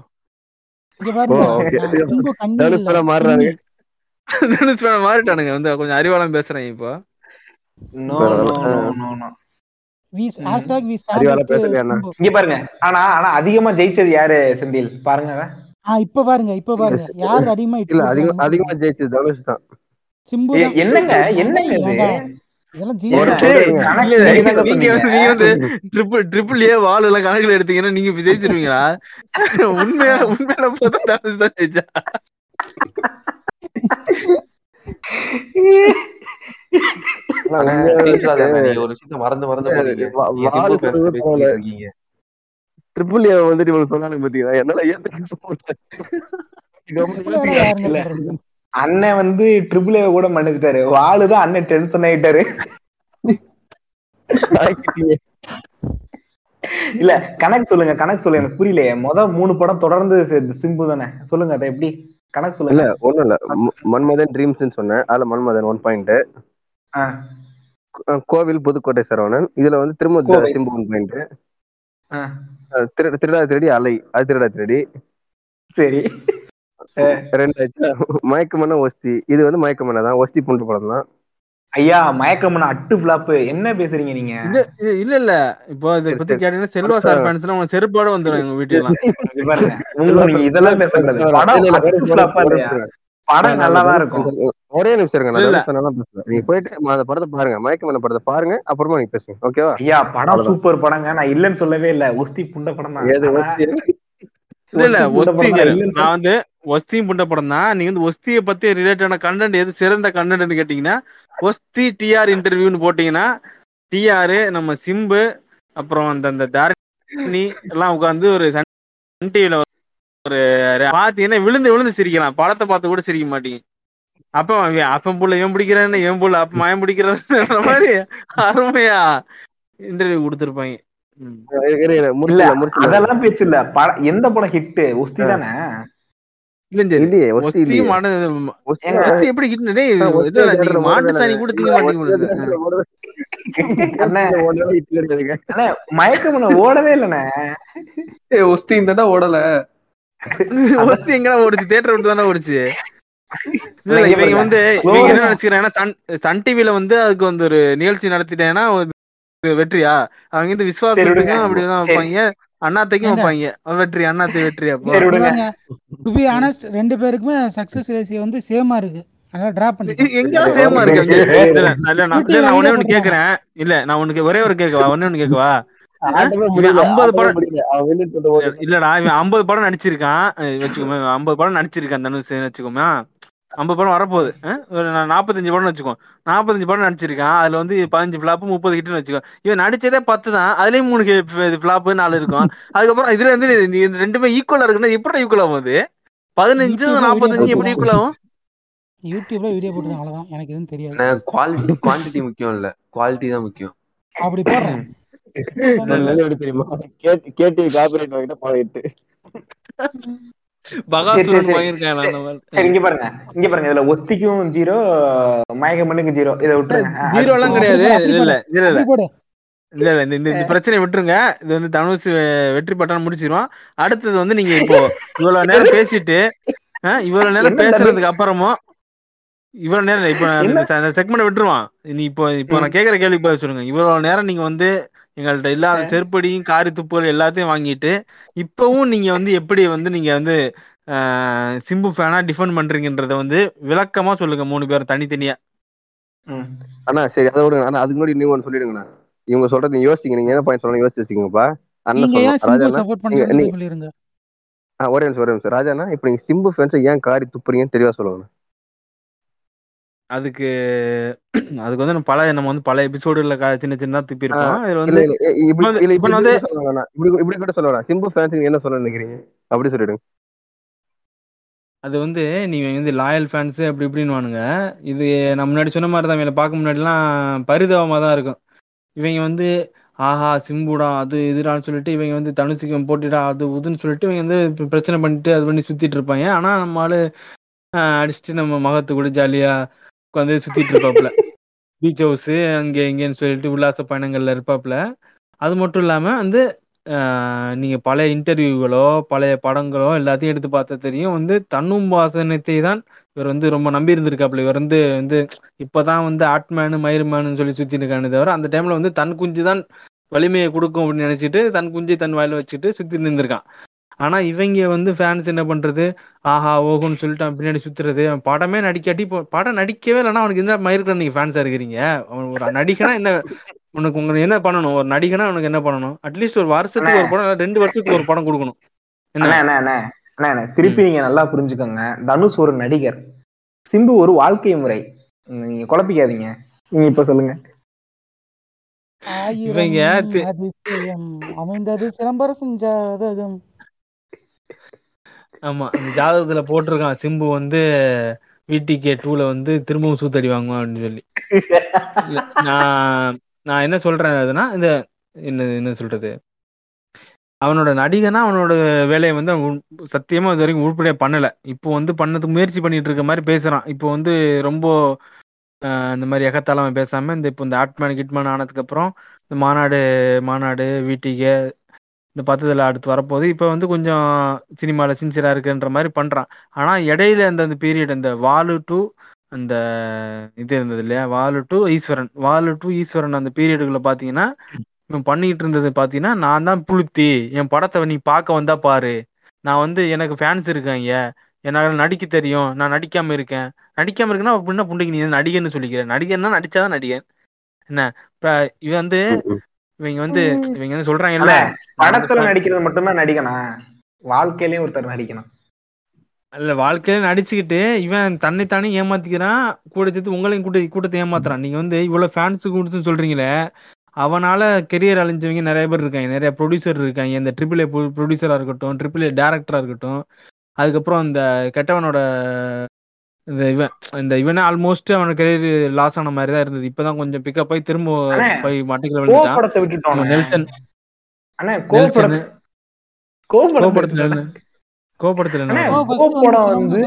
Speaker 6: மாறிட்டானுங்க. வந்து கொஞ்சம் அறிவாலாம் பேசுறேன் இப்போ.
Speaker 3: இங்க பாருங்க. ஆனா ஆனா அதிகமா ஜெயிச்சது யாரு செந்தில்? பாருங்க அத.
Speaker 4: ஆ இப்ப பாருங்க இப்ப பாருங்க. யார் அதிகமா
Speaker 5: இல்ல அதிகம் அதிகமா ஜெயிச்சது தனுஷ் தான்.
Speaker 4: சிம்பு.
Speaker 3: என்னங்க என்னங்க இது?
Speaker 6: கணக்குல எடுத்தீங்கன்னா நீங்க ஜெயிச்சிருவீங்களா? உண்மையா உண்மையில தனுஷ் தான் ஜெயிச்சா. <laughs>
Speaker 7: ஒரு விஷயத்த மறந்து மறந்து
Speaker 5: ட்ரிபிள் ஏ வந்துட்டு இவங்க சொன்னாலும் பாத்தீங்களா? என்னால ஏத்துக்க
Speaker 3: அண்ணன் வந்து ட்ரிபிள் ஏ கூட மன்னிச்சிட்டாரு. வாளுதான் அண்ணன் டென்ஷன் ஆயிட்டாரு. இல்ல கணக்கு சொல்லுங்க கணக்கு சொல்லுங்க. எனக்கு புரியலையே. மொத மூணு படம் தொடர்ந்து சிம்பு தானே? சொல்லுங்க அதை எப்படி? கணக்கு
Speaker 5: இல்ல
Speaker 3: சொல்லுங்க
Speaker 5: ஒண்ணும் இல்ல. மன்மதன் ட்ரீம்ஸ்னு சொன்னேன். அதுல மன்மதன் ஒன் பாயிண்ட் கோவில் புதுக்கோட்டை சரவணன். இதுல வந்து திரும்ப
Speaker 3: கோவை.
Speaker 5: சிம்பு ஒன் பாயிண்ட் திருடா திருடா அலை. அது திருடா திருடி.
Speaker 3: சரி.
Speaker 5: ரெண்டாச்சு மயக்கமன ஒஸ்தி இது வந்து மயக்கமன தான். ஒஸ்தி புண்டு படம் தான்.
Speaker 3: ஐயா மயக்கம்னா அட்டு ஃபிளாப் என்ன பேசுறீங்க நீங்க?
Speaker 6: இல்ல இல்ல இப்போ இதை பத்தி. கேட்டீங்கன்னா செல்வா சார் ஃபேன்ஸ் எல்லாம் உங்க செருப்போட வந்துடும் எங்க
Speaker 3: நீங்க இதெல்லாம் பேசக்கூடாது. படம்
Speaker 5: இல்ல, இல்ல,
Speaker 3: அட்டு
Speaker 5: ஒரு-
Speaker 3: ஃபிளாப்பா
Speaker 5: ஒரு-
Speaker 3: இல்லையா
Speaker 5: ஒரு-
Speaker 3: படம்
Speaker 5: நான்
Speaker 3: நல்லா தான்
Speaker 5: ஒரு-
Speaker 3: இருக்கும்
Speaker 5: ஒரே நிமிஷம் இருங்க பேசுறேன். நீங்க போயிட்டு அந்த படத்தை பாருங்க மயக்கமன படத்தை பாருங்க அப்புறமா நீங்க பேசுங்க ஓகேவா
Speaker 3: ஐயா படம். சூப்பர் படங்க. நான் இல்லைன்னு சொல்லவே இல்ல. ஒஸ்தி புண்ட படம் தான்.
Speaker 6: இல்ல இல்ல
Speaker 3: ஒஸ்தி
Speaker 6: நான் வந்து ஒஸ்தியும் புண்ட படம் தான். நீங்க வந்து ஒஸ்தியை பத்தி ரிலேட்டடான கண்டென்ட் எது சிறந்த கண்டென்ட்னு கேட்டீங்கன்னா ஒஸ்தி டிஆர் இன்டர்வியூன்னு போட்டீங்கன்னா டிஆர் நம்ம சிம்பு அப்புறம் அந்த அந்த தாரணி எல்லாம் உட்காந்து ஒரு சன் டிவில ஒரு பாத்தீங்கன்னா விழுந்து விழுந்து சிரிக்கலாம். படத்தை பார்த்து கூட சிரிக்க மாட்டீங்க. அப்ப அப்பன் புள்ள ஏன் பிடிக்கிறேன்னு ஏன் புள்ள அப்ப மயம் பிடிக்கிறதுன்ற <laughs> மாதிரி அருமையா இன்டர்வியூ கொடுத்துருப்பாங்க.
Speaker 3: அதெல்லாம் பேச்சு இல்ல. படம் எந்த படம் ஹிட் ஒஸ்தி தானே?
Speaker 6: மாட்டு
Speaker 5: ஓடவே
Speaker 6: சாணி
Speaker 5: இல்லை.
Speaker 6: கூட திங்க மாட்டீங்க.
Speaker 5: தேட்டர்ல ஓடவே-
Speaker 3: இல்லண்ணே.
Speaker 7: ஏய், ஒஸ்தி இந்த ஓடல. <laughs>
Speaker 6: எங்கடா ஓடுச்சு? தியேட்டர் விட்டு தானே ஓடுச்சு. இவங்க. வந்து இவங்க என்ன. நினைச்சுக்கிறாங்கன்னா சன் சன் டிவில வந்து அதுக்கு வந்து ஒரு நிகழ்ச்சி நடத்திட்டேன்னா வெற்றியா? அவங்க வந்து விசுவாசத்துக்கும். அப்படிதான். வைப்பாங்க. அண்ணாத்தைக்கும்? வைப்பாங்க. வெற்றி அண்ணாத்தை வெற்றி அப்போ.
Speaker 3: சரி விடுங்க.
Speaker 4: பாருங்க டு பி ஆனஸ்ட் ரெண்டு பேருக்குமே சக்சஸ் ரேஷியோ வந்து சேமா இருக்கு. அதனால
Speaker 6: எங்கேயாவது சேமா இருக்கு. இல்ல, நான் இல்ல, நான் ஒண்ணே ஒண்ணு கேக்குறேன். இல்ல நான் உனக்கு ஒரே ஒரு கேக்கவா ஒண்ணே ஒண்ணு கேக்கவா
Speaker 5: ஆட்டமே
Speaker 6: இவன்
Speaker 5: முடியல,
Speaker 6: 50
Speaker 5: ஆட்டமே
Speaker 6: படம்
Speaker 5: முடியல. அவன் வெளியிட்டு வந்த போது
Speaker 6: இல்லடா இவன் ஐம்பது படம் நடிச்சிருக்கான். வச்சுக்கோமே ஐம்பது படம் நடிச்சிருக்கான் தனுஷ் வச்சுக்கோமே. ஐம்பது படம் வரப்போகுது. நாற்பத்தஞ்சு படம் வச்சுக்கோ. நாற்பத்தஞ்சு படம் நடிச்சிருக்கான். அதுல வந்து பதினஞ்சு ஃபிளாப் முப்பது ஹிட்னு வச்சுக்கோ. இவன் நடிச்சதே பத்து தான். அதுலயும் மூணு ஃபிளாப் நாலு இருக்கும். அதுக்கப்புறம் இதுல வந்து ரெண்டுமே ஈக்குவலா இருக்குன்னா எப்படி ஈக்குவல் ஆகும் அது? பதினஞ்சு
Speaker 4: YouTubeல
Speaker 6: நாற்பத்தஞ்சு எப்படி ஈக்குவல் ஆகும்?
Speaker 4: யூடியூப்ல வீடியோ போட்டுருக்கேன். அவ்வளவுதான். எனக்கு எதுவும் தெரியாது.
Speaker 7: குவாலிட்டி குவான்டிட்டி முக்கியம் இல்ல குவாலிட்டி தான் முக்கியம்.
Speaker 4: அப்படி போடுறேன்.
Speaker 5: தெரியுமா? கேட் கேடி காப்பிரைட் வாங்கிட்ட பழகிட்டு
Speaker 3: சரி, இங்க பாருங்க. இங்க பாருங்க. இதுல ஒஸ்திக்கும் ஜீரோ மயக்கமனுக்கு ஜீரோ. இதை விட்டுருங்க.
Speaker 6: ஜீரோ எல்லாம் கிடையாது. இல்ல இல்ல இல்ல இல்ல. இல்ல இந்த இந்த- இந்த பிரச்சனையை விட்டுருங்க. இது வந்து தனுஷ் வெற்றி பட்டம் முடிச்சிருவோம் அடுத்தது வந்து நீங்க இப்போ இவ்வளவு நேரம் பேசிட்டு இவ்வளவு நேரம் பேசுறதுக்கு அப்புறமும் இவ்வளவு நேரம் இப்போ செக்மெண்ட் விட்டுருவான். நீ இப்போ இப்போ நான் கேக்குற கேள்விக்கு பதில் சொல்லுங்க. இவ்வளவு நேரம் நீங்க வந்து எங்கள்ட்ட இல்லாத செருப்படியும் காரி துப்புகள் எல்லாத்தையும் வாங்கிட்டு இப்பவும் நீங்க வந்து எப்படி வந்து நீங்க வந்து சிம்பு ஃபேனா டிஃபெண்ட் பண்றீங்கன்றத வந்து விளக்கமா சொல்லுங்க மூணு பேரும் தனித்தனியா.
Speaker 5: அண்ணா சரி அதை விடுங்க. அண்ணா அதுக்கு முன்னாடி நீங்க ஒன்று சொல்லிடுங்கண்ணா. இவங்க சொல்றது நீங்க யோசிங்க. நீங்க என்ன பாயிண்ட் சொல்லணும் யோசிச்சு வச்சுக்கோங்கப்பா. அண்ணன் ஒரே நிமிஷம் ஒரே நிமிஷம். ராஜாண்ணா இப்போ நீங்க சிம்பு ஃபேன்ஸை ஏன் காரி துப்புறீங்கன்னு தெளிவா சொல்லுங்க
Speaker 6: அதுக்கு அதுக்கு வந்து நம்ம பல நம்ம வந்து பல எபிசோடுல சின்ன சின்னதா துப்பி இருக்கோம் இதுல வந்து இப்ப வந்து-.
Speaker 5: இப்படி இப்படி கூட சொல்ல சிம்பு ஃபேன்ஸ் என்ன சொல்ல நினைக்கிறீங்க? அப்படி சொல்லிடுங்க.
Speaker 6: அது வந்து நீங்க வந்து லாயல் ஃபேன்ஸ் அப்படி இப்படின்னு வானுங்க இது நான் முன்னாடி சொன்ன மாதிரி தான் இவங்களை பார்க்க முன்னாடிலாம் பரிதாபமா தான் இருக்கும். இவங்க வந்து ஆஹா சிம்புடா அது இதுடான்னு சொல்லிட்டு இவங்க வந்து தனுசுக்கு போட்டுடா அது இதுன்னு சொல்லிட்டு இவங்க வந்து பிரச்சனை பண்ணிட்டு அது பண்ணி சுத்திட்டு இருப்பாங்க. ஆனா நம்ம ஆளு அடிச்சுட்டு நம்ம மகத்து கூட ஜாலியா உட்காந்து சுத்திட்டு இருப்பாப்ல. பீச் ஹவுஸ் அங்க இங்கன்னு சொல்லிட்டு உல்லாச பயணங்கள்ல இருப்பாப்ல. அது மட்டும் இல்லாம வந்து ஆஹ், நீங்க பழைய இன்டர்வியூகளோ பழைய படங்களோ எல்லாத்தையும் எடுத்து பார்த்தா தெரியும். வந்து தன்னும் வாசனத்தை தான் இவர் வந்து ரொம்ப நம்பி இருந்திருக்காப்ல. இவர் வந்து வந்து இப்பதான் வந்து ஆட்மேனு மயிர்மேனு சொல்லி சுத்திட்டு இருக்கானே தவிர அந்த டைம்ல வந்து தன் குஞ்சு தான் வலிமையை கொடுக்கும் அப்படின்னு நினைச்சிட்டு தன் குஞ்சை தன் வாயில வச்சுட்டு சுத்தி நின்றுருக்கான் ஆனா இவங்க வந்து ஃபேன்ஸ் என்ன பண்றது? ஆஹா ஓஹோன்னு சொல்லிட்டு அவன் பின்னாடி சுத்துறது. அவன் படமே நடிக்காட்டி இப்போ படம் நடிக்கவே இல்லைன்னா அவனுக்கு என்ன மயிருக்கு நீங்க ஃபேன்ஸா இருக்கிறீங்க. அவன் ஒரு நடிகனா என்ன உனக்கு உங்களுக்கு என்ன பண்ணணும்? ஒரு நடிகனா உனக்கு என்ன பண்ணணும்? அட்லீஸ்ட் ஒரு வருஷத்துக்கு ஒரு படம் இல்ல ரெண்டு வருஷத்துக்கு ஒரு படம் கொடுக்கணும். என்ன?
Speaker 3: அண்ணா அண்ணா அண்ணா அண்ணா அண்ணா திருப்பி நீங்க நல்லா புரிஞ்சுக்கோங்க. தனுஷ் ஒரு நடிகர். சிம்பு ஒரு வாழ்க்கை முறை. நீங்க குழப்பிக்காதீங்க. நீங்க இப்ப சொல்லுங்க.
Speaker 4: அமைந்தது சிலம்பரசன் ஜாதகம்
Speaker 6: ஆமா இந்த ஜாதகத்துல போட்டிருக்கான். சிம்பு வந்து விடிகே டூல வந்து திரும்பவும் சூத்தடி வாங்குவான் அப்படின்னு சொல்லி. நான் நான் என்ன சொல்றேன் அதுனா இந்த என்ன என்ன சொல்றது? அவனோட நடிகனா அவனோட வேலையை வந்து அவன் சத்தியமா இது வரைக்கும் உருப்படியா பண்ணல. இப்போ வந்து பண்ணதுக்கு முயற்சி பண்ணிட்டு இருக்க மாதிரி பேசுறான். இப்போ வந்து ரொம்ப இந்த மாதிரி எகத்தாளம் பேசாம இந்த இப்போ இந்த ஆட்மேன் கிட்மேன் ஆனதுக்கு அப்புறம் இந்த மாநாடு மாநாடு வீட்டிகே இந்த பத்ததுல அடுத்து வரப்போகுது. இப்போ வந்து கொஞ்சம் சினிமாவில் சின்சியராக இருக்குன்ற மாதிரி பண்றான். ஆனா இடையில அந்த அந்த பீரியட் அந்த வாலு டு அந்த இது இருந்தது இல்லையா? வாலு டு ஈஸ்வரன். வாலு டு ஈஸ்வரன் அந்த பீரியடுக்குள்ள பாத்தீங்கன்னா இவன் பண்ணிட்டு இருந்தது பாத்தீங்கன்னா நான் தான் புளுத்தி. என் படத்தை நீ பார்க்க வந்தா பாரு. நான் வந்து எனக்கு ஃபேன்ஸ் இருக்காங்க என்னால நடிக்க தெரியும். நான் நடிக்காம இருக்கேன். நடிக்காம இருக்கேன்னா அப்படின்னா புண்டைக்கு நீ நடிகன்னு சொல்லிக்கிறேன் நடிகன்னா நடிச்சாதான் நடிகன். என்ன? இப்போ இவன் வந்து இவங்க வந்து இவங்க வந்து நான் வந்து
Speaker 3: படத்துல நடிக்கிறது மட்டும்தான் நடிக்கணும் வாழ்க்கையிலயும் ஒருத்தர் நடிக்கணும்.
Speaker 6: இல்ல வாழ்க்கையில நடிச்சுக்கிட்டு இவன் தன்னைத்தானே ஏமாத்திக்கிறான் கூட சேர்த்து உங்களையும் கூட்ட கூட்டத்தை ஏமாத்துறான். நீங்க வந்து இவ்வளவு ஃபேன்ஸ் கூடுச்சுன்னு சொல்றீங்களே அவனால கெரியர் அழிஞ்சவங்க நிறைய பேர் இருக்காங்க. நிறைய ப்ரொடியூசர் இருக்காங்க. இந்த ட்ரிபிள் ஏ ப்ரொடியூசரா இருக்கட்டும் ட்ரிபிள் ஏ டேரக்டரா இருக்கட்டும் அதுக்கப்புறம் இந்த கெட்டவனோட இந்த இவன் இந்த இவனே ஆல்மோஸ்ட் அவனோட கெரியர் லாஸ் ஆன மாதிரி தான் இருந்தது. இப்பதான் கொஞ்சம் பிக்கப் ஆகி திரும்ப போய் மட்டைக்குள்ள விழுந்துட்டான்
Speaker 3: விட்டுட்டோம்
Speaker 6: நெல்சன்.
Speaker 3: அண்ணா கோ
Speaker 6: நெல்சன்.
Speaker 3: படத்தை கோ படத்தை
Speaker 6: கோபடத்துல
Speaker 3: விட்டுட்டோம்.
Speaker 6: என்ன கோபடத்துல என்ன
Speaker 3: அண்ணே,
Speaker 4: ஓ
Speaker 6: வரும்?
Speaker 3: கோ
Speaker 4: ஃபர்ஸ்ட் வந்து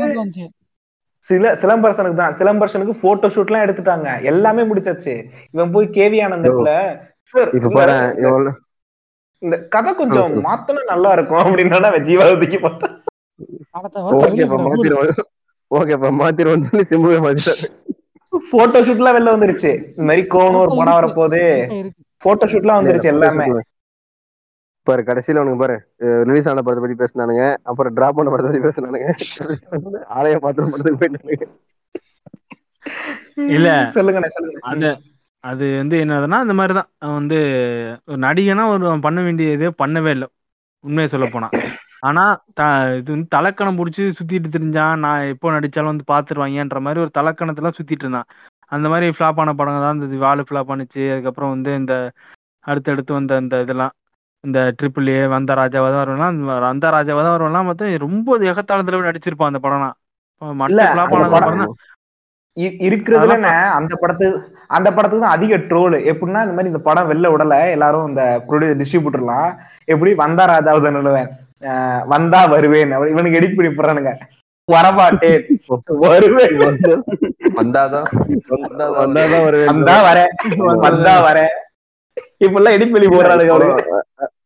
Speaker 3: சில சிலம்பரசனுக்கு தான். சிலம்பரசனுக்கு போட்டோ ஷூட் எல்லாம் எடுத்துட்டாங்க. எல்லாமே முடிச்சாச்சு. இவன் போய் கேவி ஆனந்தத்துல சார்
Speaker 5: இப்ப
Speaker 3: இந்த கதை கொஞ்சம். மாத்தனா நல்லா இருக்கும் அப்படின்னா அவன் ஜீவாவதிக்கு பார்த்தா
Speaker 5: ஓகேப்பா மாத்திருவோம் சொல்லி சிம்புவே மாத்திட்டாரு
Speaker 3: போட்டோ ஷூட்லாம் வெளில வந்துருச்சு. இந்த மாதிரி கோன்னு ஒரு படம் வரப்போகுது. போட்டோ ஷூட்லாம் வந்துருச்சு எல்லாமே.
Speaker 5: பாரு கடைசியில அவனுக்கு பாரு ரிலீஸ் ஆன படத்தை பத்தி பேசினானுங்க அப்புறம் டிராப் பண்ண படத்தை பத்தி பேசினானுங்க. ஆலய பாத்திரம் படத்துக்கு போயிட்டானுங்க.
Speaker 6: இல்ல
Speaker 3: சொல்லுங்க
Speaker 6: அது அது வந்து என்னதுன்னா இந்த மாதிரி தான் அவன் வந்து ஒரு நடிகனா ஒரு அவன் பண்ண வேண்டியதே பண்ணவே இல்லை. உண்மையை சொல்ல போனா. ஆனா த இது வந்து தலக்கணம் பிடிச்சி சுத்திட்டு திரிஞ்சான். நான் எப்போ நடிச்சாலும் வந்து பாத்துருவாங்கன்ற மாதிரி ஒரு தலக்கணத்துல சுத்திட்டு இருந்தான். அந்த மாதிரி ஃபிளாப் ஆன படங்க தான் இந்த வாலு ஃபிளாப் பண்ணுச்சு அதுக்கப்புறம் வந்து இந்த அடுத்தடுத்து வந்த இந்த இதெல்லாம் இந்த ட்ரிபிள் ஏ வந்த ராஜாவதம் வருவலாம் அந்த ராஜாவதம் வருவலாம் பார்த்தா ரொம்ப எகத்தாளத்துல போய் நடிச்சிருப்பான் அந்த படம்லாம். மற்ற ஃபிளாப்
Speaker 3: படம்
Speaker 6: படம் தான்
Speaker 3: இருக்கிறதுல அந்த படத்து அந்த படத்துக்கு தான் அதிக ட்ரோல் எப்படின்னா இந்த மாதிரி இந்த படம் வெளில விடல. எல்லாரும் இந்த ப்ரொடியூ டிஸ்ட்ரிபியூட்டர்லாம் எப்படி வந்தா ராஜாவது நிலுவேன் வந்தா வருவேன். இவனுக்கு எடிட் பண்ணி போடுறானுங்க. வரமாட்டேன். வருவேன்.
Speaker 7: வந்தாதான் வந்தாதான்
Speaker 5: ஒரு
Speaker 3: வந்தா வரேன். வந்தா வரேன். இப்படிலாம் எடிட் பண்ணி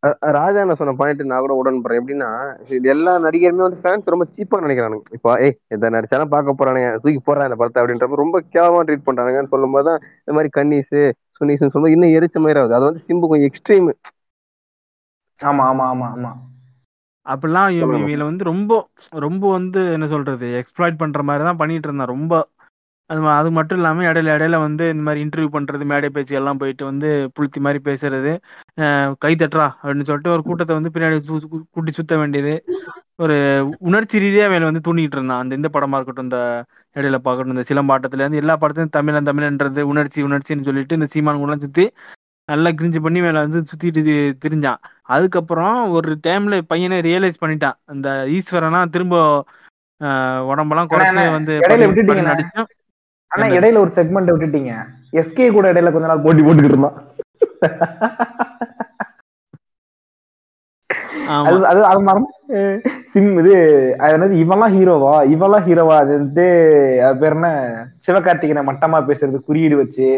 Speaker 5: அ- ராஜா என்ன சொன்ன பாயிண்ட் நான் கூட உடன்படுறேன் எப்படின்னா இது எல்லா நடிகருமே வந்து ஃபேன்ஸ் ரொம்ப சீப்பா நினைக்கிறானுங்க இப்போ ஏய் எந்த நடிச்சாலும் பார்க்க போறானுங்க. தூக்கி போடுறான் இந்த படத்தை அப்படின்றப்ப ரொம்ப கேவலமா ட்ரீட் பண்றானுங்கன்னு சொல்லும் போதுதான் இந்த மாதிரி கன்னிஸ் சுனீஸ்னு சொல்லும்போது இன்னும் எரிச்ச மாதிரி ஆகுது. அது வந்து சிம்பு கொஞ்சம் எக்ஸ்ட்ரீம்
Speaker 3: ஆமா ஆமா ஆமா ஆமா.
Speaker 6: அப்படிலாம். இவங்கள வந்து ரொம்ப ரொம்ப வந்து என்ன சொல்றது எக்ஸ்ப்ளாய்ட் பண்ற மாதிரி தான் பண்ணிட்டு இருந்தான். ரொம்ப அது அது மட்டும் இல்லாம இடையில இடையில வந்து இந்த மாதிரி இன்டர்வியூ பண்றது மேடை பேச்சு எல்லாம் போயிட்டு வந்து புளுத்தி மாதிரி பேசுறது கை தட்டுறா அப்படின்னு சொல்லிட்டு ஒரு கூட்டத்தை வந்து பின்னாடி கூட்டி சுத்த வேண்டியது. ஒரு உணர்ச்சி ரீதியா அவன் வந்து தூண்டிட்டு இருந்தான். அந்த இந்த படமா இருக்கட்டும் இந்த இடையில பார்க்கட்டும் இந்த சிலம்பாட்டத்துல இருந்து எல்லா படத்தையும் தமிழன் தமிழன்றது உணர்ச்சி உணர்ச்சின்னு சொல்லிட்டு இந்த சீமான் கூட சுத்தி நல்லா கிரிஞ்சு பண்ணி மேல வந்து சுத்திட்டு திரிஞ்சான். அதுக்கப்புறம் ஒரு டைம்ல பையனை ரியலைஸ் பண்ணிட்டான். இந்த ஈஸ்வரனா திரும்ப உடம்பெல்லாம் குறைச்சு வந்து நடிச்சும்
Speaker 3: ஆனா? இடையில ஒரு செக்மெண்ட் விட்டுட்டீங்க. எஸ்கே கூட இடையில கொஞ்ச நாள் போட்டி போட்டுக்கிட்டு இருந்தான். அது அது அது மறந்து சிம் இது அது என்னது இவெல்லாம் ஹீரோவா இவெல்லாம் ஹீரோவா அது வந்து அது பேர் என்ன? சிவகார்த்திகனை மட்டமா பேசுறது குறியீடு வச்சு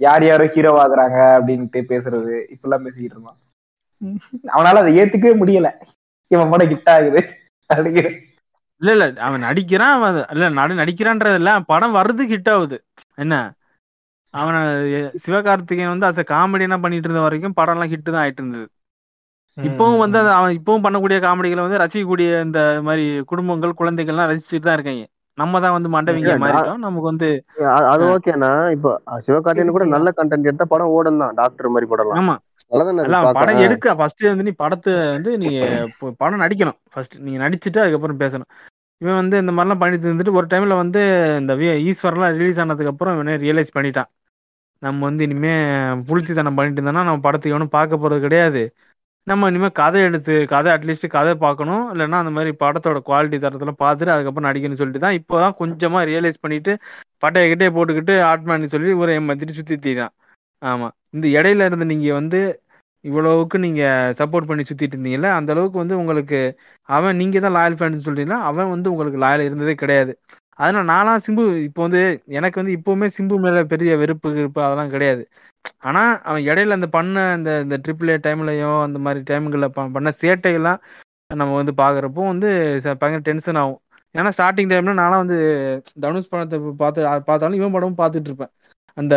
Speaker 3: யார் யாரோ ஹீரோவாகுறாங்க அப்படின்ட்டு பேசுறது இப்பெல்லாம் பேசிக்கிட்டு இருந்தான். அவனால அதை ஏத்துக்கவே முடியல. இவன் படம் ஹிட் ஆகுது. அப்படிங்கிற
Speaker 6: இல்ல இல்ல அவன் நடிக்கிறான் அவன் இல்ல நடி நடிக்கிறான்றது இல்ல படம் வர்றது ஹிட் ஆகுது. என்ன? அவன சிவகார்த்திகேயன் வந்து அஸ் காமெடினா பண்ணிட்டு இருந்த வரைக்கும் படம் எல்லாம் ஹிட் தான் ஆயிட்டு இருந்தது. இப்பவும் வந்து அது அவன் இப்பவும் பண்ணக்கூடிய காமெடிகளை வந்து ரசிக்கக்கூடிய இந்த மாதிரி குடும்பங்கள் குழந்தைகள்லாம் ரசிச்சுட்டு தான் இருக்காங்க. நம்ம தான் வந்து மண்டவிங்க மாறிட்டோம். நமக்கு வந்து
Speaker 5: அது. ஓகேண்ணா. இப்போ சிவகார்த்தியன் கூட நல்ல கண்டென்ட் எடுத்தா படம் ஓடும் தான் டாக்டர் மாதிரி படம்லாம்.
Speaker 6: ஆமா. படம் எடுக்க ஃபர்ஸ்ட் வந்து நீ படத்தை வந்து நீ படம் நடிக்கணும். ஃபர்ஸ்ட் நீங்க நடிச்சுட்டு அதுக்கப்புறம் பேசணும். இவன் வந்து இந்த மாதிரிலாம் பண்ணிட்டு இருந்துட்டு ஒரு டைம்ல வந்து இந்த ஈஸ்வரன்லாம் ரிலீஸ் ஆனதுக்கு அப்புறம் இவனே ரியலைஸ் பண்ணிட்டான். நம்ம வந்து இனிமே புளுத்தித்தனம் பண்ணிட்டு இருந்தோம்னா நம்ம படத்துக்கு எவனும் பார்க்க போறது கிடையாது. நம்ம இனிமேல் கதை எடுத்து கதை அட்லீஸ்ட் கதை பார்க்கணும். இல்லைன்னா அந்த மாதிரி படத்தோட குவாலிட்டி தரத்தெல்லாம் பார்த்துட்டு அதுக்கப்புறம் நடிக்கணும்னு சொல்லிட்டு தான் இப்போ தான் கொஞ்சமாக ரியலைஸ் பண்ணிட்டு பட்டைய கிட்டே போட்டுக்கிட்டு ஆட்மான்னு சொல்லி ஒரு ஏமாத்திட்டு சுற்றி தீரான் ஆமாம் இந்த இடையில இருந்து நீங்கள் வந்து இவ்வளவுக்கு நீங்கள் சப்போர்ட் பண்ணி சுற்றிட்டு இருந்தீங்கல்ல அந்த அளவுக்கு வந்து உங்களுக்கு அவன் நீங்கள் தான் லாயல் ஃபேன் சொல்றீங்களா? அவன் வந்து உங்களுக்கு லாயல் இருந்ததே கிடையாது. அதனால் நான்லாம் சிம்பு இப்போ வந்து எனக்கு வந்து இப்போவுமே சிம்பு மேலே பெரிய வெறுப்பு இருப்பு அதெல்லாம் கிடையாது. ஆனா அவன் இடையில அந்த பண்ண அந்த இந்த ட்ரிபிள் ஏ டைம்லயும் அந்த மாதிரி டைம்களில் பண்ண சேட்டைகள்லாம் நம்ம வந்து பாக்குறப்போ வந்து பயங்கர டென்ஷன் ஆகும். ஏன்னா ஸ்டார்டிங் டைம்ல நான்லாம் வந்து தனுஷ் படத்தை பார்த்து பார்த்தாலும் இவன் படமும் பார்த்துட்டு இருப்பேன். அந்த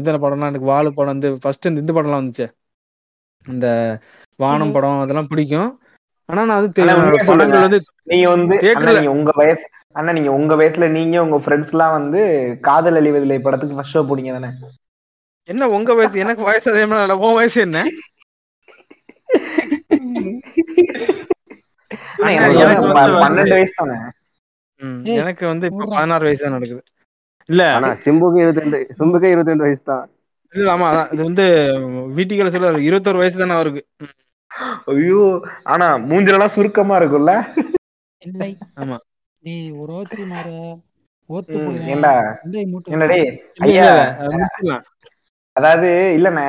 Speaker 6: இதர படம்லாம் எனக்கு வாழு படம் வந்து ஃபர்ஸ்ட் இந்த இந்த படம்லாம் வந்துச்சு. இந்த வானம் படம் அதெல்லாம் பிடிக்கும். ஆனா நான் வந்து. படங்கள் வந்து
Speaker 3: நீங்க வந்து உங்க வயசு அண்ணா நீங்க உங்க வயசுல நீங்க உங்க ஃப்ரெண்ட்ஸ் எல்லாம் வந்து காதல் அழிவதில்லை படத்துக்கு ஃபர்ஸ்ட் ஷோ போனீங்க தானே?
Speaker 6: என்ன உங்க வயசு? எனக்கு வயசு அதே மாதிரி. உன் வயசு என்ன?
Speaker 3: எனக்கு வந்து
Speaker 6: வந்து
Speaker 3: பன்னெண்டு வயசு தானே.
Speaker 6: ம்,
Speaker 4: ஏய்,
Speaker 6: எனக்கு வந்து இப்ப. பதினாறு வயசு தான் நடக்குது. இல்ல
Speaker 5: ஆனா சிம்புக்கு இருபத்தி ரெண்டு சிம்புக்கு இருபத்தி ரெண்டு வயசு தான்.
Speaker 6: இல்ல ஆமா அதான். இது வந்து வீட்டுக்குள்ள சொல்ல இருபத்தொரு வயசு தானே அவருக்கு.
Speaker 3: ஐயோ ஆனா மூஞ்சிலலாம் சுருக்கமா இருக்கும்ல.
Speaker 6: ஆமா.
Speaker 4: டேய் ஒரு ஓச்சி மாற. ஓத்து
Speaker 3: என்னடே
Speaker 6: இல்ல இல்ல
Speaker 3: ஐயா.
Speaker 6: முடிச்சிடலாம்.
Speaker 3: அதாவது இல்லண்ணே.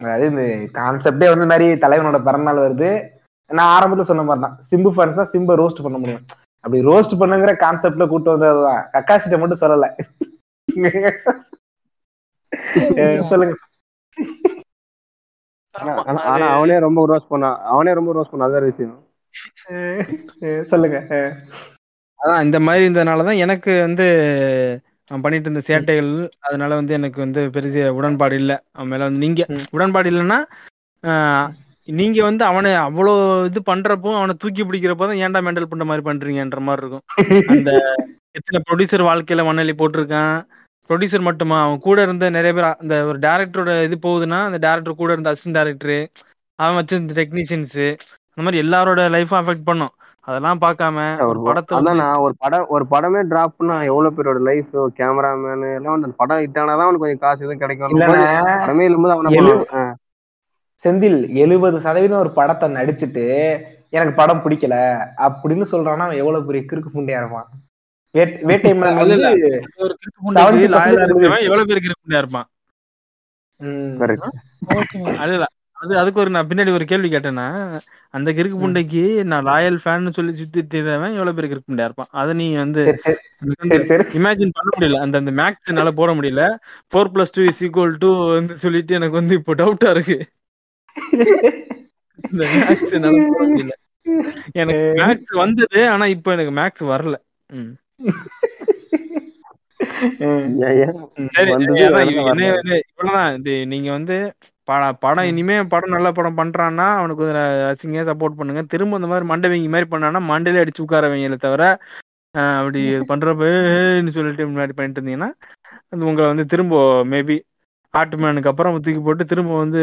Speaker 3: அதாவது இந்த கான்செப்டே வந்து மாதிரி தலைவனோட பிறந்தநாள் வருது. நான் ஆரம்பத்துல சொன்ன மாதிரி தான் சிம்பு ஃபேன்ஸ் தான் சிம்பை ரோஸ்ட் பண்ண முடியும். அப்படி ரோஸ்ட் பண்ணுங்கிற கான்செப்ட்ல கூட்டு வந்ததுதான். கக்காசிட்ட மட்டும் சொல்லல. <laughs> சொல்லுங்க.
Speaker 5: ஆனா அவனே ரொம்ப ரோஸ் பண்ணான் அவனே ரொம்ப ரோஸ் பண்ணான் அது வேற விஷயம்
Speaker 3: சொல்லுங்க
Speaker 6: அதான் இந்த மாதிரி இருந்ததுனாலதான் எனக்கு வந்து அவன் பண்ணிட்டு இருந்த சேட்டைகள் அதனால வந்து எனக்கு வந்து பெரிய உடன்பாடு இல்ல. அவன் மேல வந்து நீங்க. உடன்பாடு இல்லைன்னா நீங்க வந்து அவனை அவ்வளோ இது பண்றப்போ அவனை தூக்கி பிடிக்கிறப்போ தான் ஏன்டா மெண்டல் பண்ற மாதிரி பண்றீங்கன்ற மாதிரி இருக்கும். அந்த எத்தனை ப்ரொடியூசர் வாழ்க்கையில மண்ணலி போட்டிருக்கான். ப்ரொடியூசர் மட்டுமா? அவன் கூட இருந்த நிறைய பேர் அந்த ஒரு டேரக்டரோட இது போகுதுன்னா அந்த டேரக்டர் கூட இருந்த அசிஸ்டன்ட் டேரக்டர் அவன் வச்சு இந்த டெக்னீஷியன்ஸ் அந்த மாதிரி எல்லாரோட லைஃப்பும் அஃபெக்ட் பண்ணும். அதெல்லாம் பார்க்காம ஒரு படத்தை
Speaker 5: அதான் ஒரு படம் ஒரு படமே டிராப் பண்ணா எவ்வளவு பேரோட லைஃப் கேமராமேன் எல்லாம் வந்து அந்த படம் ஹிட் ஆனாதான் அவனுக்கு கொஞ்சம் காசு எதுவும் கிடைக்கும். படமே இல்லாம அவனை.
Speaker 3: செந்தில் எழுபது சதவீதம் ஒரு படத்தை நடிச்சுட்டு எனக்கு படம் பிடிக்கல அப்படின்னு சொல்றான்னா அவன் எவ்வளவு பெரிய கிறுக்கு புண்டையா இருப்பான். வேட்- வேட்டை மன்னன்
Speaker 6: இல்ல இல்ல.
Speaker 3: வந்து
Speaker 6: ஒரு கிறுக்கு புண்டைக்கு
Speaker 3: 70%
Speaker 6: லாயலா இருக்கிறவன்
Speaker 3: முடிஞ்சிருச்சு.
Speaker 6: எவ்வளவு பேர் கிறுக்கு புண்டையா இருப்பான். அது அதுக்கு ஒரு நான் பின்னாடி ஒரு கேள்வி கேட்டேன்னா அந்த கிறுக்கு. புண்டைக்கு நான் லாயல் ஃபேன் சொல்லி சுத்திட்டு இருந்தவன் எவ்வளவு பேர் கிறுக்கு புண்டையா இருப்பான். அதை நீ வந்து இமேஜின் பண்ண முடியல. அந்த அந்த மேக்ஸ் என்னால போட முடியல. Four plus two is equal two வந்து சொல்லிட்டு எனக்கு வந்து இப்போ டவுட்டா இருக்கு. இந்த மேக்ஸ் என்னால போட முடியல. எனக்கு மேக்ஸ் வந்தது ஆனா இப்போ எனக்கு மேக்ஸ் வரல. இவ்வளவுதான். இது நீங்க வந்து ப- படம் இனிமே படம் நல்ல படம் பண்றான்னா அவனுக்கு ரசிங்க சப்போர்ட் பண்ணுங்க. திரும்ப இந்த மாதிரி மண்டவங்க மாதிரி பண்ணானா மண்டையில அடிச்சு உட்கார வைங்களே தவிர அப்படி பண்றப்ப ஏன்னு சொல்லிட்டு முன்னாடி பண்ணிட்டு இருந்தீங்கன்னா அது உங்களை வந்து திரும்ப மேபி ஆட்டுமேனுக்கு அப்புறம் தூக்கி போட்டு திரும்ப வந்து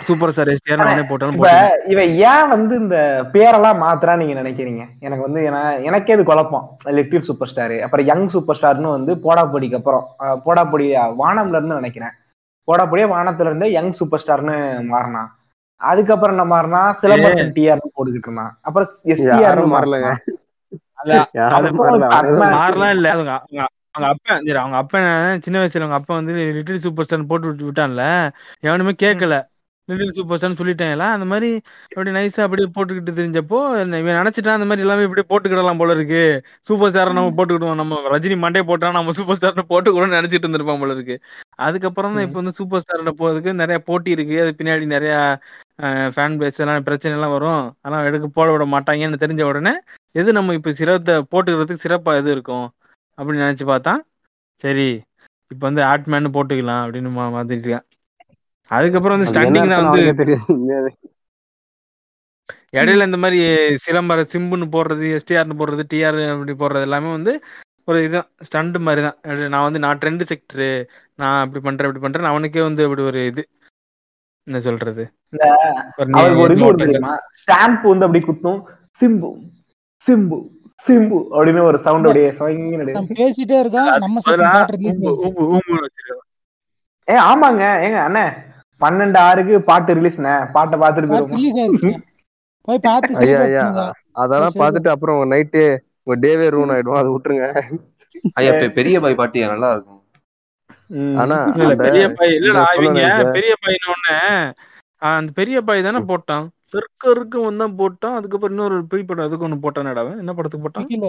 Speaker 6: சூப்பர் ஸ்டார் எஸ்டிஆர் போட்டாலும்
Speaker 3: இவன் ஏன் வந்து இந்த பேரெல்லாம் மாத்துறான்னு நீங்க நினைக்கிறீங்க? எனக்கு வந்து ஏன்னா- எனக்கே இது குழப்பம். லிட்டில் சூப்பர் ஸ்டார் அப்புறம் யங் சூப்பர் ஸ்டார்னு வந்து போடாப்பொடிக்கு அப்புறம் போடாப்பொடி வானம்ல இருந்து நினைக்கிறேன். போடாப்பொடியே வானத்துல இருந்து யங் சூப்பர் ஸ்டார்னு மாறினான் அதுக்கப்புறம் என்ன மாறினா சிலம்பரசன் டிஆர்னு போட்டுக்கிட்டு இருந்தான். அப்புறம் எஸ்டிஆர்
Speaker 5: யாரும் மாறலங்க.
Speaker 6: மாறலாம் இல்ல. அவங்க அவங்க அவங்க அப்பன் சரி அவங்க அப்பன் சின்ன வயசுல அவங்க அப்பா வந்து லிட்டில் சூப்பர் ஸ்டார் போட்டு விட்டு விட்டான்ல. எவனுமே கேட்கல லிட்டில் சூப்பர் ஸ்டார்னு சொல்லிட்டாங்களா? அந்த மாதிரி அப்படி நைஸா அப்படியே போட்டுக்கிட்டு தெரிஞ்சப்போ இவன் நினைச்சிட்டான் அந்த மாதிரி எல்லாமே இப்படியே போட்டுக்கிடலாம் போல இருக்கு. சூப்பர் ஸ்டார் நம்ம போட்டுக்கிடுவோம். நம்ம ரஜினி மண்டே போட்டா நம்ம சூப்பர் ஸ்டார் போட்டுக்கிடுவோம்னு நினைச்சிட்டு இருந்திருப்பான் போல இருக்கு. அதுக்கப்புறம் தான் இப்போ வந்து சூப்பர் ஸ்டாரோட போறதுக்கு நிறைய போட்டி இருக்கு. அது பின்னாடி நிறைய ஃபேன் பேஸ் எல்லாம் பிரச்சனை எல்லாம் வரும். அதெல்லாம் எடுக்க போட விட மாட்டாங்கன்னு தெரிஞ்ச உடனே எது நம்ம இப்ப சிரத்தை போட்டுக்கிறதுக்கு சிறப்பா எது இருக்கும் அப்படின்னு நினைச்சு பார்த்தா சரி இப்ப வந்து ஆட்மேன் போட்டுக்கலாம் அப்படின்னு மா- மாத்திருக்கேன் அதுக்கப்புறம் வந்து ஸ்டண்டிங் தான் வந்து இடையில இந்த மாதிரி சிலம்பர சிம்புன்னு போடுறது எஸ்டிஆர்னு போடுறது டிஆர் அப்படி போடுறது எல்லாமே வந்து ஒரு இதுதான் ஸ்டண்ட் மாதிரி தான் நான் வந்து நான் ட்ரெண்ட் செக்டரு நான் அப்படி பண்றேன் இப்படி பண்றேன் அவனுக்கே வந்து அப்படி ஒரு இது என்ன சொல்றது
Speaker 3: ஸ்டாம்ப் வந்து அப்படி குத்தும் சிம்பு சிம்பு சிம்பு அப்படின்னு ஒரு சவுண்ட் அப்படியே
Speaker 4: பேசிட்டே இருக்கோம் நம்ம
Speaker 3: ஏ ஆமாங்க ஏங்க அண்ணே பன்னெண்டு ஆறுக்கு பாட்டு ரிலீஸ்ண்ணே பாட்டை
Speaker 4: ஆயிடுச்சுங்க போய் பார்த்து
Speaker 5: ஐயா அதெல்லாம்
Speaker 4: சரி.
Speaker 5: பார்த்துட்டு அப்புறம் நைட்டு உங்க டேவே ரூன் ஆயிடும். அது விட்டுருங்க.
Speaker 9: ஐயா பெரிய பாய் பாட்டியா நல்லா இருக்கும்.
Speaker 5: ஆனா
Speaker 6: பெரிய பை இல்லடா இவங்க. பெரிய பையன உடனே அந்த பெரிய பாய் தானே போட்டான். சர்க்கருக்கும் தான் போட்டான். அதுக்கப்புறம் இன்னொரு பெரிய படம் அதுக்கு ஒண்ணு போட்டானடா அவன். என்ன படத்துக்கு போட்டான்?
Speaker 4: பிகில்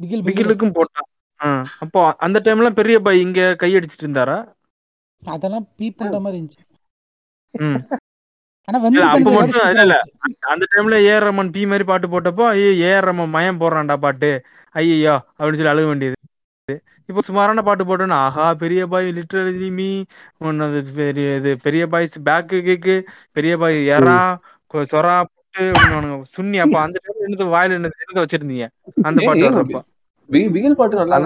Speaker 4: பிகில் பிகில்
Speaker 6: பிகிலுக்கும் போட்டான். அப்போ அந்த டைம்ல பெரிய பாய் இங்க கையடிச்சிட்டு இருந்தாரா?
Speaker 4: அதெல்லாம் பீப் பண்ற மாதிரி இருந்துச்சு. ஆனா வந்து
Speaker 6: அப்ப மட்டும் இல்ல இல்ல. அந்த- டைம்ல ஏஆர் ரமன் பி மாதிரி பாட்டு போட்டப்போ ஐயோ ஏஆர் ரமன் மயம் போடுறான்டா பாட்டு. ஐயோ அப்படின்னு சொல்லி அழுக வேண்டியது. இப்போ சுமாரான பாட்டு போட்டோன்னா ஆஹா பெரிய பாய் லிட்டரலி மீ ஒன்னு பெரிய இது பெரிய பாய் பேக்கு கேக்கு பெரிய பாய் எறா சொரா புட்டு சுன்னி அப்ப அந்த டைம்ல என்னது வாயில என்னது வச்சிருந்தீங்க? அந்த பாட்டு வர்றப்ப.
Speaker 9: பிகில் பாட்டு நல்லா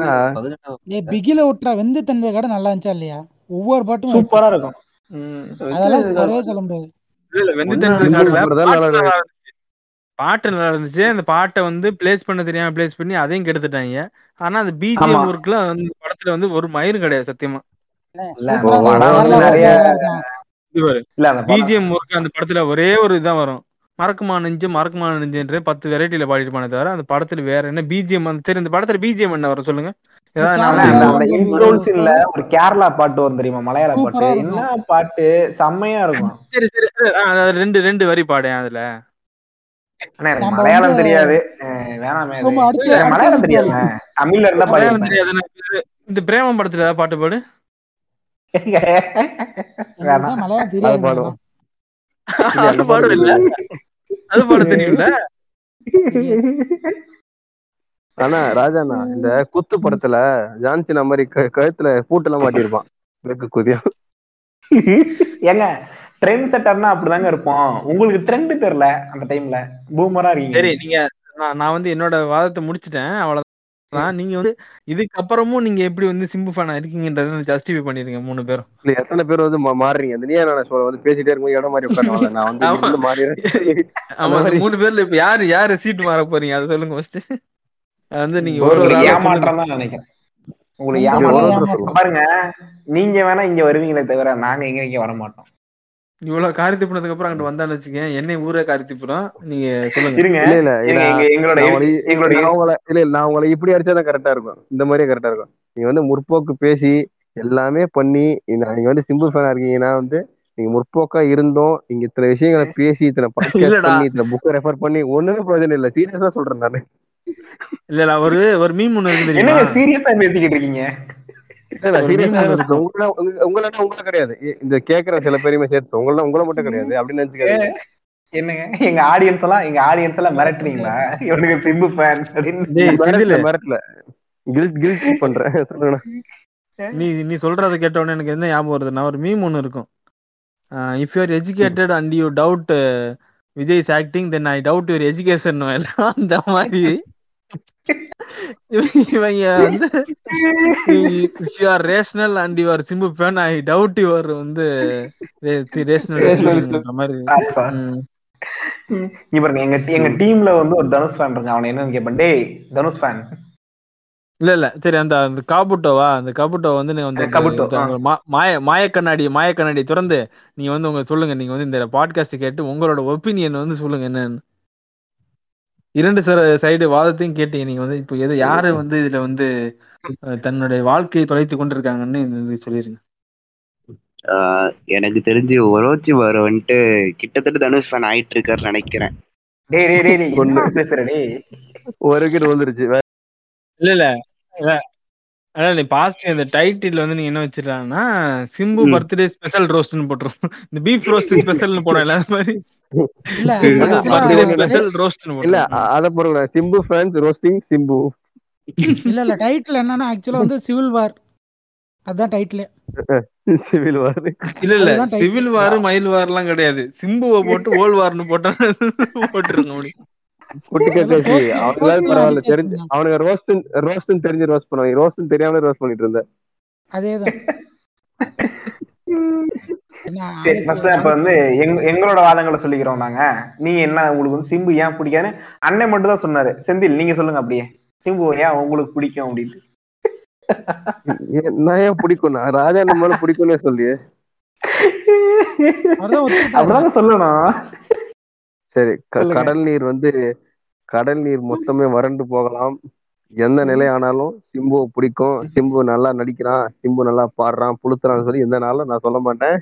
Speaker 4: பிகில விட்டுறா வெந்து தந்த கடை நல்லா இருந்துச்சா இல்லையா? ஒவ்வொரு பாட்டும்
Speaker 3: சூப்பரா இருக்கும். ம்.
Speaker 4: அதெல்லாம் சொல்ல முடியாது.
Speaker 6: பாட்டு
Speaker 5: நல்லா
Speaker 6: இருந்துச்சு. அந்த பாட்டை வந்து பிளேஸ் பண்ண தெரியாம பிளேஸ் பண்ணி அதையும் கெடுத்துட்டாங்க. ஆனா அந்த பிஜிஎம். ஒர்க்ல வந்து படத்துல வந்து ஒரு மயிரும் கிடையாது சத்தியமா.
Speaker 3: அந்த அந்த
Speaker 6: பிஜிஎம் ஒர்க் அந்த படத்துல ஒரே ஒரு இதான் வரும். மறக்குமா நெஞ்சு மறக்குமா நெஞ்சுன்ற பத்து வெரைட்டில பாடிட்டு தவிர அந்த படத்துல வேற என்ன பிஜிஎம் வந்து சரி இந்த படத்துல பிஜிஎம் என்ன வரும் சொல்லுங்க?
Speaker 3: சீன்ல ஒரு கேரளா பாட்டு வரும் தெரியுமா? மலையாள பாட்டு. என்ன பாட்டு? செம்மையா இருக்கும்.
Speaker 6: சரி சரி ரெண்டு ரெண்டு வரி பாடேன் அதுல.
Speaker 3: ஆனா எனக்கு
Speaker 4: நம்ம
Speaker 3: மலையாளம் தெரியாது. வேணாமே மலையாளம் தெரியாதுங்க தமிழ்ல இருந்தா
Speaker 6: மலையாளம்
Speaker 3: பாடிருப்பேன்.
Speaker 6: தெரியாது இந்த பிரேமம் படத்துல ஏதாவது பாட்டு பாடு.
Speaker 4: மலையாளம் தெரியாது
Speaker 5: பாடும்
Speaker 6: அது பாடு இல்ல. அது பாட தெரியும்ல? <laughs>
Speaker 5: ஆனா ராஜாண்ணா இந்த குத்து படத்துல ஜான்சினா மாதிரி க- கழுத்துல பூட்டெல்லாம் மாட்டியிருப்பான். வெக்கு குதியம்
Speaker 3: ஏங்க ட்ரெண்ட் செட்டர்னா அப்படிதாங்க இருப்போம். உங்களுக்கு ட்ரெண்ட் தெரியல அந்த டைம்ல பூமரா இருக்கீங்க.
Speaker 6: சரி நீங்க நான் வந்து என்னோட வாதத்தை முடிச்சிட்டேன். அவ்வளவுதான். நீங்க வந்து இதுக்கப்புறமும் நீங்க எப்படி வந்து சிம்பு ஃபேனா இருக்கீங்கன்றத ஜஸ்டிஃபை பண்ணிருங்க மூணு பேரும்.
Speaker 5: இல்ல எத்தனை பேர் வந்து மாறுறீங்க? அந்த நீயா நான் சொல்ல வந்து பேசிட்டே இருக்கும்போது இடம் மாதிரி உட்காருவாங்க நான் வந்து மாறிடுறேன்.
Speaker 6: மூணு பேர்ல இப்ப யாரு யாரு சீட் மாற போறீங்க? அதை சொல்லுங்க ஃபர்ஸ்ட் வந்து நீங்க ஒரு ஒரு
Speaker 3: ஏமாற்றம் தான் நினைக்கிறேன். உங்களுக்கு. பாருங்க. நீங்க வேணா இங்க வருவீங்களே தவிர நாங்க இங்க இங்க வர மாட்டோம்
Speaker 6: இவ்வளவு காரியத்து பண்ணதுக்கு அப்புறம் அங்கிட்டு வந்தான்னு வச்சுக்கேன். என்னை ஊரே காரியத்துப்புறம் நீங்க சொல்லுங்க.
Speaker 5: இல்ல இல்ல
Speaker 3: எங்களோட
Speaker 5: உங்களை இல்ல இல்ல. நான் உங்களை இப்படி அடிச்சாதான் கரெக்டா இருக்கும். இந்த மாதிரியே கரெக்டா இருக்கும். நீங்க வந்து முற்போக்கு பேசி எல்லாமே பண்ணி நீங்க வந்து சிம்பிள் ஃபேனா இருக்கீங்கன்னா வந்து நீங்க முற்போக்கா இருந்தோம். நீங்க இத்தனை விஷயங்களை பேசி இத்தனை. பண்ணி இத்தனை புக்கை ரெஃபர் பண்ணி ஒண்ணுமே பிரயோஜனம் இல்ல. சீரியஸா சொல்றேன் நானு.
Speaker 6: இல்ல ஒரு ஒரு மீம் ஒண்ணு இருக்கு
Speaker 3: சீரியஸா பேசிக்கிட்டு இருக்கீங்க?
Speaker 5: உங்களை உங்க- உங்களை கிடையாது. இந்த கேக்குற சில பேருமே சேர்த்து உங்களை உங்களை மட்டும் கிடையாது. அப்படின்னு நினைச்சுக்காதீங்க.
Speaker 3: என்னங்க? எங்க ஆடியன்ஸ் எல்லாம் எங்க ஆடியன்ஸ் எல்லாம் மிரட்டுறீங்களா? இவனுக்கு சிம்பு ஃபேன்ஸ் அப்படின்னு.
Speaker 6: டேய் செந்தில்.
Speaker 5: மிரட்டல. மிரட்டல. கில்ட் கில்ட் பண்றேன்
Speaker 6: நீ நீ சொல்றத கேட்ட உடனே எனக்கு என்ன ஞாபகம் வருதுன்னா ஒரு மீம் ஒன்று இருக்கும். If you are educated and you doubt Vijay is acting then I doubt your education அந்த மாதிரி. இவங்க வந்து you are rational and your Simbu fan I doubt your வந்து ரேஷனல் மாதிரி. ம்.
Speaker 3: இவருங்க எங்க எங்க டீம்ல வந்து ஒரு தனுஷ் ஃபேன் இருக்கு அவன் என்னன்னு கேட்பேன் டேய் தனுஷ் ஃபேன்
Speaker 6: இல்ல இல்ல. சரி அந்த அந்த காபுட்டோவா? அந்த காபுட்டோ வந்து நீங்க வந்து மாய மாய கண்ணாடி மாய கண்ணாடி திறந்து நீங்க வந்து உங்க சொல்லுங்க. நீங்க வந்து இந்த பாட்காஸ்ட் கேட்டு உங்களோட ஒப்பீனியன் வந்து சொல்லுங்க என்னன்னு. இரண்டு சைடு வாதத்தையும் கேட்டீங்க. நீங்க வந்து இப்போ எது யாரு வந்து இதுல வந்து தன்னுடைய வாழ்க்கையை தொலைத்து கொண்டிருக்காங்கன்னு இது சொல்லிருங்க.
Speaker 10: ஆஹ் எனக்கு தெரிஞ்சு ஒரோச்சி வர வந்துட்டு கிட்டத்தட்ட தனுஷ் ஃபேன் ஆயிட்டு இருக்காருன்னு நினைக்கிறேன்.
Speaker 3: டேய் டேய் டேய், டேய்
Speaker 5: ஒண்ணு.
Speaker 3: என்ன பேசுற டேய்?
Speaker 5: ஒரு கிட்ட வந்துருச்சு
Speaker 6: இல்ல இல்ல. நீ பாஸ்ட் இந்த டைட்டில் வந்து நீங்க என்ன வச்சிருக்காங்கன்னா சிம்பு. பர்த்டே ஸ்பெஷல் ரோஸ்ட்னு போட்டுரும் இந்த பீஃப் ரோஸ்ட் ஸ்பெஷல்னு போட அது மாதிரி.
Speaker 4: இல்ல
Speaker 5: அத போடுங்க. Simbu fans roasting Simbu.
Speaker 4: இல்ல இல்ல டைட்டில் என்னன்னா ஆக்சுவலா வந்து சிவில் வார் அதான் டைட்டில்
Speaker 5: சிவில் வார்
Speaker 6: இல்ல இல்ல. சிவில் வார் மயில் வார்லாம் கிடையாது. சிம்புவை போட்டு <laughs> ஓல் வார்னு போட்டா போட்டுருங்க
Speaker 5: அவனுக்கு பரவாயில்ல தெரிஞ்சு. அவனுக்கு ரோஸ்ட் ரோஸ்ட் தெரிஞ்சு ரோஸ்ட் பண்ணுவாங்க ரோஸ்ட் தெரியாமலே ரோஸ்ட் பண்ணிட்டு இருந்தேன்
Speaker 4: அதேதான். என்ன
Speaker 3: சரி
Speaker 4: ஆளுக்கு
Speaker 3: ஃபர்ஸ்ட் இப்ப வந்து எங்க எங்களோட வாதங்களை சொல்லிக்கிறோம் நாங்க. நீ என்ன உங்களுக்கு வந்து சிம்பு ஏன் பிடிக்காதுன்னு? அண்ணன் மட்டும் தான் சொன்னாரு. செந்தில் நீங்க சொல்லுங்க அப்படியே. சிம்பு ஏன் உங்களுக்கு பிடிக்கும் அப்படின்னு.
Speaker 5: ஏன் நான் ஏன் பிடிக்கும்? நான் ராஜா நம்ம மேல பிடிக்கும்னே சொல்லி
Speaker 3: அப்படிதாங்க சொல்லணும்.
Speaker 5: சரி. கடல் நீர் வந்து கடல் நீர் மொத்தமே வறண்டு போகலாம். எந்த நிலை ஆனாலும் சிம்புவை பிடிக்கும். சிம்பு நல்லா நடிக்கிறான். சிம்பு நல்லா பாடுறான் புளுத்துறான்னு சொல்லி எந்த நாளும் நான் சொல்ல மாட்டேன்.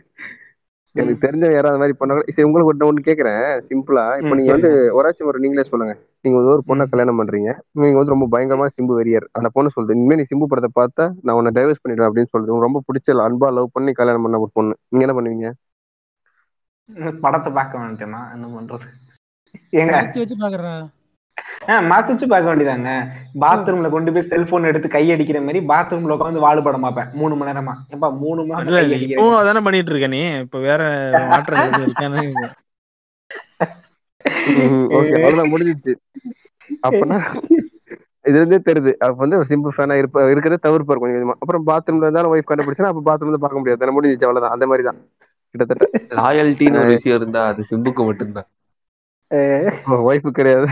Speaker 5: எனக்கு தெரிஞ்ச யாராவது மாதிரி பண்ண சரி உங்களுக்கு ஒண்ணு ஒண்ணு கேக்குறேன். சிம்பிளா இப்ப
Speaker 3: ம்,
Speaker 5: நீங்க வந்து. ஒராச்சும் ஒரு நீங்களே சொல்லுங்க. நீங்க வந்து ஒரு பொண்ணை. கல்யாணம் பண்றீங்க. நீங்க வந்து ரொம்ப பயங்கரமா சிம்பு வெறியர். அந்த பொண்ணு சொல்லுது இனிமே நீ சிம்பு படத்தை பார்த்தா நான் உன்னை டைவர்ஸ் பண்ணிடுவேன் அப்படின்னு சொல்லுது. உங்களுக்கு ரொம்ப பிடிச்ச அன்பா லவ் பண்ணி கல்யாணம் பண்ண ஒரு பொண்ணு. நீங்க என்ன பண்ணுவீங்க?
Speaker 3: படத்தை பார்க்க வேண்டியதுனா என்ன பண்றது? ஏங்க?
Speaker 4: மாத்தி வச்சு பாக்குறா.
Speaker 3: ஆஹ் மாத்தி வச்சு பார்க்க வேண்டியதாங்க. பாத்ரூம்ல கொண்டு போய் செல்போன் எடுத்து கை அடிக்கிற மாதிரி பாத்ரூம்ல உட்காந்து வாழு படம் பார்ப்பேன். மூணு மணி நேரமா. எப்பா மூணு மணி நேரம்
Speaker 6: அதானே பண்ணிட்டு இருக்க நீ? இப்ப வேற மாற்றம் எதுவும் இருக்கான்னு <laughs>
Speaker 5: ஓகே அவ்வளவுதான் முடிஞ்சிச்சு அப்பனா இதுல இருந்தே தெரியுது. அப்ப வந்து சிம்பிள் ஃபேனா இருப்ப இருக்கிறத தவிர்ப்பார் கொஞ்சம் கொஞ்சமா. அப்புறம் பாத்ரூம்ல இருந்தாலும் ஒய்ஃப் கண்டுபிடிச்சா அப்ப பாத்ரூம்ல பார்க்க முடியாது. முடிஞ்சிச்சு அவ்வளவுதான். அந்த மாதிரி தான் கிட்டத்தட்ட.
Speaker 9: லாயல்ட்டின்னு ஒரு விஷயம் இருந்தா அது சிம்புக்கு மட்டும்தான்.
Speaker 5: ஒய்ஃபு கிடையாது.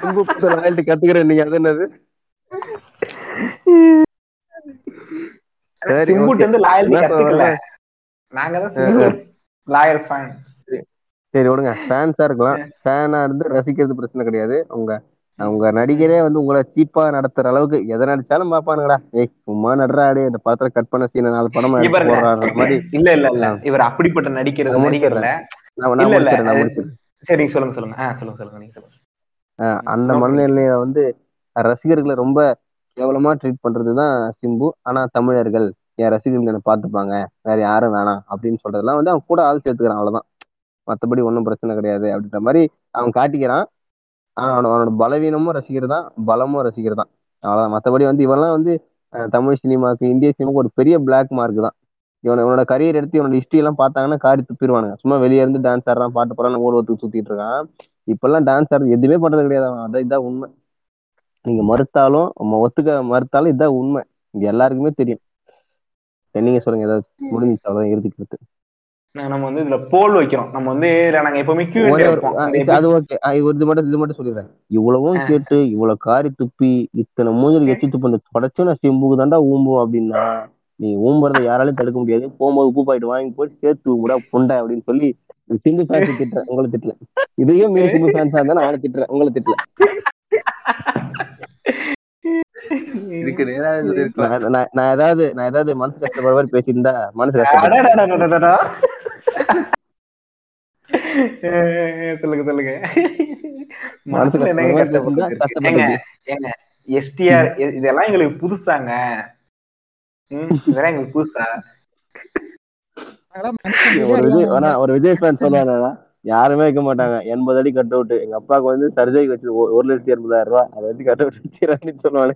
Speaker 5: சிம்பு லாயல்ட்டி கத்துக்கிறேன் நீங்க அது என்னது? சரி
Speaker 3: சிம்புட்டு
Speaker 5: ஓகே
Speaker 3: வந்து லாயல்ட்டி
Speaker 5: என்ன
Speaker 3: கத்துக்கல.
Speaker 5: சொல்றது?
Speaker 3: நாங்க தான் சிம்பு. லாயல் ஃபேன்
Speaker 5: சரி விடுங்க. ஃபேன்ஸா இருக்கலாம். ஃபேனா இருந்து ரசிக்கிறது பிரச்சனை கிடையாது. உங்க உங்க நடிகரே வந்து உங்களை சீப்பா நடத்துற அளவுக்கு எதை நடிச்சாலும் பாப்பானுங்கடா ஏய் சும்மா நடுறா அடே இந்த படத்துல கட் பண்ண சீன நாலு படமா மாதிரி.
Speaker 3: இல்ல இல்ல இல்ல. இவர் அப்படிப்பட்ட நடிக்கிறது
Speaker 5: நான்
Speaker 3: நடிகர்ல.
Speaker 5: நான் நான்
Speaker 3: இல்ல இல்ல.
Speaker 5: முடிச்சிடுறேன் நான்
Speaker 3: அது-
Speaker 5: முடிச்சிடுறேன்.
Speaker 3: சரி நீங்க சொல்லுங்க சொல்லுங்க. ஆஹ் சொல்லுங்க சொல்லுங்க நீங்க சொல்லுங்க.
Speaker 5: அந்த மனநிலையில வந்து ரசிகர்களை ரொம்ப கேவலமா ட்ரீட் பண்றதுதான் சிம்பு. ஆனா தமிழர்கள் என் ரசிகர்கள் என்ன பார்த்துப்பாங்க? வேற யாரும் வேணாம். அப்படின்னு சொல்றதெல்லாம் வந்து அவன் கூட ஆள் சேர்த்துக்கிறான் அவ்வளவுதான். மத்தபடி ஒன்றும் பிரச்சனை கிடையாது அப்படின்ற மாதிரி அவன் காட்டிக்கிறான். அவனோட அவனோட பலவீனமும் ரசிகர் தான் பலமும் ரசிகர் தான் அவ்வளவுதான். மத்தபடி வந்து இவெல்லாம் வந்து தமிழ் சினிமாக்கு இந்திய சினிமாக்கு ஒரு பெரிய பிளாக் மார்க் தான். இவன் இவனோட கரியர் எடுத்து இவனோட ஹிஸ்டரி எல்லாம் பார்த்தாங்கன்னா காரி துப்பிடுவானுங்க. சும்மா வெளியே இருந்து டான்ஸ் ஆடுறான் பாட்டு போறான் ஊர்வத்துக்கு சுத்திட்டு இருக்கான். இப்பெல்லாம் டான்ஸ் ஆடுறது எதுவுமே பண்றது கிடையாது. அவன் அதான் இதான் உண்மை. நீங்க மறுத்தாலும் நம்ம ஒத்துக்க மறுத்தாலும் இதான் உண்மை. இங்க எல்லாருக்குமே தெரியும். சரி, நீங்க சொல்லுங்க ஏதாவது முடிஞ்சிச்சு அவ்வளவுதான் இறுதிக்கிறது
Speaker 3: நம்ம வந்து இதுல போல் வைக்கிறோம். நம்ம வந்து நாங்க எப்பவுமே
Speaker 5: அது ஓகே. இது மட்டும் இது மட்டும் சொல்லிடுறேன். இவ்வளவும். கேட்டு இவ்வளவு காரி துப்பி இத்தனை மூஞ்சல் எச்சி துப்பு படைச்சு நான் சிம்புக்கு தாண்டா ஊம்பும் அப்படின்னா நீ ஊம்புறதை யாராலையும் தடுக்க முடியாது. போகும்போது உப்பு பாயிட்டு வாங்கி போய் சேர்த்து ஊம்புடா புண்டை அப்படின்னு சொல்லி சிம்பு ஃபேன்ஸ் திட்டுறேன். உங்களை திட்டல இதையும் மீறி சிம்பு ஃபேன்ஸா இருந்தா நான் அவனை திட்டுறேன். உங்களை திட்டல. நான் நான்- நான் ஏதாவது நான் ஏதாவது மனசு கஷ்டப்படுற மாதிரி பேசியிருந்தா மனசு.
Speaker 3: அஹ் சொல்லுங்க சொல்லுங்க.
Speaker 5: மனசு
Speaker 3: மனசுல என்னங்க ஏங்க எஸ்டிஆர் இதெல்லாம் எங்களுக்கு புதுசாங்க. இதெல்லாம் எங்களுக்கு புதுசா?
Speaker 5: ஒரு விஜய். ஒரு விஜய் ஃபேன் சொல்லுவாங்க யாருமே வைக்க மாட்டாங்க. எண்பது அடி கட் அவுட் எங்க அப்பாவுக்கு வந்து சர்ஜரிக்கு வச்சு ஒரு லட்சத்தி எண்பதாயிரம் ரூபாய். அதை வச்சு கட் அவுட் வச்சுன்னு சொல்லுவாங்க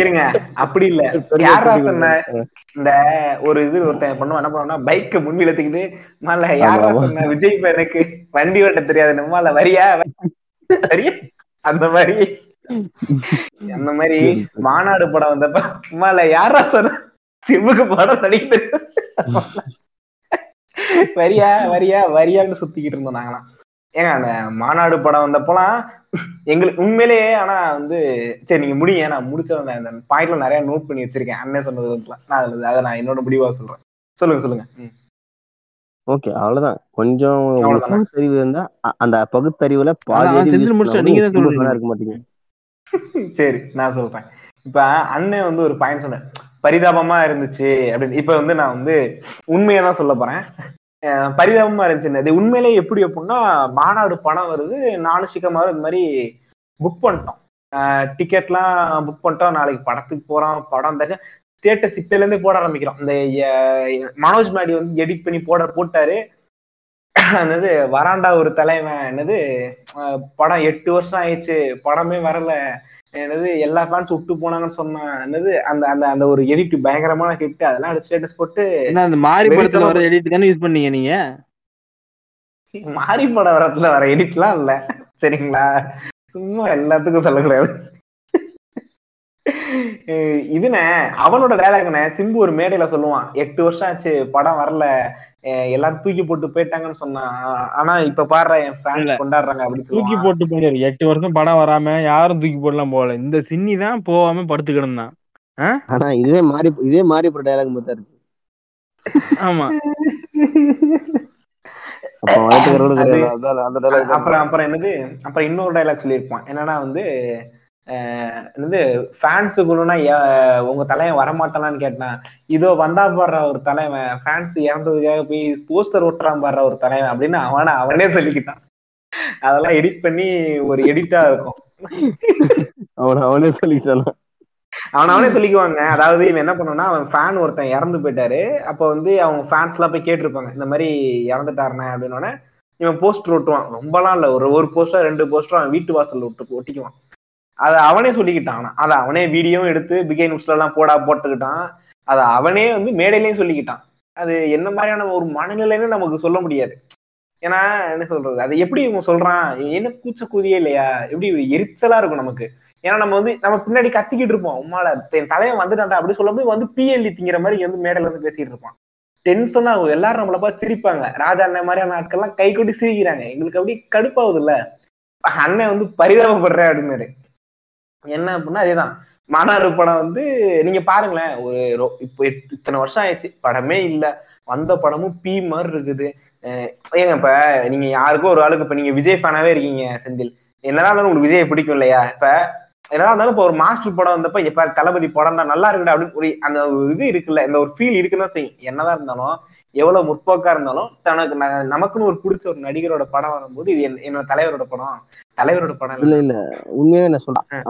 Speaker 3: இருங்க. அப்படி இல்ல. யாரா சொன்ன. இந்த ஒரு இது ஒருத்தன் பண்ணுவான்? என்ன பண்ணுவான்னா பைக்க முன்னில தூக்கிட்டு மல்ல
Speaker 5: ஆமா,
Speaker 3: யாரா. சொன்ன? விஜய் எனக்கு வண்டி ஓட்ட தெரியாது. நம்மால வரியா? வரியா? அந்த மாதிரி. அந்த மாதிரி மாநாடு படம் வந்தப்ப சும்மால யாரா சொன்ன? சிம்புக்கு படம் நடிக்குது வரியா வரியா வரியான்னு சுத்திக்கிட்டு இருந்தோம் நாங்களாம் ஏங்க அந்த மாநாடு படம் வந்தப்போலாம் எங்களுக்கு உண்மையிலேயே ஆனா வந்து சரி நீங்க முடிங்க நான் முடிச்ச அந்த பாயிண்ட்ல நிறைய நோட் பண்ணி வச்சிருக்கேன். அண்ணன் சொன்னது நான் அதுல- அதை நான் என்னோட முடிவா சொல்றேன். சொல்லுங்க சொல்லுங்க.
Speaker 5: ஓகே அவ்வளவுதான். கொஞ்சம்? பகுத்தறிவு இருந்தா அந்த பகுத்தறிவுல பாதி இருக்க மாட்டீங்க.
Speaker 3: சரி நான் சொல்றேன். இப்ப அண்ணன் வந்து ஒரு பாயிண்ட் சொன்னேன் பரிதாபமா இருந்துச்சு அப்படின்னு. இப்ப வந்து நான் வந்து உண்மையை தான் சொல்ல போறேன். பரிதாபமா இருந்துச்சு. அது உண்மையிலே எப்படி அப்படின்னா மாநாடு பணம் வருது. நானும் சிக்கமாவது இந்த மாதிரி புக் பண்ணிட்டோம். டிக்கெட்லாம் புக் பண்ணிட்டோம். நாளைக்கு படத்துக்கு போறோம். படம் ஸ்டேட்டஸ் இப்பல இருந்து போட ஆரம்பிக்கிறோம். இந்த மனோஜ் மாடி வந்து எடிட் பண்ணி போட போட்டாரு. என்னது வராண்டா ஒரு தலைவன். என்னது படம் எட்டு வருஷம் ஆயிடுச்சு. படமே வரல. என்னது எல்லா ஃபேன்ஸ் விட்டு போனாங்கன்னு சொன்னான் என்னது அந்த அந்த அந்த ஒரு எடிட் பயங்கரமான ஹிட் அதெல்லாம் ஸ்டேட்டஸ் போட்டு
Speaker 6: என்ன அந்த மாரி படத்துல வர எடிட் தானே யூஸ் பண்ணீங்க நீங்க?
Speaker 3: மாறி படம் வரத்துல வர எடிட்லாம் இல்ல. சரிங்களா? சும்மா எல்லாத்துக்கும் சொல்லக்கூடாது. அஹ் இதுனே அவனோட டைலாக்னே சிம்பு ஒரு மேடையில சொல்லுவான் எட்டு வருஷம் ஆச்சு படம் வரல. எல்லாரும் தூக்கி போட்டு போயிட்டாங்கன்னு சொன்னான் ஆ- ஆனா இப்ப பாடுற என். ஃபேன்ஸ் கொண்டாடுறாங்க அப்படின்னு
Speaker 8: தூக்கி போட்டு போயிடாரு எட்டு வருஷம் படம் வராம யாரும் தூக்கி போடலாம் போகல. இந்த சின்னி தான் போகாம படுத்து கிடந்தான்
Speaker 5: ஆனா இதே மாறி இதே மாறி ஒரு டைலாக் மட்டும் இருக்கு.
Speaker 8: ஆமா.
Speaker 3: அப்புறம் அப்புறம் என்னது? அப்புறம் இன்னொரு டைலாக் சொல்லியிருப்பான். என்னன்னா வந்து அஹ் என்னது ஃபேன்ஸுக்குள்ளனா உங்க தலைவன் வரமாட்டானான்னு கேட்டான் இதோ வந்தா பாடுற ஒரு தலைவன் ஃபேன்ஸ் இறந்ததுக்காக போய் போஸ்டர் ஒட்டுறான் பாடுற ஒரு தலைவன் அப்படின்னு அவன அவனே சொல்லிக்கிட்டான். அதெல்லாம் எடிட் பண்ணி ஒரு எடிட்டா இருக்கும்.
Speaker 5: அவன் அவனே சொல்லிட்டானா
Speaker 3: அவன் அவனே சொல்லிக்குவாங்க. அதாவது இவன் என்ன பண்ணுவான்னா அவன் ஃபேன் ஒருத்தன் இறந்து போயிட்டாரு. அப்ப வந்து அவங்க ஃபேன்ஸ் எல்லாம் போய் கேட்டிருப்பாங்க இந்த மாதிரி இறந்துட்டாருனே அப்படின்னோடனே இவன் போஸ்டர் ஒட்டுவான். ரொம்பலாம் இல்ல. ஒரு ஒரு போஸ்டர் ரெண்டு போஸ்டர் அவன் வீட்டு வாசல்ல ஒட்டு ஒட்டிக்குவான். அதை அவனே சொல்லிக்கிட்டான். ஆனா அதை அவனே வீடியோ எடுத்து பிகே நியூஸ்ல எல்லாம் போடா போட்டுக்கிட்டான். அதை அவனே வந்து மேடையிலையும் சொல்லிக்கிட்டான். அது என்ன மாதிரியான ஒரு மனநிலைன்னு நமக்கு சொல்ல முடியாது. ஏன்னா என்ன சொல்றது? அதை எப்படி இவங்க சொல்றான்? என்ன கூச்ச கூதியே இல்லையா? எப்படி ஒரு எரிச்சலா இருக்கும் நமக்கு? ஏன்னா நம்ம வந்து நம்ம பின்னாடி கத்திக்கிட்டு இருப்போம். உமால என் தலைவன் வந்துட்டான்டா அப்படி சொல்லும்போது வந்து பிஎல்டி திங்கிற மாதிரி வந்து மேடையில வந்து பேசிட்டு இருப்பான். டென்ஷனா ஆகும் எல்லாரும் நம்மள பார்த்து சிரிப்பாங்க. ராஜா அண்ணன் மாதிரியான ஆட்கள்லாம் கை கொட்டி சிரிக்கிறாங்க. எங்களுக்கு அப்படி கடுப்பாகுது இல்ல அண்ணன் வந்து பரிதாபப்படுறேன் அப்படின்னாரு. என்ன அப்படின்னா அதேதான். மாநாடு படம் வந்து நீங்க பாருங்களேன் ஒரு இப்போ இத்தனை வருஷம் ஆயிடுச்சு. படமே இல்ல. வந்த படமும் பி மாதிரி இருக்குது. ஏங்க இப்ப நீங்க யாருக்கும் ஒரு ஆளுக்கு இப்ப நீங்க விஜய் ஃபேனாவே இருக்கீங்க செந்தில். என்னதான் இருந்தாலும் உங்களுக்கு விஜய் பிடிக்கும் இல்லையா? இப்ப என்னதான் இருந்தாலும் இப்ப ஒரு மாஸ்டர் படம் வந்தப்ப எப்ப தளபதி படம் தான் நல்லா இருக்குடா அப்படின்னு ஒரு அந்த ஒரு இது இருக்குல்ல இந்த ஒரு ஃபீல் இருக்குன்னு செய்யும். என்னதான் இருந்தாலும் எவ்வளவு முற்போக்கா இருந்தாலும் தனக்கு நமக்குன்னு ஒரு பிடிச்ச ஒரு நடிகரோட படம் வரும்போது இது என்- என்னோட தலைவரோட படம். தலைவரோட படம்
Speaker 5: இல்ல. இல்ல உண்மையாவே நான் சொல்றேன்.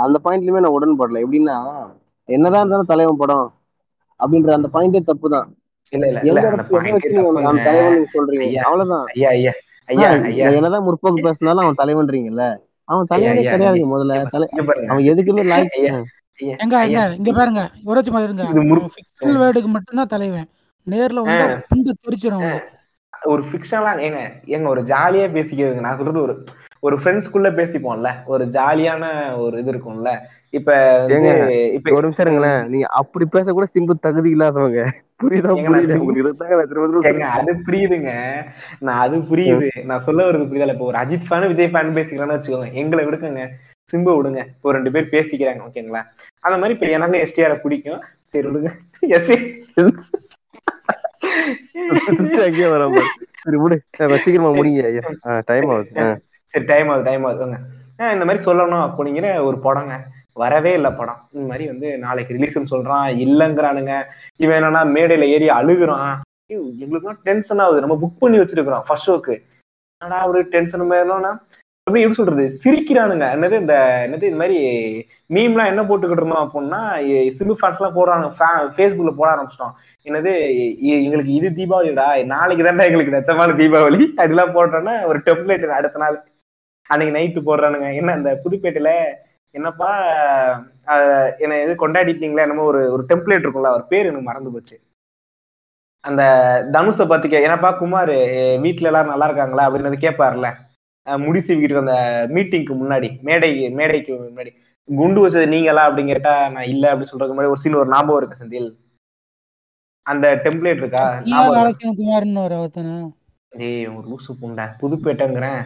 Speaker 5: அந்த பாயிண்ட்லயுமே நான் உடன்படல. எப்படின்னா என்னதான் இருந்தாலும் தலைவன் படம் அப்படின்ற அந்த பாயிண்டே தப்பு தான்
Speaker 3: இல்ல இல்ல.
Speaker 5: தலைவன் நீங்க சொல்றீங்க.
Speaker 3: ஐயா
Speaker 5: அவ்வளவுதான்.
Speaker 3: ஐயா ஐயா ஐயா ஐயா.
Speaker 5: என்னதான் முற்போக்கு பேசினாலும் அவன் தலைவன்றீங்கல்ல. அவன் தலைவனே
Speaker 3: இங்க
Speaker 5: முதல்ல.
Speaker 3: இங்க
Speaker 5: தலை அவன் எதுக்குமே லாய்க்
Speaker 3: ஐயா ஐயா.
Speaker 4: எங்க எங்க
Speaker 3: ஐயா
Speaker 4: இங்க பாருங்க. உரைச்சு மாதிரி இருங்க. மட்டும்தான் தலைவன். நேர்ல வந்தா புண்டு தெரிச்சிடும்
Speaker 3: ஒரு ஃபிக்ஷன்லாம் ஏங்க ஏங்க ஒரு ஜாலியா பேசிக்கிறதுங்க நான் சொல்றது ஒரு ஒரு ஃப்ரெண்ட்ஸ்குள்ள பேசிப்போம்ல ஒரு ஜாலியான ஒரு இது இருக்கும்ல இப்ப இப்ப
Speaker 5: ஒரு நிமிஷம் இருங்களேன். நீங்க அப்படி பேச கூட சிம்பு தகுதி இல்லாதவங்க. புரியுதா
Speaker 3: அது புரியுதுங்க. நான் அது புரியுது. நான் சொல்ல வருது புரியுதா? இப்போ ஒரு அஜித் ஃபேன் விஜய் ஃபேன் பேசிக்கிறேன்னு வச்சுக்கோங்க. எங்களை விடுங்க சிம்பு விடுங்க. இப்போ ரெண்டு பேர் பேசிக்கிறாங்க ஓகேங்களா அந்த மாதிரி இப்ப எனக்கு எஸ்டிஆர் பிடிக்கும். சரி விடுங்க. எஸ்
Speaker 5: சுத்தி அங்கேயே வர பாரு சரி விடு. சீக்கிரமா முடிங்க ஐயா. டைம் ஆகுது.
Speaker 3: சரி. டைம் ஆகுது டைம் ஆகுதுங்க இந்த மாதிரி சொல்லணும் அப்படிங்கிற ஒரு படங்க. வரவே இல்லை படம். இந்த மாதிரி வந்து நாளைக்கு ரிலீஸ்னு சொல்றான். இல்லைங்கிறானுங்க. இவன் என்னன்னா மேடையில ஏறி அழுகுறான். ஐயோ, எங்களுக்குலாம் டென்ஷன் ஆகுது. நம்ம புக் பண்ணி வச்சிருக்கிறோம் ஃபர்ஸ்ட் ஷோக்கு ஆனா அவரு டென்ஷன் மேலனா அப்படி எப்படி சொல்றது? சிரிக்கிறானுங்க. என்னது இந்த என்னது இந்த மாதிரி மீம்லாம் என்ன போட்டுக்கிட்டு இருந்தோம் அப்படின்னா சிம்பு ஃபேன்ஸ் எல்லாம் போடுறாங்க. ஃபேஸ்புக்ல போட ஆரம்பிச்சிட்டோம். என்னது எங்களுக்கு இது தீபாவளிடா நாளைக்கு தானே எங்களுக்கு நச்சமான தீபாவளி? அதெல்லாம் போடுறோன்னா ஒரு டெம்ப்ளேட் அடுத்த நாள் அன்னைக்கு நைட்டு போடுறானுங்க. என்ன இந்த புதுப்பேட்டையில என்னப்பா என்ன இது கொண்டாடிட்டீங்களா என்னமோ ஒரு ஒரு டெம்ப்ளேட் இருக்கும்ல அவர் பேர் எனக்கு மறந்து போச்சு. அந்த தனுஷை பாத்திக்க கே என்னப்பா குமார் வீட்டுல எல்லாரும் நல்லா இருக்காங்களா? அப்படின்னு கேட்பாருல்ல அஹ் முடி சீவிக்கிட்டு அந்த மீட்டிங்க்கு முன்னாடி மேடை மேடைக்கு முன்னாடி. குண்டு வச்சது நீங்களா அப்படின்னு கேட்டா நான் இல்ல அப்படின்னு சொல்றதுக்கு முன்னாடி ஒரு சீன் ஒரு ஞாபகம் இருக்கு செந்தில். அந்த டெம்ப்ளேட் இருக்கா? இருக்கா? ஏய் ஒரு லூசு பூண்டா. புதுப்பேட்டைங்கிறேன்.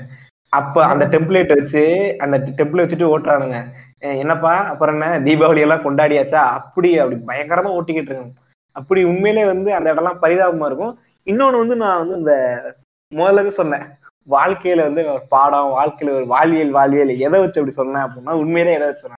Speaker 3: அப்ப அந்த டெம்ப்ளேட் வச்சு அந்த டெம்ப்ளேட் வச்சுட்டு ஓட்டுறானுங்க. என்னப்பா? அப்புறம் என்ன? தீபாவளி எல்லாம் கொண்டாடியாச்சா? அப்படி அப்படி பயங்கரமா ஓட்டிக்கிட்டு இருக்காங்க அப்படி உண்மையிலே வந்து அந்த இடம்லாம் பரிதாபமா இருக்கும். இன்னொன்னு வந்து நான் வந்து இந்த முதல்ல சொன்னேன். வாழ்க்கையில வந்து ஒரு பாடம் வாழ்க்கையில ஒரு வாழ்வியல் வாழ்வியல் எதை வச்சு அப்படி சொன்னேன் அப்படின்னா உண்மையிலே எதை வச்சு சொன்னேன்?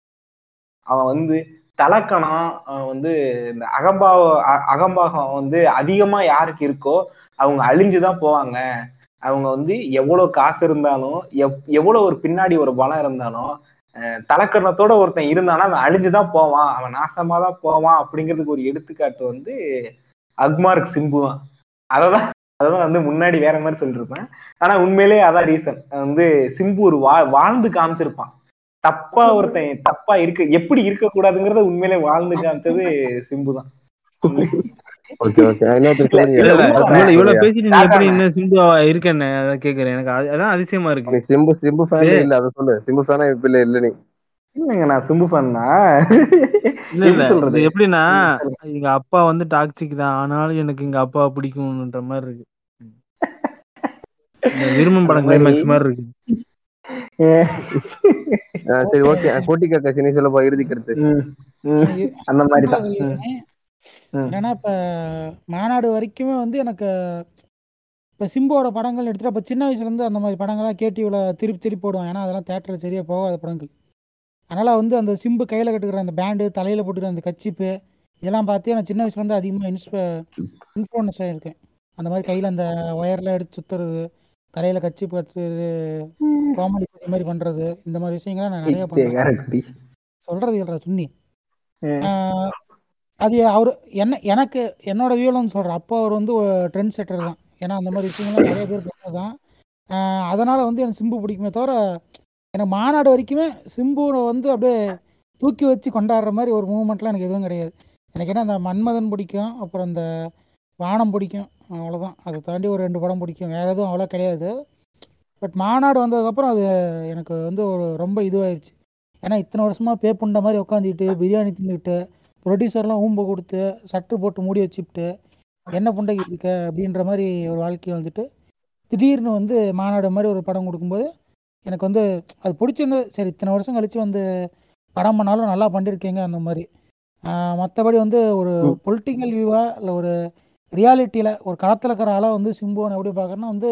Speaker 3: அவன் வந்து தலக்கணம் அவன் வந்து இந்த அகம்பாவ அ- அகம்பாகம் வந்து அதிகமா யாருக்கு இருக்கோ அவங்க அழிஞ்சுதான் போவாங்க. அவங்க வந்து எவ்வளவு காசு இருந்தாலும் எவ்- எவ்வளவு ஒரு பின்னாடி ஒரு பலம் இருந்தாலும் தலக்கரணத்தோட தலக்கணத்தோட ஒருத்தன் இருந்தானா அவன் அழிஞ்சுதான் போவான். அவன் நாசமா தான் போவான் அப்படிங்கிறதுக்கு ஒரு எடுத்துக்காட்டு வந்து அக்மார்க் சிம்புவான் அததான் அததான் வந்து முன்னாடி வேற மாதிரி சொல்லிருப்பேன். ஆனா உண்மையிலேயே அதான் ரீசன் வந்து சிம்பு ஒரு வா வாழ்ந்து காமிச்சிருப்பான். தப்பா ஒருத்தன் தப்பா இருக்க எப்படி இருக்க கூடாதுங்கிறத உண்மையிலே வாழ்ந்து காமிச்சது சிம்பு. தான்
Speaker 5: ஓகே ஓகே இன்னொருத்தர்
Speaker 3: இல்ல,
Speaker 5: சொல்லுங்க.
Speaker 8: இல்ல இல்ல
Speaker 3: இல்ல,
Speaker 8: இவ்வளவு இவ்வளவு பேசிட்டு நீ எப்படி
Speaker 3: காக்காண்ணே.
Speaker 8: இன்னும் சிம்பு இருக்கேன்னு அதான் கேக்குறேன். எனக்கு அது- அதான் அதிசயமா
Speaker 5: நீ
Speaker 8: இருக்கு
Speaker 5: சிம்பு சிம்பு ஃபேன். இல்ல அதை சொல்லு. சிம்பு ஃபேனா இப்ப இல்ல இல்ல நீ.
Speaker 3: இல்லைங்க நான் சிம்பு ஃபேன்னா
Speaker 6: எப்படின்னா. எங்க அப்பா வந்து டாக்ஸிக் தான். ஆனாலும் எனக்கு எங்க அப்பா பிடிக்கும்ன்ற மாதிரி இருக்கு. விரும்பும் படம் கிளைமேக்ஸ் மாதிரி. இருக்கு.
Speaker 5: சரி ஓகே. கோட்டிக்கா கசினி சொல்லப்பா இறுதி கருத்து.
Speaker 3: ம், ம்,
Speaker 4: நான் இ-
Speaker 3: அந்த மாதிரி தான்.
Speaker 4: என்னன்னா இப்ப மாநாடு வரைக்குமே வந்து எனக்கு இப்ப சிம்புவோட படங்கள் எடுத்துட்டு அப்ப சின்ன வயசுல இருந்து அந்த மாதிரி படங்கள்லாம் கேடிவில திருப்பி திருப்பி போடுவான் ஏன்னா அதெல்லாம் தேட்டர்ல சரியா போகாத படங்கள். அதனால வந்து அந்த சிம்பு கையில கட்டுக்கிற அந்த பேண்டு தலையில போட்டுக்கிற அந்த கச்சிப்பு இதெல்லாம் பார்த்து நான் சின்ன வயசுல இருந்து அதிகமா இன்ஸ்ப இன்ஃப்ளூயன்ஸ் ஆயிருக்கேன். அந்த மாதிரி கையில அந்த ஒயர்லாம் எடுத்து சுத்துறது தலையில கச்சி கட்டுறது காமெடி இந்த மாதிரி பண்றது இந்த மாதிரி விஷயங்கள்லாம் நான் நிறைய பண்றேன். சொல்றது இல்லடா சுன்னி. அது அவர் என்ன எனக்கு என்னோட வியூலன்னு சொல்றேன். அப்போ அவர் வந்து ட்ரெண்ட் செட்டர் தான். ஏன்னா அந்த மாதிரி விஷயங்கள்லாம் நிறைய பேர் பண்ணது தான் அதனால வந்து எனக்கு சிம்பு பிடிக்குமே தவிர எனக்கு மாநாடு வரைக்குமே சிம்புவை வந்து அப்படியே தூக்கி வச்சு கொண்டாடுற மாதிரி ஒரு மூமெண்ட்லாம் எனக்கு எதுவும் கிடையாது. எனக்கு என்ன அந்த மன்மதன் பிடிக்கும் அப்புறம் அந்த வானம் பிடிக்கும் அவ்வளோதான் அதை தாண்டி ஒரு ரெண்டு படம் பிடிக்கும். வேற எதுவும் அவ்வளோ கிடையாது. பட் மாநாடு வந்ததுக்கப்புறம் அது எனக்கு வந்து ஒரு ரொம்ப இதுவாயிருச்சு. ஏன்னா இத்தனை வருஷமா பே புண்ட மாதிரி உட்காந்துக்கிட்டு பிரியாணி தின்னுக்கிட்டு ப்ரொடியூசர்லாம் ஊம்ப கொடுத்து சட்டு போட்டு மூடி வச்சுக்கிட்டு என்ன புண்டைக்கு இருக்க? அப்படின்ற மாதிரி ஒரு வாழ்க்கையை வந்துட்டு திடீர்னு வந்து மாநாடு மாதிரி ஒரு படம் கொடுக்கும்போது எனக்கு வந்து அது பிடிச்சிருந்தது. சரி இத்தனை வருஷம் கழிச்சு வந்து படம் பண்ணாலும் நல்லா பண்ணியிருக்கீங்க அந்த மாதிரி. மற்றபடி வந்து ஒரு பொலிட்டிக்கல் வியூவா இல்லை ஒரு ரியாலிட்டியில் ஒரு களத்தில் இருக்கிற ஆளாக வந்து சிம்புவனை எப்படி பார்க்கறேன்னா வந்து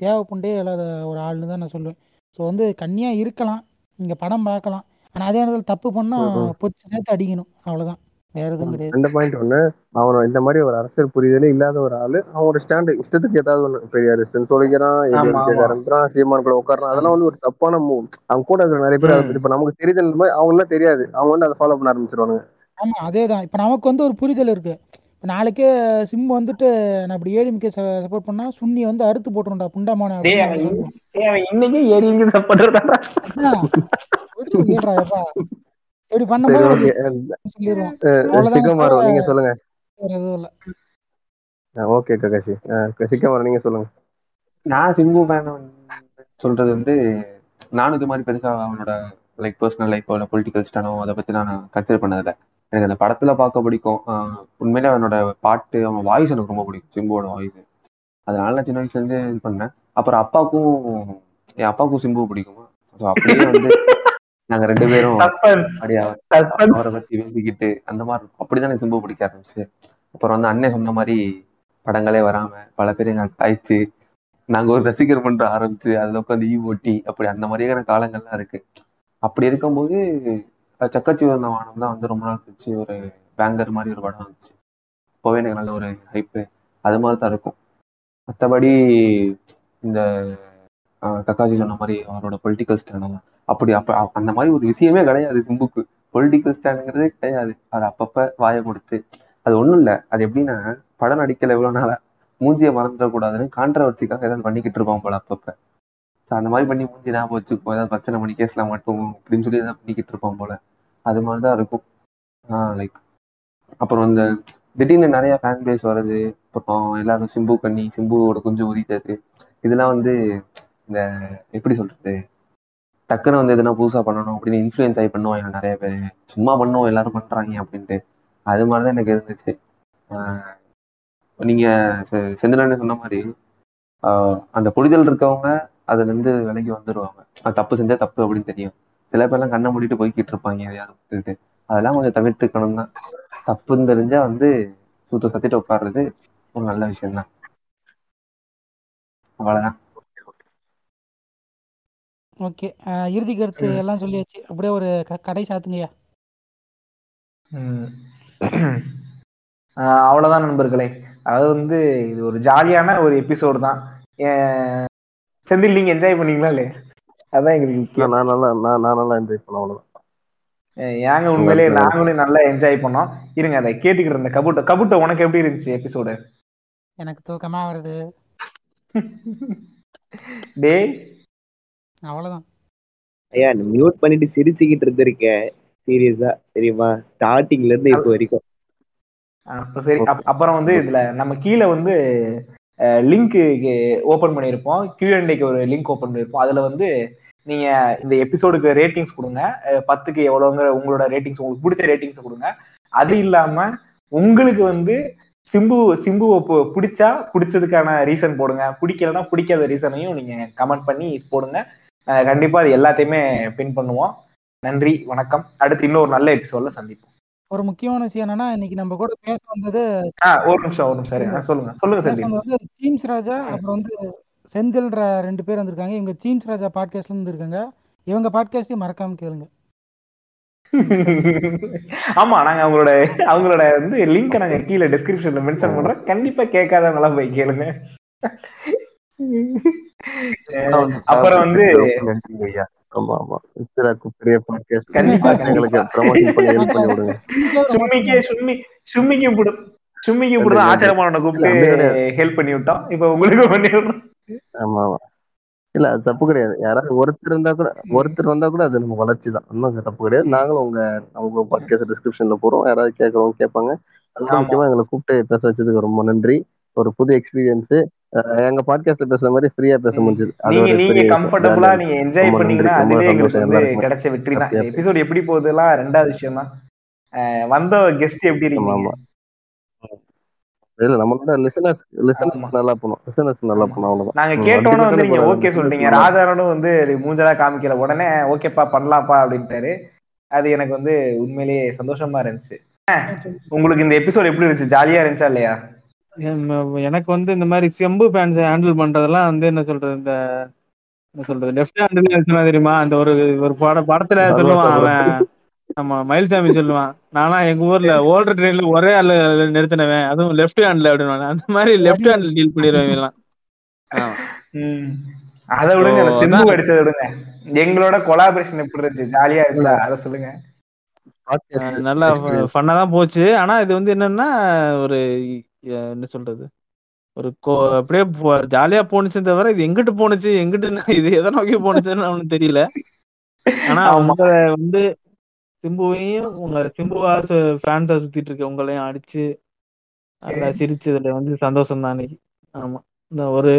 Speaker 4: தேவைப்புண்டே இல்லாத ஒரு ஆள்னு தான் நான் சொல்லுவேன். ஸோ வந்து கன்னியாக இருக்கலாம். இங்கே படம் பார்க்கலாம். ஆனால் அதே நேரத்தில் தப்பு பண்ணால் பொச்சு சேர்த்து அடிக்கணும். அவ்வளோதான் வேற எதுவும் கிடையாது.
Speaker 5: அந்த பாயிண்ட் ஒண்ணு அவன் இந்த மாதிரி ஒரு அரசியல் புரிதலே இல்லாத ஒரு ஆளு அவன் ஒரு ஸ்டாண்டு இஷ்டத்துக்கு ஏதாவது ஒண்ணு பெரியார் சொல்லிக்கிறான். சீமான் கூட உட்காரான் அதெல்லாம் வந்து ஒரு தப்பான மூவ் அவங்க கூட இருக்கிற நிறைய பேர் இப்ப நமக்கு தெரியுது இந்த மாதிரி அவங்க எல்லாம் தெரியாது. அவங்க வந்து அதை ஃபாலோ பண்ண ஆரம்பிச்சிருவானுங்க.
Speaker 4: ஆமா அதே தான் இப்போ நமக்கு வந்து ஒரு புரிதல் இருக்கு. நாளைக்கே சிம்பு வந்துட்டு நான் இப்படி ஏடிஎம்கே சப்போர்ட் பண்ணா சுன்னி வந்து அறுத்து போட்டுருண்டா புண்டாமான
Speaker 3: இன்னைக்கே ஏடிஎம்கே சப்போர்ட்
Speaker 4: அதான். விடுறது கேட்றா எப்பா இப்படி
Speaker 5: சரி
Speaker 4: பண்ணும்போது தவிர
Speaker 5: நீங்க சொல்லுங்க.
Speaker 4: வேற எதுவும் இல்லை.
Speaker 5: ஓகே ககாஷி சிக்கமாரு நீங்க சொல்லுங்க.
Speaker 7: நான் சிம்பு ஃபேன் சொல்றது வந்து நானும் இது மாதிரி பெருசா அவனோட லைக் பர்சனல் லைஃப் பொலிட்டிக்கல் ஸ்டானோ அதை பத்தி நான் கன்சிடர் பண்ணதில்ல. எனக்கு அந்த படத்துல பார்க்க பிடிக்கும். உண்மையிலே அவனோட பாட்டு அவன் வாய்ஸ் எனக்கு ரொம்ப பிடிக்கும். சிம்புவோட வாய்ஸ் அதனால நான் சின்ன வயசுல இருந்து இது பண்ணேன். அப்புறம் அப்பாவுக்கும் என் அப்பாவுக்கும் சிம்பு பிடிக்குமா? ஸோ அப்படியே வந்து நாங்க ரெண்டு பேரும் அப்படியே அவர் பத்தி பேசிக்கிட்டு அந்த மாதிரி அப்படிதான் சிம்பு பிடிக்க ஆரம்பிச்சு. அப்புறம் வந்து அண்ணன் சொன்ன மாதிரி படங்களே வராம பல பேர் எங்க காய்ச்சி நாங்க ஒரு ரசிகர் மன்றம் ஆரம்பிச்சு அதுல உட்காந்து ஈ ஓட்டி அப்படி அந்த மாதிரியான காலங்கள்லாம் இருக்கு. அப்படி இருக்கும்போது அஹ் சக்கச்சி வந்த வானம் தான் வந்து ரொம்ப நாள் கழிச்சு ஒரு பேங்கர் மாதிரி ஒரு படம் வந்துச்சு. அப்போவே எனக்கு நல்ல ஒரு ஹைப்பு அது மாதிரி தான் இருக்கும். மற்றபடி இந்த கக்காஜி சொன்ன மாதிரி அவரோட பொலிட்டிக்கல் ஸ்டாண்ட் அப்படி அப்ப அந்த மாதிரி ஒரு விஷயமே கிடையாது சிம்புக்கு பொலிட்டிக்கல் ஸ்டாண்டுங்கிறதே கிடையாது. அது அப்பப்ப வாய கொடுத்து அது ஒண்ணும் இல்ல. அது எப்படின்னா படம் நடிக்கல எவ்வளவு நாளா. மூஞ்சியை மறந்துடக்கூடாதுன்னு கான்ட்ரவர்சிக்காக ஏதாவது பண்ணிக்கிட்டு இருப்பான் போல அப்பப்ப. அந்த மாதிரி பண்ணி முடிஞ்சு ஞாபகம் வச்சுக்கோ. ஏதாவது பிரச்சனை பண்ணி கேஸ்ல மட்டும் அப்படின்னு சொல்லி எதாவது பண்ணிக்கிட்டு இருப்போம் போல. அது மாதிரிதான் இருக்கும். ஆஹ் லைக் அப்புறம் இந்த திடீர்னு நிறைய ஃபேன் பேஸ் வருது அப்புறம் எல்லாரும் சிம்பு கண்ணி சிம்புவோட கொஞ்சம் உரித்தது இதெல்லாம் வந்து இந்த எப்படி சொல்றது? டக்குன்னு வந்து எதுனா புதுசா பண்ணணும் அப்படின்னு இன்ஃப்ளூயன்ஸ் ஆகி பண்ணுவாங்க நிறைய பேர். சும்மா பண்ணுவோம் எல்லாரும் பண்றாங்க அப்படின்ட்டு. அது மாதிரிதான் எனக்கு இருந்துச்சு. நீங்க செந்திலன்னு சொன்ன மாதிரி அந்த புரிதல் இருக்கவங்க அதுல இருந்து விலகி வந்துருவாங்க. தப்பு செஞ்சா தப்பு அப்படின்னு தெரியும். சில பேர்லாம் கண்ணை மூடிட்டு போய்கிட்டு இருப்பாங்க எதையாவது விட்டுட்டு. அதெல்லாம் கொஞ்சம் தவிர்த்துக்கணும் தான். தப்புன்னு தெரிஞ்சா வந்து சூத்த சத்திட்டு உட்கார்றது ஒரு நல்ல விஷயம் தான். அவ்வளவுதான்.
Speaker 4: ஓகே. இறுதி கருத்து எல்லாம் சொல்லியாச்சு. அப்படியே ஒரு கடை.
Speaker 3: ஆஹ் அவ்வளவுதான் நண்பர்களே. அது வந்து இது ஒரு ஜாலியான ஒரு எபிசோடு தான். ஏன் செந்தில் நீங்க என்ஜாய் பண்ணீங்களா இல்லையா? அதான் எங்களுக்கு முக்கியம்.
Speaker 5: நான் நல்லா நான் நான் நல்லா என்ஜாய் பண்ண அவ்வளவுதான்.
Speaker 3: ஏங்க உண்மையிலேயே நாங்களும் நல்லா என்ஜாய் பண்ணோம். இருங்க அதை கேட்டுக்கிட்டு இருந்த கபுட்ட கபுட்ட உனக்கு எப்படி இருந்துச்சு எபிசோடு
Speaker 4: எனக்கு தூக்கமா வருது.
Speaker 3: டேய்.
Speaker 4: அவ்வளவுதான்.
Speaker 10: ஐயா மியூட் பண்ணிட்டு சிரிச்சுக்கிட்டு இருந்திருக்கேன் சீரியஸா தெரியுமா? ஸ்டார்டிங்ல இருந்து இப்போ வரைக்கும்.
Speaker 3: அப்ப சரி அப்- அப்புறம் வந்து இதுல நம்ம கீழே வந்து லிங்க் ஓப்பன் பண்ணியிருப்போம். கியூஎன்டேக்கு ஒரு லிங்க் ஓப்பன் பண்ணியிருப்போம். அதில் வந்து நீங்கள் இந்த எபிசோடுக்கு ரேட்டிங்ஸ் கொடுங்க. பத்துக்கு எவ்வளோங்கிற உங்களோட ரேட்டிங்ஸ் உங்களுக்கு பிடிச்ச ரேட்டிங்ஸ் கொடுங்க. அது இல்லாமல் உங்களுக்கு வந்து சிம்பு சிம்புவை பு- பிடிச்சா பிடிச்சதுக்கான ரீசன் போடுங்க. பிடிக்கலன்னா பிடிக்காத ரீசனையும் நீங்கள் கமெண்ட் பண்ணி போடுங்க. கண்டிப்பாக அது எல்லாத்தையுமே பின் பண்ணுவோம். நன்றி வணக்கம். அடுத்து இன்னொரு நல்ல எபிசோடில் சந்திப்போம்.
Speaker 4: ஒரு முக்கியமான விஷயம் என்னன்னா இன்னைக்கு நம்ம கூட பேச வந்தது
Speaker 3: ஒரு நிமிஷம் ஒரு நிமிஷம். சொல்லுங்க சொல்லுங்க
Speaker 4: பேச வந்து சீம்ஸ் ராஜா அப்புறம் வந்து செந்தில்ன்ற ரெண்டு பேர் வந்திருக்காங்க. இவங்க சீம்ஸ் ராஜா பாட்காஸ்ட்ல இருந்து இருக்காங்க. இவங்க பாட்காஸ்டையும் மறக்காம கேளுங்க. <laughs>
Speaker 3: ஆமா நாங்க அவங்களோட அவங்களோட வந்து லிங்க் நாங்க கீழே டிஸ்கிரிப்ஷன்ல மென்ஷன் பண்றோம். கண்டிப்பா கேட்காதவங்க எல்லாம் போய் கேளுங்க. அப்புறம் வந்து
Speaker 5: ஆமா ஆமா. இஸ்ராக்கு பெரிய பாட்காஸ்ட்
Speaker 3: கண்டிப்பா <laughs>
Speaker 5: எங்களுக்கு
Speaker 3: கண்டிப்பா.
Speaker 5: ப்ரமோஷன் பண்ணி ஹெல்ப் பண்ணி விடுங்க. <laughs>
Speaker 3: சும்மிக்கே சும்மி சும்மிக்கு இப்படி சும்மிக்கு இப்படி தான் ஆச்சரியமான கூப்பிட்டு. ஹெல்ப் பண்ணி விட்டோம் இப்ப உங்களுக்கு பண்ணி விடுறோம்.
Speaker 5: ஆமா ஆமா. இல்ல அது தப்பு கிடையாது. யாராவது ஒருத்தர் இருந்தா கூட ஒருத்தர் வந்தா கூட அது நம்ம வளர்ச்சி தான். ஒன்றும் தப்பு கிடையாது. நாங்களும் உங்க உங்க பாட்காஸ்ட் டிஸ்கிரிப்ஷன்ல போறோம் யாராவது கேட்கறவங்க கேட்பாங்க.
Speaker 3: ஆமா.
Speaker 5: முக்கியமா எங்களை கூப்பிட்டு பேச வச்சதுக்கு ரொம்ப நன்றி. ஒரு புது எக்ஸ்பீரியன்ஸ் எங்க பாட்காஸ்ட்ல பேசுற மாதிரி ஃப்ரீயா பேச முடிஞ்சது. அது
Speaker 3: நீங்க
Speaker 5: ஒரு
Speaker 3: நீங்க
Speaker 5: jolly
Speaker 3: நீங்க. என்ஜாய் பண்ணீங்கன்னா அதுவே எங்களுக்கு வந்து கிடைச்ச வெற்றி தான். எபிசோட் எப்படி போகுதுலாம் ரெண்டாவது விஷயம் தான் வந்த கெஸ்ட் எப்படி இருக்கீங்க
Speaker 5: ஆமா இல்ல நம்மளோட லிசனர்ஸ் லிசனர்ஸ். நல்லா பண்ணும் லிசனர்ஸ் நல்லா. பண்ணும் அவ்வளவுதான்.
Speaker 3: நாங்க கேட்டோன்னே வந்து நீங்க ஓகே
Speaker 5: நல்லா-
Speaker 3: ராஜாரனும் வந்து மூஞ்சலா காமிக்கல. உடனே ஓகேப்பா பண்ணலாம்ப்பா அப்படின்ட்டாரு. அது எனக்கு வந்து உண்மையிலேயே சந்தோஷமா இருந்துச்சு. உங்களுக்கு இந்த எபிசோட் எப்படி இருந்துச்சு? ஜாலியா இருந்துச்சா இல்லையா?
Speaker 6: எனக்கு வந்து இந்த மாதிரி செம்பு ஃபேன்ஸ் ஹேண்டில் பண்றதெல்லாம் வந்து என்ன சொல்றது இந்த என்ன சொல்றது லெஃப்ட் ஹேண்டில் தெரியுமா? அந்த ஒரு ஒரு பட படத்துல சொல்லுவான். அவன். ஆமா மயில்சாமி சொல்லுவான். நானா எங்க ஊர்ல ஓல்டர் ட்ரெயின்ல ஒரே ஆளு நிறுத்தினவன். அதுவும் லெஃப்ட் ஹேண்ட்ல அப்படின்னு அந்த மாதிரி லெஃப்ட் ஹேண்ட்ல டீல் பண்ணிடுவேன் எல்லாம்.
Speaker 3: அதை விடுங்க சிம்பு. அடிச்சதை விடுங்க. எங்களோட கொலாபரேஷன் எப்படி இருந்துச்சு? ஜாலியா இருந்துச்சா அதை சொல்லுங்க.
Speaker 6: நல்லா. ஃபன்னா தான் போச்சு. ஆனா இது வந்து என்னன்னா ஒரு என்ன சொல்றது? ஒரு கோ- அப்படியே ஜாலியா போணுச்சு தவிர இது எங்கிட்டு போணுச்சு எங்கிட்டு இது எதை நோக்கி போணுச்சுன்னு அவனுக்கு தெரியல. ஆனா. உங்களை வந்து சிம்புவையும் உங்க சிம்புவா ஃபேன்ஸா சுத்திட்டு இருக்க உங்களையும் அடிச்சு நல்லா சிரிச்சதுல வந்து சந்தோஷம் தான் அன்னைக்கு. ஆமா. இந்த ஒரு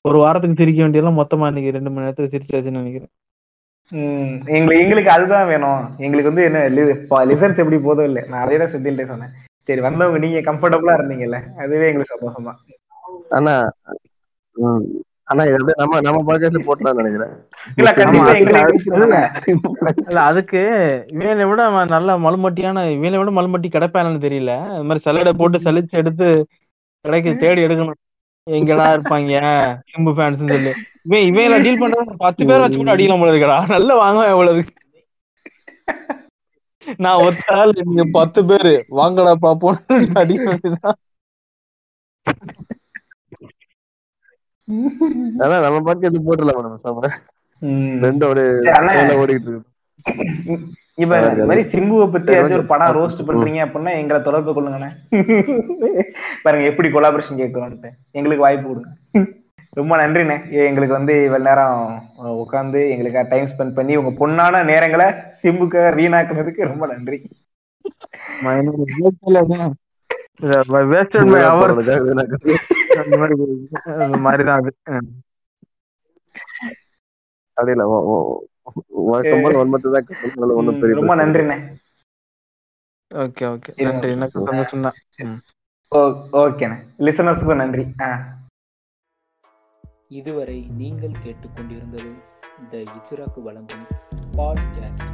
Speaker 6: ஒரு வாரத்துக்கு சிரிக்க வேண்டியதெல்லாம் மொத்தமா இன்னைக்கு ரெண்டு மணி நேரத்துக்கு சிரிச்சாச்சுன்னு நினைக்கிறேன்.
Speaker 3: எங்களுக்கு எங்களுக்கு அதுதான் வேணும். எங்களுக்கு வந்து என்ன லிசன்ஸ் எப்படி போதும் இல்லை. நான் அதே தான் செந்தில்டே சொன்னேன். சரி வந்தவங்க நீங்க கம்ஃபர்டபுளா இருந்தீங்கல்ல? அதுவே எங்களுக்கு சந்தோஷம் தான்
Speaker 5: ஆனா ஆனா இது நம்ம நம்ம பாட்காஸ்ட் போட்டுதான் நினைக்கிறேன்.
Speaker 3: இல்ல
Speaker 6: அதுக்கு- இவனை விட நல்ல மலுமட்டியான இவனை விட மலுமட்டி கிடைப்பானு தெரியல. அது மாதிரி சல்லடை போட்டு சலிச்சு எடுத்து கிடைக்க தேடி எடுக்கணும். எங்கடா இருப்பாங்க? சிம்பு ஃபேன்ஸ் சொல்லி. இவன் இவன் டீல் பண்றது பத்து பேர் வச்சு கூட அடிக்கலாம் போல இருக்கடா. நல்ல வாங்குவேன் எவ்வளவு நான் ஒத்த ஆள் நீங்க பத்து பேரு. வாங்கடா பாப்போம். அடிக்க
Speaker 5: அதான் நம்ம பாட்காஸ்ட் போட்டுடலாம் நம்ம சாம. ரெண்டு ஒரு ஓடிட்டு இருக்கு.
Speaker 3: இப்ப இந்த மாதிரி சிம்புவை பத்தி ஏதாச்சும் ஒரு படம். ரோஸ்ட் பண்றீங்க அப்படின்னா எங்களை தொடர்பு கொள்ளுங்கண்ணே. பாருங்க எப்படி கொலாபரேஷன் கேட்கறோம்ட்டு எங்களுக்கு வாய்ப்பு கொடுங்க. ரொம்ப நன்றிண்ணே. ஏ, எங்களுக்கு வந்து இவ்வளவு நேரம் உட்காந்து எங்களுக்காக டைம் ஸ்பெண்ட் பண்ணி உங்க பொண்ணான நேரங்களை சிம்புக்காக வீணாக்குனதுக்கு ரொம்ப நன்றி. ரொம்ப. நன்றிண்ணே.
Speaker 6: ஓகே ஓகே நன்றி. எனக்கு சந்தோஷம் தான்
Speaker 3: ஓகேண்ணே. லிசனர்ஸுக்கும் நன்றி. ஆ.
Speaker 1: இதுவரை நீங்கள் கேட்டுக்கொண்டிருந்தது த இசுராக்கு வழங்கும் பாட்காஸ்ட்.